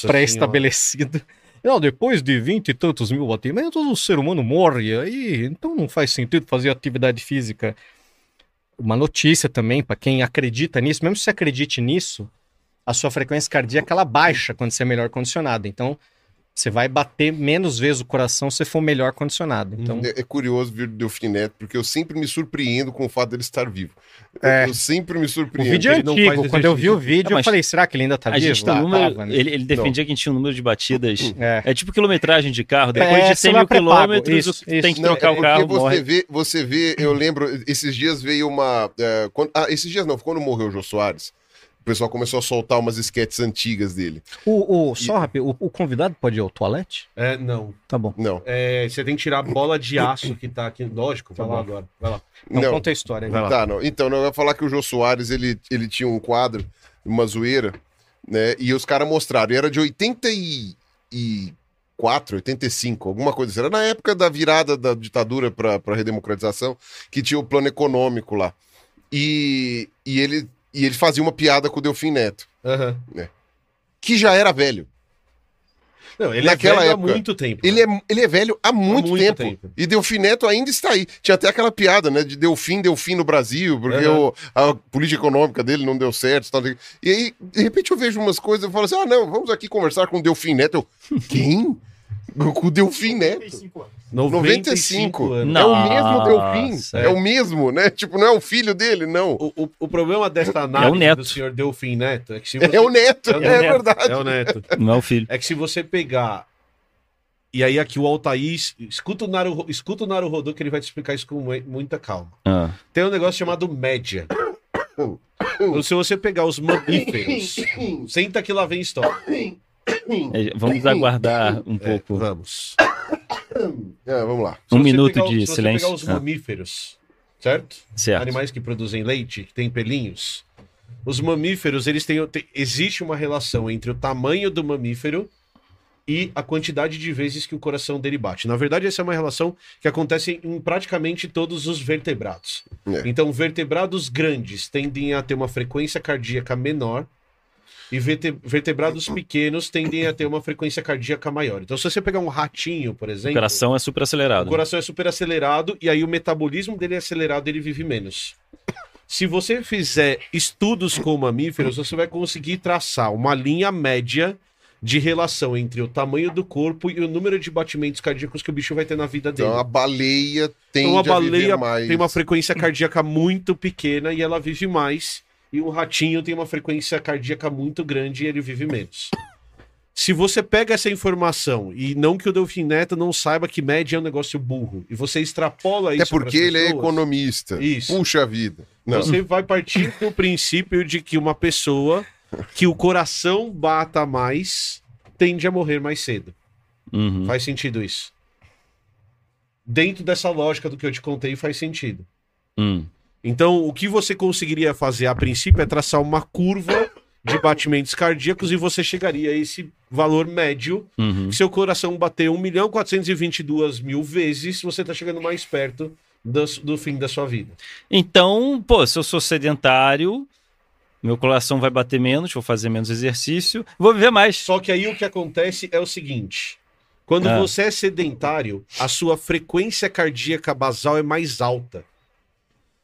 pré-estabelecido. Não, depois de vinte e tantos mil batimentos, o ser humano morre. Aí, então não faz sentido fazer atividade física. Uma notícia também, para quem acredita nisso, mesmo se acredite nisso, a sua frequência cardíaca ela baixa quando você é melhor condicionado. Então, você vai bater menos vezes o coração se você for melhor condicionado. Então, É, é curioso ver o Delfim Neto, porque eu sempre me surpreendo com o fato dele estar vivo. É. Eu sempre me o surpreendo. vídeo é não antigo. faz Quando eu vi o vídeo, eu falei, será que ele ainda tá a vivo? gente tem um Tá, número. tava, né? ele, ele defendia que a gente tinha um número de batidas. É. É tipo quilometragem de carro. Depois É, de 100 mil quilômetros, isso, tem isso. que Não, trocar é o porque carro, você morre. vê, você vê, eu lembro, esses dias veio uma. é, quando- ah, esses dias não, quando morreu o Jô Soares, o pessoal começou a soltar umas esquetes antigas dele. O, o, só rápido, o, o convidado pode ir ao toalete? É, não. Tá bom. Não, É, você tem que tirar a bola de aço que tá aqui. Lógico, vai Tá lá bom. agora. Vai lá. Então não. conta a história. Vai lá. Tá, não. Então, não, eu ia falar que o Jô Soares, ele, ele tinha um quadro, uma zoeira, né? E os caras mostraram. E era de 84, 85, alguma coisa assim. Era na época da virada da ditadura para a redemocratização, que tinha o plano econômico lá. E, e, ele, e ele fazia uma piada com o Delfim Neto, Aham. que já era velho. Não, ele Naquela é velho época, há muito tempo. Ele né? é, ele é velho há muito, muito tempo. tempo. E Delfim Neto ainda está aí. Tinha até aquela piada, né? De Delfim, Delfim no Brasil, porque Aham. o- a política econômica dele não deu certo. Tal, e aí, de repente, eu vejo umas coisas e falo assim: ah, não, vamos aqui conversar com o Delfim Neto. Eu, quem? com o Delfim Neto. 95. anos. É o mesmo Delfim. Nossa. É. o mesmo, né? Tipo, não é o filho dele, não. O, o, o problema dessa análise Neto. do senhor Delfim Neto é que se você... É o Neto, É é, o Neto. verdade. É o Neto. Não é o filho. É que se você pegar. E aí aqui o Altair. Escuta o Naru, escuta o Naru Rodô que ele vai te explicar isso com mu- muita calma. Ah. Tem um negócio chamado média. Então, se você pegar os mamíferos. Senta que lá vem história. É, Vamos aguardar um É, pouco. vamos. É, vamos lá. Se Um minuto pegar de se você silêncio. pegar os Ah. mamíferos, certo? Certo. Animais que produzem leite, que têm pelinhos. Os mamíferos, eles têm, tem- existe uma relação entre o tamanho do mamífero e a quantidade de vezes que o coração dele bate. Na verdade, essa é uma relação que acontece em praticamente todos os vertebrados. É. Então, vertebrados grandes tendem a ter uma frequência cardíaca menor e verte- vertebrados pequenos tendem a ter uma frequência cardíaca maior. Então, se você pegar um ratinho, por O exemplo, coração é super acelerado. o coração é super acelerado e aí o metabolismo dele é acelerado e ele vive menos. Se você fizer estudos com mamíferos, você vai conseguir traçar uma linha média de relação entre o tamanho do corpo e o número de batimentos cardíacos que o bicho vai ter na vida dele. Então a baleia tende Então, uma a viver baleia mais. tem uma frequência cardíaca muito pequena e ela vive mais. E o ratinho tem uma frequência cardíaca muito grande e ele vive menos. Se você pega essa informação, e não que o Delfim Neto não saiba que média é um negócio burro, e você extrapola isso porque pras ele é pessoas, economista. Isso. Puxa vida. Não. Você vai partir do princípio de que uma pessoa que o coração bata mais tende a morrer mais cedo. Uhum. Faz sentido isso? Dentro dessa lógica do que eu te contei, faz sentido. Hum. Então, o que você conseguiria fazer a princípio é traçar uma curva de batimentos cardíacos e você chegaria a esse valor médio. Uhum. Se seu coração bater 1 milhão 422 mil vezes, você está chegando mais perto do, do fim da sua vida. Então, pô, se eu sou sedentário, meu coração vai bater menos, vou fazer menos exercício, vou viver mais. Só que aí o que acontece é o seguinte: quando Ah. você é sedentário, a sua frequência cardíaca basal é mais alta.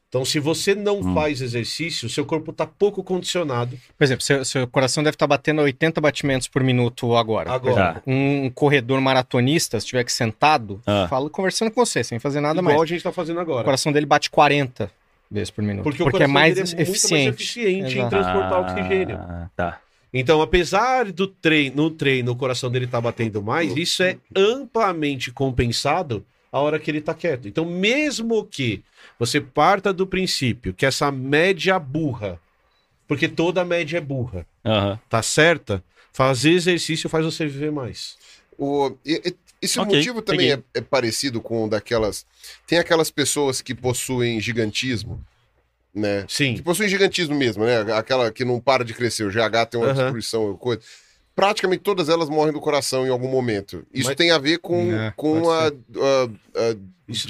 Então, se você não Hum. faz exercício, seu corpo está pouco condicionado. Por exemplo, seu, seu coração deve estar batendo a 80 batimentos por minuto agora. Agora. Tá. Um corredor maratonista, se estiver aqui sentado, Ah. fala conversando com você, sem fazer nada igual mais. a gente está fazendo O agora. coração dele bate 40 vezes por minuto. Porque, Porque, o é coração mais dele é muito eficiente. mais eficiente em Exato. transportar oxigênio. Ah, tá. Então, apesar do treino, no treino, o coração dele tá batendo mais, isso é amplamente compensado a hora que ele tá quieto. Então, mesmo que você parta do princípio que essa média burra, porque toda média é burra, Aham. tá certa? Fazer exercício faz você viver mais. O, e- e- esse Ok, motivo também é, é parecido com o daquelas. Tem aquelas pessoas que possuem gigantismo, né? Que Sim. possuem gigantismo mesmo, né? Aquela que não para de crescer, o GH tem uma Aham. destruição, coisa. Praticamente todas elas morrem do coração em algum momento. Isso Mas- tem a ver com, É, com a, a, a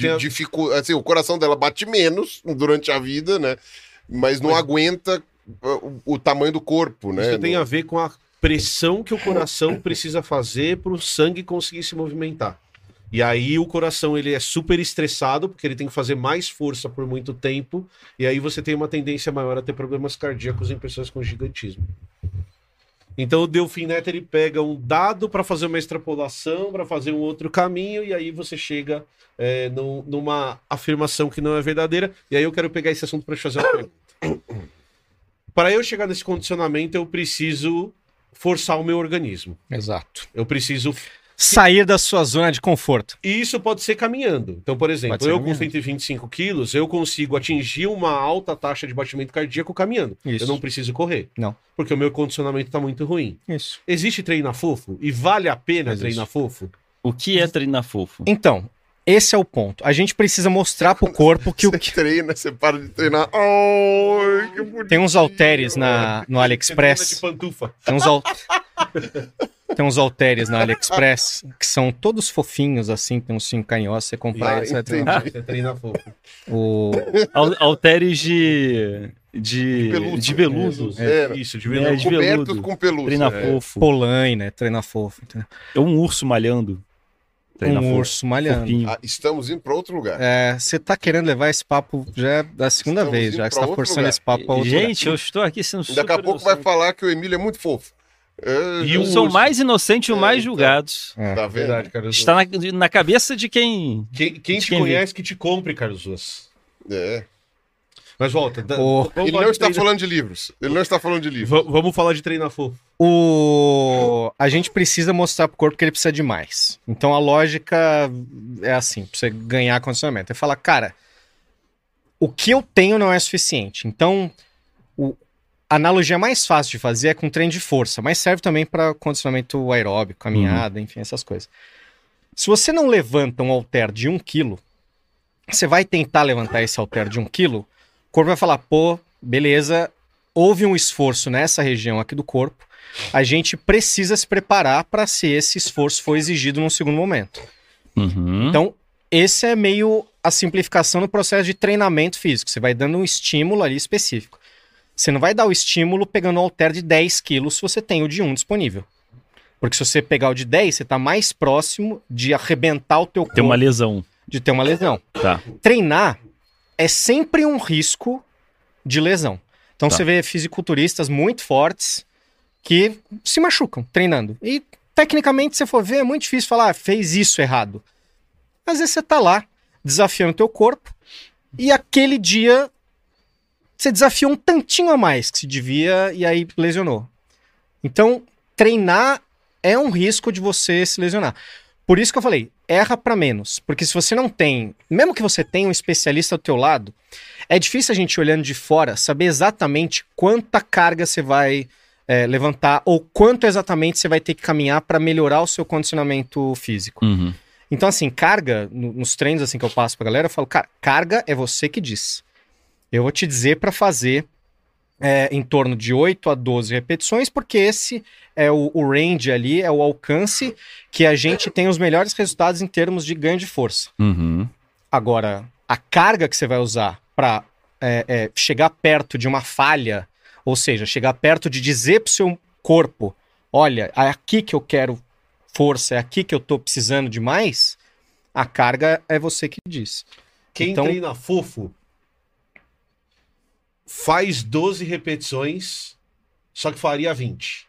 tem a- dificu- assim, o coração dela bate menos durante a vida, né? Mas não Mas- aguenta uh, o, o tamanho do corpo, né? Isso tem Não- a ver com a pressão que o coração precisa fazer para o sangue conseguir se movimentar. E aí o coração ele é super estressado porque ele tem que fazer mais força por muito tempo e aí você tem uma tendência maior a ter problemas cardíacos em pessoas com gigantismo. Então o Delfim Neto ele pega um dado para fazer uma extrapolação, para fazer um outro caminho e aí você chega é, num- numa afirmação que não é verdadeira. E aí eu quero pegar esse assunto para te fazer uma pergunta. Para eu chegar nesse condicionamento eu preciso forçar o meu organismo. Exato. Eu preciso Sair da sua zona de conforto. E isso pode ser caminhando. Então, por exemplo, eu com caminhando. 125 quilos, eu consigo atingir uma alta taxa de batimento cardíaco caminhando. Isso. Eu não preciso correr. Não. Porque o meu condicionamento está muito ruim. Isso. Existe treinar fofo? E vale a pena Existe. treinar fofo? O que é treinar fofo? Então, esse é o ponto. A gente precisa mostrar pro corpo que o Você treina, você para de treinar. Ai, que bonitinho. Tem uns halteres na, no Você treina de AliExpress. pantufa. Tem uns, al... tem uns halteres na AliExpress que são todos fofinhos, assim, tem uns cinco canhosos, você compra Ah, eles, você treina. Você treina fofo. O... Al- Halteres de. De, de veludo. É, Isso, de É, veludo. de Cobertos veludo. com pelúcia. Treina É. fofo. Polan, né? Treina fofo. entendeu? É um urso malhando. Treina Um fofo. urso malhando. Ah, estamos indo para outro lugar. É, você tá querendo levar esse papo já é da segunda Estamos vez, já que você tá forçando lugar. esse papo pra outro Gente, eu estou aqui sendo super Daqui a pouco vai falar que o Emílio é muito fofo. É, E Eu o sou o urso? mais inocente e o É, mais então. julgados. É. Tá vendo? Verdade, Carlos. Está na, na cabeça de quem. Quem, quem De te quem conhece que te compre, Carlos Ruas. É. Mas volta. da- O- Ele não está treinar- falando de livros. Ele não está falando de livros. Va- Vamos falar de treinar fofo. O... A gente precisa mostrar pro corpo que ele precisa de mais. Então a lógica é assim, pra você ganhar condicionamento. É falar, cara, o que eu tenho não é suficiente. Então. A analogia mais fácil de fazer é com treino de força, mas serve também para condicionamento aeróbico, caminhada, enfim, essas coisas. Se você não levanta um halter de um quilo, você vai tentar levantar esse halter de um quilo, o corpo vai falar, pô, beleza, houve um esforço nessa região aqui do corpo, a gente precisa se preparar para se esse esforço for exigido num segundo momento. Uhum. Então, esse é meio a simplificação no processo de treinamento físico. Você vai dando um estímulo ali específico. Você não vai dar o estímulo pegando um halter de 10 quilos se você tem o de 1 disponível. Porque se você pegar o de 10, você tá mais próximo de arrebentar o teu corpo, Tem uma lesão. de ter uma lesão. Tá. Treinar é sempre um risco de lesão. Então Tá. você vê fisiculturistas muito fortes que se machucam treinando. E tecnicamente, se você for ver, é muito difícil falar, ah, fez isso errado. Às vezes você tá lá, desafiando o teu corpo, e aquele dia você desafiou um tantinho a mais que se devia e aí lesionou. Então, treinar é um risco de você se lesionar. Por isso que eu falei, erra para menos. Porque se você não tem, mesmo que você tenha um especialista ao teu lado, é difícil a gente olhando de fora saber exatamente quanta carga você vai é, levantar ou quanto exatamente você vai ter que caminhar para melhorar o seu condicionamento físico. Uhum. Então, assim, carga, no- nos treinos assim que eu passo pra galera, eu falo, cara, carga é você que diz. Eu vou te dizer pra fazer é, em torno de 8 a 12 repetições, porque esse é o, o range ali, é o alcance que a gente tem os melhores resultados em termos de ganho de força. Uhum. Agora, a carga que você vai usar para chegar perto de uma falha, ou seja, chegar perto de dizer pro seu corpo, olha, é aqui que eu quero força, é aqui que eu tô precisando de mais, a carga é você que diz. Quem Então- treina fofo faz 12 repetições, só que faria 20.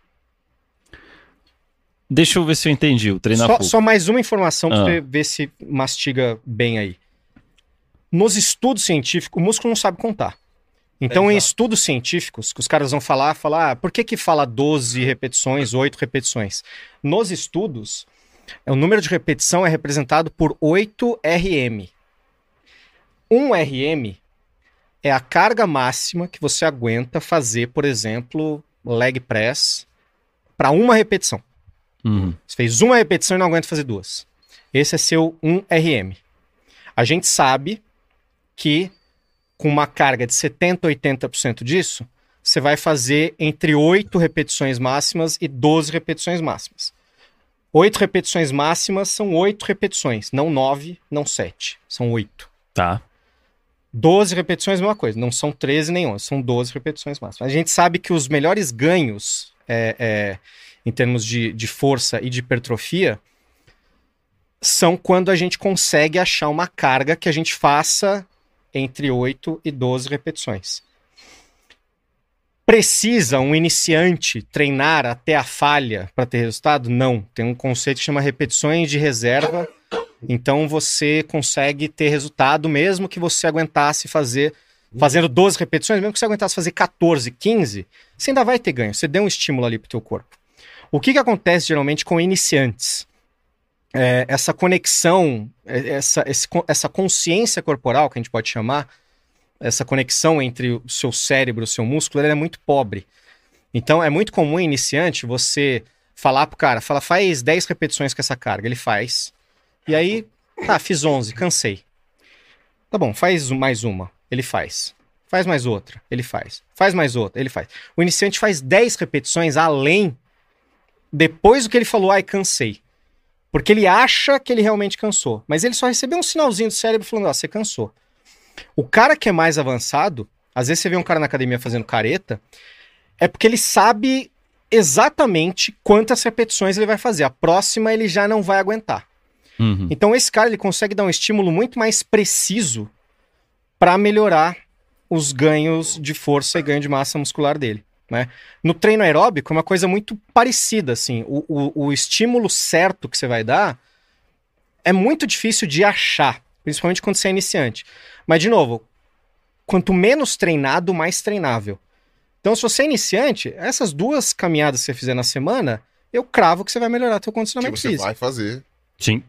Deixa eu ver se eu entendi o treinar Só, só mais uma informação para Ah. você ver se mastiga bem aí. Nos estudos científicos, o músculo não sabe contar. Então, em estudos científicos, que os caras vão falar, falar, ah, por que que fala 12 repetições, 8 repetições? Nos estudos, o número de repetição é representado por 8 RM. 1 RM é a carga máxima que você aguenta fazer, por exemplo, leg press para uma repetição. Uhum. Você fez uma repetição e não aguenta fazer duas. Esse é seu 1RM. A gente sabe que com uma carga de 70, 80% disso, você vai fazer entre 8 repetições máximas e 12 repetições máximas. 8 repetições máximas são 8 repetições, não 9, não 7, são 8. Tá. 12 repetições uma coisa, não são 13 nem 11, são 12 repetições máximas. A gente sabe que os melhores ganhos é, é, em termos de, de força e de hipertrofia são quando a gente consegue achar uma carga que a gente faça entre 8 e 12 repetições. Precisa um iniciante treinar até a falha para ter resultado? Não. Tem um conceito que chama repetições de reserva. Então você consegue ter resultado mesmo que você aguentasse fazer fazendo 12 repetições, mesmo que você aguentasse fazer 14, 15, você ainda vai ter ganho. Você deu um estímulo ali pro teu corpo. O que que acontece geralmente com iniciantes? É, essa conexão, é, essa, esse essa consciência corporal que a gente pode chamar, essa conexão entre o seu cérebro e o seu músculo, ela é muito pobre. Então é muito comum iniciante você falar pro cara, fala, faz 10 repetições com essa carga. Ele faz. E aí, tá, fiz 11, cansei. Tá bom, faz mais uma. Ele faz. Faz mais outra. Ele faz. Faz mais outra. Ele faz. O iniciante faz 10 repetições além depois do que ele falou, ai, cansei. Porque ele acha que ele realmente cansou. Mas ele só recebeu um sinalzinho do cérebro falando, ó, você cansou. O cara que é mais avançado, às vezes você vê um cara na academia fazendo careta, é porque ele sabe exatamente quantas repetições ele vai fazer. A próxima ele já não vai aguentar. Uhum. Então esse cara ele consegue dar um estímulo muito mais preciso para melhorar os ganhos de força e ganho de massa muscular dele. Né? No treino aeróbico é uma coisa muito parecida, assim. O, o, o estímulo certo que você vai dar é muito difícil de achar, principalmente quando você é iniciante. Mas, de novo, quanto menos treinado, mais treinável. Então, se você é iniciante, essas duas caminhadas que você fizer na semana, eu cravo que você vai melhorar teu Que condicionamento você físico. vai fazer. Sim.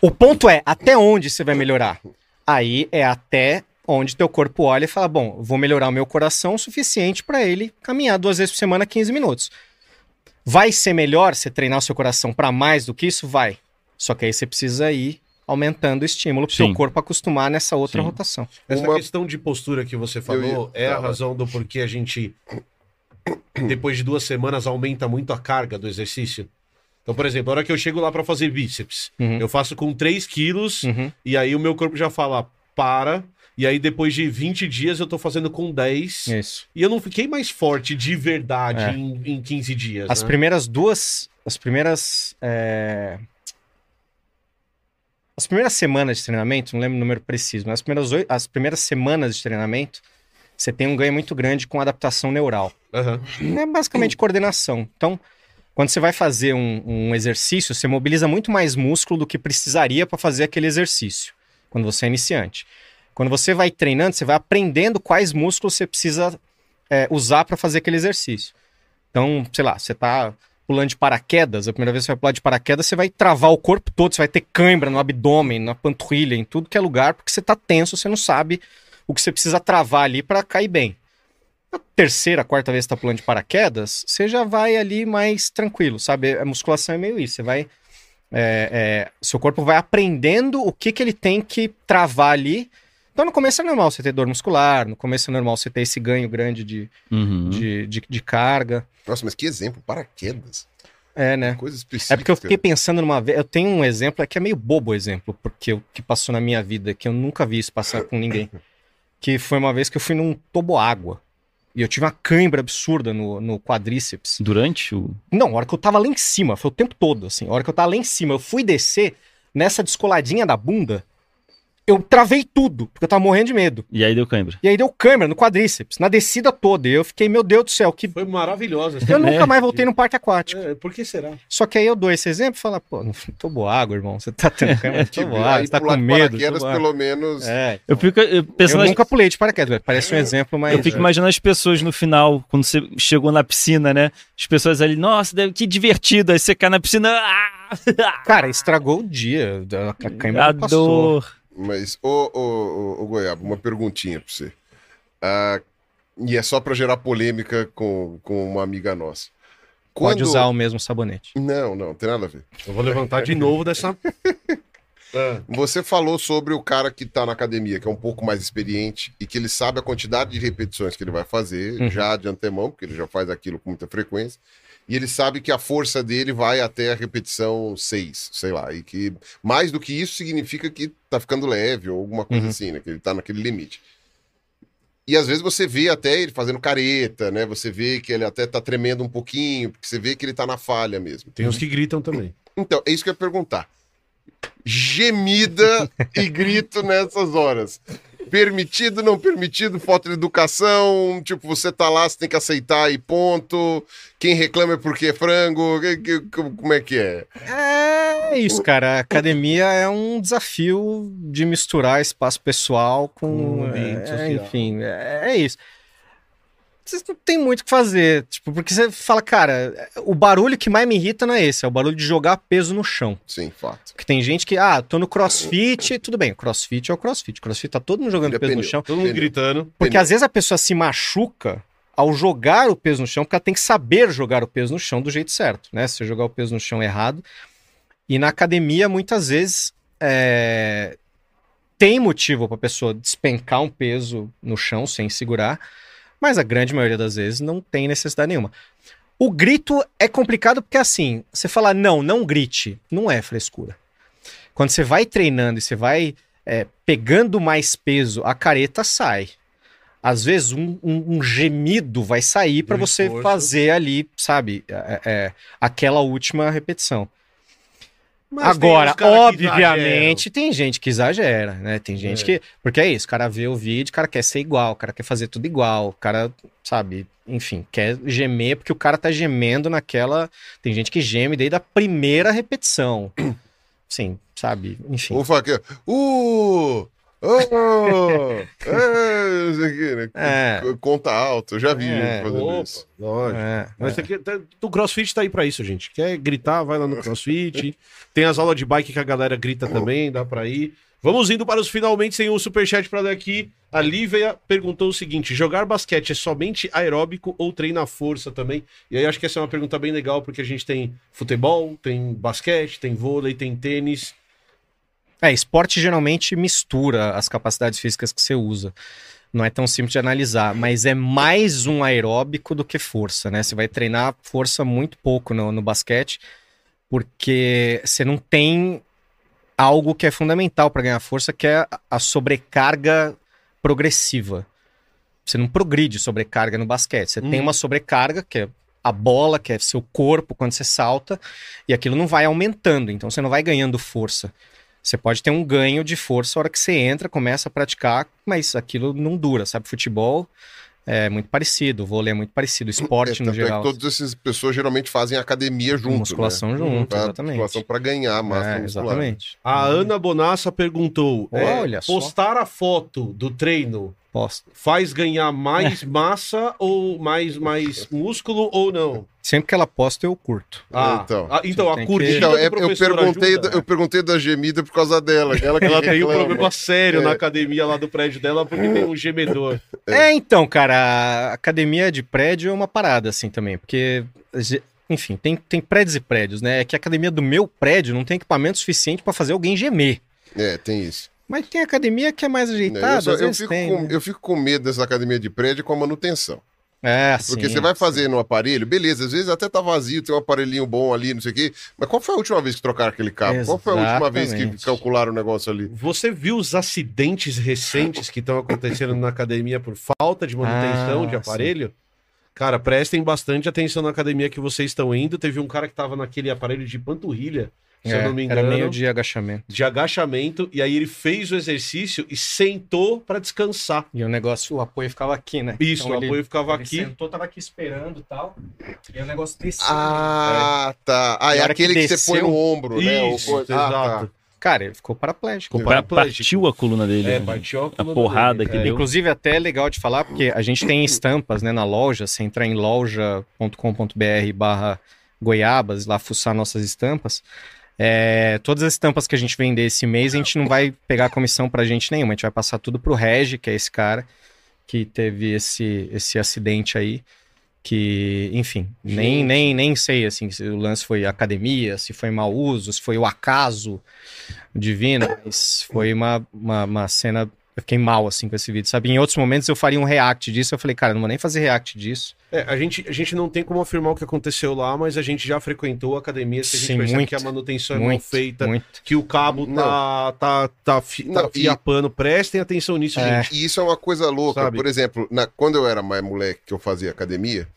O ponto é, até onde você vai melhorar? Aí é até onde teu corpo olha e fala, bom, vou melhorar o meu coração o suficiente para ele caminhar duas vezes por semana 15 minutos. Vai ser melhor você treinar o seu coração para mais do que isso? Vai. Só que aí você precisa ir aumentando o estímulo para o seu corpo acostumar nessa outra Sim. rotação. Essa Uma- questão de postura que você falou ia- é a razão do porquê a gente, depois de duas semanas, aumenta muito a carga do exercício. Então, por exemplo, a hora que eu chego lá pra fazer bíceps, Uhum. eu faço com 3 quilos Uhum. e aí o meu corpo já fala, para, E aí, depois de 20 dias, eu tô fazendo com 10. Isso. E eu não fiquei mais forte de verdade É. em, em 15 dias. As né? primeiras duas. As primeiras. é, As primeiras semanas de treinamento, não lembro o número preciso, mas as primeiras, oi- as primeiras semanas de treinamento, você tem um ganho muito grande com adaptação neural. Aham. É basicamente coordenação. Então, quando você vai fazer um, um exercício, você mobiliza muito mais músculo do que precisaria para fazer aquele exercício, quando você é iniciante. Quando você vai treinando, você vai aprendendo quais músculos você precisa é, usar para fazer aquele exercício. Então, sei lá, você tá pulando de paraquedas, a primeira vez que você vai pular de paraquedas, você vai travar o corpo todo, você vai ter cãibra no abdômen, na panturrilha, em tudo que é lugar, porque você tá tenso, você não sabe o que você precisa travar ali para cair bem. A terceira, quarta vez que tá pulando de paraquedas, você já vai ali mais tranquilo, sabe? A musculação é meio isso, você vai... é, é, seu corpo vai aprendendo o que, que ele tem que travar ali. Então, no começo é normal você ter dor muscular, no começo é normal você ter esse ganho grande de, Uhum. de, de, de carga. Nossa, mas que exemplo, paraquedas. É, né? Coisa específica. É porque eu fiquei pensando numa vez. Eu tenho um exemplo, é que é meio bobo o exemplo, porque o que passou na minha vida, que eu nunca vi isso passar com ninguém. Que foi uma vez que eu fui num toboágua. E eu tive uma cãibra absurda no, no quadríceps. Durante o. Não, a hora que eu tava lá em cima, foi o tempo todo, assim. A hora que eu tava lá em cima, eu fui descer, nessa descoladinha da bunda, eu travei tudo, porque eu tava morrendo de medo. E aí deu cãibra. E aí deu câimbra no quadríceps, na descida toda. E eu fiquei, meu Deus do céu, que. Foi maravilhosa. Eu nunca É. mais voltei no parque aquático. É, por que será? Só que aí eu dou esse exemplo e falo, pô, não tobo água, irmão. Você tá tendo câimbra, Tipo, tobo água, você tá com medo. paraquedas, pelo menos. É. Eu fico eu, pensando. Eu nas- nunca pulei de paraquedas, parece um exemplo, mas. Eu fico imaginando as pessoas no final, quando você chegou na piscina, né? As pessoas ali, nossa, que divertido. Aí você cai na piscina. Ah! Cara, estragou o dia. A câimbra A não passou. Mas, ô, ô, ô, ô Goiaba, uma perguntinha pra você. Ah, e é só pra gerar polêmica com, com uma amiga nossa. Pode Quando- usar o mesmo sabonete. Não, não, tem nada a ver. Eu vou levantar de novo dessa. Ah, Você falou sobre o cara que tá na academia, que é um pouco mais experiente e que ele sabe a quantidade de repetições que ele vai fazer Uhum. já de antemão, porque ele já faz aquilo com muita frequência. E ele sabe que a força dele vai até a repetição 6, sei lá. E que mais do que isso significa que tá ficando leve ou alguma coisa Uhum. assim, né? Que ele tá naquele limite. E às vezes você vê até ele fazendo careta, né? Você vê que ele até tá tremendo um pouquinho, porque você vê que ele tá na falha mesmo. tem uns que gritam também. Então, é isso que eu ia perguntar. Gemida e grito nessas horas. Permitido, não permitido, falta de educação, tipo, você tá lá, você tem que aceitar e ponto. Quem reclama é porque é frango, que- que- como é que é? É isso, cara. A academia é um desafio de misturar espaço pessoal com. Ambiente é, enfim, é, é isso. Vocês não tem muito o que fazer. Tipo, porque você fala, cara, o barulho que mais me irrita não é esse, é o barulho de jogar peso no chão. Sim, fato. Porque tem gente que, ah, tô no crossfit, tudo bem, crossfit é o crossfit. Crossfit tá todo mundo jogando peso no chão. Todo mundo gritando. Porque Pneu. às vezes a pessoa se machuca ao jogar o peso no chão, porque ela tem que saber jogar o peso no chão do jeito certo, né? Se você jogar o peso no chão errado. E na academia, muitas vezes, é, tem motivo para a pessoa despencar um peso no chão sem segurar, mas a grande maioria das vezes não tem necessidade nenhuma. O grito é complicado porque, assim, você fala, não, não grite, não é frescura. Quando você vai treinando e você vai é, pegando mais peso, a careta sai. Às vezes um, um- um gemido vai sair para você esforço. fazer ali, sabe, é, é, aquela última repetição. Mas tem Agora, que obviamente, tem gente que exagera, né? Tem gente É. que. Porque é isso, o cara vê o vídeo, o cara quer ser igual, o cara quer fazer tudo igual, o cara, sabe, enfim, quer gemer porque o cara tá gemendo naquela. Tem gente que geme desde a primeira repetição. Sim, sabe? Enfim. Ó. Uh! Oh! é, isso aqui, né? É. Conta alto, eu já vi É. gente fazendo Opa, isso. lógico. É, Mas é. tem que- o CrossFit tá aí pra isso, gente. Quer gritar, vai lá no CrossFit. Tem as aulas de bike que a galera grita também, dá pra ir. Vamos indo para os finalmente sem um superchat pra daqui. A Lívia perguntou o seguinte: jogar basquete é somente aeróbico ou treina força também? E aí acho que essa é uma pergunta bem legal, porque a gente tem futebol, tem basquete, tem vôlei, tem tênis. É, esporte geralmente mistura as capacidades físicas que você usa. Não é tão simples de analisar, mas é mais um aeróbico do que força, né? Você vai treinar força muito pouco no, no basquete, porque você não tem algo que é fundamental para ganhar força, que é a- sobrecarga progressiva. Você não progride sobrecarga no basquete. Você Hum. tem uma sobrecarga, que é a bola, que é seu corpo quando você salta, e aquilo não vai aumentando, então você não vai ganhando força. Você pode ter um ganho de força a hora que você entra, começa a praticar, mas aquilo não dura, sabe? Futebol é muito parecido, o vôlei é muito parecido, o esporte É, no tanto é geral. que todas essas pessoas geralmente fazem academia junto. musculação né? junto, Pra- exatamente. Musculação pra ganhar massa É, muscular. exatamente. A Ana Bonassa perguntou: é, Olha só. postar a foto do treino Posso. faz ganhar mais massa ou mais, mais músculo ou não? Sempre que ela posta, eu curto. Ah, Então. ah, então a tem que- curtida Então, é, eu, perguntei, ajuda? da- eu perguntei da gemida por causa dela. Ela, que Ela tem um problema sério É. na academia lá do prédio dela porque tem um gemedor. É. então, cara, a academia de prédio é uma parada, assim, também, porque, enfim, tem, tem prédios e prédios, né? É que a academia do meu prédio não tem equipamento suficiente pra fazer alguém gemer. É, tem isso. Mas tem academia que é mais ajeitada, eu, só- eu vezes fico tem, com, né? eu fico com medo dessa academia de prédio com a manutenção. É, Porque sim, você vai sim. fazer no aparelho, beleza, às vezes até tá vazio, tem um aparelhinho bom ali, não sei o quê. Mas qual foi a última vez que trocaram aquele cabo? Qual foi a última vez que Exatamente. calcularam o negócio ali? Você viu os acidentes recentes que estão acontecendo na academia por falta de manutenção Ah, de aparelho? Cara, prestem bastante atenção na academia que vocês estão indo. Teve um cara que tava naquele aparelho de panturrilha, se É, eu não me Era engano, meio de agachamento. de agachamento, e aí ele fez o exercício e sentou pra descansar. E o negócio, o apoio ficava aqui, né? Isso, Então o ele- apoio ficava ele aqui. sentou, tava aqui esperando e tal. E o negócio desceu. Ah, tá. Ah, é a hora que aquele que, você põe desceu- no ombro, né? o Isso, coisa- Ah, exato. tá. Cara, ele ficou paraplégico. Ficou Pa- paraplégico. Partiu a coluna dele. É, né? partiu a, A coluna porrada dele. que É. deu. Inclusive, até é legal de falar, porque a gente tem estampas né, na loja. Você entrar em loja.com.br barra goiabas, lá fuçar nossas estampas. É, todas as estampas que a gente vender esse mês, a gente não vai pegar comissão pra gente nenhuma. A gente vai passar tudo pro Regi, que é esse cara que teve esse, esse acidente aí. Que, enfim, nem, nem, nem sei assim, se o lance foi academia, se foi mau uso, se foi o acaso divino, mas foi uma, uma, uma cena. Eu fiquei mal assim com esse vídeo, sabe? Em outros momentos eu faria um react disso. Eu falei, cara, não vou nem fazer react disso. É, a gente, a gente não tem como afirmar o que aconteceu lá, mas a gente já frequentou a academia, se a gente Sim, percebe muito, que a manutenção é mal Muito, feita, muito. que o cabo tá, tá, tá, fi, tá Não, e- fiapando. Prestem atenção nisso, É. gente. E isso é uma coisa louca. Sabe? Por exemplo, na- quando eu era mais moleque, que eu fazia academia,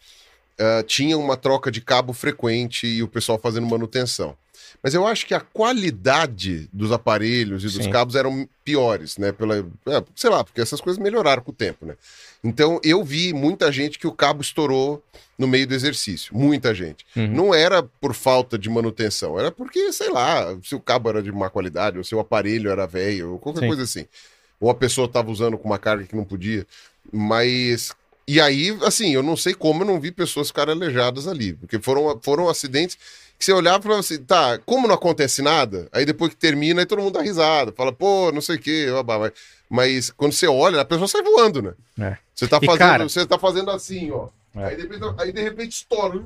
ah, tinha uma troca de cabo frequente e o pessoal fazendo manutenção. Mas eu acho que a qualidade dos aparelhos e dos Sim. cabos eram piores, né? Pela, é, sei lá, porque essas coisas melhoraram com o tempo, né? Então eu vi muita gente que o cabo estourou no meio do exercício. Muita gente. Uhum. Não era por falta de manutenção, era porque, sei lá, se o cabo era de má qualidade, ou se o aparelho era velho, ou qualquer Sim. coisa assim. Ou a pessoa estava usando com uma carga que não podia. Mas. E aí, assim, eu não sei como eu não vi pessoas ficarem aleijadas ali. Porque foram, foram acidentes que você olhava e falava assim, tá, como não acontece nada? Aí depois que termina, aí todo mundo dá risada, fala, pô, não sei o quê, babá, mas, mas quando você olha, a pessoa sai voando, né? É. Você tá E, fazendo, cara- você tá fazendo assim, ó. É. Aí, de repente, aí de repente estoura.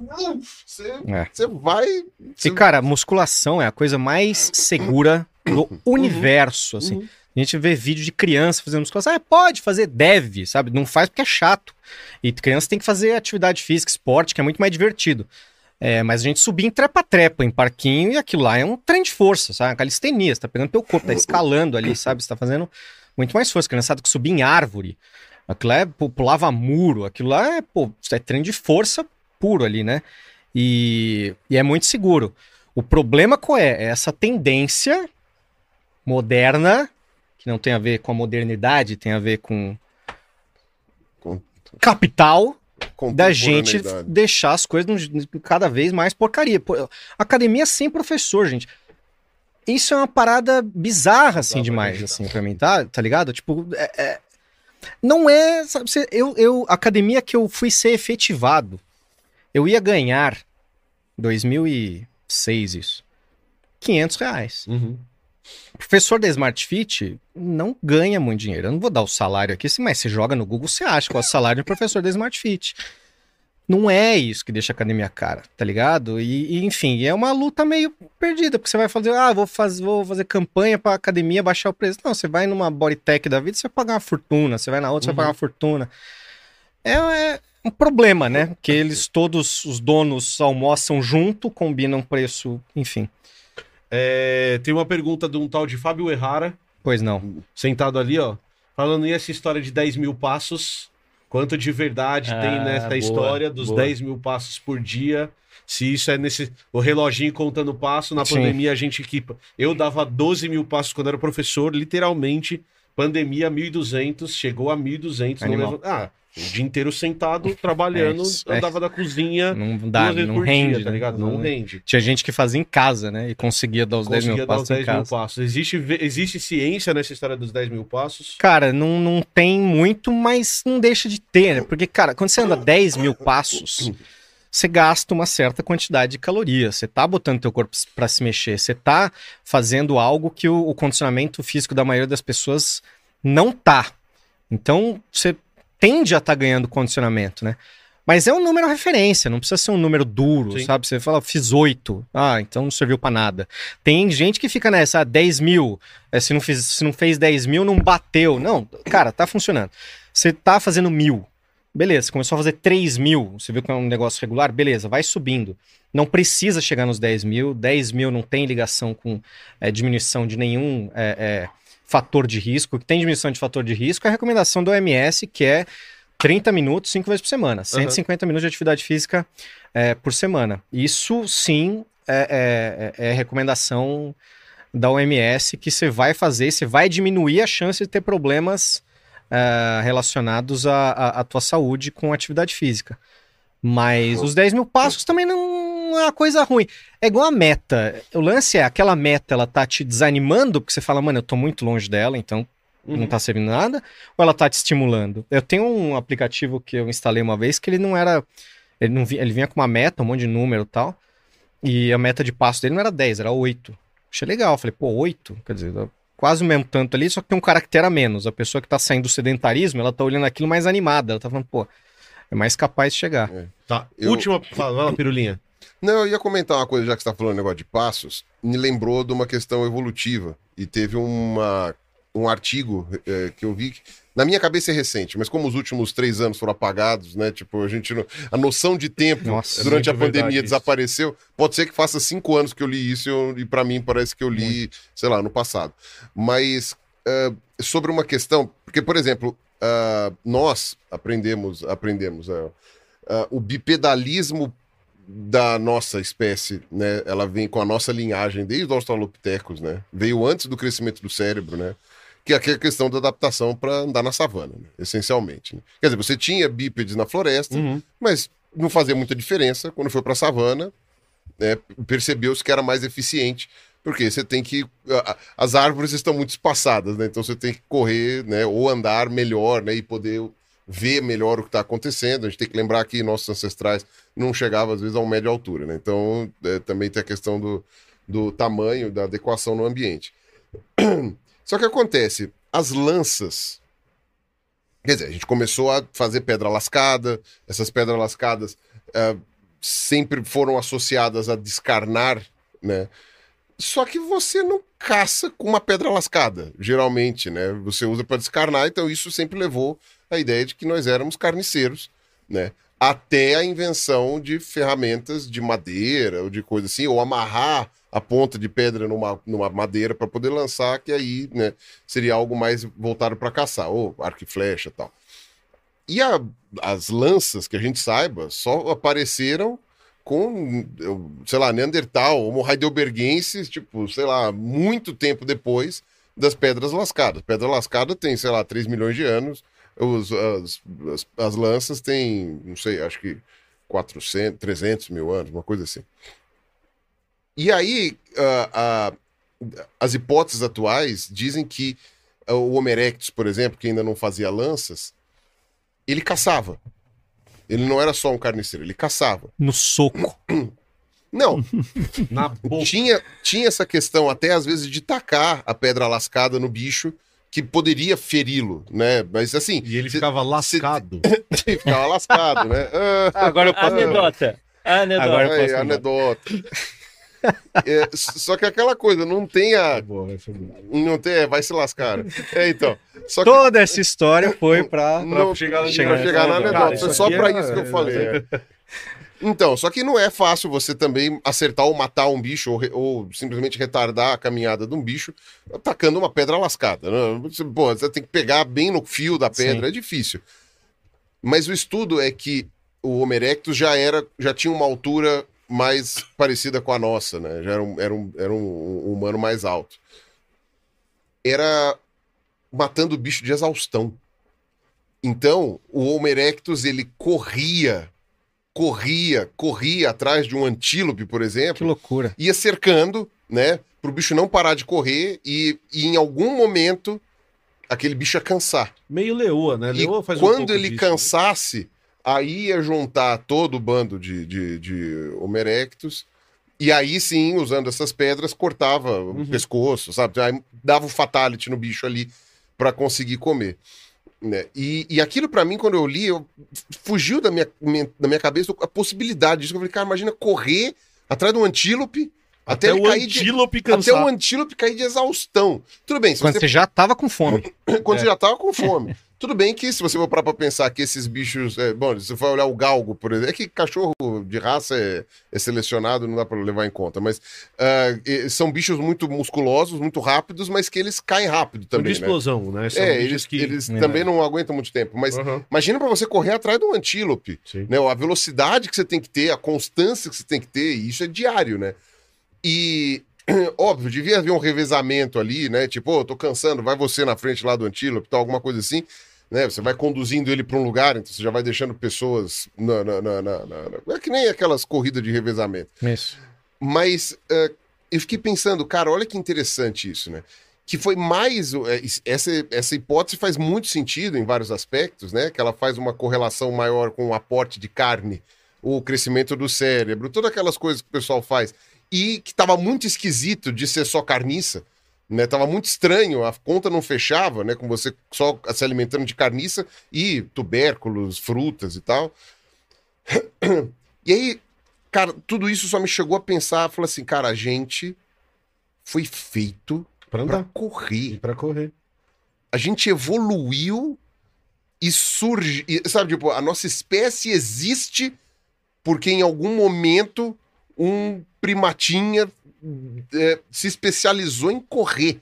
Você, É. você vai. E, Você... cara, musculação é a coisa mais segura do universo, assim. Uhum. A gente vê vídeo de criança fazendo musculação. Ah, pode fazer, deve, sabe? Não faz porque é chato. E criança tem que fazer atividade física, esporte, que é muito mais divertido. É, mas a gente subir em trepa-trepa, em parquinho, e aquilo lá é um trem de força, sabe? Calistenia, você tá pegando teu corpo, tá escalando ali, sabe? Você tá fazendo muito mais força. Criançada que subir em árvore, aquilo lá é, pô, pulava muro, aquilo lá é, pô, é trem de força puro ali, né? E, e é muito seguro. O problema qual é? É essa tendência moderna, que não tem a ver com a modernidade, tem a ver com Com- capital, da gente deixar as coisas cada vez mais porcaria. Academia sem professor, gente. Isso é uma parada bizarra, assim, pra demais, acreditar. assim, pra mim, tá? Tá ligado? Tipo, é- é- não é, sabe, eu, eu, academia que eu fui ser efetivado, eu ia ganhar, 2006 isso, 500 reais. Uhum. Professor da Smart Fit não ganha muito dinheiro. Eu não vou dar o salário aqui, mas você joga no Google, você acha qual é o salário do professor da Smart Fit. Não é isso que deixa a academia cara, tá ligado? E, e, enfim, é uma luta meio perdida, porque você vai fazer, ah, vou, faz, vou fazer campanha pra academia baixar o preço. Não, você vai numa Bodytech da vida, você vai pagar uma fortuna, você vai na outra, você Uhum. vai pagar uma fortuna. É, é um problema, né? Que eles todos, os donos, almoçam junto, combinam preço, enfim. É, tem uma pergunta de um tal de Fábio Errara, Pois não. sentado ali, ó. falando nessa história de 10 mil passos, quanto de verdade Ah, tem nessa boa, história dos boa. 10 mil passos por dia? Se isso é nesse. O reloginho contando passo, na Sim. pandemia a gente equipa. Eu dava 12 mil passos quando era professor, literalmente. Pandemia 1.200, chegou a 1.200. Não levanta- ah, o dia inteiro sentado, trabalhando, É é. andava da cozinha Não dá, duas vezes não por rende, dia, tá né? ligado? Não rende. Tinha gente que fazia em casa, né? E conseguia dar os 10 Conseguia mil dar os passos em 10 mil passos. Existe, existe ciência nessa história dos 10 mil passos? Cara, não, não tem muito, mas não deixa de ter, né? Porque, cara, quando você anda 10 mil passos, você gasta uma certa quantidade de calorias. Você tá botando teu corpo pra se mexer. Você tá fazendo algo que o, o condicionamento físico da maioria das pessoas não tá. Então, você tende a estar ganhando condicionamento, né? Mas é um número referência, não precisa ser um número duro, Sim. sabe? Você fala, fiz 8. Ah, então não serviu pra nada. Tem gente que fica nessa, ah, 10 mil. É, se, não fiz, se não fez 10 mil, não bateu. Não, cara, tá funcionando. Você tá fazendo mil. Beleza, começou a fazer 3 mil. Você viu que é um negócio regular? Beleza, vai subindo. Não precisa chegar nos 10 mil. 10 mil não tem ligação com é, diminuição de nenhum é, é, fator de risco. Que tem diminuição de fator de risco é a recomendação do OMS, que é 30 minutos, 5 vezes por semana. 150 minutos de atividade física é, por semana. Isso sim é, é- é recomendação da OMS que você vai fazer, você vai diminuir a chance de ter problemas é, relacionados à, à- à tua saúde com atividade física. Mas os 10 mil passos também não é uma coisa ruim. É igual a meta. O lance é, aquela meta, ela tá te desanimando, porque você fala, mano, eu tô muito longe dela, então Uhum. não tá servindo nada, ou ela tá te estimulando? Eu tenho um aplicativo que eu instalei uma vez que ele não era. Ele, não vinha, ele vinha com uma meta, um monte de número e tal. E a meta de passo dele não era 10, era 8. Achei legal. Falei, pô, 8? Quer dizer, quase o mesmo tanto ali, só que tem um caractere a menos. A pessoa que tá saindo do sedentarismo, ela tá olhando aquilo mais animada. Ela tá falando, pô, é mais capaz de chegar. Tá. Eu- Última. Fala, vai lá, Pirulinha. Não, eu ia comentar uma coisa, já que você está falando negócio de passos, me lembrou de uma questão evolutiva. E teve uma, um artigo eh, que eu vi que, na minha cabeça é recente, mas como os últimos três anos foram apagados, né? Tipo, a gente não, a noção de tempo Nossa, é durante a pandemia isso. desapareceu. Pode ser que faça cinco anos que eu li isso e eu- e para mim parece que eu li, sei lá, no passado. Mas eh, sobre uma questão, porque por exemplo, ah, nós aprendemos, aprendemos ah, o bipedalismo da nossa espécie, né? Ela vem com a nossa linhagem desde os Australopithecus, né? Veio antes do crescimento do cérebro, né? Que é aquela questão da adaptação para andar na savana, né? essencialmente. né? Quer dizer, você tinha bípedes na floresta, Uhum. mas não fazia muita diferença. Quando foi para a savana, né, percebeu-se que era mais eficiente, porque você tem que. a- a- As árvores estão muito espaçadas, né? Então você tem que correr, né? Ou andar melhor, né? E poder ver melhor o que está acontecendo. A gente tem que lembrar que nossos ancestrais não chegavam, às vezes, a uma média altura, né? Então é, também tem a questão do, do tamanho, da adequação no ambiente. Só que acontece, as lanças. Quer dizer, a gente começou a fazer pedra lascada, essas pedras lascadas ah, sempre foram associadas a descarnar, né? Só que você não caça com uma pedra lascada, geralmente, né? Você usa para descarnar, então isso sempre levou à ideia de que nós éramos carniceiros, né? Até a invenção de ferramentas de madeira ou de coisa assim, ou amarrar a ponta de pedra numa, numa madeira para poder lançar, que aí, né, seria algo mais voltado para caçar, ou arco e flecha tal. E a- as lanças, que a gente saiba, só apareceram com, sei lá, Neandertal, Homo heidelbergensis, tipo, sei lá, muito tempo depois das pedras lascadas. Pedra lascada tem, sei lá, 3 milhões de anos, os, as, as, as lanças têm, não sei, acho que 400, 300 mil anos, uma coisa assim. E aí, ah, ah, as hipóteses atuais dizem que ah, o Homo erectus, por exemplo, que ainda não fazia lanças, ele caçava. Ele não era só um carniceiro, ele caçava. No soco. Não, Na boca. tinha, tinha essa questão até às vezes de tacar a pedra lascada no bicho que poderia feri-lo, né? Mas assim, E ele cê- ficava lascado. cê ficava lascado, né? Ah, Agora eu posso. Anedota. Anedota. Agora eu aí, posso anedota. É, só que aquela coisa, não tem a. Boa, vai ser bom. Não tem, é, vai se lascar. É, então. Só que Toda essa história foi pra. não chegar chegar, na- chegar na anedota. Foi só é- isso que eu falei. Então, só que não é fácil você também acertar ou matar um bicho ou, ou simplesmente retardar a caminhada de um bicho atacando uma pedra lascada. né? Você, pô, você tem que pegar bem no fio da pedra, é difícil. Mas o estudo é que o Homo erectus já era, já tinha uma altura mais parecida com a nossa, né? Já era um, era um, era um- um humano mais alto. Era matando o bicho de exaustão. Então, o Homo erectus, ele corria, corria, corria atrás de um antílope, por Que exemplo, loucura. ia cercando, né, pro bicho não parar de correr e, e em algum momento aquele bicho ia cansar. Meio leoa, né? E Leoa faz um quando pouco ele disso, né? cansasse, aí ia juntar todo o bando de, de, de erectus, e aí sim, usando essas pedras, cortava Uhum. o pescoço, sabe? Aí dava o fatality no bicho ali para conseguir comer. Né? E, e aquilo para mim, quando eu li, eu, fugiu da minha, minha- da minha cabeça a possibilidade disso. Eu falei, cara, imagina correr atrás de um antílope até, Até o cair de, antílope até o antílope cair de exaustão. Tudo bem, se Quando você você já tava com fome. quando É. você já tava com fome. Tudo bem que se você for parar pra pensar que esses bichos. é, bom, se você for olhar o galgo, por exemplo, é que cachorro de raça é, é selecionado, não dá pra levar em conta, mas e- são bichos muito musculosos, muito rápidos, mas que eles caem rápido de também, né? explosão, né? São É, eles, que... eles É. também não aguentam muito tempo. Mas Aham, imagina pra você correr atrás de um antílope, sim. né? A velocidade que você tem que ter, a constância que você tem que ter, e isso é diário, né? E, óbvio, devia haver um revezamento ali, né? Tipo, ô, tô cansando, vai você na frente lá do antílope, tal, alguma coisa assim. Né? Você vai conduzindo ele para um lugar, então você já vai deixando pessoas na, na, na, na- na- É que nem aquelas corridas de revezamento. Isso. Mas eh, eu fiquei pensando, cara, olha que interessante isso, né? Que foi mais. eh, Essa, essa hipótese faz muito sentido em vários aspectos, né? Que ela faz uma correlação maior com o aporte de carne, o crescimento do cérebro, todas aquelas coisas que o pessoal faz. E que tava muito esquisito de ser só carniça. Né, tava muito estranho, a conta não fechava, né, com você só se alimentando de carniça e tubérculos, frutas e tal. E aí, cara, tudo isso só me chegou a pensar, falou assim, cara, a gente foi feito andar. correr. Pra correr. A gente evoluiu e surge, e, sabe, tipo, a nossa espécie existe porque em algum momento um primatinha é, se especializou em correr.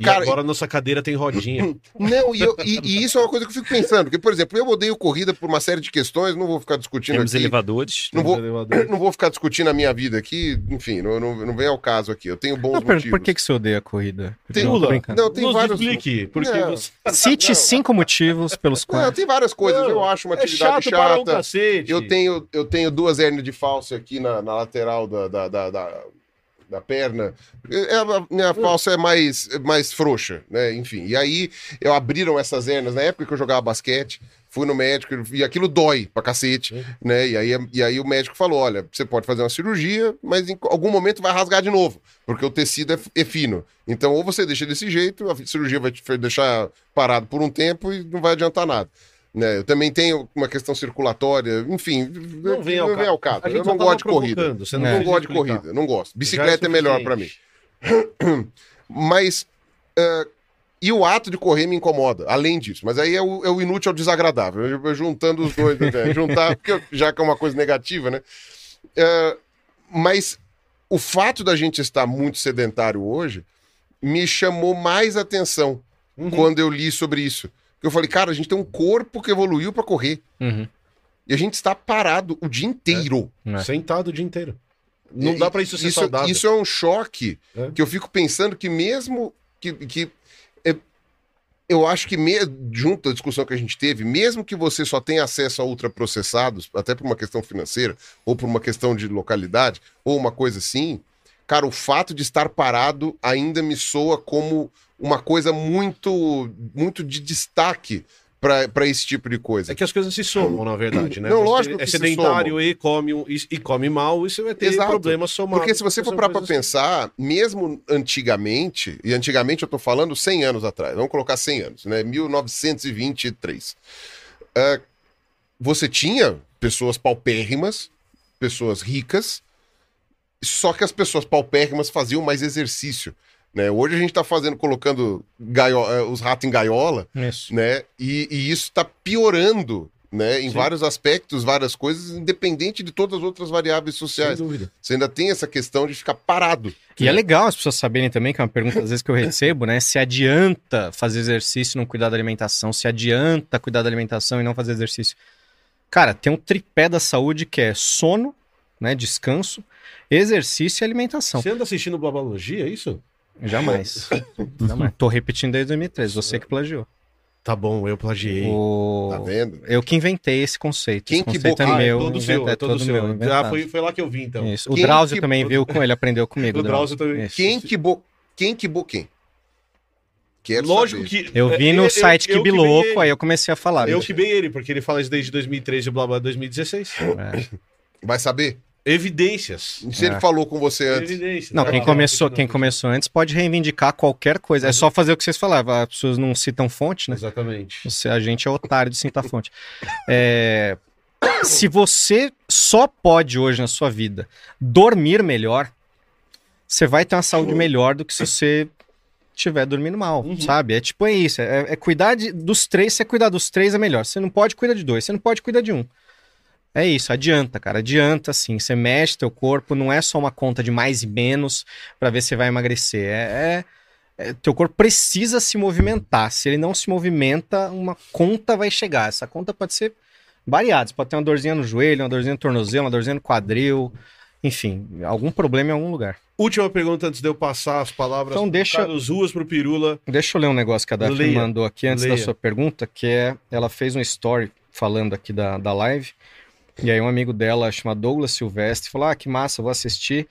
E Cara, agora a nossa cadeira tem rodinha. Não, e, eu- e- e isso é uma coisa que eu fico pensando, porque, por exemplo, eu odeio corrida por uma série de questões, não vou ficar discutindo Temos aqui. elevadores. Não vou- Temos elevador. Não vou ficar discutindo a minha vida aqui, enfim, não, não, não vem ao caso aqui. Eu tenho bons Não, motivos. por que, que você odeia a corrida? Tem- Não, Lula. Não, tem Nos vários. explique, porque Não. você... Cite Não. cinco motivos pelos Não, quais. tem várias coisas. Não, eu acho uma é atividade um chata. cacete. eu, tenho, eu tenho duas hérnias de falso aqui na, na lateral da, da, da, da- da perna. É, a minha falsa é mais, mais frouxa, né? Enfim. E aí, eu abriram essas hérnias na época que eu jogava basquete. Fui no médico e aquilo dói pra cacete, Uhum. né? E aí, e aí o médico falou: olha, você pode fazer uma cirurgia, mas em algum momento vai rasgar de novo, porque o tecido é, é fino. Então, ou você deixa desse jeito, a cirurgia vai te deixar parado por um tempo e não vai adiantar nada. Né? Eu também tenho uma questão circulatória, enfim, Não vem ao ao caso. Eu não tava gosto de corrida. Você não, É. Não gosto de corrida, não gosto. Já Bicicleta é é, melhor pra mim. Mas. ah, e o ato de correr me incomoda, além disso. Mas aí é o, é o inútil ao desagradável. Eu- eu juntando os dois, né? Juntar, porque já que é uma coisa negativa, né? Ah, mas o fato da gente estar muito sedentário hoje me chamou mais atenção Uhum. quando eu li sobre isso. Porque eu falei, cara, a gente tem um corpo que evoluiu pra correr. Uhum. E a gente está parado o dia inteiro. É. Sentado o dia inteiro. Não E- dá pra isso ser isso, saudável. Isso é um choque É. que eu fico pensando que mesmo que, que é, eu acho que me, junto à discussão que a gente teve, mesmo que você só tenha acesso a ultraprocessados, até por uma questão financeira, ou por uma questão de localidade, ou uma coisa assim, cara, o fato de estar parado ainda me soa como uma coisa muito, muito de destaque para esse tipo de coisa. É que as coisas se somam, na verdade, né? Não, lógico que É se sedentário e come, um- e, e come mal, e você vai ter Exato. problemas somados. Porque se você for parar pra coisas- pensar, mesmo antigamente, e antigamente eu tô falando 100 anos atrás, vamos colocar 100 anos, né? 1923. Ah, você tinha pessoas paupérrimas, pessoas ricas, só que as pessoas paupérrimas faziam mais exercício. Né? Hoje a gente tá fazendo, colocando gaio- eh, os ratos em gaiola, Isso. né? E, e isso está piorando né? Em Sim. vários aspectos, várias coisas, independente de todas as outras variáveis Sem sociais. dúvida. Você ainda tem essa questão de ficar parado. E é legal as pessoas saberem também, que é uma pergunta às vezes que eu recebo, né? Se adianta fazer exercício e não cuidar da alimentação, se adianta cuidar da alimentação e não fazer exercício. Cara, tem um tripé da saúde que é sono, né? Descanso, exercício e alimentação. Você anda assistindo Blabalogia, é isso? Jamais. Jamais. Tô repetindo desde 2013, você que plagiou. Tá bom, eu plagiei. O... Tá vendo? Eu que inventei esse conceito. Quem esse que conceito boca- Ah, é é meu. todo seu, inventa- é todo, seu. meu, Ah, foi, foi lá que eu vi, então. Isso. O Quem Drauzio que- também viu com ele, aprendeu comigo. O Drauzio também. Isso. Quem que bo... Quem que bo... Quem? Quero Lógico saber. que... Eu vi no é, eu- site eu- eu que ele. aí eu comecei a falar. Eu bicho. que bem ele, porque ele fala isso desde 2013 e blá blá 2016. É. Vai saber? Evidências. Se ele É. falou com você antes. Evidências. Não, quem começou, quem começou antes pode reivindicar qualquer coisa. É só fazer o que vocês falavam. As pessoas não citam fonte, né? Exatamente. Você, a gente é otário de citar fonte. É, se você só pode hoje na sua vida dormir melhor, você vai ter uma saúde melhor do que se você estiver dormindo mal, Uhum. sabe? É tipo, é isso. É, é cuidar de- dos três, você cuidar dos três é melhor. Você não pode cuidar de dois, você não pode cuidar de um. É isso, adianta, cara. Adianta, sim. Você mexe teu corpo, não é só uma conta de mais e menos pra ver se vai emagrecer. É, é- é- teu corpo precisa se movimentar. Se ele não se movimenta, uma conta vai chegar. Essa conta pode ser variada. Você pode ter uma dorzinha no joelho, uma dorzinha no tornozelo, uma dorzinha no quadril. Enfim, algum problema em algum lugar. Última pergunta antes de eu passar as palavras Então deixa- Carlos Ruas pro Pirula. Deixa eu ler um negócio que a Daphne Leia. mandou aqui antes Leia. da sua pergunta, que é, ela fez um story falando aqui da, da live, e aí um amigo dela, chamado Douglas Silvestre, falou, ah, que massa, vou assistir,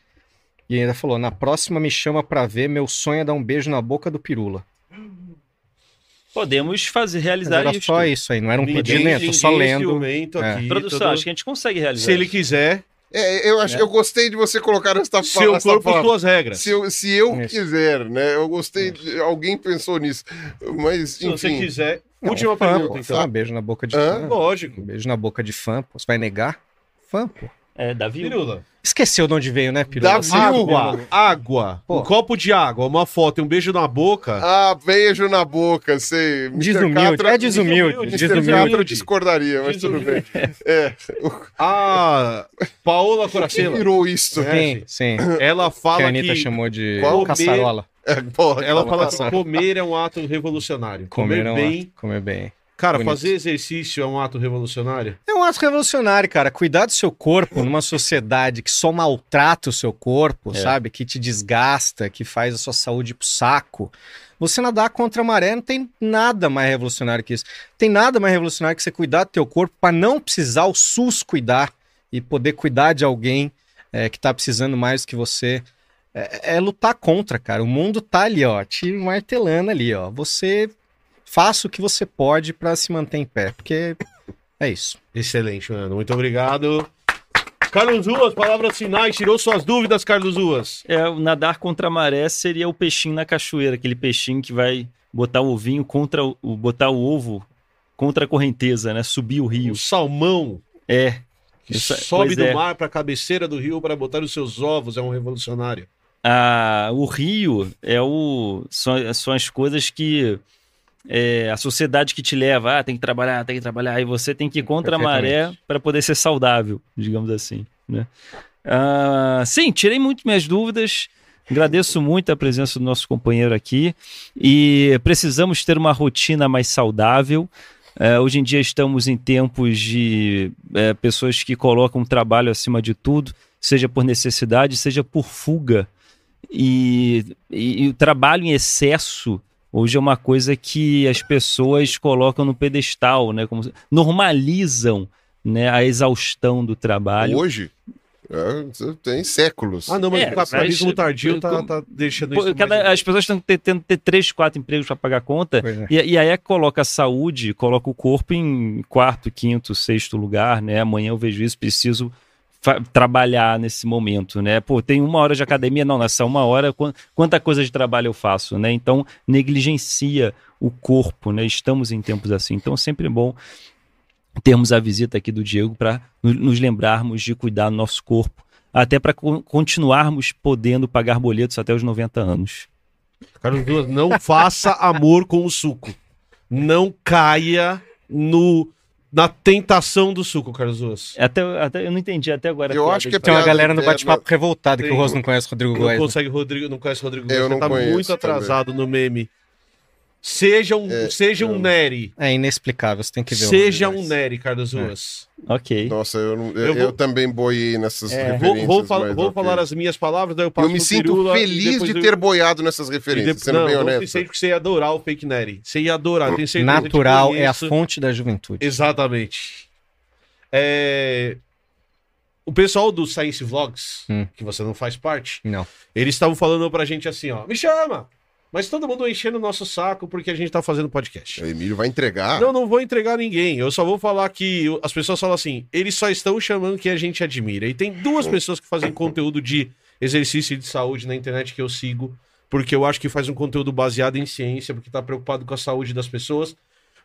e ainda falou, na próxima me chama pra ver, meu sonho é dar um beijo na boca do Pirula. Podemos fazer, Mas realizar era isso. só isso aí, não era um Ninguém- tô só lendo. É. aqui, Produção, todo- acho que a gente consegue realizar. Se ele isso. quiser, É, eu, acho, eu gostei de você colocar essa seu essa corpo, palavra. suas regras. Se eu, se eu Isso. quiser, né? Eu gostei. de- alguém pensou nisso. Mas, Se você enfim. quiser. Não, Última fã, pergunta, pô, então. fã, beijo na boca de Hã? fã. Lógico. Um beijo na boca de fã, pô. Você vai negar? Fã, pô. É, Davi. Pirula. Esqueceu de onde veio, né, Pirula? Davi- Água, água, Pô. um copo de água, uma foto e um beijo na boca. Ah, beijo na boca, sei. Mr. Desumilde, Catra- é desumilde. Mr. desumilde. Catra discordaria, mas tudo bem. É, A Paola quem Coracela, virou isso? É, Sim, sim. ela Que a fala Anitta que chamou de Qual? caçarola. É, porra, ela calma, fala que comer é um ato revolucionário. Comer, Comer, não, bem. comer bem. Cara, Bonito. fazer exercício é um ato revolucionário? É um ato revolucionário, cara. Cuidar do seu corpo numa sociedade que só maltrata o seu corpo, É. sabe? Que te desgasta, que faz a sua saúde pro saco. Você nadar contra a maré não tem nada mais revolucionário que isso. Tem nada mais revolucionário que você cuidar do teu corpo para não precisar o SUS cuidar e poder cuidar de alguém é, que tá precisando mais do que você. É, é lutar contra, cara. O mundo tá ali, ó, te martelando ali, ó. Você faça o que você pode para se manter em pé, porque é isso. Excelente, mano. Muito obrigado. Carlos Ruas, palavras finais. Tirou suas dúvidas, Carlos Ruas. É, o nadar contra a maré seria o peixinho na cachoeira, aquele peixinho que vai botar o ovinho contra o, botar o ovo contra a correnteza, né? Subir o rio. O salmão É. que Isso sobe do é. mar para a cabeceira do rio para botar os seus ovos é um revolucionário. A, o rio é o são, são as coisas que é, a sociedade que te leva, ah, tem que trabalhar, tem que trabalhar, e você tem que ir contra a maré para poder ser saudável, digamos assim, né? Ah, sim, tirei muito minhas dúvidas. Agradeço muito a presença do nosso companheiro aqui e precisamos ter uma rotina mais saudável. É, hoje em dia estamos em tempos de é, pessoas que colocam o trabalho acima de tudo, seja por necessidade, seja por fuga. E, e- e o trabalho em excesso hoje é uma coisa que as pessoas colocam no pedestal, né? Como se- normalizam né, a exaustão do trabalho. Hoje? É, tem séculos. Ah, não, mas É, o capitalismo mas- tardio tá, tá deixando isso cada- mais... as pessoas estão tendo que ter três, quatro empregos para pagar a conta. É. E, e aí é que coloca a saúde, coloca o corpo em quarto, quinto, sexto lugar, né? Amanhã eu vejo isso, preciso trabalhar nesse momento, né? Pô, tem uma hora de academia, não, nessa uma hora, quan- quanta coisa de trabalho eu faço, né? Então, negligencia o corpo, né? Estamos em tempos assim. Então, sempre é bom termos a visita aqui do Diego para nos lembrarmos de cuidar do nosso corpo, até para continuarmos podendo pagar boletos até os 90 anos. Carlos Ruas, não faça amor com o suco. Não caia no na tentação do suco, Carlos Ruas. Até, até, eu não entendi até agora. Eu acho que é Tem uma galera no bate-papo revoltada que o Rosso não conhece o Rodrigo Não Góes. né? consegue Rodrigo, não conhece Rodrigo Eu Góes. não Você tá conheço muito também. atrasado no meme. Seja um, É, seja um eu- Nery. É inexplicável, você tem que ver. o Seja um. Nery, Carlos Ruas. Ok. Nossa, eu, não- eu, Eu vou- eu também boiei nessas É, Vou, referências. vou, fal- mas vou ok. falar as minhas palavras, daí eu passo Eu me sinto Pirula, feliz de eu- ter boiado nessas referências, depois- sendo não, bem honesto. pensei que você ia adorar o Fake Nery. Você ia adorar, tenho certeza. eu te Natural é a fonte da juventude. Exatamente. É, O pessoal do Science Vlogs, Hum. que você não faz parte, Não. eles estavam falando pra gente assim, ó, me chama! Mas todo mundo enchendo o nosso saco porque a gente tá fazendo podcast. O Emílio vai entregar. Não, não vou entregar ninguém. Eu só vou falar que as pessoas falam assim: eles só estão chamando quem a gente admira. E tem duas pessoas que fazem conteúdo de exercício e de saúde na internet que eu sigo, porque eu acho que faz um conteúdo baseado em ciência, porque tá preocupado com a saúde das pessoas,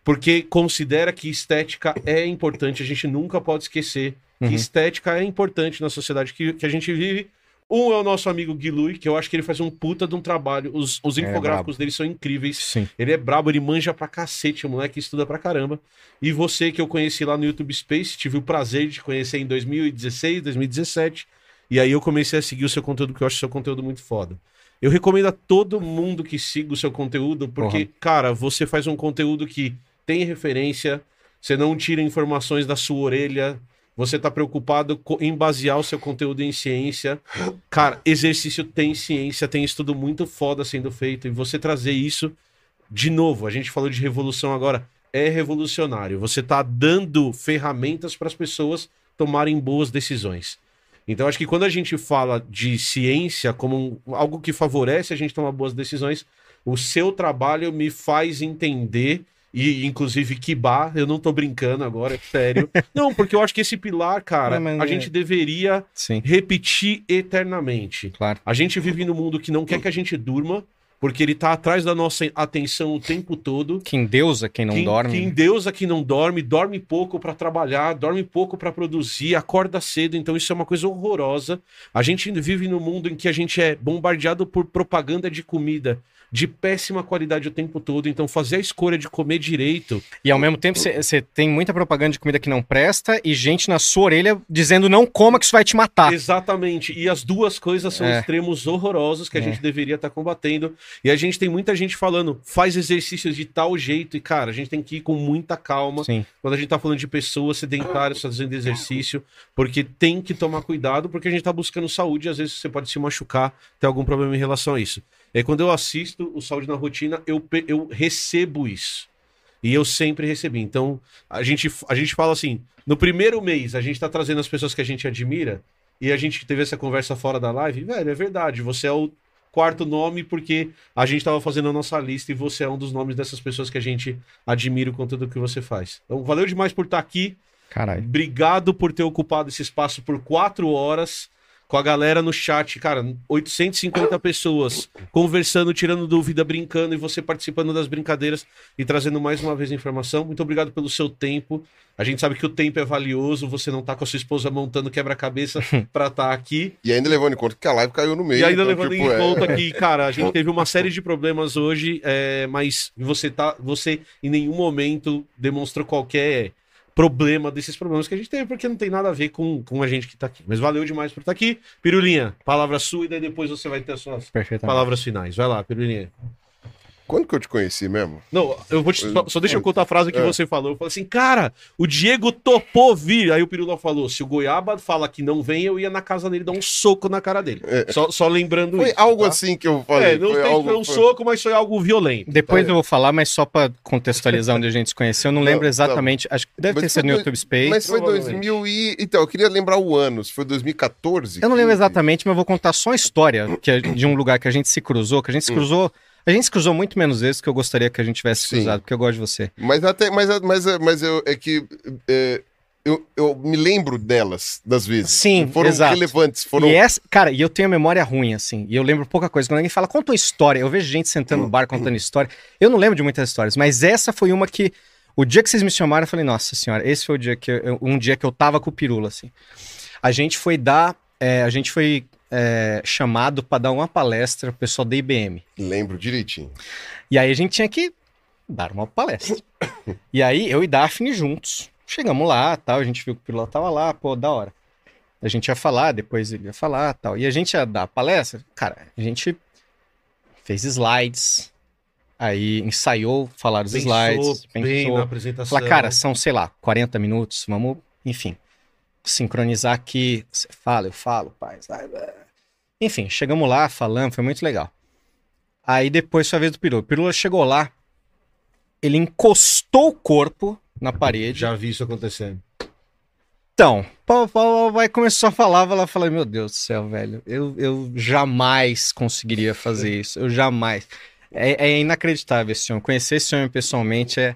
porque considera que estética é importante. A gente nunca pode esquecer Uhum. que estética é importante na sociedade que, que a gente vive. Um é o nosso amigo Gui Lui, que eu acho que ele faz um puta de um trabalho. Os, os É, infográficos dele são incríveis. Sim. Ele é brabo, ele manja pra cacete, o moleque estuda pra caramba. E você que eu conheci lá no YouTube Space, tive o prazer de conhecer em 2016, 2017. E aí eu comecei a seguir o seu conteúdo, porque eu acho seu conteúdo muito foda. Eu recomendo a todo mundo que siga o seu conteúdo, porque, Porra. cara, você faz um conteúdo que tem referência, você não tira informações da sua orelha, você tá preocupado em basear o seu conteúdo em ciência. Cara, exercício tem ciência, tem estudo muito foda sendo feito, e você trazer isso de novo, a gente falou de revolução agora, é revolucionário. Você está dando ferramentas para as pessoas tomarem boas decisões. Então, acho que quando a gente fala de ciência como algo que favorece a gente tomar boas decisões, o seu trabalho me faz entender, e inclusive Kibá, eu não tô brincando agora, é sério. não, porque eu acho que esse pilar, cara, Não, a é- gente deveria Sim, repetir eternamente. claro. A gente vive num mundo que não quer que a gente durma, porque ele tá atrás da nossa atenção o tempo todo. Quem deusa, quem não quem, dorme. Quem deusa que não dorme, dorme pouco pra trabalhar, dorme pouco pra produzir, acorda cedo, então isso é uma coisa horrorosa. A gente vive num mundo em que a gente é bombardeado por propaganda de comida de péssima qualidade o tempo todo, então fazer a escolha de comer direito E ao mesmo tempo, você tem muita propaganda de comida que não presta e gente na sua orelha dizendo não coma que isso vai te matar. Exatamente. E as duas coisas são É. extremos horrorosos que a É. gente deveria estar combatendo. E a gente tem muita gente falando, faz exercícios de tal jeito. E, cara, a gente tem que ir com muita calma. Sim. Quando a gente tá falando de pessoas sedentárias fazendo exercício, porque tem que tomar cuidado, porque a gente tá buscando saúde e às vezes você pode se machucar, ter algum problema em relação a isso. Aí, quando eu assisto o Saúde na Rotina, eu, eu recebo isso. E eu sempre recebi. Então, a gente, a gente fala assim: no primeiro mês, a gente tá trazendo as pessoas que a gente admira, e a gente teve essa conversa fora da live. Velho, é verdade, você é o quarto nome porque a gente tava fazendo a nossa lista e você é um dos nomes dessas pessoas que a gente admira o conteúdo que você faz. Então, valeu demais por estar aqui. Caralho. Obrigado por ter ocupado esse espaço por quatro horas com a galera no chat, cara, 850 pessoas conversando, tirando dúvida, brincando e você participando das brincadeiras e trazendo mais uma vez informação. Muito obrigado pelo seu tempo. A gente sabe que o tempo é valioso, você não tá com a sua esposa montando quebra-cabeça pra estar aqui. E ainda levando em conta que a live caiu no meio. E ainda então, levando tipo, em é- conta que, cara, a gente teve uma série de problemas hoje, é, mas você tá, você em nenhum momento demonstrou qualquer problema desses problemas que a gente teve, porque não tem nada a ver com, com a gente que tá aqui. Mas valeu demais por estar aqui. Pirulinha, palavra sua e daí depois você vai ter as suas palavras finais. Vai lá, Pirulinha. Quando que eu te conheci mesmo? Não, eu vou te, só, só deixa eu contar a frase que É. você falou. Eu falei assim, cara, o Diego topou vir. Aí o Pirula falou: se o Goiaba fala que não vem, eu ia na casa dele dar um soco na cara dele. Só, só lembrando Foi isso. algo tá? assim que eu falei. É, não foi sei se algo, foi um foi- soco, mas foi algo violento. Depois É. eu vou falar, mas só pra contextualizar onde a gente se conheceu, eu não lembro Não, exatamente. Acho que deve Mas ter sido foi no dois- YouTube Space. Mas foi Provavelmente. 2000 e... Então, eu queria lembrar o ano. Se foi 2014? Eu não lembro 15? exatamente, mas eu vou contar só a história que é de um lugar que a gente se cruzou, que a gente se Hum. A gente se cruzou muito menos vezes que eu gostaria que a gente tivesse se Sim. cruzado, porque eu gosto de você. Mas até, mas, mas, mas eu, é que é, eu, eu me lembro delas, das vezes. Sim, foram exato. relevantes. Foram... E essa, cara, e eu tenho a memória ruim, assim, e eu lembro pouca coisa. Quando alguém fala, conta uma história, eu vejo gente sentando no bar contando história. Eu não lembro de muitas histórias, mas essa foi uma que, o dia que vocês me chamaram, eu falei, nossa senhora, esse foi o dia que eu- um dia que eu tava com o Pirula, assim. A gente foi dar, é, a gente foi é, chamado pra dar uma palestra pro pessoal da IBM. Lembro direitinho. E aí a gente tinha que dar uma palestra. E aí eu e Daphne juntos. chegamos lá, tal, a gente viu que o Pirula tava lá, pô, da hora. A gente ia falar, depois ele ia falar, tal. E a gente ia dar palestra, cara, a gente fez slides, aí ensaiou falar os Pensou slides, bem pensou. na apresentação. Falar, cara, são, sei lá, 40 minutos, vamos, enfim, sincronizar aqui. Você fala, eu falo, pai. sabe? Enfim, chegamos lá, falamos, foi muito legal. Aí depois foi a vez do Pirula. O Pirula chegou lá, ele encostou o corpo na parede. Já vi isso acontecendo. Então, pau, pau, vai começou a falar, ela falou, meu Deus do céu, velho, eu, eu jamais conseguiria fazer isso, eu jamais. É, é inacreditável esse homem. Conhecer esse homem pessoalmente é,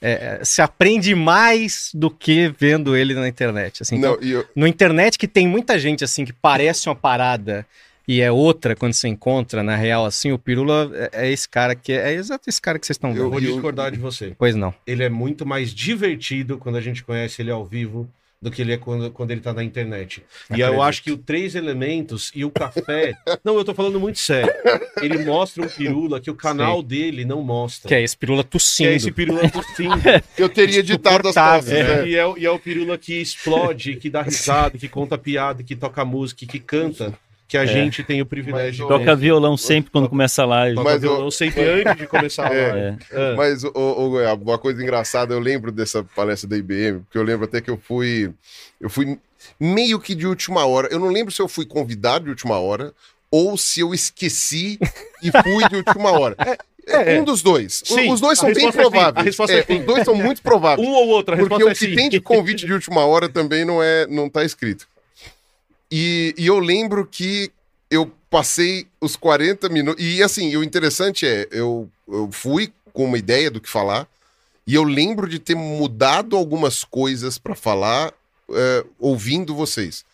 é- é- se aprende mais do que vendo ele na internet. Assim, então, Não, e eu- no internet que tem muita gente assim que parece uma parada e é outra quando você encontra na real assim, o Pirula é, é esse cara que é, é exato esse cara que vocês estão Eu vendo. vou discordar de você. Pois não. Ele é muito mais divertido quando a gente conhece ele ao vivo do que ele é quando, quando ele tá na internet. E eu Acredito. acho que o Três Elementos e o Café... não, eu tô falando muito sério. Ele mostra um pirula que o canal dele não mostra. Que é esse Pirula Que tossindo. é esse pirula tossindo. eu teria ditado as frases. É, né? e, é, o- e é o pirula que explode, que dá risada, que conta piada, que toca música, que canta, que a gente tem o privilégio Mas, de Toca violão sempre quando começa a live. Toca Mas violão eu- sempre antes de começar a É. live. É. Ah. Mas o, o, uma coisa engraçada, eu lembro dessa palestra da IBM, porque eu lembro até que eu fui. Eu fui meio que de última hora. Eu não lembro se eu fui convidado de última hora ou se eu esqueci e fui de última hora. É, um dos dois. O- Sim, os dois a são bem é prováveis. a resposta É, é os dois são muito prováveis. Um ou outro, a Porque o é que sim. tem de convite de última hora também não é, não tá escrito. E, e eu lembro que eu passei os 40 minutos. E assim, o interessante é, eu, eu fui com uma ideia do que falar, e eu lembro de ter mudado algumas coisas pra falar é, ouvindo vocês.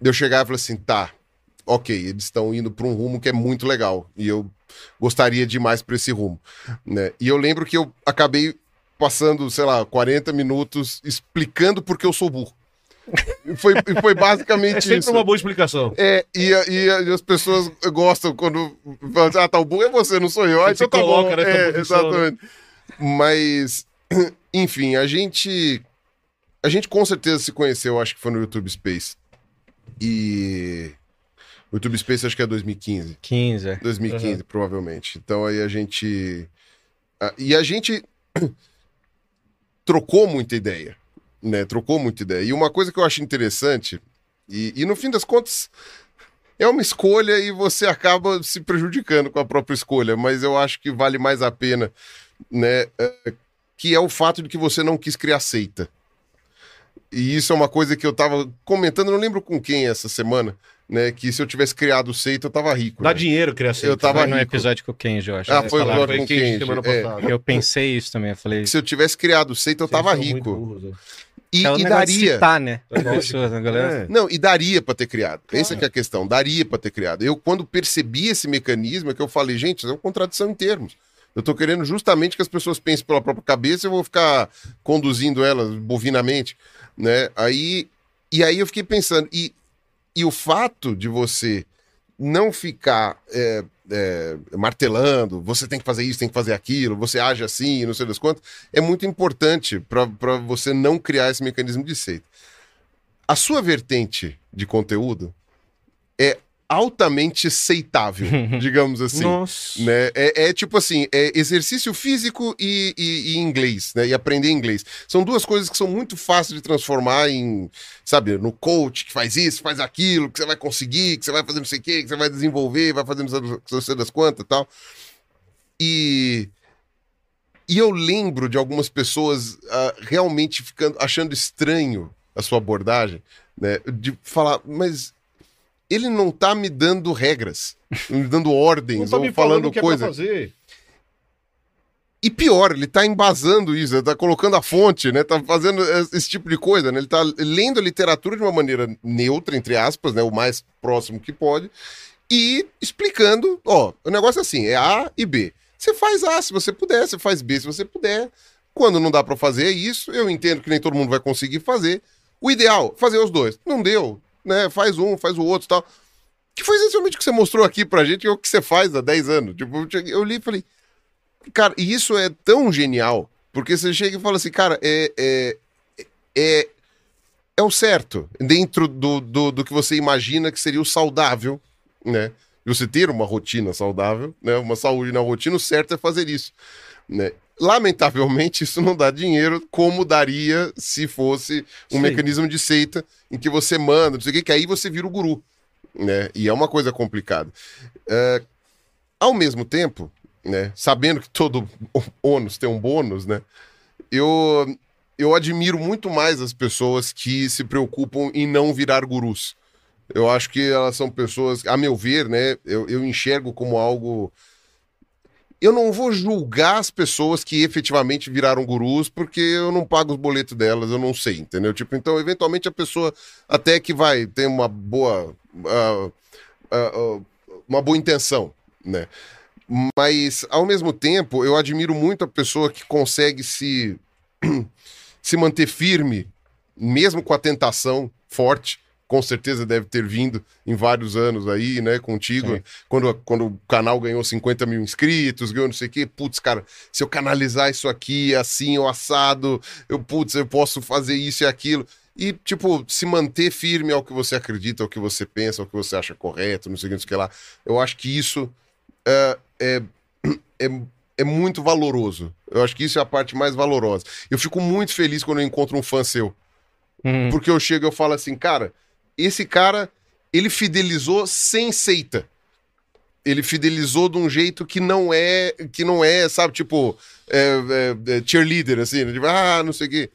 Eu chegar e falar assim, tá, ok, eles estão indo pra um rumo que é muito legal. E eu gostaria de ir mais pra esse rumo. Né? E eu lembro que eu acabei passando, sei lá, 40 minutos explicando por que eu sou burro. E foi, e foi basicamente É sempre isso. uma boa explicação. É, e, e e as pessoas gostam quando falam assim, ah, tá, o burro é você, não sou eu. Ah, Você então tá coloca bom. nessa É, posição, né? exatamente. Mas, enfim, a gente... A gente com certeza se conheceu, acho que foi no YouTube Space. E... O YouTube Space acho que é 2015. 15, é. 2015, provavelmente. Então aí a gente. ah, E a gente trocou muita ideia. Né? Trocou muita ideia. E uma coisa que eu acho interessante, e, e no fim das contas, é uma escolha e você acaba se prejudicando com a própria escolha, mas eu acho que vale mais a pena, né? eh, Que é o fato de que você não quis criar seita. E isso é uma coisa que eu tava comentando, não lembro com quem essa semana, né? Que se eu tivesse criado seita, eu tava rico. Dá né? dinheiro criar seita. Eu tava Foi no rico. episódio com o Kenji, eu acho. Ah, Você foi o episódio Foi com quem quem? semana É. passada. Eu pensei isso também, eu falei... Se eu tivesse criado seita, eu tava Vocês rico. burros, né? E, É o e daria. citar, né? É. Pessoas, a galera... Não, e daria pra ter criado. Essa que é a questão. Daria pra ter criado. Eu, quando percebi esse mecanismo, é que eu falei, gente, isso é uma contradição em termos. Eu tô querendo justamente que as pessoas pensem pela própria cabeça e eu vou ficar conduzindo elas bovinamente, né? Aí, e aí eu fiquei pensando, e, e o fato de você não ficar é, é, martelando, você tem que fazer isso, tem que fazer aquilo, você age assim, não sei das quantas, é muito importante para você não criar esse mecanismo de seita. A sua vertente de conteúdo é altamente aceitável, digamos assim. Nossa. Né? É, é tipo assim, é exercício físico e, e- e inglês, né? E aprender inglês. São duas coisas que são muito fáceis de transformar em, sabe, no coach que faz isso, faz aquilo, que você vai conseguir, que você vai fazer não sei o quê, que você vai desenvolver, vai fazer não sei- das quantas e tal. E, e eu lembro de algumas pessoas ah, realmente ficando, achando estranho a sua abordagem, né? De falar, mas ele não tá me dando regras, me dando ordens, tá ou me falando, falando que é. E pior, ele tá embasando isso, ele tá colocando a fonte, né? Tá fazendo esse tipo de coisa, né? Ele tá lendo a literatura de uma maneira neutra, entre aspas, né? O mais próximo que pode. E explicando, ó, o negócio é assim, é A e B. Você faz A se você puder, você faz B se você puder. Quando não dá pra fazer isso, eu entendo que nem todo mundo vai conseguir fazer. O ideal, fazer os dois. Não deu, né? Faz um, faz o outro e tal. Que foi essencialmente o que você mostrou aqui pra gente, que é o que você faz há 10 anos. Tipo, eu li e falei, Cara, e isso é tão genial, porque você chega e fala assim, cara, é, é, é, é o certo, dentro do, do, do que você imagina que seria o saudável, né? E você ter uma rotina saudável, né? Uma saúde na rotina, o certo é fazer isso, né? Lamentavelmente, isso não dá dinheiro como daria se fosse um Sim. mecanismo de seita em que você manda, não sei o que, que aí você vira o guru, né? E é uma coisa complicada. É, ao mesmo tempo, né? Sabendo que todo ônus tem um bônus, né? Eu, eu admiro muito mais as pessoas que se preocupam em não virar gurus. Eu acho que elas são pessoas, a meu ver, né? Eu, eu enxergo como algo. Eu não vou julgar as pessoas que efetivamente viraram gurus, porque eu não pago os boletos delas, eu não sei, entendeu? Tipo, então, eventualmente a pessoa até que vai ter uma boa. ah, ah, ah, uma boa intenção, né? Mas, ao mesmo tempo, eu admiro muito a pessoa que consegue se, se manter firme, mesmo com a tentação forte. Com certeza deve ter vindo em vários anos aí, né, contigo. Sim. Quando, quando o canal ganhou 50 mil inscritos, ganhou não sei o quê. Putz, cara, se eu canalizar isso aqui, assim, o assado, eu, putz, eu posso fazer isso e aquilo. E, tipo, se manter firme ao que você acredita, ao que você pensa, ao que você acha correto, não sei o que, lá. Eu acho que isso é, é, é, é muito valoroso. Eu acho que isso é a parte mais valorosa. Eu fico muito feliz quando eu encontro um fã seu. Hum, Porque eu chego e eu falo assim, cara, esse cara, ele fidelizou sem seita. Ele fidelizou de um jeito que não é, que não é, sabe, tipo, é, é, é, cheerleader, assim, né? tipo, ah, não sei o quê.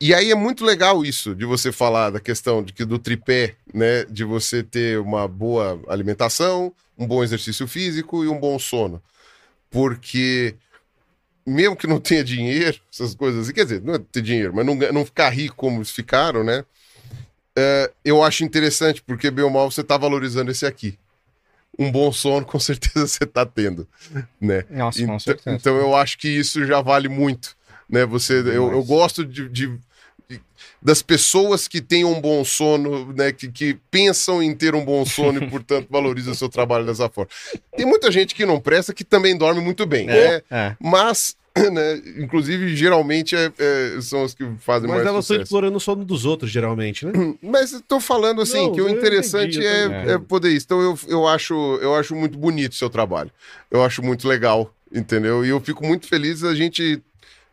E aí é muito legal isso, de você falar da questão de que do tripé, né, de você ter uma boa alimentação, um bom exercício físico e um bom sono. Porque mesmo que não tenha dinheiro, essas coisas assim, quer dizer, não é ter dinheiro, mas não, não ficar rico como eles ficaram, né? É, eu acho interessante, porque bem ou mal você tá valorizando esse aqui. Um bom sono, com certeza você tá tendo, né? Nossa, com Então, certeza. então eu acho que isso já vale muito, né? Você, eu, eu gosto de, de- de- das pessoas que têm um bom sono, né? Que, que pensam em ter um bom sono e, portanto, valorizam o seu trabalho dessa forma. Tem muita gente que não presta que também dorme muito bem, né? É. Mas, né? Inclusive, geralmente é- é- são os que fazem Mas mais elas estão sucesso. explorando o sono dos outros, geralmente, né? Mas eu tô falando assim, Não, que o interessante entendi, é, é poder isso. Então eu, eu, acho, eu acho muito bonito o seu trabalho. Eu acho muito legal, entendeu? E eu fico muito feliz a gente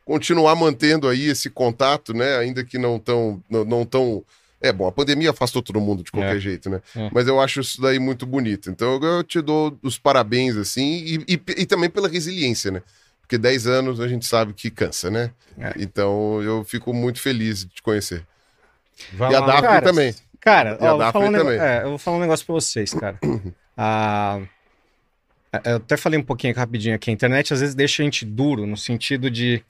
continuar mantendo aí esse contato, né? Ainda que não tão. Não, não tão... É bom, a pandemia afastou todo mundo de qualquer É. jeito, né? É. Mas eu acho isso daí muito bonito. Então eu te dou os parabéns, assim, e, e, e também pela resiliência, né? Porque 10 anos a gente sabe que cansa, né? É. Então eu fico muito feliz de te conhecer. Vai e a lá, Daphne Cara, também. Cara, a ó, eu, vou um também. é, eu vou falar um negócio pra vocês, cara. Ah, eu até falei um pouquinho rapidinho aqui. A internet às vezes deixa a gente duro, no sentido de.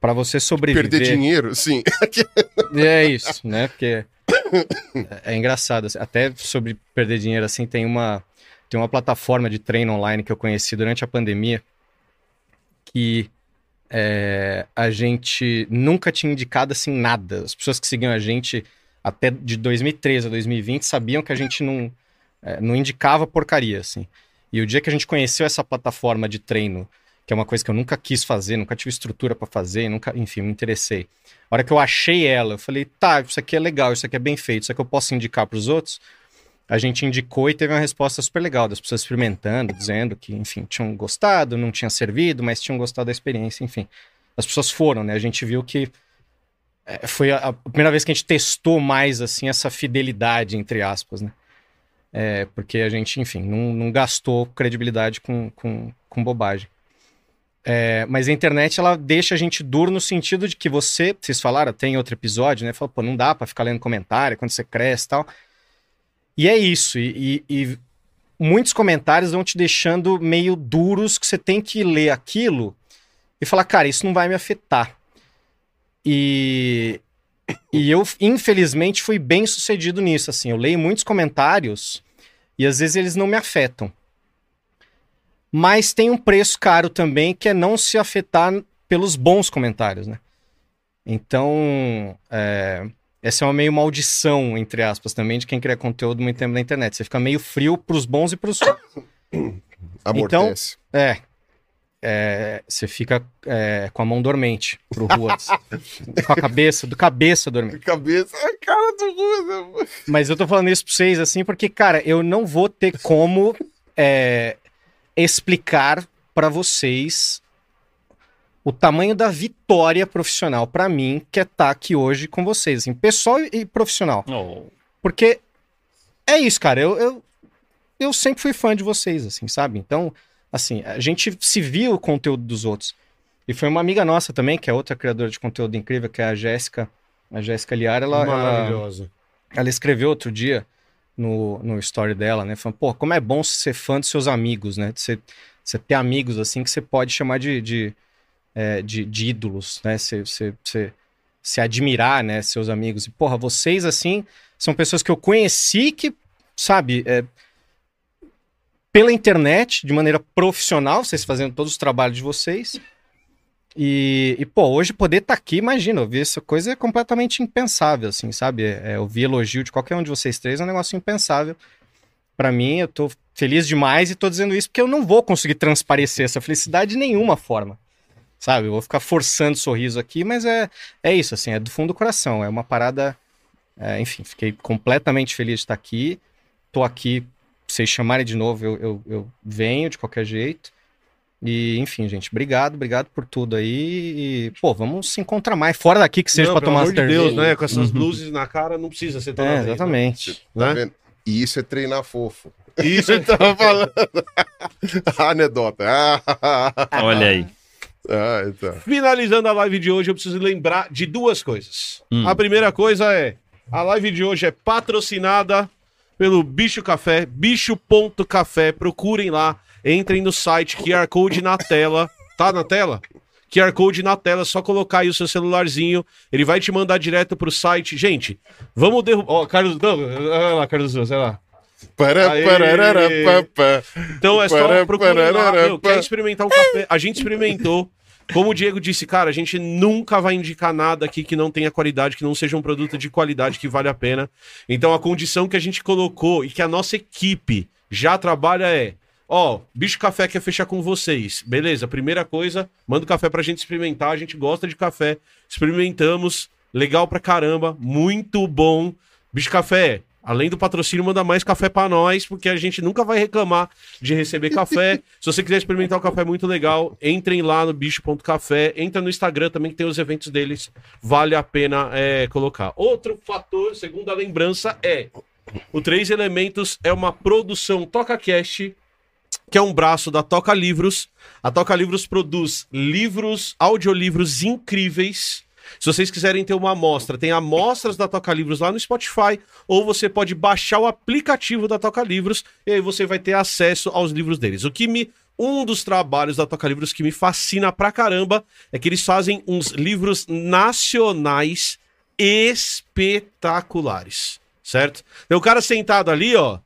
Pra você sobreviver. Perder dinheiro, sim. É isso, né? Porque é, é engraçado. assim, Até sobre perder dinheiro, assim, tem uma, tem uma plataforma de treino online que eu conheci durante a pandemia que é, a gente nunca tinha indicado, assim, nada. As pessoas que seguiam a gente até de 2013 a 2020 sabiam que a gente não, é, não indicava porcaria, assim. E o dia que a gente conheceu essa plataforma de treino, que é uma coisa que eu nunca quis fazer, nunca tive estrutura para fazer, nunca, enfim, me interessei. A hora que eu achei ela, eu falei, tá, isso aqui é legal, isso aqui é bem feito, isso aqui eu posso indicar para os outros. A gente indicou e teve uma resposta super legal das pessoas experimentando, dizendo que, enfim, tinham gostado, não tinha servido, mas tinham gostado da experiência, enfim. As pessoas foram, né? A gente viu que é, foi a, primeira vez que a gente testou mais, assim, essa fidelidade, entre aspas, né? É, porque a gente, enfim, não, não gastou credibilidade com, com, com bobagem. É, mas a internet, ela deixa a gente duro no sentido de que você, vocês falaram, tem outro episódio, né? Fala, pô, não dá pra ficar lendo comentário quando você cresce e tal. E é isso, e, e- e muitos comentários vão te deixando meio duros que você tem que ler aquilo e falar, cara, isso não vai me afetar. E, e eu, infelizmente, fui bem sucedido nisso, assim. Eu leio muitos comentários e às vezes eles não me afetam. Mas tem um preço caro também, que é não se afetar pelos bons comentários, né? Então, é, essa é uma meio maldição, entre aspas, também, de quem cria conteúdo muito tempo na internet. Você fica meio frio pros bons e pros... Amortece. É. é, você fica é, com a mão dormente pro Ruas. com a cabeça, do cabeça dormente. Cabeça, a cara do Ruas. Mas eu tô falando isso pra vocês assim, porque, cara, eu não vou ter como é, explicar pra vocês o tamanho da vitória profissional pra mim que é estar aqui hoje com vocês, assim, pessoal e profissional. Oh. Porque é isso, cara. Eu, eu, eu sempre fui fã de vocês, assim, sabe? Então, assim, a gente se viu o conteúdo dos outros. E foi uma amiga nossa também, que é outra criadora de conteúdo incrível, que é a Jéssica. A Jéssica Liar, ela, ela, Maravilhosa. ela escreveu outro dia no, no story dela, né? Falando, pô, como é bom ser fã dos seus amigos, né? De Você, você ter amigos, assim, que você pode chamar de, de, é, de, de ídolos, né? Você, se admirar, né? Seus amigos. E, porra, vocês, assim, são pessoas que eu conheci que, sabe, é, pela internet, de maneira profissional, vocês fazendo todos os trabalhos de vocês. E, e, pô, hoje poder estar aqui, imagina, ouvir essa coisa é completamente impensável, assim, sabe? É, ouvir elogio de qualquer um de vocês três é um negócio impensável. Pra mim, eu tô feliz demais e tô dizendo isso porque eu não vou conseguir transparecer essa felicidade de nenhuma forma. Sabe? Eu vou ficar forçando sorriso aqui, mas é, é isso, assim, é do fundo do coração. É uma parada. é, enfim, fiquei completamente feliz de estar aqui. Tô aqui, se vocês chamarem de novo, eu, eu, eu venho de qualquer jeito. E, enfim, gente, obrigado, obrigado por tudo aí. E, pô, vamos se encontrar mais. Fora daqui que seja Não, pra pelo tomar amor de Deus, né? Com essas Uhum. luzes na cara, não precisa ser toda É, vez, né? exatamente. Tá Né? vendo? E isso é treinar fofo. Isso, Eu tava falando. Anedota. Ah, Olha aí. Ah, então. Finalizando a live de hoje, eu preciso lembrar de duas coisas. Hum. A primeira coisa é: a live de hoje é patrocinada pelo Bicho Café, bicho.café. Procurem lá, entrem no site, QR Code na tela. Tá na tela? QR Code na tela, é só colocar aí o seu celularzinho, ele vai te mandar direto pro site. Gente, vamos derrubar. Ó, Carlos. Não, olha lá, Carlos olha lá. Para, pararara. Então é só Para, procurar Meu, quer experimentar um café? A gente experimentou. Como o Diego disse, cara, a gente nunca vai indicar nada aqui que não tenha qualidade, que não seja um produto de qualidade que vale a pena. Então a condição que a gente colocou e que a nossa equipe já trabalha é: ó, Bicho Café quer fechar com vocês. Beleza, primeira coisa, manda o café pra gente experimentar. A gente gosta de café, experimentamos, legal pra caramba, muito bom. Bicho Café, além do patrocínio, manda mais café pra nós, porque a gente nunca vai reclamar de receber café. Se você quiser experimentar o café muito legal, entrem lá no bicho.café, entra no Instagram também que tem os eventos deles, vale a pena é, colocar. Outro fator, segunda lembrança, é o Três Elementos é uma produção TocaCast, que é um braço da Toca Livros. A Toca Livros produz livros, audiolivros incríveis. Se vocês quiserem ter uma amostra, tem amostras da Toca Livros lá no Spotify, ou você pode baixar o aplicativo da Toca Livros e aí você vai ter acesso aos livros deles. O que me um dos trabalhos da Toca Livros que me fascina pra caramba é que eles fazem uns livros nacionais espetaculares, certo? Tem o cara sentado ali, ó,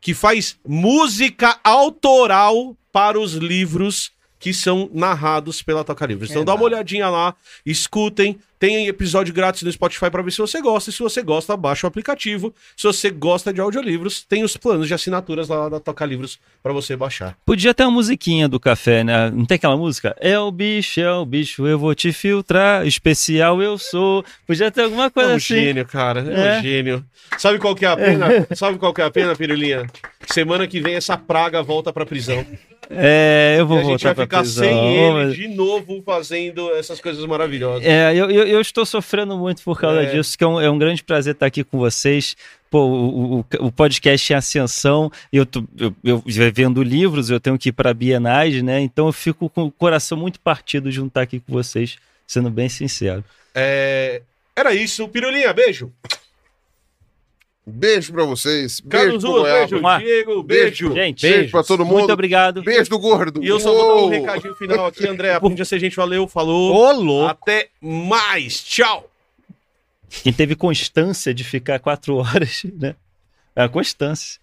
que faz música autoral para os livros que são narrados pela Toca Livros. Então dá uma olhadinha lá, escutem. Tem episódio grátis no Spotify para ver se você gosta. E se você gosta, baixa o aplicativo. Se você gosta de audiolivros, tem os planos de assinaturas lá da Toca Livros para você baixar. Podia ter uma musiquinha do café, né? Não tem aquela música? É o bicho, é o bicho, eu vou te filtrar, especial eu sou. Podia ter alguma É coisa um assim. gênio, cara. É, É. um gênio. Sabe qual que é a pena? Sabe qual que é a pena, Pirulinha? Semana que vem essa praga volta pra prisão. É, eu E vou a gente vai ficar prisão. sem ele de novo fazendo essas coisas maravilhosas. É, eu, eu, eu estou sofrendo muito por causa É. disso, que é um, é um grande prazer estar aqui com vocês. Pô, o, o, o podcast em ascensão, eu, tô, eu, eu vendo livros, eu tenho que ir para Bienais, né? Então eu fico com o coração muito partido de não estar aqui com vocês, sendo bem sincero. É, Era isso. Pirulinha, beijo. Beijo pra vocês. Carlos Beijo Goiaba. beijo. Diego, beijo. Gente, Beijo pra todo mundo. muito obrigado. Beijo do gordo. E eu só vou dar um recadinho final aqui, André. Aprendi a ser gente. Valeu, falou. Ô, louco! Até mais. Tchau. Quem teve constância de ficar quatro horas, né? É a constância.